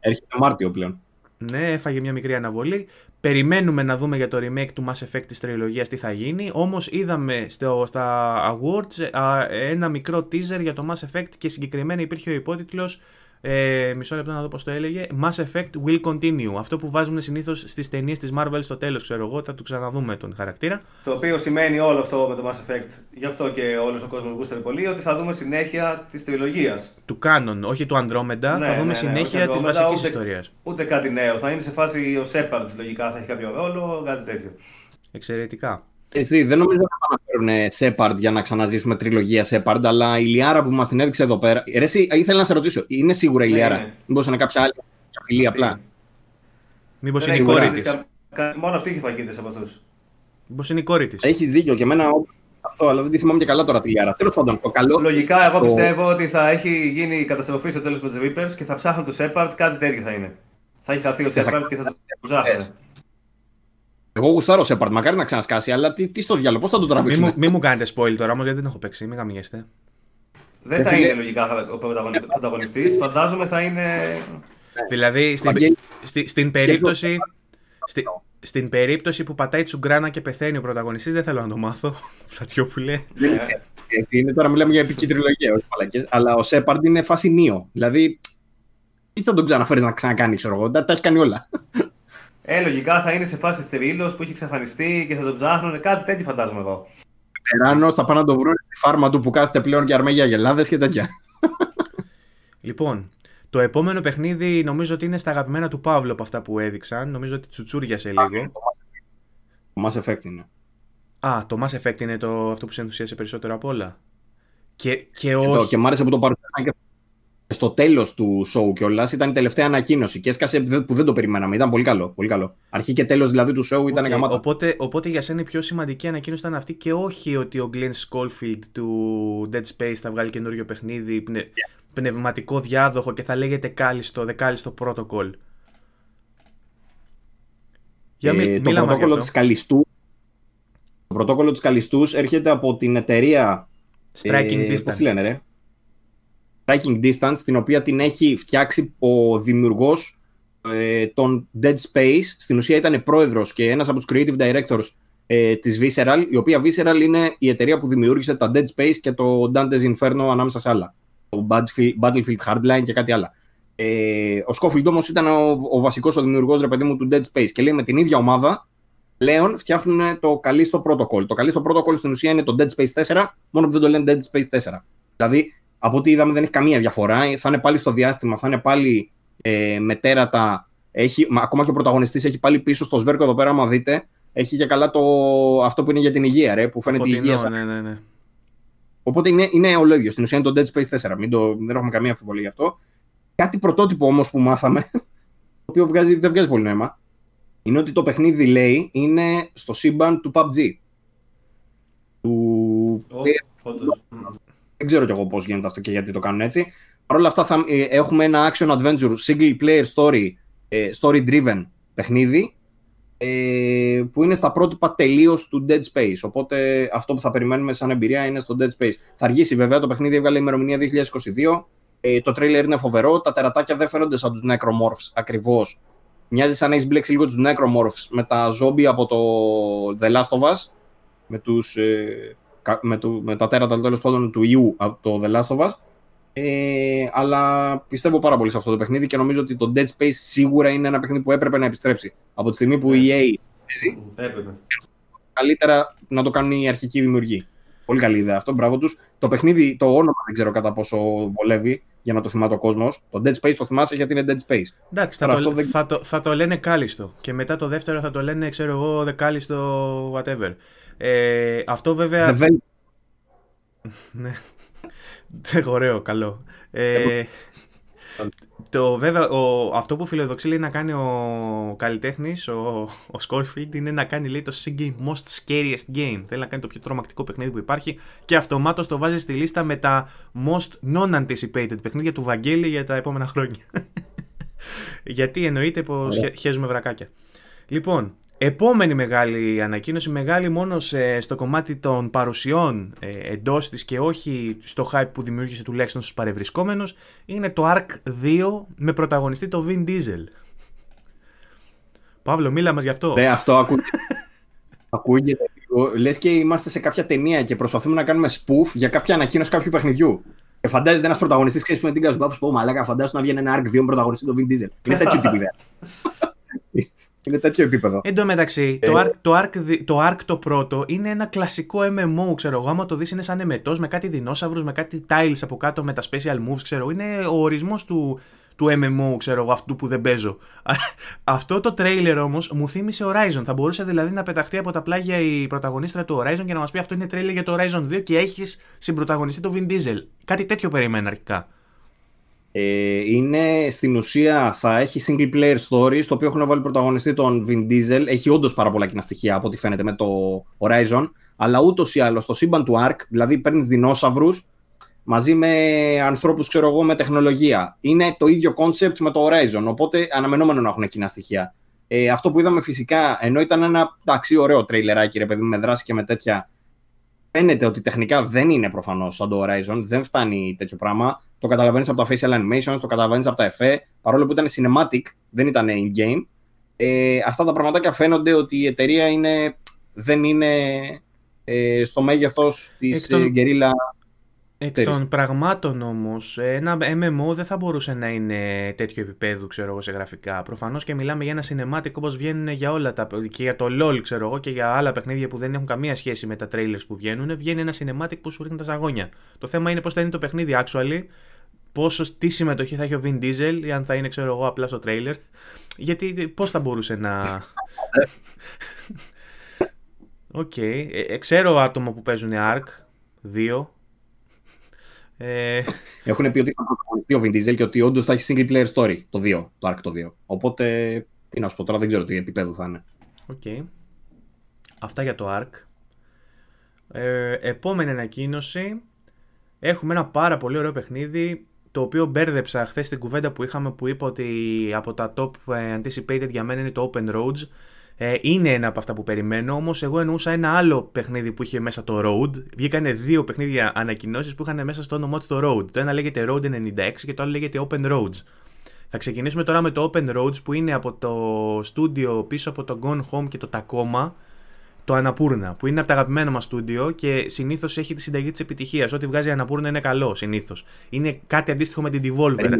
B: Έρχεται Μάρτιο πλέον.
A: Ναι, έφαγε μια μικρή αναβολή. Περιμένουμε να δούμε για το remake του Mass Effect της τριλογίας τι θα γίνει. Όμως είδαμε στο, στα Awards ένα μικρό teaser για το Mass Effect και συγκεκριμένα υπήρχε ο υπότιτλος ε, μισό λεπτό να δω πώς το έλεγε. Mass Effect will continue. Αυτό που βάζουν συνήθως στις ταινίες της Marvel στο τέλος, ξέρω εγώ, θα του ξαναδούμε τον χαρακτήρα.
C: Το οποίο σημαίνει όλο αυτό με το Mass Effect, γι' αυτό και όλος ο κόσμος γούσταρε πολύ, ότι θα δούμε συνέχεια της τριλογίας.
A: Του Canon, όχι του Andromeda. Ναι, θα δούμε ναι, ναι, συνέχεια της βασικής ιστορίας.
C: Ούτε κάτι νέο. Θα είναι σε φάση ο Shepard λογικά, θα έχει κάποιο ρόλο, κάτι τέτοιο.
A: Εξαιρετικά.
B: Εσύ, δεν νομίζω να αναφέρουν Σέπαρντ για να ξαναζήσουμε τριλογία Σέπαρντ, αλλά η Λιάρα που μας την έδειξε εδώ πέρα. Ρε, εσύ, ήθελα να σε ρωτήσω, είναι σίγουρα η ναι, Λιάρα; Ναι. Μήπως είναι κάποια άλλη φιλή απλά;
A: Μήπως είναι η κόρη τη.
C: Μόνο αυτή έχει φαγίδες από αυτούς.
A: Μήπως είναι η κόρη της.
B: Έχεις δίκιο και εμένα αυτό, αλλά δεν τη θυμάμαι και καλά τώρα τη Λιάρα. Τέλος πάντων, το καλό.
C: Λογικά, εγώ το... πιστεύω ότι θα έχει γίνει η καταστροφή στο τέλος με του Reapers και θα ψάχνουν του Shepard, κάτι τέτοιο θα είναι. Θα έχει χαθεί ο Shepard και θα το ψάχνουν.
B: Εγώ γουστάρω Shepard, μακάρι να ξανασκάσει, αλλά τι, τι στο διάλογο, πώς θα το τραβήξουμε;
A: Μην, μην μου κάνετε spoil τώρα όμως, γιατί δεν έχω παίξει, μην γαμιέστε.
C: Δεν θα είναι λογικά ο πρωταγωνιστή, φαντάζομαι θα είναι.
A: Δηλαδή, στην, στη, στην περίπτωση. Στη, στην περίπτωση που πατάει τσουγκράνα και πεθαίνει ο πρωταγωνιστής, δεν θέλω να το μάθω. [laughs] Φατσιόπουλε.
B: Είναι τώρα μιλάμε για επική τριλογία, όχι μαλακές. Αλλά ο Σέπαρντ είναι φάση νίο. Δηλαδή, τι θα τον ξαναφέρεις να ξανακάνει, ξέρω εγώ. Τα έχει κάνει όλα.
C: Ε, λογικά θα είναι σε φάση θρύλος που έχει εξαφανιστεί και θα τον ψάχνουν. Κάτι τέτοιο φαντάζομαι εγώ.
B: Περάνω, θα πάνε να τον βρουν τη φάρμα του που κάθεται πλέον και αρμέ για γελάδες και τέτοια.
A: Λοιπόν, το επόμενο παιχνίδι νομίζω ότι είναι στα αγαπημένα του Παύλου από αυτά που έδειξαν. Νομίζω ότι τσουτσούριασε λίγο.
B: Το Mass Effect είναι.
A: Α, το Mass Effect είναι το, αυτό που σε ενθουσίασε περισσότερο από όλα. Και, και,
B: και, το, και μ' άρεσε που το παρουσιάσαν και στο τέλος του show κιόλας ήταν η τελευταία ανακοίνωση και έσκασε που δεν το περιμέναμε. Ήταν πολύ καλό. Πολύ καλό. Αρχή και τέλος δηλαδή του show ήταν okay, γαμάτα.
A: Οπότε, οπότε για σένα η πιο σημαντική ανακοίνωση ήταν αυτή και όχι ότι ο Glenn Schofield του Dead Space θα βγάλει καινούριο παιχνίδι πνευματικό διάδοχο και θα λέγεται κάλιστο, δεκάλιστο protocol.
B: Για ε, το πρωτόκολλο της Καλιστού το πρωτόκολλο της Καλιστούς έρχεται από την εταιρεία
A: Striking ε, Distance.
B: Λένε, ρε; Striking Distance, την οποία την έχει φτιάξει ο δημιουργός ε, των Dead Space. Στην ουσία ήταν πρόεδρος και ένας από τους creative directors ε, της Visceral, η οποία Visceral είναι η εταιρεία που δημιούργησε τα Dead Space και το Dante's Inferno ανάμεσα σε άλλα το Battlefield Hardline και κάτι άλλο. Ε, ο Σκόφιλντ όμως ήταν ο, ο βασικός ο δημιουργός ρε παιδί μου του Dead Space και λέει με την ίδια ομάδα πλέον φτιάχνουν το καλύστο protocol. Το καλύστο protocol στην ουσία είναι το Dead Space 4, μόνο που δεν το λένε Dead Space 4. Δηλαδή, από ό,τι είδαμε δεν έχει καμία διαφορά. Θα είναι πάλι στο διάστημα, θα είναι πάλι ε, με τέρατα. Έχει, ακόμα και ο πρωταγωνιστής έχει πάλι πίσω στο σβέρκο εδώ πέρα, άμα δείτε. Έχει και καλά το, αυτό που είναι για την υγεία, ρε, που φαίνεται
A: Φωτεινό,
B: η υγεία.
A: Ναι, ναι, ναι.
B: Οπότε είναι, είναι ολόγιο. Στην ουσία είναι το Dead Space 4. Μην το, δεν έχουμε καμία αμφιβολία γι' αυτό. Κάτι πρωτότυπο όμως που μάθαμε, [laughs] το οποίο βγάζει, δεν βγάζει πολύ νόημα, είναι ότι το παιχνίδι λέει είναι στο σύμπαν του PUBG. Του... Oh, δεν ξέρω κι εγώ πώς γίνεται αυτό και γιατί το κάνουν έτσι. Παρ' όλα αυτά θα, ε, έχουμε ένα action adventure single player story, ε, story driven παιχνίδι ε, που είναι στα πρότυπα τελείως του Dead Space. Οπότε αυτό που θα περιμένουμε σαν εμπειρία είναι στο Dead Space. Θα αργήσει βέβαια, το παιχνίδι έβγαλε ημερομηνία 2022. Ε, το τρέιλερ είναι φοβερό. Τα τερατάκια δεν φαίνονται σαν τους Necromorphs ακριβώς. Μοιάζει σαν να έχεις μπλέξει λίγο τους Necromorphs με τα ζόμπι από το The Last of Us. Με, τους, ε, με, το, με τα τέρατα τέλος πάντων του ιού από το The Last of Us. Ε, αλλά πιστεύω πάρα πολύ σε αυτό το παιχνίδι και νομίζω ότι το Dead Space σίγουρα είναι ένα παιχνίδι που έπρεπε να επιστρέψει. Από τη στιγμή που η EA έπρεπε. καλύτερα να το κάνουν οι αρχικοί δημιουργοί. Πολύ καλή ιδέα αυτό, μπράβο τους. Το παιχνίδι, το όνομα δεν ξέρω κατά πόσο βολεύει για να το θυμάται ο κόσμος. Το Dead Space το θυμάσαι γιατί είναι Dead Space.
A: Εντάξει, θα, το, δεν... θα, το, θα το λένε κάλιστο. Και μετά το δεύτερο θα το λένε, ξέρω εγώ, δεκάλιστο, whatever. Ε, αυτό βέβαια. [laughs] ναι. Ωραίο, καλό. Ε, το, βέβαια, ο, αυτό που φιλοδοξεί λέει να κάνει ο καλλιτέχνης, ο, ο Σκόλφιλντ, είναι να κάνει λέει, το single most scariest game. Θέλει να κάνει το πιο τρομακτικό παιχνίδι που υπάρχει και αυτομάτως το βάζει στη λίστα με τα most non-anticipated παιχνίδια του Βαγγέλη για τα επόμενα χρόνια. [laughs] Γιατί εννοείται πως χέζουμε βρακάκια. Λοιπόν, Επόμενη μεγάλη ανακοίνωση, μεγάλη μόνο στο κομμάτι των παρουσιών ε, εντός της και όχι στο hype που δημιούργησε τουλάχιστον στους παρευρισκόμενους, είναι το ARK 2 με πρωταγωνιστή το Vin Diesel. Παύλο, μίλα μας γι' αυτό.
B: Ναι, αυτό [laughs] ακούγεται. ακούγεται Λες και είμαστε σε κάποια ταινία και προσπαθούμε να κάνουμε spoof για κάποια ανακοίνωση κάποιου παιχνιδιού. Και φαντάζεται ένας πρωταγωνιστής, ξέρεις που είναι την Καζουμπάφου, που μαλάκα, φαντάζομαι να βγαίνει ένα ARK 2 με πρωταγωνιστή το Vin Diesel. Είναι τέτοιο [laughs] τύπο ιδέα. Είναι τέτοιο επίπεδο.
A: Εν τω μεταξύ, ε, το, Ark, το, Ark, το Ark το πρώτο είναι ένα κλασικό MMO, ξέρω εγώ. Άμα το δεις, είναι σαν εμετό με κάτι δεινόσαυρους, με κάτι tiles από κάτω, με τα special moves, ξέρω Είναι ο ορισμός του, του MMO, ξέρω εγώ, αυτού που δεν παίζω. [laughs] Αυτό το trailer όμως μου θύμισε Horizon. Θα μπορούσε δηλαδή να πεταχτεί από τα πλάγια η πρωταγωνίστρα του Horizon και να μας πει αυτό είναι trailer για το Horizon 2 και έχεις συμπροταγωνιστεί το Vin Diesel. Κάτι τέτοιο περιμένα αρχικά.
B: Ε, είναι στην ουσία θα έχει single player story στο οποίο έχουν βάλει πρωταγωνιστή τον Vin Diesel. Έχει όντως πάρα πολλά κοινά στοιχεία από ό,τι φαίνεται με το Horizon. Αλλά ούτως ή άλλως στο σύμπαν του Ark, δηλαδή παίρνεις δεινόσαυρους μαζί με ανθρώπους, ξέρω εγώ, με τεχνολογία. Είναι το ίδιο concept με το Horizon. Οπότε αναμενόμενο να έχουν κοινά στοιχεία. Ε, αυτό που είδαμε φυσικά, ενώ ήταν ένα εντάξει, ωραίο τρέιλεράκι, ρε παιδί με δράση και με τέτοια. Φαίνεται ότι τεχνικά δεν είναι προφανώς σαν το Horizon, δεν φτάνει τέτοιο πράγμα. Το καταλαβαίνεις από τα facial animations, το καταλαβαίνεις από τα εφέ, παρόλο που ήταν cinematic, δεν ήταν in-game. Ε, αυτά τα πραγματάκια φαίνονται ότι η εταιρεία είναι, δεν είναι ε, στο μέγεθος της των... γκερίλα
A: Εκ των πραγμάτων όμως, ένα MMO δεν θα μπορούσε να είναι τέτοιο επίπεδο ξέρω εγώ, σε γραφικά. Προφανώς και μιλάμε για ένα cinematic όπως βγαίνουν για όλα τα. και για το LOL, ξέρω εγώ, και για άλλα παιχνίδια που δεν έχουν καμία σχέση με τα trailers που βγαίνουν. Βγαίνει ένα cinematic που σου ρίχνει τα ζαγόνια. Το θέμα είναι πώς θα είναι το παιχνίδι actually, πόσο τι συμμετοχή θα έχει ο Vin Diesel, ή αν θα είναι, ξέρω εγώ, απλά στο trailer. Γιατί πώς θα μπορούσε να. [laughs] OK. Okay. Ε, ε, ξέρω άτομα που παίζουν Ark 2
B: ε... Έχουν πει ότι θα πρωταγωνιστεί ο Vin Diesel και ότι όντως θα έχει single player story το 2, το Ark το 2. Οπότε, τι να σου πω τώρα, δεν ξέρω τι επίπεδο θα είναι.
A: OK. Okay. Αυτά για το Ark. Ε, επόμενη ανακοίνωση. Έχουμε ένα πάρα πολύ ωραίο παιχνίδι το οποίο μπέρδεψα χθες στην κουβέντα που είχαμε που είπα ότι από τα top ε, anticipated για μένα είναι το Open Roads ε, είναι ένα από αυτά που περιμένω, όμως εγώ εννοούσα ένα άλλο παιχνίδι που είχε μέσα το Road. Βγήκανε δύο παιχνίδια ανακοινώσεις που είχαν μέσα στο όνομά του το Road. Το ένα λέγεται Road 96 και το άλλο λέγεται Open Roads. Θα ξεκινήσουμε τώρα με το Open Roads που είναι από το στούντιο πίσω από το Gone Home και το Tacoma, το Αναπούρνα, που είναι από τα αγαπημένα μας στούντιο και συνήθως έχει τη συνταγή της επιτυχίας. Ό,τι βγάζει Αναπούρνα είναι καλό συνήθως. Είναι κάτι αντίστοιχο με την Devolver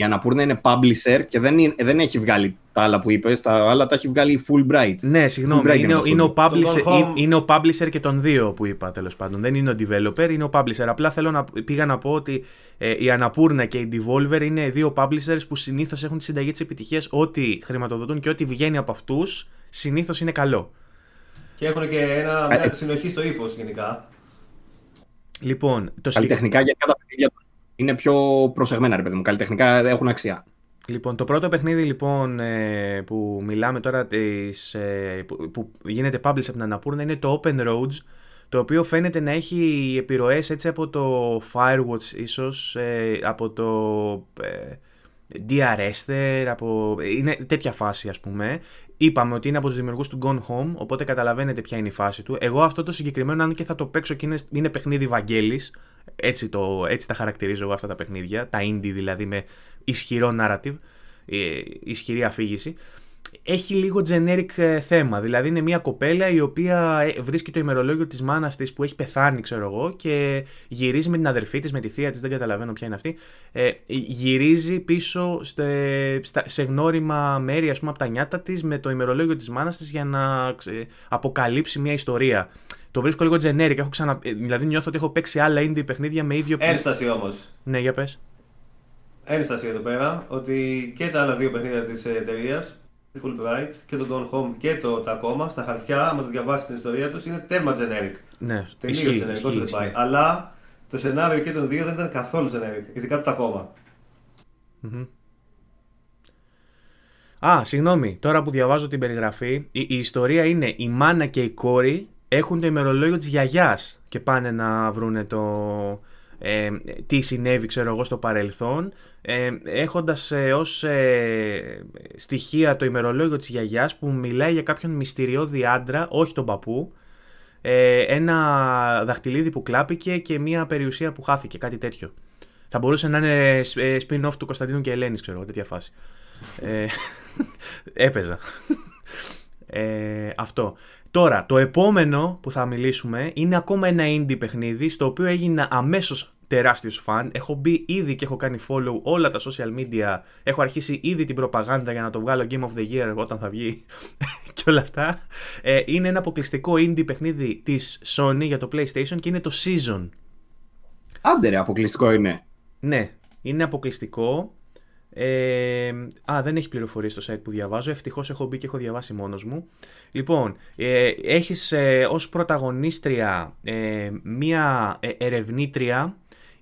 B: η Αναπούρνα είναι publisher και δεν, είναι, δεν έχει βγάλει τα άλλα που είπες, τα άλλα τα έχει βγάλει η Fulbright.
A: Ναι, συγγνώμη. Είναι, είναι, ο publisher, είναι, ο publisher και των δύο που είπα τέλος πάντων. Δεν είναι ο developer, είναι ο publisher. Απλά θέλω να πήγα να πω ότι ε, η Αναπούρνα και η Devolver είναι δύο publishers που συνήθως έχουν τη συνταγή της επιτυχίας. Ό,τι χρηματοδοτούν και ό,τι βγαίνει από αυτούς συνήθως είναι καλό.
C: Και έχουν και ένα, μια ε, συνοχή στο ύφος γενικά.
A: Λοιπόν,
B: το Καλλιτεχνικά για cada παιχνίδια είναι πιο προσεγμένα, ρε παιδί μου. Καλλιτεχνικά έχουν αξία.
A: Λοιπόν, το πρώτο παιχνίδι λοιπόν ε, που μιλάμε τώρα της, ε, που, γίνεται publish από την Αναπούρνα είναι το Open Roads το οποίο φαίνεται να έχει επιρροές έτσι από το Firewatch ίσως, ε, από το DRS, από... είναι τέτοια φάση ας πούμε. Είπαμε ότι είναι από τους δημιουργούς του Gone Home, οπότε καταλαβαίνετε ποια είναι η φάση του. Εγώ αυτό το συγκεκριμένο, αν και θα το παίξω και είναι, είναι παιχνίδι Βαγγέλης, έτσι, το, έτσι τα χαρακτηρίζω εγώ αυτά τα παιχνίδια, τα indie δηλαδή με ισχυρό narrative, ε, ισχυρή αφήγηση έχει λίγο generic ε, θέμα. Δηλαδή είναι μια κοπέλα η οποία ε, βρίσκει το ημερολόγιο της μάνας της που έχει πεθάνει, ξέρω εγώ, και γυρίζει με την αδερφή της, με τη θεία της, δεν καταλαβαίνω ποια είναι αυτή. Ε, γυρίζει πίσω σε γνώριμα μέρη, ας πούμε, από τα νιάτα της με το ημερολόγιο της μάνας της για να αποκαλύψει μια ιστορία. Το βρίσκω λίγο generic. Έχω ξανα... Ε, δηλαδή νιώθω ότι έχω παίξει άλλα indie παιχνίδια με ίδιο.
C: Ένσταση όμως.
A: Ναι, για πες.
C: Ένσταση εδώ πέρα ότι και τα άλλα δύο παιχνίδια της εταιρεία Fulbright και το Gone Home και το Tacoma στα χαρτιά, άμα το διαβάσεις την ιστορία τους, είναι τέρμα generic.
A: Ναι,
C: τελείως generic όσο δεν πάει. Αλλά το σενάριο και των δύο δεν ήταν καθόλου generic, ειδικά το Tacoma. Mm-hmm.
A: Α, συγγνώμη, τώρα που διαβάζω την περιγραφή, η, η ιστορία είναι η μάνα και η κόρη έχουν το ημερολόγιο της γιαγιάς και πάνε να βρούνε το, ε, τι συνέβη ξέρω εγώ στο παρελθόν ε, έχοντας ε, ως ε, στοιχεία το ημερολόγιο της γιαγιάς που μιλάει για κάποιον μυστηριώδη άντρα, όχι τον παππού ε, ένα δαχτυλίδι που κλάπηκε και μια περιουσία που χάθηκε, κάτι τέτοιο. Θα μπορούσε να είναι ε, spin-off του Κωνσταντίνου και Ελένης, ξέρω εγώ, τέτοια φάση. ε, [laughs] έπαιζα. Ε, αυτό. Τώρα, το επόμενο που θα μιλήσουμε είναι ακόμα ένα indie παιχνίδι στο οποίο έγινα αμέσως τεράστιος φαν. Έχω μπει ήδη και έχω κάνει follow όλα τα social media. Έχω αρχίσει ήδη την προπαγάνδα για να το βγάλω Game of the Year όταν θα βγει [laughs] και όλα αυτά. Ε, είναι ένα αποκλειστικό indie παιχνίδι της Sony για το PlayStation και είναι το Season.
B: Άντε ρε, αποκλειστικό είναι.
A: Ναι, είναι αποκλειστικό. Ε, α, δεν έχει πληροφορίες στο site που διαβάζω. Ευτυχώς έχω μπει και έχω διαβάσει μόνος μου. Λοιπόν, ε, έχεις ε, ως πρωταγωνίστρια ε, μία ε, ερευνήτρια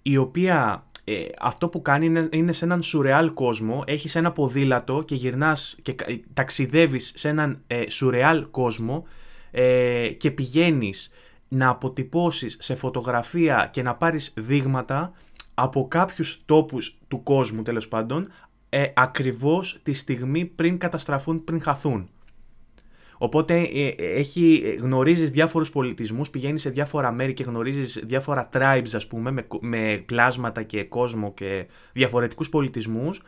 A: η οποία ε, αυτό που κάνει είναι, είναι σε έναν σουρεάλ κόσμο, έχεις ένα ποδήλατο και γυρνάς και ε, ταξιδεύεις σε έναν ε, σουρεάλ κόσμο ε, και πηγαίνεις να αποτυπώσεις σε φωτογραφία και να πάρεις δείγματα από κάποιους τόπους του κόσμου τέλος πάντων ε, ακριβώς τη στιγμή πριν καταστραφούν, πριν χαθούν. Οπότε ε, έχει, γνωρίζεις διάφορους πολιτισμούς, πηγαίνεις σε διάφορα μέρη και γνωρίζεις διάφορα tribes ας πούμε με, με πλάσματα και κόσμο και διαφορετικούς πολιτισμούς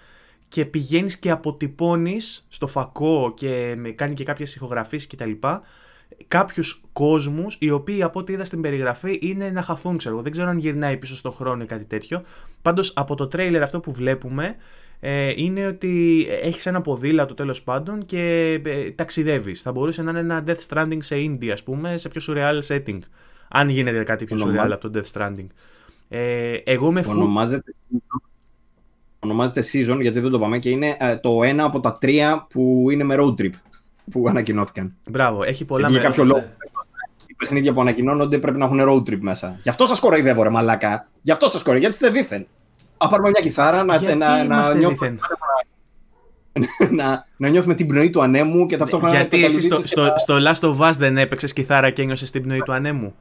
A: και πηγαίνεις και αποτυπώνεις στο φακό και με κάνει και κάποιες ηχογραφίες κτλ κάποιους κόσμους οι οποίοι από ό,τι είδα στην περιγραφή είναι να χαθούν, ξέρω. Δεν ξέρω αν γυρνάει πίσω στον χρόνο ή κάτι τέτοιο. Πάντως από το τρέιλερ αυτό που βλέπουμε ε, είναι ότι έχεις ένα ποδήλατο τέλος πάντων και ε, ταξιδεύεις. Θα μπορούσε να είναι ένα Death Stranding σε India, ας πούμε, σε πιο surreal setting. Αν γίνεται κάτι πιο surreal από το Death Stranding. Ε, εγώ με
B: Ονομάζεται, ονομάζεται Season γιατί δεν το πάμε και είναι ε, το ένα από τα τρία που είναι με road trip που ανακοινώθηκαν.
A: Μπράβο, έχει πολλά
B: Για κάποιο λόγο. Οι παιχνίδια που ανακοινώνονται πρέπει να έχουν road trip μέσα. Γι' αυτό σας κοροϊδεύω, ρε Μαλάκα. Γι' αυτό σας κοροϊδεύω, γιατί είστε δίθεν. Α πάρουμε μια κιθάρα να,
A: γιατί
B: να,
A: να, νιώθουμε, [laughs]
B: να, να νιώθουμε την πνοή του ανέμου και ταυτόχρονα
A: Γιατί εσύ στο, στο, στο Last of Us δεν έπαιξες κιθάρα και ένιωσες την πνοή του ανέμου;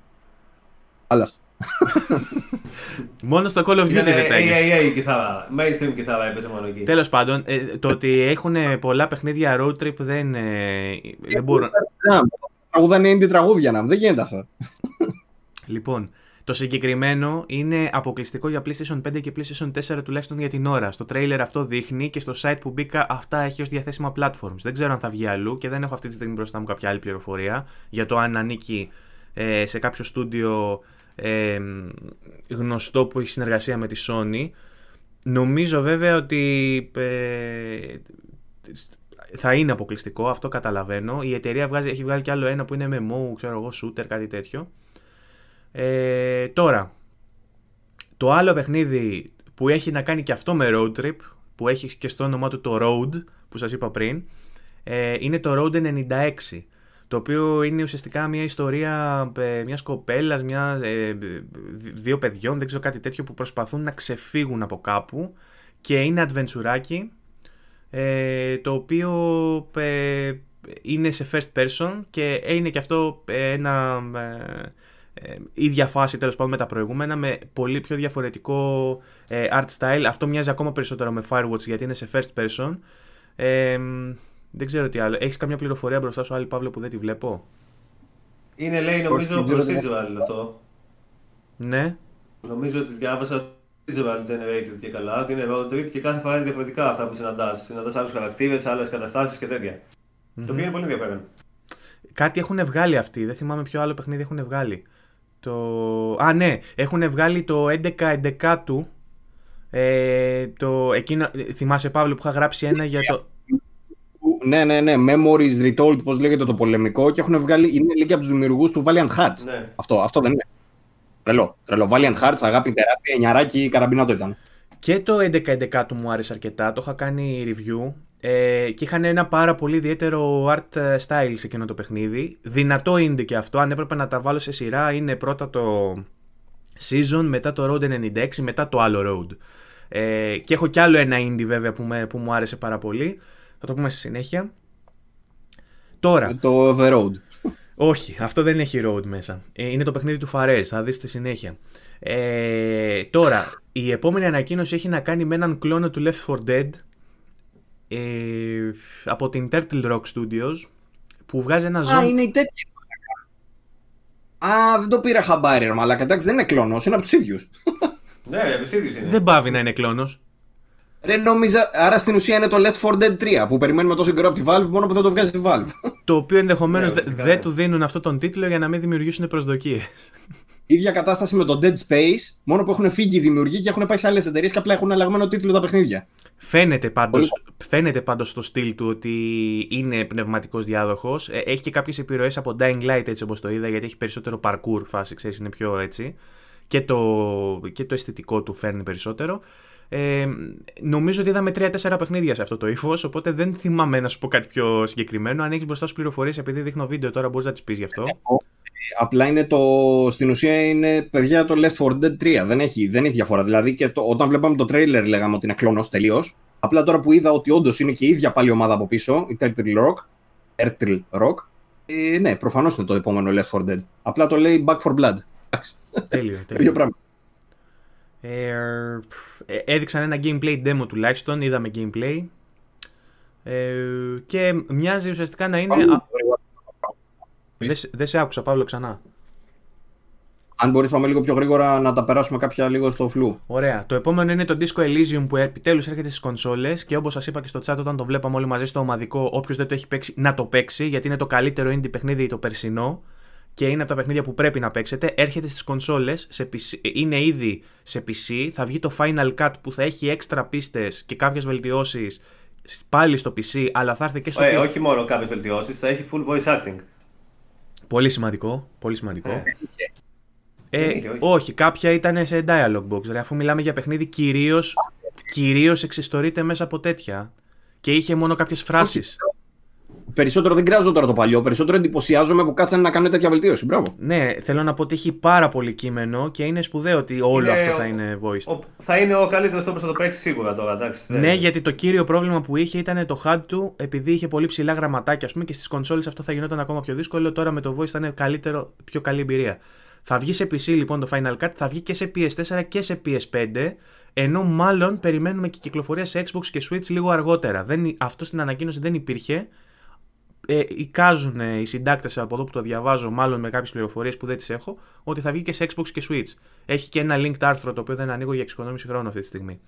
B: Αλλά αυτό. [laughs]
A: μόνο στο Call of Duty δεν τα
C: έχει. κιθάρα. Mainstream κιθάρα έπαιζε μόνο εκεί.
A: Τέλος πάντων, ε, το ότι έχουν πολλά παιχνίδια road trip δεν, ε, δεν μπορούν.
B: Τραγουδάνε indie τραγούδια να δεν γίνεται αυτό.
A: Λοιπόν, το συγκεκριμένο είναι αποκλειστικό για PlayStation 5 και PlayStation 4 τουλάχιστον για την ώρα. Στο trailer αυτό δείχνει και στο site που μπήκα αυτά έχει ως διαθέσιμα platforms. Δεν ξέρω αν θα βγει αλλού και δεν έχω αυτή τη στιγμή μπροστά μου κάποια άλλη πληροφορία για το αν ανήκει ε, σε κάποιο στούντιο ε, γνωστό που έχει συνεργασία με τη Sony. Νομίζω βέβαια ότι ε, θα είναι αποκλειστικό, αυτό καταλαβαίνω. Η εταιρεία βγάζει, έχει βγάλει κι άλλο ένα που είναι MMO, ξέρω εγώ, shooter, κάτι τέτοιο. Ε, τώρα, το άλλο παιχνίδι που έχει να κάνει και αυτό με road trip, που έχει και στο όνομά του το Road, που σας είπα πριν, ε, είναι το Road 96 το οποίο είναι ουσιαστικά μια ιστορία ε, μιας κοπέλας, μια, ε, δύο παιδιών, δεν ξέρω κάτι τέτοιο που προσπαθούν να ξεφύγουν από κάπου και είναι adventure ε, το οποίο ε, είναι σε first person και είναι και αυτό ένα ε, ίδια φάση τέλος πάντων με τα προηγούμενα με πολύ πιο διαφορετικό art style αυτό μοιάζει ακόμα περισσότερο με Firewatch γιατί είναι σε first person δεν ξέρω τι άλλο. Έχεις καμιά πληροφορία μπροστά σου, άλλη Παύλο, που δεν τη βλέπω;
C: Είναι, λέει, νομίζω procedural αυτό.
A: Ναι.
C: Νομίζω ότι διάβασα procedural generated και καλά, ότι είναι road trip και κάθε φορά είναι διαφορετικά αυτά που συναντάς. Συναντάς άλλους χαρακτήρες, άλλες καταστάσεις και τέτοια. Mm-hmm. Το οποίο είναι πολύ ενδιαφέρον.
A: Κάτι έχουν βγάλει αυτοί, δεν θυμάμαι ποιο άλλο παιχνίδι έχουν βγάλει. Το... Α, ναι, έχουν βγάλει το 11-11 του. Ε, το... Εκείνο... Θυμάσαι Παύλο που είχα γράψει ένα για το.
B: Ναι, ναι, ναι. Memories Retold, πώς λέγεται το πολεμικό. Και έχουν βγάλει. Είναι λίγοι από τους δημιουργούς του Valiant Hearts. Ναι. Αυτό, αυτό δεν είναι. Τρελό. Τρελό. Valiant Hearts, αγάπη τεράστια, νιαράκι, καραμπινάτο ήταν.
A: Και το 11-11 του μου άρεσε αρκετά. Το είχα κάνει review. Ε, και είχαν ένα πάρα πολύ ιδιαίτερο art style σε εκείνο το παιχνίδι. Δυνατό indie και αυτό. Αν έπρεπε να τα βάλω σε σειρά, είναι πρώτα το Season, μετά το Road 96, μετά το άλλο Road. Ε, και έχω κι άλλο ένα indie βέβαια που, με, που μου άρεσε πάρα πολύ. Θα το πούμε στη συνέχεια. Τώρα.
B: Το The Road.
A: Όχι, αυτό δεν έχει road μέσα. Ε, είναι το παιχνίδι του Fares, θα δεις στη συνέχεια. Ε, τώρα, η επόμενη ανακοίνωση έχει να κάνει με έναν κλόνο του Left 4 Dead ε, από την Turtle Rock Studios που βγάζει ένα ζώο.
B: Α, είναι η τέτοια. Α, δεν το πήρα χαμπάρι, αλλά εντάξει δεν είναι κλόνος, είναι από τους ίδιους. [laughs]
C: ναι, από τους ίδιους είναι.
A: Δεν πάβει να είναι κλόνος.
B: Δεν νόμιζα, άρα στην ουσία είναι το Left 4 Dead 3 που περιμένουμε τόσο καιρό από τη Valve μόνο που δεν το βγάζει τη Valve. [laughs]
A: Το οποίο ενδεχομένως ναι, δεν του δίνουν αυτό τον τίτλο για να μην δημιουργήσουν προσδοκίες. [laughs]
B: ίδια κατάσταση με το Dead Space, μόνο που έχουν φύγει οι δημιουργοί και έχουν πάει σε άλλες εταιρείες και απλά έχουν αλλαγμένο τίτλο τα παιχνίδια.
A: Φαίνεται πάντως, φαίνεται πάντως στο στυλ του ότι είναι πνευματικός διάδοχος. Ε, έχει και κάποιες επιρροές από Dying Light έτσι όπως το είδα γιατί έχει περισσότερο parkour φάση, ξέρεις είναι πιο έτσι. Και το, και το αισθητικό του φέρνει περισσότερο. Ε, νομίζω ότι είδαμε 3-4 παιχνίδια σε αυτό το ύφος, οπότε δεν θυμάμαι να σου πω κάτι πιο συγκεκριμένο. Αν έχεις μπροστά σου πληροφορίες, επειδή δείχνω βίντεο τώρα, μπορείς να τις πεις γι' αυτό.
B: Απλά είναι το, στην ουσία είναι παιδιά το Left 4 Dead 3. Δεν έχει, δεν έχει διαφορά. Δηλαδή και το, όταν βλέπαμε το trailer λέγαμε ότι είναι κλονός τελείως. Απλά τώρα που είδα ότι όντως είναι και η ίδια πάλι ομάδα από πίσω, η Turtle Rock, Turtle Rock, ε, ναι, προφανώς είναι το επόμενο Left 4 Dead. Απλά το λέει Back for Blood.
A: Τέλειο, τέλειο. Ε, ε, έδειξαν ένα gameplay demo τουλάχιστον, είδαμε gameplay. Ε, και μοιάζει ουσιαστικά να είναι. Δεν σε άκουσα, Παύλο, ξανά.
B: Αν μπορείς πάμε λίγο πιο γρήγορα να τα περάσουμε κάποια λίγο στο φλου.
A: Ωραία. Το επόμενο είναι το Disco Elysium που επιτέλους έρχεται στις κονσόλες και όπως σας είπα και στο chat όταν το βλέπαμε όλοι μαζί στο ομαδικό, όποιος δεν το έχει παίξει να το παίξει γιατί είναι το καλύτερο indie παιχνίδι το περσινό και είναι από τα παιχνίδια που πρέπει να παίξετε. Έρχεται στις κονσόλες, είναι ήδη σε PC. Θα βγει το Final Cut που θα έχει έξτρα πίστες και κάποιες βελτιώσεις πάλι στο PC, αλλά θα έρθει και στο.
C: Ε, όχι μόνο κάποιες βελτιώσεις, θα έχει full voice acting.
A: Πολύ σημαντικό. Πολύ σημαντικό. Ε, ε, όχι. όχι, κάποια ήταν σε dialog box. Ρε, αφού μιλάμε για παιχνίδι, κυρίως κυρίως εξιστορείται μέσα από τέτοια. Και είχε μόνο κάποιες φράσεις.
B: Περισσότερο δεν κράζω τώρα το παλιό. Περισσότερο εντυπωσιάζομαι που κάτσανε να κάνουν τέτοια βελτίωση. Μπράβο.
A: Ναι, θέλω να πω ότι έχει πάρα πολύ κείμενο και είναι σπουδαίο ότι όλο αυτό θα είναι voice. Ο,
C: θα είναι ο καλύτερος τρόπος να το παίξει σίγουρα τώρα. Εντάξει,
A: ναι, γιατί το κύριο πρόβλημα που είχε ήταν το HUD του, επειδή είχε πολύ ψηλά γραμματάκια πούμε, και στις κονσόλες αυτό θα γινόταν ακόμα πιο δύσκολο. Τώρα με το voice θα είναι καλύτερο, πιο καλή εμπειρία. Θα βγει σε PC λοιπόν το Final Cut, θα βγει και σε PS4 και σε PS5, ενώ μάλλον περιμένουμε και κυκλοφορία σε Xbox και Switch λίγο αργότερα. Δεν, αυτό στην ανακοίνωση δεν υπήρχε. Ε, εικάζουν οι συντάκτες από εδώ που το διαβάζω, μάλλον με κάποιες πληροφορίες που δεν τις έχω, ότι θα βγει και σε Xbox και Switch. Έχει και ένα linked άρθρο το οποίο δεν ανοίγω για εξοικονόμηση χρόνου αυτή τη στιγμή.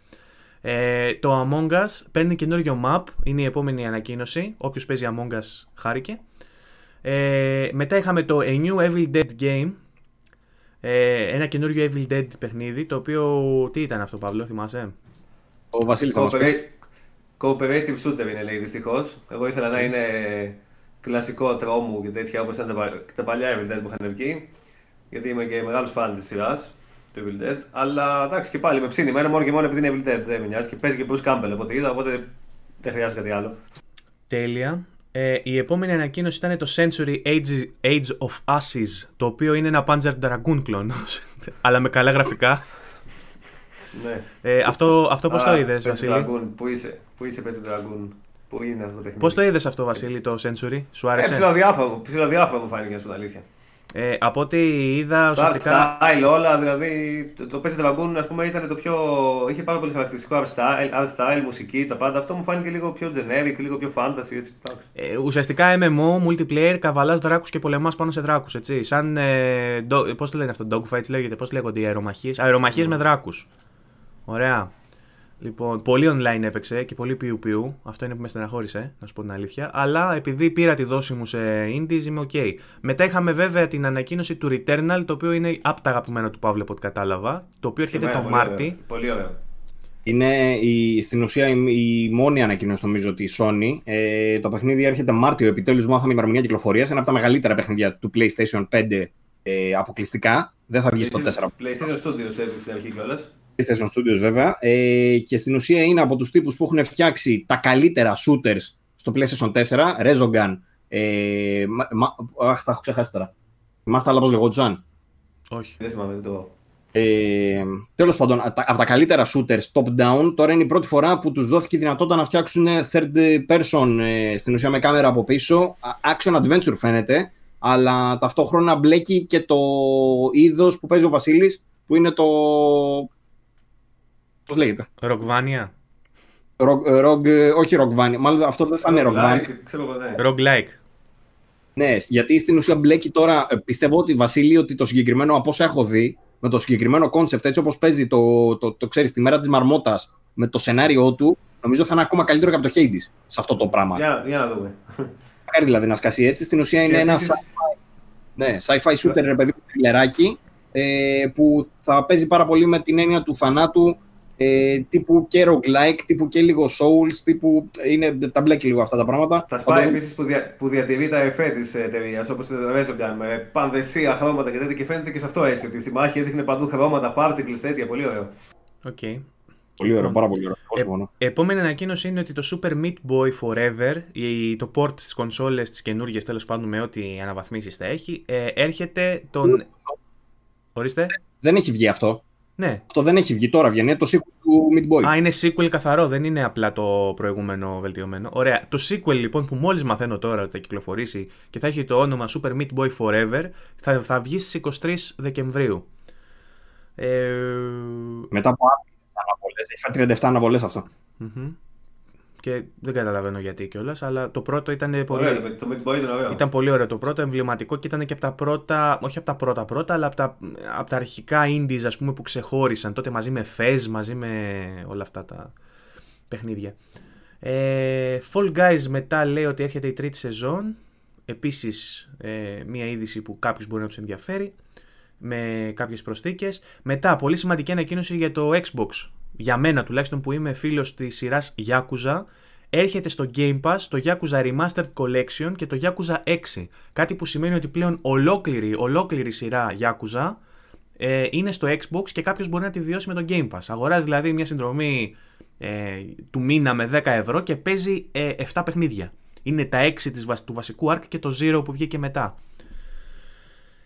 A: Ε, το Among Us παίρνει καινούριο map, είναι η επόμενη ανακοίνωση. Όποιος παίζει Among Us χάρηκε. Ε, μετά είχαμε το A New Evil Dead Game, ε, ένα καινούριο Evil Dead παιχνίδι, το οποίο. Τι ήταν αυτό, Παύλο, θυμάσαι;
B: Ο Βασίλης
C: Cooperative shooter είναι, λέει δυστυχώς. Εγώ ήθελα να είναι κλασικό τρόμου και τέτοια όπως ήταν τα παλιά Evil Dead που είχαν βγει. Γιατί είμαι και μεγάλος φαν της σειράς του Evil Dead. Αλλά εντάξει και πάλι με ψήνει. Μένω μόνο και μόνο επειδή είναι Evil Dead. Δεν με νοιάζει και παίζει και Bruce Campbell οπότε είδα. Οπότε δεν χρειάζεται κάτι άλλο.
A: Τέλεια. Ε, η επόμενη ανακοίνωση ήταν το Century Age, Age of Ashes, το οποίο είναι ένα Panzer Dragoon κλόνος, [laughs] αλλά με καλά γραφικά.
C: ναι.
A: ε, αυτό αυτό πώς το είδες, Βασίλη;
C: Dragoon, πού είσαι, πού είσαι Panzer Dragoon, πού είναι αυτό το παιχνίδι;
A: Πώς το είδες αυτό, Βασίλη, το Century, σου άρεσε; Ε,
C: ψιλοδιάφορο, ψιλοδιάφορο μου φάνηκε, να σου αλήθεια.
A: Ε, από ό,τι είδα
C: ουσιαστικά... Το art style όλα, δηλαδή το, το Pet Dragoon ας πούμε ήταν το πιο... είχε πάρα πολύ χαρακτηριστικό art style, art style, μουσική, τα πάντα. Αυτό μου φάνηκε λίγο πιο generic, λίγο πιο fantasy έτσι.
A: Ε, ουσιαστικά MMO, multiplayer, καβαλάς δράκους και πολεμάς πάνω σε δράκους, έτσι. Σαν, ε, do, πώς το λένε αυτό, dogfights λέγεται, πώς λέγονται οι αερομαχίες; Αερομαχίες mm. με δράκους. Ωραία. Λοιπόν, πολύ online έπαιξε και πολύ πιου πιου. Αυτό είναι που με στεναχώρησε, να σου πω την αλήθεια. Αλλά επειδή πήρα τη δόση μου σε indies, είμαι ok. Μετά είχαμε βέβαια την ανακοίνωση του Returnal, το οποίο είναι από τα αγαπημένα του Παύλου από ό,τι κατάλαβα. Το οποίο έρχεται το Μάρτι.
C: Πολύ ωραίο.
B: Είναι η, στην ουσία η, η μόνη ανακοίνωση νομίζω τη Sony. Ε, το παιχνίδι έρχεται Μάρτιο, επιτέλους μάθαμε ημερομηνία κυκλοφορία. Ένα από τα μεγαλύτερα παιχνίδια του PlayStation 5 ε, αποκλειστικά. Δεν θα βγει στο 4.
C: PlayStation Studios στην αρχή κιόλας.
B: PlayStation Studios βέβαια. Ε, και στην ουσία είναι από τους τύπους που έχουν φτιάξει τα καλύτερα shooters στο PlayStation 4. Rezogun. Ε, μα, αχ, τα έχω ξεχάσει τώρα. Θυμάστε άλλα πώς λεγόντουσαν.
C: Όχι. Δεν θυμάμαι το.
B: Ε, Τέλος πάντων, από τα καλύτερα shooters top-down, τώρα είναι η πρώτη φορά που τους δόθηκε η δυνατότητα να φτιάξουν third person ε, στην ουσία με κάμερα από πίσω. Action adventure φαίνεται, αλλά ταυτόχρονα μπλέκει και το είδος που παίζει ο Βασίλης, που είναι το Πώς λέγεται;
A: Roguevania.
B: Rogue, ε, όχι Roguevania. Μάλλον αυτό δεν θα είναι Roguevania.
A: Roguelike.
B: Ναι, γιατί στην ουσία μπλέκει τώρα. Ε, πιστεύω ότι Βασίλη, ότι το συγκεκριμένο από όσα έχω δει, με το συγκεκριμένο κόνσεπτ, έτσι όπως παίζει το, το, το, ξέρεις, τη μέρα της Μαρμότας με το σενάριό του, νομίζω θα είναι ακόμα καλύτερο και από το Hades σε αυτό το πράγμα.
C: Για, για να δούμε.
B: Μακάρι δηλαδή να σκάσει έτσι. Στην ουσία είναι ένα sci-fi, ναι, sci-fi shooter, ρε παιδί, ε, που θα παίζει πάρα πολύ με την έννοια του θανάτου ε, τύπου και roguelike, τύπου και λίγο souls, τύπου είναι, τα μπλέκει λίγο αυτά τα πράγματα.
C: Θα σπάει Όταν... επίσης που, δια, που διατηρεί τα εφέ της εταιρεία, όπως το Resogun, με πανδεσία χρώματα και τέτοια και φαίνεται και σε αυτό έτσι, ότι στη μάχη έδειχνε παντού χρώματα, particles, τέτοια, πολύ ωραίο.
A: Okay.
B: Πολύ ωραίο, πάρα πολύ ωραίο.
A: Ε, επόμενη ανακοίνωση είναι ότι το Super Meat Boy Forever, η, το port στι κονσόλες τι καινούργιε τέλος πάντων με ό,τι αναβαθμίσεις θα έχει, ε, έρχεται τον. Ορίστε.
B: Δεν έχει βγει αυτό.
A: Ναι.
B: Αυτό δεν έχει βγει τώρα, βγαίνει το sequel του Meat Boy.
A: Α, είναι sequel καθαρό, δεν είναι απλά το προηγούμενο βελτιωμένο. Ωραία. Το sequel λοιπόν που μόλις μαθαίνω τώρα ότι θα κυκλοφορήσει και θα έχει το όνομα Super Meat Boy Forever θα, θα βγει στις 23 Δεκεμβρίου.
B: Ε... Μετά από αναβολές, έχει 37 αναβολές αυτό. Mm-hmm.
A: Και δεν καταλαβαίνω γιατί κιόλας, αλλά το πρώτο ήταν πολύ.
C: Ωραίο, το Meat Boy ήταν ωραίο.
A: Ήταν πολύ ωραίο το πρώτο, εμβληματικό και ήταν και από τα πρώτα, όχι από τα πρώτα πρώτα, αλλά από τα, από τα αρχικά indies ας πούμε, που ξεχώρισαν τότε μαζί με Fez, μαζί με όλα αυτά τα παιχνίδια. Ε, Fall Guys μετά λέει ότι έρχεται η τρίτη σεζόν. Επίσης, ε, μια είδηση που κάποιος μπορεί να τους ενδιαφέρει με κάποιες προσθήκες. Μετά, πολύ σημαντική ανακοίνωση για το Xbox. Για μένα τουλάχιστον που είμαι φίλος της σειράς Yakuza, έρχεται στο Game Pass το Yakuza Remastered Collection και το Yakuza 6. Κάτι που σημαίνει ότι πλέον ολόκληρη, ολόκληρη σειρά Yakuza ε, είναι στο Xbox και κάποιος μπορεί να τη βιώσει με το Game Pass. Αγοράζει δηλαδή μια συνδρομή ε, του μήνα με 10 ευρώ και παίζει ε, 7 παιχνίδια. Είναι τα 6 της, του βασικού arc και το Zero που βγήκε μετά.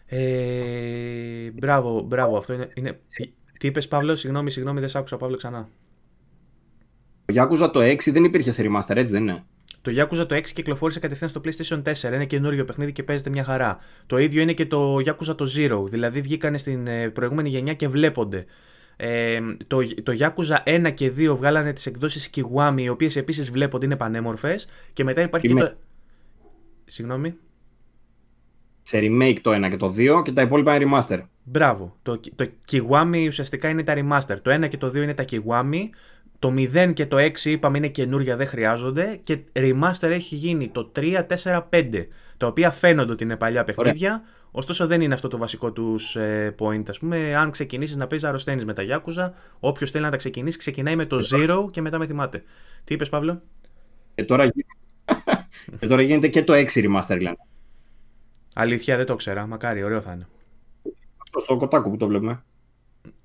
A: Ε, μπράβο, μπράβο, αυτό είναι, είναι... Τι είπες Παύλο, συγγνώμη, συγγνώμη, δεν σ' άκουσα Παύλο ξανά.
B: Το Yakuza το 6 δεν υπήρχε σε remaster, έτσι δεν είναι;
A: Το Yakuza το 6 κυκλοφόρησε κατευθείαν στο PlayStation 4. Είναι καινούριο παιχνίδι και παίζεται μια χαρά. Το ίδιο είναι και το Yakuza το Zero. Δηλαδή βγήκανε στην ε, προηγούμενη γενιά και βλέπονται. Ε, το, το Yakuza 1 και 2 βγάλανε τις εκδόσεις Kiwami, οι οποίες επίσης βλέπονται, είναι πανέμορφες. Και μετά υπάρχει και το. Συγγνώμη
B: σε remake το 1 και το 2 και τα υπόλοιπα είναι remaster.
A: Μπράβο. Το, το Kiwami ουσιαστικά είναι τα remaster. Το 1 και το 2 είναι τα Kiwami. Το 0 και το 6 είπαμε είναι καινούρια, δεν χρειάζονται. Και remaster έχει γίνει το 3, 4, 5. Τα οποία φαίνονται ότι είναι παλιά παιχνίδια. Ωραία. Ωστόσο δεν είναι αυτό το βασικό τους ε, point. Α πούμε, αν ξεκινήσεις να παίζεις αρρωσταίνεις με τα Yakuza, όποιος θέλει να τα ξεκινήσει, ξεκινάει με το 0 και μετά με θυμάται. Τι είπες, Παύλο;
B: Ε, τώρα... [laughs] ε, τώρα γίνεται και το 6 remaster, λένε.
A: Αλήθεια, δεν το ξέρα. Μακάρι, ωραίο θα είναι.
B: Αυτό στο κοτάκου που το βλέπουμε.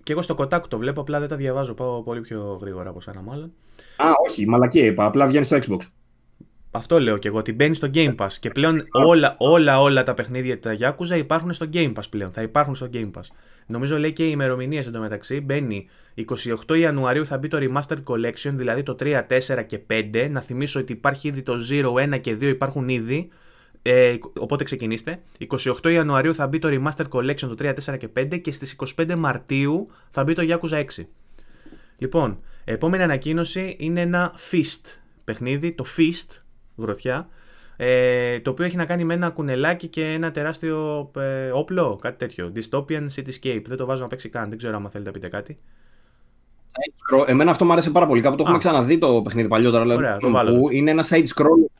A: Και εγώ στο κοτάκου το βλέπω, απλά δεν τα διαβάζω. Πάω πολύ πιο γρήγορα από σένα, μάλλον.
B: Α, όχι, μαλακή είπα. Απλά βγαίνει στο Xbox.
A: Αυτό λέω και εγώ, ότι μπαίνει στο Game Pass. Και πλέον όλα, όλα, όλα τα παιχνίδια τα Yakuza υπάρχουν στο Game Pass πλέον. Θα υπάρχουν στο Game Pass. Νομίζω λέει και οι ημερομηνίες εντωμεταξύ. Μπαίνει 28 Ιανουαρίου θα μπει το Remastered Collection, δηλαδή το 3, 4 και 5. Να θυμίσω ότι υπάρχει ήδη το 0, 1 και 2 υπάρχουν ήδη. Ε, οπότε ξεκινήστε. 28 Ιανουαρίου θα μπει το Remastered Collection το 3, 4 και 5 και στις 25 Μαρτίου θα μπει το Yakuza 6. Λοιπόν, επόμενη ανακοίνωση είναι ένα Fist παιχνίδι, το Fist, γροθιά, ε, το οποίο έχει να κάνει με ένα κουνελάκι και ένα τεράστιο ε, όπλο, κάτι τέτοιο. Dystopian Cityscape. Δεν το βάζω να παίξει καν, δεν ξέρω αν θέλετε να πείτε κάτι.
B: Εμένα αυτό μου άρεσε πάρα πολύ. Κάπου το έχουμε ξαναδεί το παιχνίδι παλιότερα. Ωραία, το που είναι ένα side scroll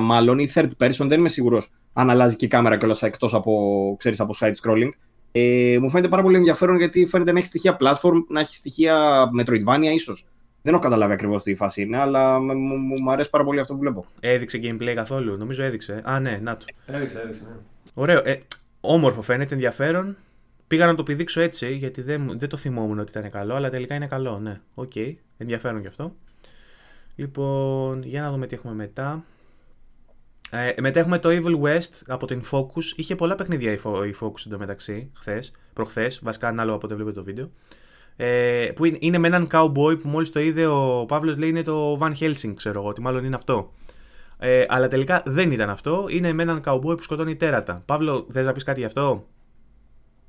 B: μάλλον ή third person, δεν είμαι σίγουρος αν αλλάζει και η κάμερα κιόλας εκτός από, ξέρεις, από side scrolling. Ε, μου φαίνεται πάρα πολύ ενδιαφέρον γιατί φαίνεται να έχει στοιχεία platform, να έχει στοιχεία Metroidvania ίσως. Δεν έχω καταλάβει ακριβώς τι φάση είναι, αλλά μου, μου, μου αρέσει πάρα πολύ αυτό που βλέπω.
A: Έδειξε gameplay καθόλου, νομίζω έδειξε. Α, ναι, να το.
C: Έδειξε, έδειξε. Ναι.
A: Ωραίο. Ε, όμορφο φαίνεται, ενδιαφέρον. Πήγα να το πηδήξω έτσι, γιατί δεν, δεν το θυμόμουν ότι ήταν καλό, αλλά τελικά είναι καλό, ναι. OK, okay. ενδιαφέρον κι αυτό. Λοιπόν, για να δούμε τι έχουμε μετά. Ε, μετά έχουμε το Evil West από την Focus. Είχε πολλά παιχνίδια η Focus εντωμεταξύ, χθες, προχθές, βασικά ανάλογα από ό,τι βλέπετε το βίντεο. Ε, που είναι με έναν cowboy που μόλις το είδε ο Παύλος λέει είναι το Van Helsing, ξέρω εγώ, ότι μάλλον είναι αυτό. Ε, αλλά τελικά δεν ήταν αυτό. Είναι με έναν cowboy που σκοτώνει τέρατα. Παύλο, θες να πεις κάτι γι' αυτό;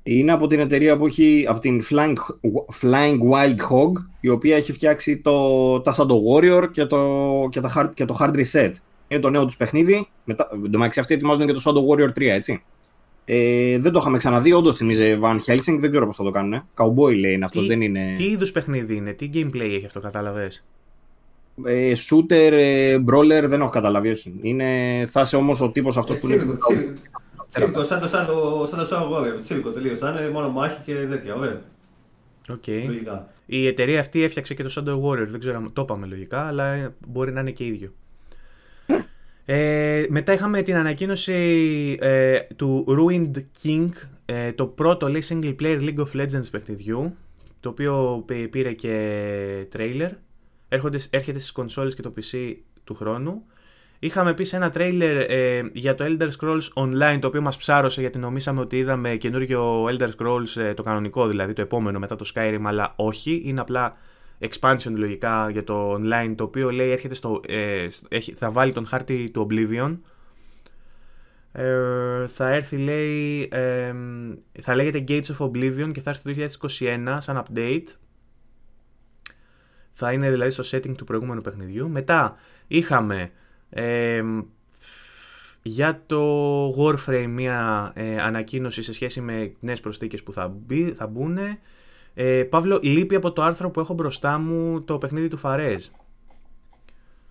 B: Είναι από την εταιρεία που έχει, από την Flying, Flying Wild Hog, η οποία έχει φτιάξει το, τα Shadow Warrior και το, και, τα hard, και το Hard Reset είναι το νέο τους παιχνίδι. Μετά, εντωμεταξύ αυτοί ετοιμάζονται και το Shadow Warrior 3, έτσι. Ε, δεν το είχαμε ξαναδεί, όντως θυμίζει Van Helsing, δεν ξέρω πώς θα το κάνουν. Cowboy λέει είναι αυτός, δεν είναι.
A: Τι είδους παιχνίδι είναι, τι gameplay έχει αυτό, κατάλαβες;
B: Ε, shooter, ε, brawler, δεν έχω καταλάβει, όχι. Είναι, θα είσαι όμως ο τύπος αυτός που είναι.
C: Τσίρκο, σαν το Shadow Warrior. Τσίρκο τελείως. Θα είναι μόνο μάχη και τέτοια, ωραία.
A: Okay. Η εταιρεία αυτή έφτιαξε και το Shadow Warrior, δεν ξέρω αν το είπαμε λογικά, αλλά μπορεί να είναι και ίδιο. Ε, μετά είχαμε την ανακοίνωση ε, του Ruined King, ε, το πρώτο λέει single player League of Legends παιχνιδιού, το οποίο πήρε και trailer. έρχονται, έρχεται στις κονσόλες και το PC του χρόνου. Είχαμε επίσης ένα τρέιλερ ε, για το Elder Scrolls Online το οποίο μας ψάρωσε γιατί νομίσαμε ότι είδαμε καινούργιο Elder Scrolls ε, το κανονικό δηλαδή το επόμενο μετά το Skyrim αλλά όχι είναι απλά expansion λογικά για το online το οποίο λέει έρχεται στο, ε, θα βάλει τον χάρτη του Oblivion. Ε, θα έρθει λέει ε, θα λέγεται Gates of Oblivion και θα έρθει το 2021 σαν update. Θα είναι δηλαδή στο setting του προηγούμενου παιχνιδιού. Μετά είχαμε ε, για το Warframe μια ε, ανακοίνωση σε σχέση με νέες προσθήκες που θα, μπει, θα μπουν ε, Παύλο, λείπει από το άρθρο που έχω μπροστά μου το παιχνίδι του Φαρέζ.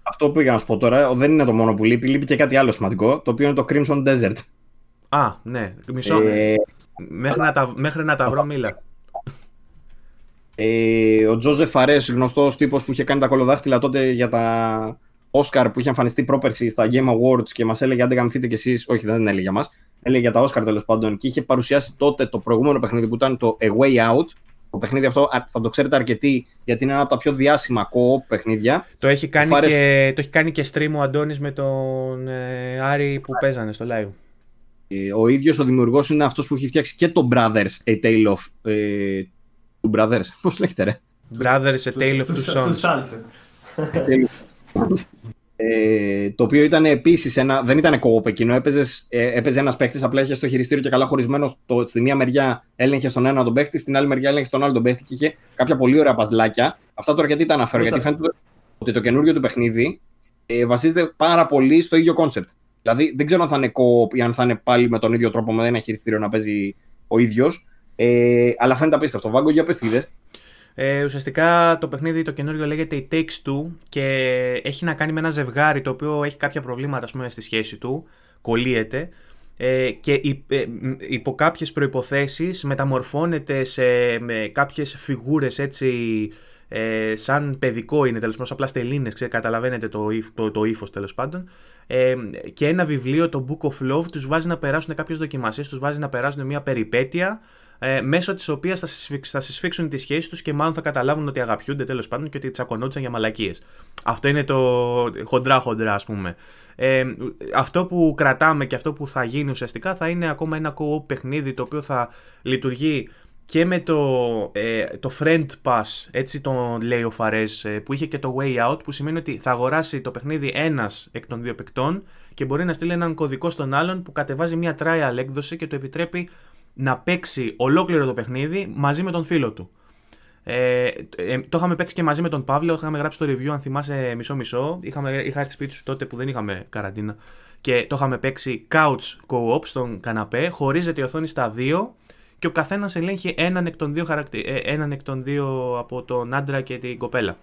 B: Αυτό που πήγα να σου πω τώρα δεν είναι το μόνο που λείπει, λείπει και κάτι άλλο σημαντικό, το οποίο είναι το Crimson Desert.
A: Α, ναι, μισό. Ε, μέχρι, να τα, μέχρι να τα βρω, μίλα.
B: Ε, ο Τζόζεφ Φαρέ, γνωστός τύπος που είχε κάνει τα κολοδάχτυλα τότε για τα Όσκαρ που είχε εμφανιστεί πρόπερση στα Game Awards και μας έλεγε: Αν δεν γαμηθείτε κι εσείς, όχι, δεν έλεγε για μας, έλεγε για τα Όσκαρ τέλος πάντων και είχε παρουσιάσει τότε το προηγούμενο παιχνίδι που ήταν το A Way Out, το παιχνίδι αυτό θα το ξέρετε αρκετοί γιατί είναι ένα από τα πιο διάσημα co-op παιχνίδια.
A: Το έχει κάνει, και, το έχει κάνει και stream ο Αντώνης με τον ε, Άρη που παίζανε στο live.
B: Ε, ο ίδιος ο δημιουργός είναι αυτός που έχει φτιάξει και το Brothers A Tale of... Ε, του Brothers, [laughs] πώς λέγεται ρε;
A: Brothers A Tale of Two Sons. [laughs]
B: Ε, το οποίο ήταν επίσης ένα. Δεν ήταν co-op εκείνο. Έπαιζες, ε, έπαιζε ένας παίχτης, απλά είχε το χειριστήριο και καλά χωρισμένο. Το, στη μία μεριά έλεγχε στον ένα τον παίχτη, στην άλλη μεριά έλεγχε τον άλλο τον παίχτη και είχε κάποια πολύ ωραία παζλάκια. Αυτά τώρα γιατί τα αναφέρω, γιατί φαίνεται ότι το καινούριο του παιχνίδι ε, βασίζεται πάρα πολύ στο ίδιο κόνσεπτ. Δηλαδή δεν ξέρω αν θα είναι co-op ή αν θα είναι πάλι με τον ίδιο τρόπο με ένα χειριστήριο να παίζει ο ίδιος. Ε, αλλά φαίνεται απίστευτο. Βάγκο, για πες
A: ε, ουσιαστικά το παιχνίδι το καινούριο λέγεται η Takes Two και έχει να κάνει με ένα ζευγάρι το οποίο έχει κάποια προβλήματα ας πούμε, στη σχέση του, κολλείεται ε, και ε, υπό κάποιες προϋποθέσεις μεταμορφώνεται σε με κάποιες φιγούρες έτσι ε, σαν παιδικό είναι τέλος πάντων, απλά στελίνες, καταλαβαίνετε το, το, το ύφος τέλος πάντων. Ε, και ένα βιβλίο, το Book of Love, τους βάζει να περάσουν κάποιες δοκιμασίες, τους βάζει να περάσουν μια περιπέτεια ε, μέσω της οποίας θα, θα συσφίξουν τη σχέση τους και μάλλον θα καταλάβουν ότι αγαπιούνται τέλος πάντων και ότι τσακωνόντουσαν για μαλακίες. Αυτό είναι το χοντρά-χοντρά, ας πούμε. Ε, αυτό που κρατάμε και αυτό που θα γίνει ουσιαστικά θα είναι ακόμα ένα co-op παιχνίδι το οποίο θα λειτουργεί και με το, ε, το friend pass, έτσι το λέει ο Φαρές, ε, που είχε και το way out, που σημαίνει ότι θα αγοράσει το παιχνίδι ένας εκ των δύο παικτών και μπορεί να στείλει έναν κωδικό στον άλλον που κατεβάζει μια trial έκδοση και το επιτρέπει να παίξει ολόκληρο το παιχνίδι μαζί με τον φίλο του. Ε, ε, το είχαμε παίξει και μαζί με τον Παύλο, είχαμε γράψει το review αν θυμάσαι μισό-μισό. Είχα έρθει σπίτι σου τότε που δεν είχαμε καραντίνα και το είχαμε παίξει couch co-op στον καναπέ, χωρίζεται η οθόνη στα δύο και ο καθένας ελέγχει έναν εκ των δύο, χαρακτη... Ε, έναν εκ των δύο από τον άντρα και την κοπέλα.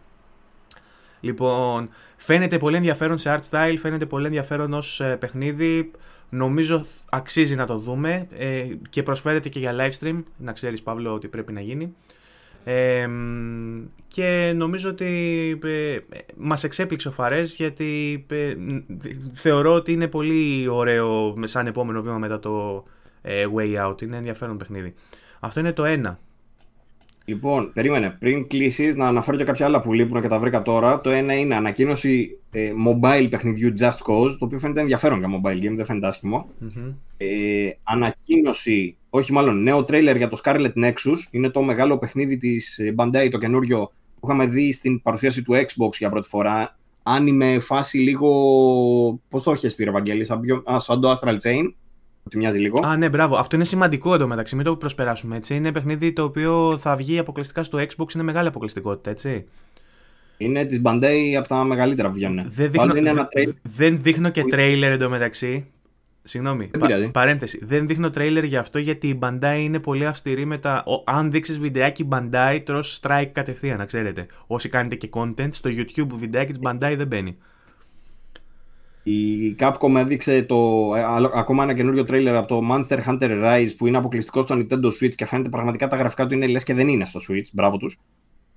A: Λοιπόν, φαίνεται πολύ ενδιαφέρον σε art style, φαίνεται πολύ ενδιαφέρον ως ε, παιχνίδι. Νομίζω αξίζει να το δούμε ε, και προσφέρεται και για live stream, να ξέρεις Παύλο ότι πρέπει να γίνει. Ε, και νομίζω ότι ε, μας εξέπληξε ο Φαρές γιατί ε, θεωρώ ότι είναι πολύ ωραίο σαν επόμενο βήμα μετά το ε, Way Out. Είναι ενδιαφέρον παιχνίδι. Αυτό είναι το ένα.
B: Λοιπόν, περίμενε. Πριν κλείσεις, να αναφέρω και κάποια άλλα που λείπουν και τα βρήκα τώρα. Το ένα είναι ανακοίνωση ε, mobile παιχνιδιού Just Cause, το οποίο φαίνεται ενδιαφέρον για mobile game, δεν φαίνεται Ε, ανακοίνωση, όχι μάλλον νέο τρέιλερ για το Scarlet Nexus. Είναι το μεγάλο παιχνίδι της ε, Bandai, το καινούριο που είχαμε δει στην παρουσίαση του Xbox για πρώτη φορά. Αν είμαι φάση λίγο. Πώς το έχεις πει, Ευαγγέλη, σαν το Astral Chain. Ότι μοιάζει λίγο.
A: Α, ναι, μπράβο. Αυτό είναι σημαντικό εντωμεταξύ. Μην το προσπεράσουμε έτσι. Είναι παιχνίδι το οποίο θα βγει αποκλειστικά στο Xbox. Είναι μεγάλη αποκλειστικότητα, έτσι.
B: Είναι της Bandai από τα μεγαλύτερα που βγαίνουν.
A: Δεν δείχνω, ένα δεν δείχνω και τρέιλερ εντωμεταξύ. Συγγνώμη, πα, παρένθεση. Δεν δείχνω τρέιλερ για αυτό γιατί η Bandai είναι πολύ αυστηρή με τα. Ο, αν δείξεις βιντεάκι Bandai, τρως strike κατευθείαν, να ξέρετε. Όσοι κάνετε και content, στο YouTube βιντεάκι της Bandai δεν μπαίνει.
B: Η Capcom έδειξε το, ε, ακόμα ένα καινούριο τρέιλερ από το Monster Hunter Rise που είναι αποκλειστικό στο Nintendo Switch και φαίνεται πραγματικά τα γραφικά του είναι λες και δεν είναι στο Switch. Μπράβο τους.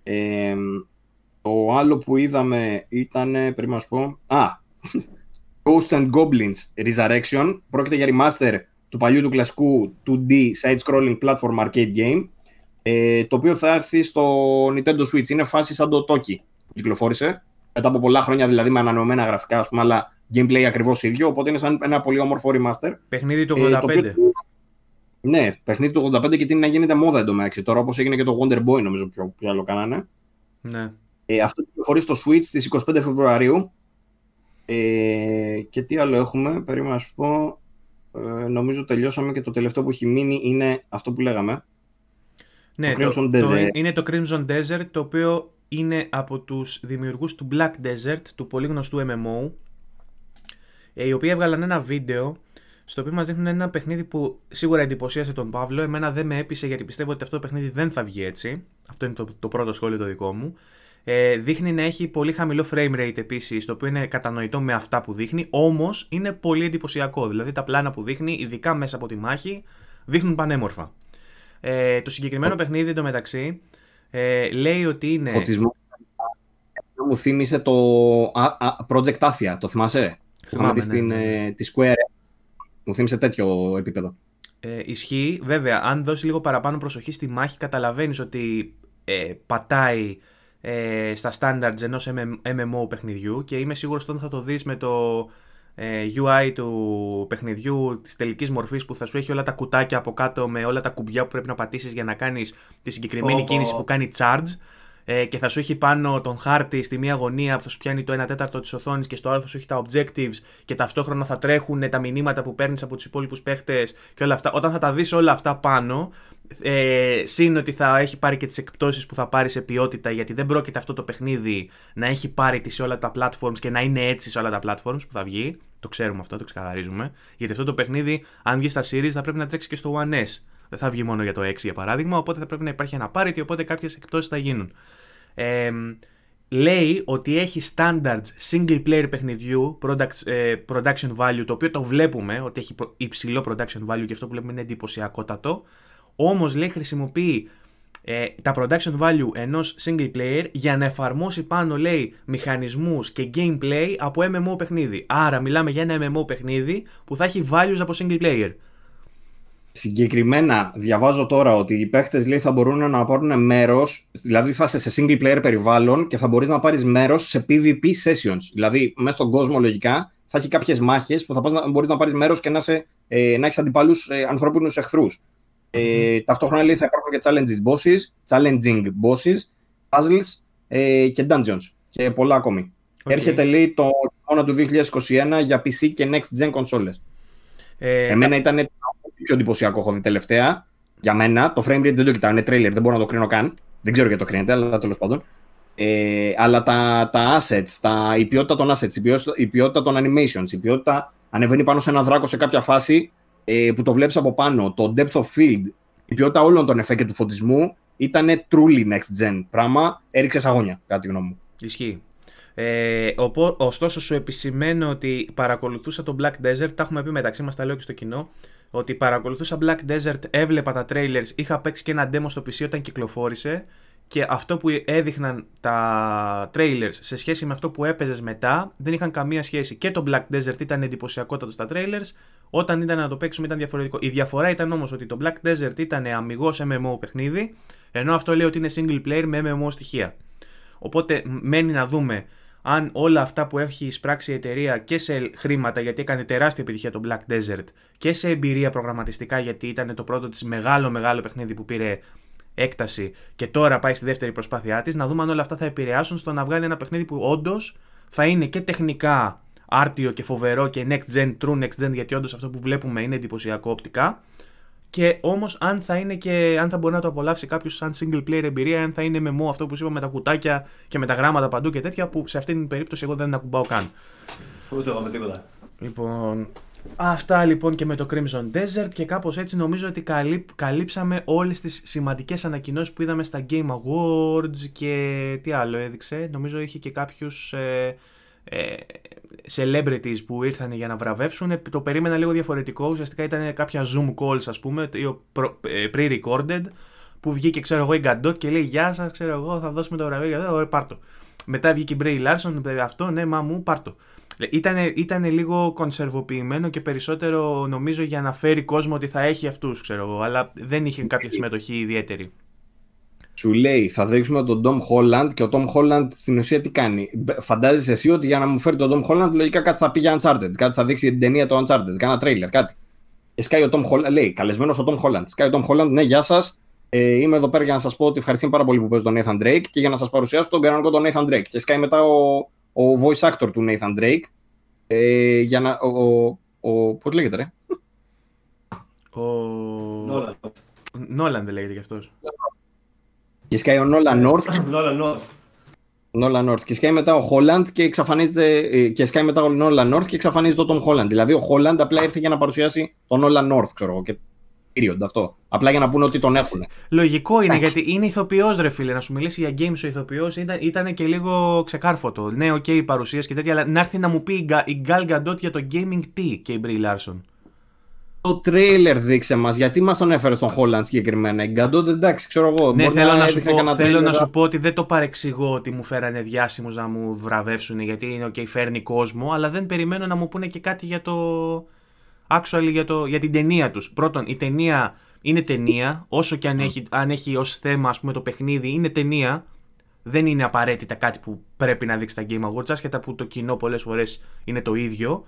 B: Ε, το άλλο που είδαμε ήταν, πρέπει να σου πω, α, [laughs] Ghost and Goblins Resurrection. Πρόκειται για remaster του παλιού του κλασικού 2D side-scrolling platform arcade game ε, το οποίο θα έρθει στο Nintendo Switch. Είναι φάση σαν το Toki κυκλοφόρησε. Μετά από πολλά χρόνια δηλαδή με ανανεωμένα γραφικά, ας πούμε, αλλά gameplay ακριβώς ίδιο. Οπότε είναι σαν ένα πολύ όμορφο remaster.
A: Παιχνίδι του 85. Ε,
B: ναι, παιχνίδι του 85 και τι να γίνεται μόδα εντωμεταξύ. Τώρα όπως έγινε και το Wonder Boy, νομίζω πιο, πιο άλλο κάνανε.
A: Ναι.
B: Ε, αυτό κυκλοφορεί στο Switch στις 25 Φεβρουαρίου. Ε, και τι άλλο έχουμε, περίμενα να σου πω. Ε, νομίζω τελειώσαμε και το τελευταίο που έχει μείνει είναι αυτό που λέγαμε.
A: Ναι, το Crimson το, Desert. είναι το Crimson Desert, το οποίο είναι από τους δημιουργούς του Black Desert, του πολύ γνωστού MMO, ε, οι οποίοι έβγαλαν ένα βίντεο στο οποίο μας δείχνουν ένα παιχνίδι που σίγουρα εντυπωσίασε τον Παύλο. Εμένα δεν με έπεισε γιατί πιστεύω ότι αυτό το παιχνίδι δεν θα βγει έτσι. Αυτό είναι το, το πρώτο σχόλιο το δικό μου. Ε, δείχνει να έχει πολύ χαμηλό frame rate επίσης, το οποίο είναι κατανοητό με αυτά που δείχνει, όμως είναι πολύ εντυπωσιακό. Δηλαδή τα πλάνα που δείχνει, ειδικά μέσα από τη μάχη, δείχνουν πανέμορφα. Ε, το συγκεκριμένο παιχνίδι εντωμεταξύ ε, λέει ότι είναι.
B: Φωτισμό. Μου θύμισε το Project Athia, το θυμάσαι; Θυμάμαι, ναι, στην, ναι, ναι. τη Square. Μου θύμισε τέτοιο επίπεδο.
A: Ε, ισχύει. Βέβαια, αν δώσεις λίγο παραπάνω προσοχή στη μάχη, καταλαβαίνεις ότι ε, πατάει ε, στα standards ενός MMO παιχνιδιού και είμαι σίγουρος ότι θα το δεις με το ε, UI του παιχνιδιού της τελικής μορφής που θα σου έχει όλα τα κουτάκια από κάτω με όλα τα κουμπιά που πρέπει να πατήσεις για να κάνεις τη συγκεκριμένη κίνηση που κάνει charge ε, και θα σου έχει πάνω τον χάρτη στη μία γωνία που θα σου πιάνει το 1 τέταρτο της οθόνης και στο άλλο θα σου έχει τα objectives και ταυτόχρονα θα τρέχουν τα μηνύματα που παίρνεις από τους υπόλοιπους παίχτες και όλα αυτά. Όταν θα τα δεις όλα αυτά πάνω, ε, συν ότι θα έχει πάρει και τις εκπτώσεις που θα πάρεις σε ποιότητα, γιατί δεν πρόκειται αυτό το παιχνίδι να έχει πάρει τη σε όλα τα platforms και να είναι έτσι σε όλα τα platforms που θα βγει. Το ξέρουμε αυτό, το ξεκαθαρίζουμε. Γιατί αυτό το παιχνίδι, αν βγει στα series, θα πρέπει να τρέξει και στο One S. Δεν θα βγει μόνο για το 6 για παράδειγμα, οπότε θα πρέπει να υπάρχει ένα parity, οπότε κάποιες εκπτώσεις θα γίνουν. Ε, λέει ότι έχει standards single player παιχνιδιού product, ε, production value το οποίο το βλέπουμε ότι έχει υψηλό production value και αυτό που βλέπουμε είναι εντυπωσιακότατο. Όμως λέει χρησιμοποιεί ε, τα production value ενός single player για να εφαρμόσει πάνω λέει μηχανισμούς και gameplay από MMO παιχνίδι. Άρα μιλάμε για ένα MMO παιχνίδι που θα έχει values από single player
B: Συγκεκριμένα διαβάζω τώρα ότι οι παίχτες λέει θα μπορούν να πάρουν μέρος, δηλαδή θα είσαι σε single player περιβάλλον και θα μπορείς να πάρεις μέρος σε PvP sessions. Δηλαδή μέσα στον κόσμο λογικά θα έχει κάποιες μάχες που θα μπορείς να πάρεις μέρος και να, ε, να έχεις αντιπάλους ε, ανθρώπινους εχθρούς. Ε, ταυτόχρονα λέει θα υπάρχουν και challenges bosses, challenging bosses, puzzles ε, και dungeons και πολλά ακόμη. Okay. Έρχεται λέει το μόνο του 2021 για PC και next gen consoles. Ε, Εμένα ήταν πιο εντυπωσιακό έχω δει τελευταία. Για μένα, το frame rate δεν το κοιτάω, είναι trailer, δεν μπορώ να το κρίνω καν. Δεν ξέρω γιατί το κρίνετε, αλλά τέλος πάντων. Ε, αλλά τα, τα assets, τα, η ποιότητα των assets, η ποιότητα, η ποιότητα των animations, η ποιότητα ανεβαίνει πάνω σε ένα δράκο σε κάποια φάση ε, που το βλέπεις από πάνω, το depth of field, η ποιότητα όλων των εφέ και του φωτισμού ήταν truly next gen πράγμα. Έριξε αγώνια, κατά τη γνώμη μου.
A: Ισχύει. Ε, ωστόσο, σου επισημαίνω ότι παρακολουθούσα το Black Desert, τα έχουμε πει μεταξύ μας, τα λέω και στο κοινό ότι παρακολουθούσα Black Desert, έβλεπα τα trailers, είχα παίξει και ένα demo στο PC όταν κυκλοφόρησε και αυτό που έδειχναν τα trailers σε σχέση με αυτό που έπαιζες μετά δεν είχαν καμία σχέση. Και το Black Desert ήταν εντυπωσιακότατο στα trailers, όταν ήταν να το παίξουμε ήταν διαφορετικό. Η διαφορά ήταν όμως ότι το Black Desert ήταν αμυγός MMO παιχνίδι, ενώ αυτό λέει ότι είναι single player με MMO στοιχεία. Οπότε μένει να δούμε αν όλα αυτά που έχει εισπράξει η εταιρεία και σε χρήματα γιατί έκανε τεράστια επιτυχία το Black Desert και σε εμπειρία προγραμματιστικά γιατί ήταν το πρώτο της μεγάλο μεγάλο παιχνίδι που πήρε έκταση και τώρα πάει στη δεύτερη προσπάθειά της να δούμε αν όλα αυτά θα επηρεάσουν στο να βγάλει ένα παιχνίδι που όντως θα είναι και τεχνικά άρτιο και φοβερό και next gen, true next gen γιατί όντως αυτό που βλέπουμε είναι εντυπωσιακό οπτικά και όμως, αν θα είναι και αν θα μπορεί να το απολαύσει κάποιος σαν single player εμπειρία, αν θα είναι με μου αυτό που σου είπα με τα κουτάκια και με τα γράμματα παντού και τέτοια, που σε αυτήν την περίπτωση εγώ δεν ακουμπάω καν.
C: Ούτε εγώ με τίποτα.
A: Λοιπόν, Αυτά λοιπόν και με το Crimson Desert και κάπως έτσι νομίζω ότι καλύψαμε όλες τις σημαντικές ανακοινώσεις που είδαμε στα Game Awards και τι άλλο έδειξε. Νομίζω είχε και κάποιους ε, ε, celebrities που ήρθαν για να βραβεύσουν. Το περίμενα λίγο διαφορετικό. Ουσιαστικά ήταν κάποια Zoom calls, ας πούμε, ε, pre-recorded, που βγήκε, ξέρω εγώ, η Γκαντότ και λέει Γεια σας, ξέρω εγώ, θα δώσουμε το βραβείο για αυτό. Πάρτο. Μετά βγήκε η Μπρέι Λάρσον, αυτό, ναι, μα μου, πάρτο. Ήτανε, ήτανε λίγο κονσερβοποιημένο και περισσότερο νομίζω για να φέρει κόσμο ότι θα έχει αυτούς, ξέρω εγώ, αλλά δεν είχε κάποια συμμετοχή ιδιαίτερη.
B: Σου λέει θα δείξουμε τον Tom Holland και ο Tom Holland στην ουσία τι κάνει; Φαντάζεσαι εσύ ότι για να μου φέρει τον Tom Holland λογικά κάτι θα πει για Uncharted, κάτι θα δείξει την ταινία του Uncharted, κάνα τρέιλερ, κάτι. Και σκάει ο Tom Holland, λέει καλεσμένος ο Tom Holland. Σκάει ο Tom Holland, ναι, γεια σας. Ε, είμαι εδώ πέρα για να σας πω ότι ευχαριστούμε πάρα πολύ που παίζει τον Nathan Drake και για να σας παρουσιάσω τον κανονικό τον Nathan Drake. Και σκάει μετά ο, ο voice actor του Nathan Drake. Ε, για να. Ο, ο, ο, Πώς λέγεται, ρε;
A: Ο. Νόλαν δεν λέγεται κι αυτός.
B: Και σκάει ο Νόλαν Νόρθ.
C: Νόλαν Νόρθ.
B: Νόλα Νόρθ. Και σκάει μετά ο Χόλαντ και εξαφανίζεται. Ε, και σκάει μετά ο Νόλα Νόρθ και εξαφανίζεται τον Χόλαντ. Δηλαδή ο Χόλαντ απλά ήρθε για να παρουσιάσει τον Νόλα Νόρθ, ξέρω εγώ. Και period αυτό. Απλά για να πούνε ότι τον έχουν.
A: Λογικό είναι γιατί είναι ηθοποιός, ρε φίλε. Να σου μιλήσει για games ο ηθοποιός ήταν, ήταν και λίγο ξεκάρφωτο. Ναι, OK, okay, παρουσία και τέτοια, αλλά να έρθει να μου πει η Gal Gadot για το gaming τι και η Brie Larson;
B: Το τρέιλερ δείξε μας, γιατί μας τον έφερε στον Χόλαντ συγκεκριμένα. Η Γκαντότ, εντάξει, ξέρω εγώ.
A: Ναι, θέλω, να, σου πω, θέλω να σου πω ότι δεν το παρεξηγώ ότι μου φέρανε διάσημους να μου βραβεύσουν γιατί είναι OK, φέρνει κόσμο, αλλά δεν περιμένω να μου πούνε και κάτι για το. Actually, για, το, για την ταινία τους. Πρώτον, η ταινία είναι ταινία, όσο και αν έχει, αν έχει ως θέμα ας πούμε, το παιχνίδι, είναι ταινία. Δεν είναι απαραίτητα κάτι που πρέπει να δείξει τα Game Awards, άσχετα που το κοινό πολλές φορές είναι το ίδιο.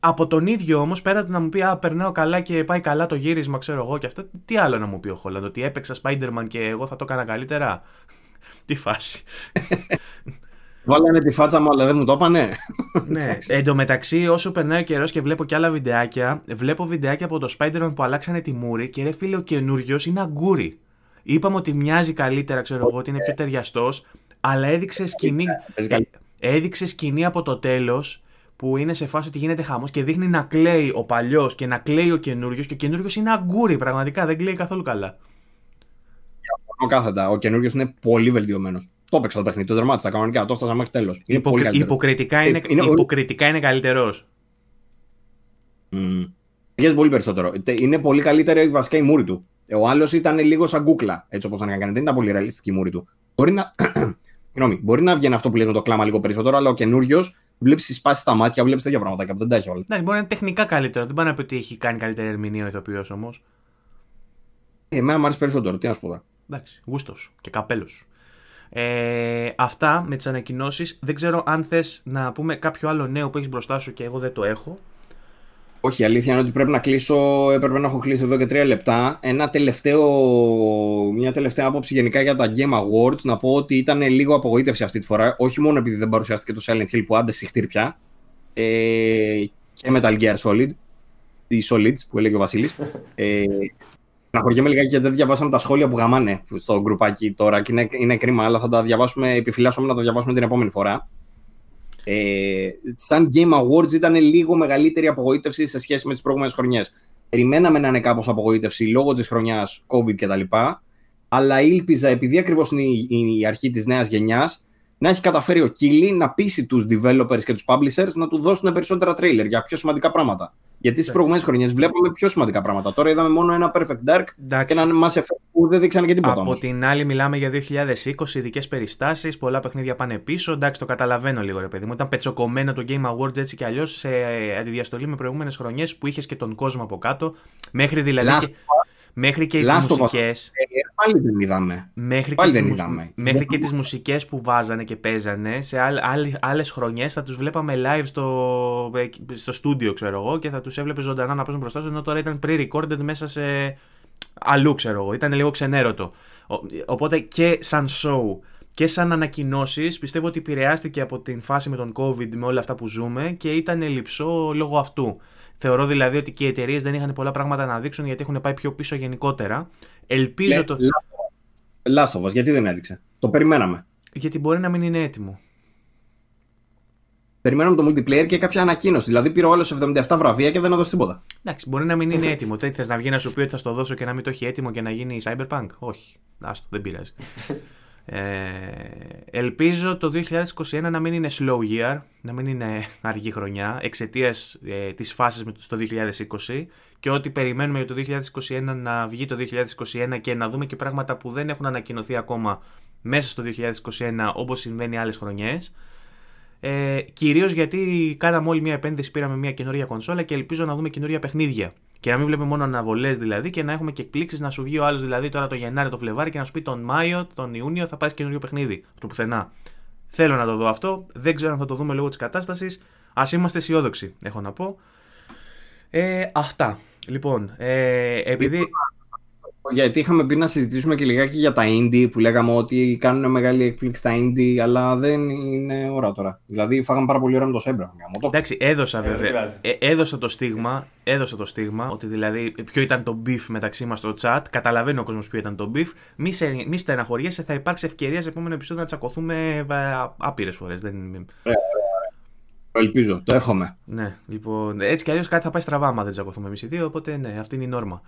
A: Από τον ίδιο όμως, πέρα του να μου πει Α, περνάω καλά και πάει καλά το γύρισμα, ξέρω εγώ και αυτά, τι άλλο να μου πει ο Χόλαντ, ότι έπαιξα Spider-Man και εγώ θα το έκανα καλύτερα; [laughs] τι φάση.
B: Βάλανε τη φάτσα μου, αλλά δεν μου το είπανε.
A: ναι. Εν τω μεταξύ, όσο περνάει ο καιρός και βλέπω και άλλα βιντεάκια, βλέπω βιντεάκια από το Spider-Man που αλλάξανε τη μούρη και ρε φίλε, ο καινούριος είναι αγκούρι. Είπαμε ότι μοιάζει καλύτερα, ξέρω εγώ, ότι είναι πιο ταιριαστός, αλλά έδειξε σκηνή. Έδειξε σκηνή από το τέλος που είναι σε φάση ότι γίνεται χαμός και δείχνει να κλαίει ο παλιός και να κλαίει ο καινούριο και ο καινούριο είναι αγκούρι, πραγματικά δεν κλαίει καθόλου καλά.
B: Κάθετα. Ο καινούριο είναι πολύ βελτιωμένος. Το έπαιξα το παιχνίδι, το δερμάτισα κανονικά, το έφτασα μέχρι τέλος.
A: Υποκρι... Υποκριτικά είναι, είναι, υποκριτικά είναι καλύτερος.
B: Mm. πολύ περισσότερο. Είναι πολύ καλύτερη βασικά η μούρη του. Ο άλλος ήταν λίγο σαν κούκλα, έτσι όπως έκανε. Δεν ήταν πολύ ρεαλιστική η μούρη του. Μπορεί να, [clears throat] Συγγνώμη, μπορεί να βγαίνει αυτό που λέμε το κλάμα λίγο περισσότερο, αλλά ο καινούριος βλέπει σπάσει στα μάτια, βλέπει τέτοια πράγματα που δεν τα έχει όλα.
A: Ναι, μπορεί να είναι τεχνικά καλύτερο. Δεν πάει να πει ότι έχει κάνει καλύτερη ερμηνεία ο ηθοποιός όμως.
B: Ε, εμένα μου αρέσει περισσότερο, τι να σου πω.
A: Εντάξει, γούστος και καπέλος. Ε, αυτά με τις ανακοινώσεις. Δεν ξέρω αν θες να πούμε κάποιο άλλο νέο που έχεις μπροστά σου και εγώ δεν το έχω.
B: Όχι, η αλήθεια είναι ότι πρέπει να κλείσω, έπρεπε να έχω κλείσει εδώ και τρία λεπτά. Ένα τελευταίο, μια τελευταία άποψη γενικά για τα Game Awards. Να πω ότι ήταν λίγο απογοήτευση αυτή τη φορά. Όχι μόνο επειδή δεν παρουσιάστηκε το Silent Hill που άντε συχτήρ πια. Ε, και Metal Gear Solid. Ή Solids που έλεγε ο Βασίλης. [laughs] ε, να χωριέμαι λιγάκι γιατί δεν διαβάσαμε τα σχόλια που γαμάνε στο γκρουπάκι τώρα και είναι, είναι κρίμα, αλλά θα τα διαβάσουμε, επιφυλάσσουμε να τα διαβάσουμε την επόμενη φορά. Ε, σαν Game Awards ήταν λίγο μεγαλύτερη απογοήτευση σε σχέση με τις προηγούμενες χρονιές. Περιμέναμε να είναι κάπως απογοήτευση λόγω της χρονιάς COVID κτλ. Αλλά ήλπιζα, επειδή ακριβώς είναι η, η αρχή της νέας γενιάς, να έχει καταφέρει ο Κίλι να πείσει τους developers και τους publishers να του δώσουν περισσότερα trailer για πιο σημαντικά πράγματα. Γιατί στις προηγούμενες χρονιές βλέπαμε πιο σημαντικά πράγματα. Τώρα είδαμε μόνο ένα Perfect Dark Εντάξει. και ένα Mass Effect που δεν δείξανε και τίποτα.
A: Από όμως. την άλλη, μιλάμε για 2020, ειδικές περιστάσεις. Πολλά παιχνίδια πάνε πίσω. Εντάξει, το καταλαβαίνω λίγο, ρε παιδί μου. Ήταν πετσοκομμένο το Game Awards έτσι κι αλλιώς σε αντιδιαστολή με προηγούμενες χρονιές που είχες και τον κόσμο από κάτω. Μέχρι δηλαδή. Last Μέχρι και τις μουσικές.
B: Πάλι δεν είδαμε.
A: Μέχρι πάλι και, δεν τις, είδαμε. Μέχρι και τις μουσικές που βάζανε και παίζανε σε άλλες χρονιές θα τους βλέπαμε live στο, στο στούντιο, ξέρω εγώ, και θα τους έβλεπε ζωντανά να παίζουν μπροστά σου. Ενώ τώρα ήταν pre-recorded μέσα σε. αλλού, ξέρω εγώ. Ήταν λίγο ξενέρωτο. Οπότε και σαν show και σαν ανακοινώσεις πιστεύω ότι επηρεάστηκε από την φάση με τον COVID με όλα αυτά που ζούμε και ήταν λυψό λόγω αυτού. Θεωρώ δηλαδή ότι και οι εταιρείες δεν είχαν πολλά πράγματα να δείξουν γιατί έχουν πάει πιο πίσω γενικότερα. Ελπίζω το.
B: Λάστοβα, γιατί δεν έδειξε. Το περιμέναμε.
A: Γιατί μπορεί να μην είναι έτοιμο.
B: Περιμέναμε το multiplayer και κάποια ανακοίνωση. Δηλαδή πήρε ο άλλος 77 βραβεία και δεν έδωσε τίποτα.
A: Εντάξει, μπορεί να μην είναι έτοιμο. Τι θε να βγει να σου πει ότι θα στο δώσω και να μην το έχει έτοιμο και να γίνει Cyberpunk; Όχι. Άστο, δεν πειράζει. [laughs] Ε, ελπίζω το 2021 να μην είναι slow year, να μην είναι αργή χρονιά εξαιτίας ε, της φάσης στο 2020 και ότι περιμένουμε για το 2021 να βγει το 2021 και να δούμε και πράγματα που δεν έχουν ανακοινωθεί ακόμα μέσα στο 2021 όπως συμβαίνει άλλες χρονιές. Ε, κυρίως γιατί κάναμε όλη μια επένδυση, πήραμε μια καινούργια κονσόλα και ελπίζω να δούμε καινούργια παιχνίδια Και να μην βλέπουμε μόνο αναβολές δηλαδή και να έχουμε και εκπλήξεις να σου βγει ο άλλος δηλαδή τώρα το Γενάρη, το Φλεβάρι και να σου πει τον Μάιο, τον Ιούνιο θα πάρεις καινούριο παιχνίδι. του πουθενά. Θέλω να το δω αυτό. Δεν ξέρω αν θα το δούμε λόγω της κατάστασης. Α είμαστε αισιόδοξοι, έχω να πω. Ε, αυτά. Λοιπόν, ε, επειδή.
B: Γιατί είχαμε πει να συζητήσουμε και λιγάκι για τα indie που λέγαμε ότι κάνουν μεγάλη έκπληξη τα indie, αλλά δεν είναι ώρα τώρα. Δηλαδή φάγαμε πάρα πολύ ώρα με το Σέμπρα.
A: Εντάξει, έδωσα ε, βέβαια. Ε, έδωσα το στίγμα, έδωσα το στίγμα ότι δηλαδή ποιο ήταν το beef μεταξύ μας στο chat. Καταλαβαίνει ο κόσμος ποιο ήταν το beef. Μη, σε, μη στεναχωριέσαι, θα υπάρξει ευκαιρία σε επόμενο επεισόδιο να τσακωθούμε ε, άπειρες φορές. Δεν...
B: Ελπίζω, το εύχομαι.
A: Ναι, λοιπόν, έτσι κι αλλιώς κάτι θα πάει στραβά άμα δεν τσακωθούμε εμείς οι δύο, οπότε ναι, αυτή είναι η νόρμα.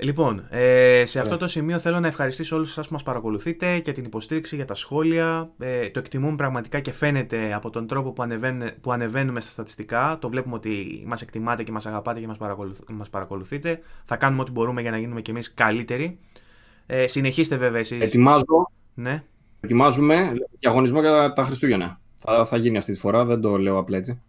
A: Λοιπόν, ε, σε αυτό το σημείο θέλω να ευχαριστήσω όλους σας που μας παρακολουθείτε για την υποστήριξη, για τα σχόλια. Ε, το εκτιμούμε πραγματικά και φαίνεται από τον τρόπο που, που ανεβαίνουμε στα στατιστικά. Το βλέπουμε ότι μας εκτιμάτε και μας αγαπάτε και μας, μας παρακολουθείτε. Θα κάνουμε ό,τι μπορούμε για να γίνουμε κι εμείς καλύτεροι. Ε, συνεχίστε βέβαια εσείς.
B: Ετοιμάζω.
A: Ναι.
B: Ετοιμάζουμε για αγωνισμό για τα Χριστούγεννα. Θα, θα γίνει αυτή τη φορά, δεν το λέω απλά έτσι.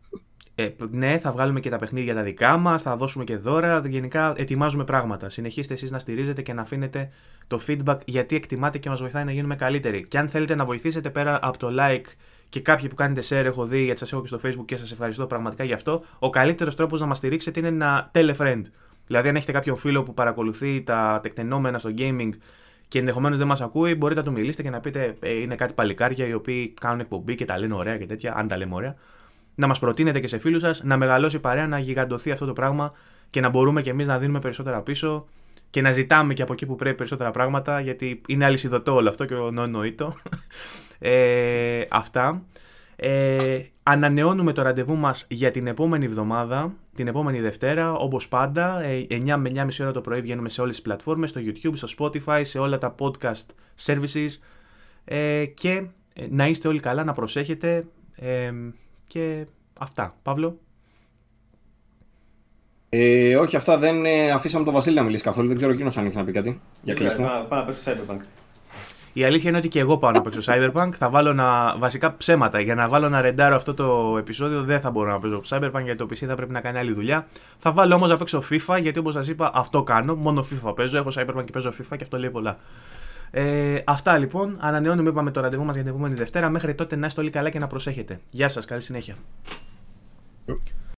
A: Ε, ναι, θα βγάλουμε και τα παιχνίδια τα δικά μας, θα δώσουμε και δώρα. Γενικά ετοιμάζουμε πράγματα. Συνεχίστε εσείς να στηρίζετε και να αφήνετε το feedback γιατί εκτιμάτε και μας βοηθάει να γίνουμε καλύτεροι. Και αν θέλετε να βοηθήσετε πέρα από το like και κάποιοι που κάνετε share, έχω δει γιατί σας έχω και στο facebook και σας ευχαριστώ πραγματικά γι' αυτό. Ο καλύτερος τρόπος να μας στηρίξετε είναι να friend. Δηλαδή, αν έχετε κάποιον φίλο που παρακολουθεί τα τεκτενόμενα στο gaming και ενδεχομένως δεν μας ακούει, μπορείτε να του μιλήσετε και να πείτε ε, είναι κάτι παλικάρια οι οποίοι κάνουν εκπομπή και τα λένε ωραία και τέτοια, αν τα λέμε ωραία να μας προτείνετε και σε φίλους σας, να μεγαλώσει παρέα, να γιγαντωθεί αυτό το πράγμα και να μπορούμε κι εμείς να δίνουμε περισσότερα πίσω και να ζητάμε και από εκεί που πρέπει περισσότερα πράγματα, γιατί είναι αλυσιδωτό όλο αυτό και νοητό. [laughs] ε, αυτά. Ε, ανανεώνουμε το ραντεβού μας για την επόμενη εβδομάδα, την επόμενη Δευτέρα, όπως πάντα, 9 ε, με 9.30 ώρα το πρωί βγαίνουμε σε όλες τις πλατφόρμες, στο YouTube, στο Spotify, σε όλα τα podcast services ε, και ε, να είστε όλοι καλά, να προσέχετε και αυτά. Παύλο.
B: Ε, όχι, αυτά δεν ε, αφήσαμε τον Βασίλη να μιλήσει καθόλου. Δεν ξέρω εκείνος αν έχει να πει κάτι. Για κλείσιμο.
C: Πάω να παίξω Cyberpunk.
A: Η αλήθεια είναι ότι και εγώ πάω να παίξω Cyberpunk. Θα βάλω να. Βασικά ψέματα. Για να βάλω να ρεντάρω αυτό το επεισόδιο δεν θα μπορώ να παίζω Cyberpunk γιατί το PC θα πρέπει να κάνει άλλη δουλειά. Θα βάλω όμως να παίξω FIFA γιατί όπως σας είπα αυτό κάνω. Μόνο FIFA παίζω. Έχω Cyberpunk και παίζω FIFA και αυτό λέει πολλά. Ε, αυτά λοιπόν. Ανανεώνουμε, είπαμε το ραντεβού μας για την επόμενη Δευτέρα. Μέχρι τότε να είστε όλοι καλά και να προσέχετε. Γεια σας, καλή συνέχεια.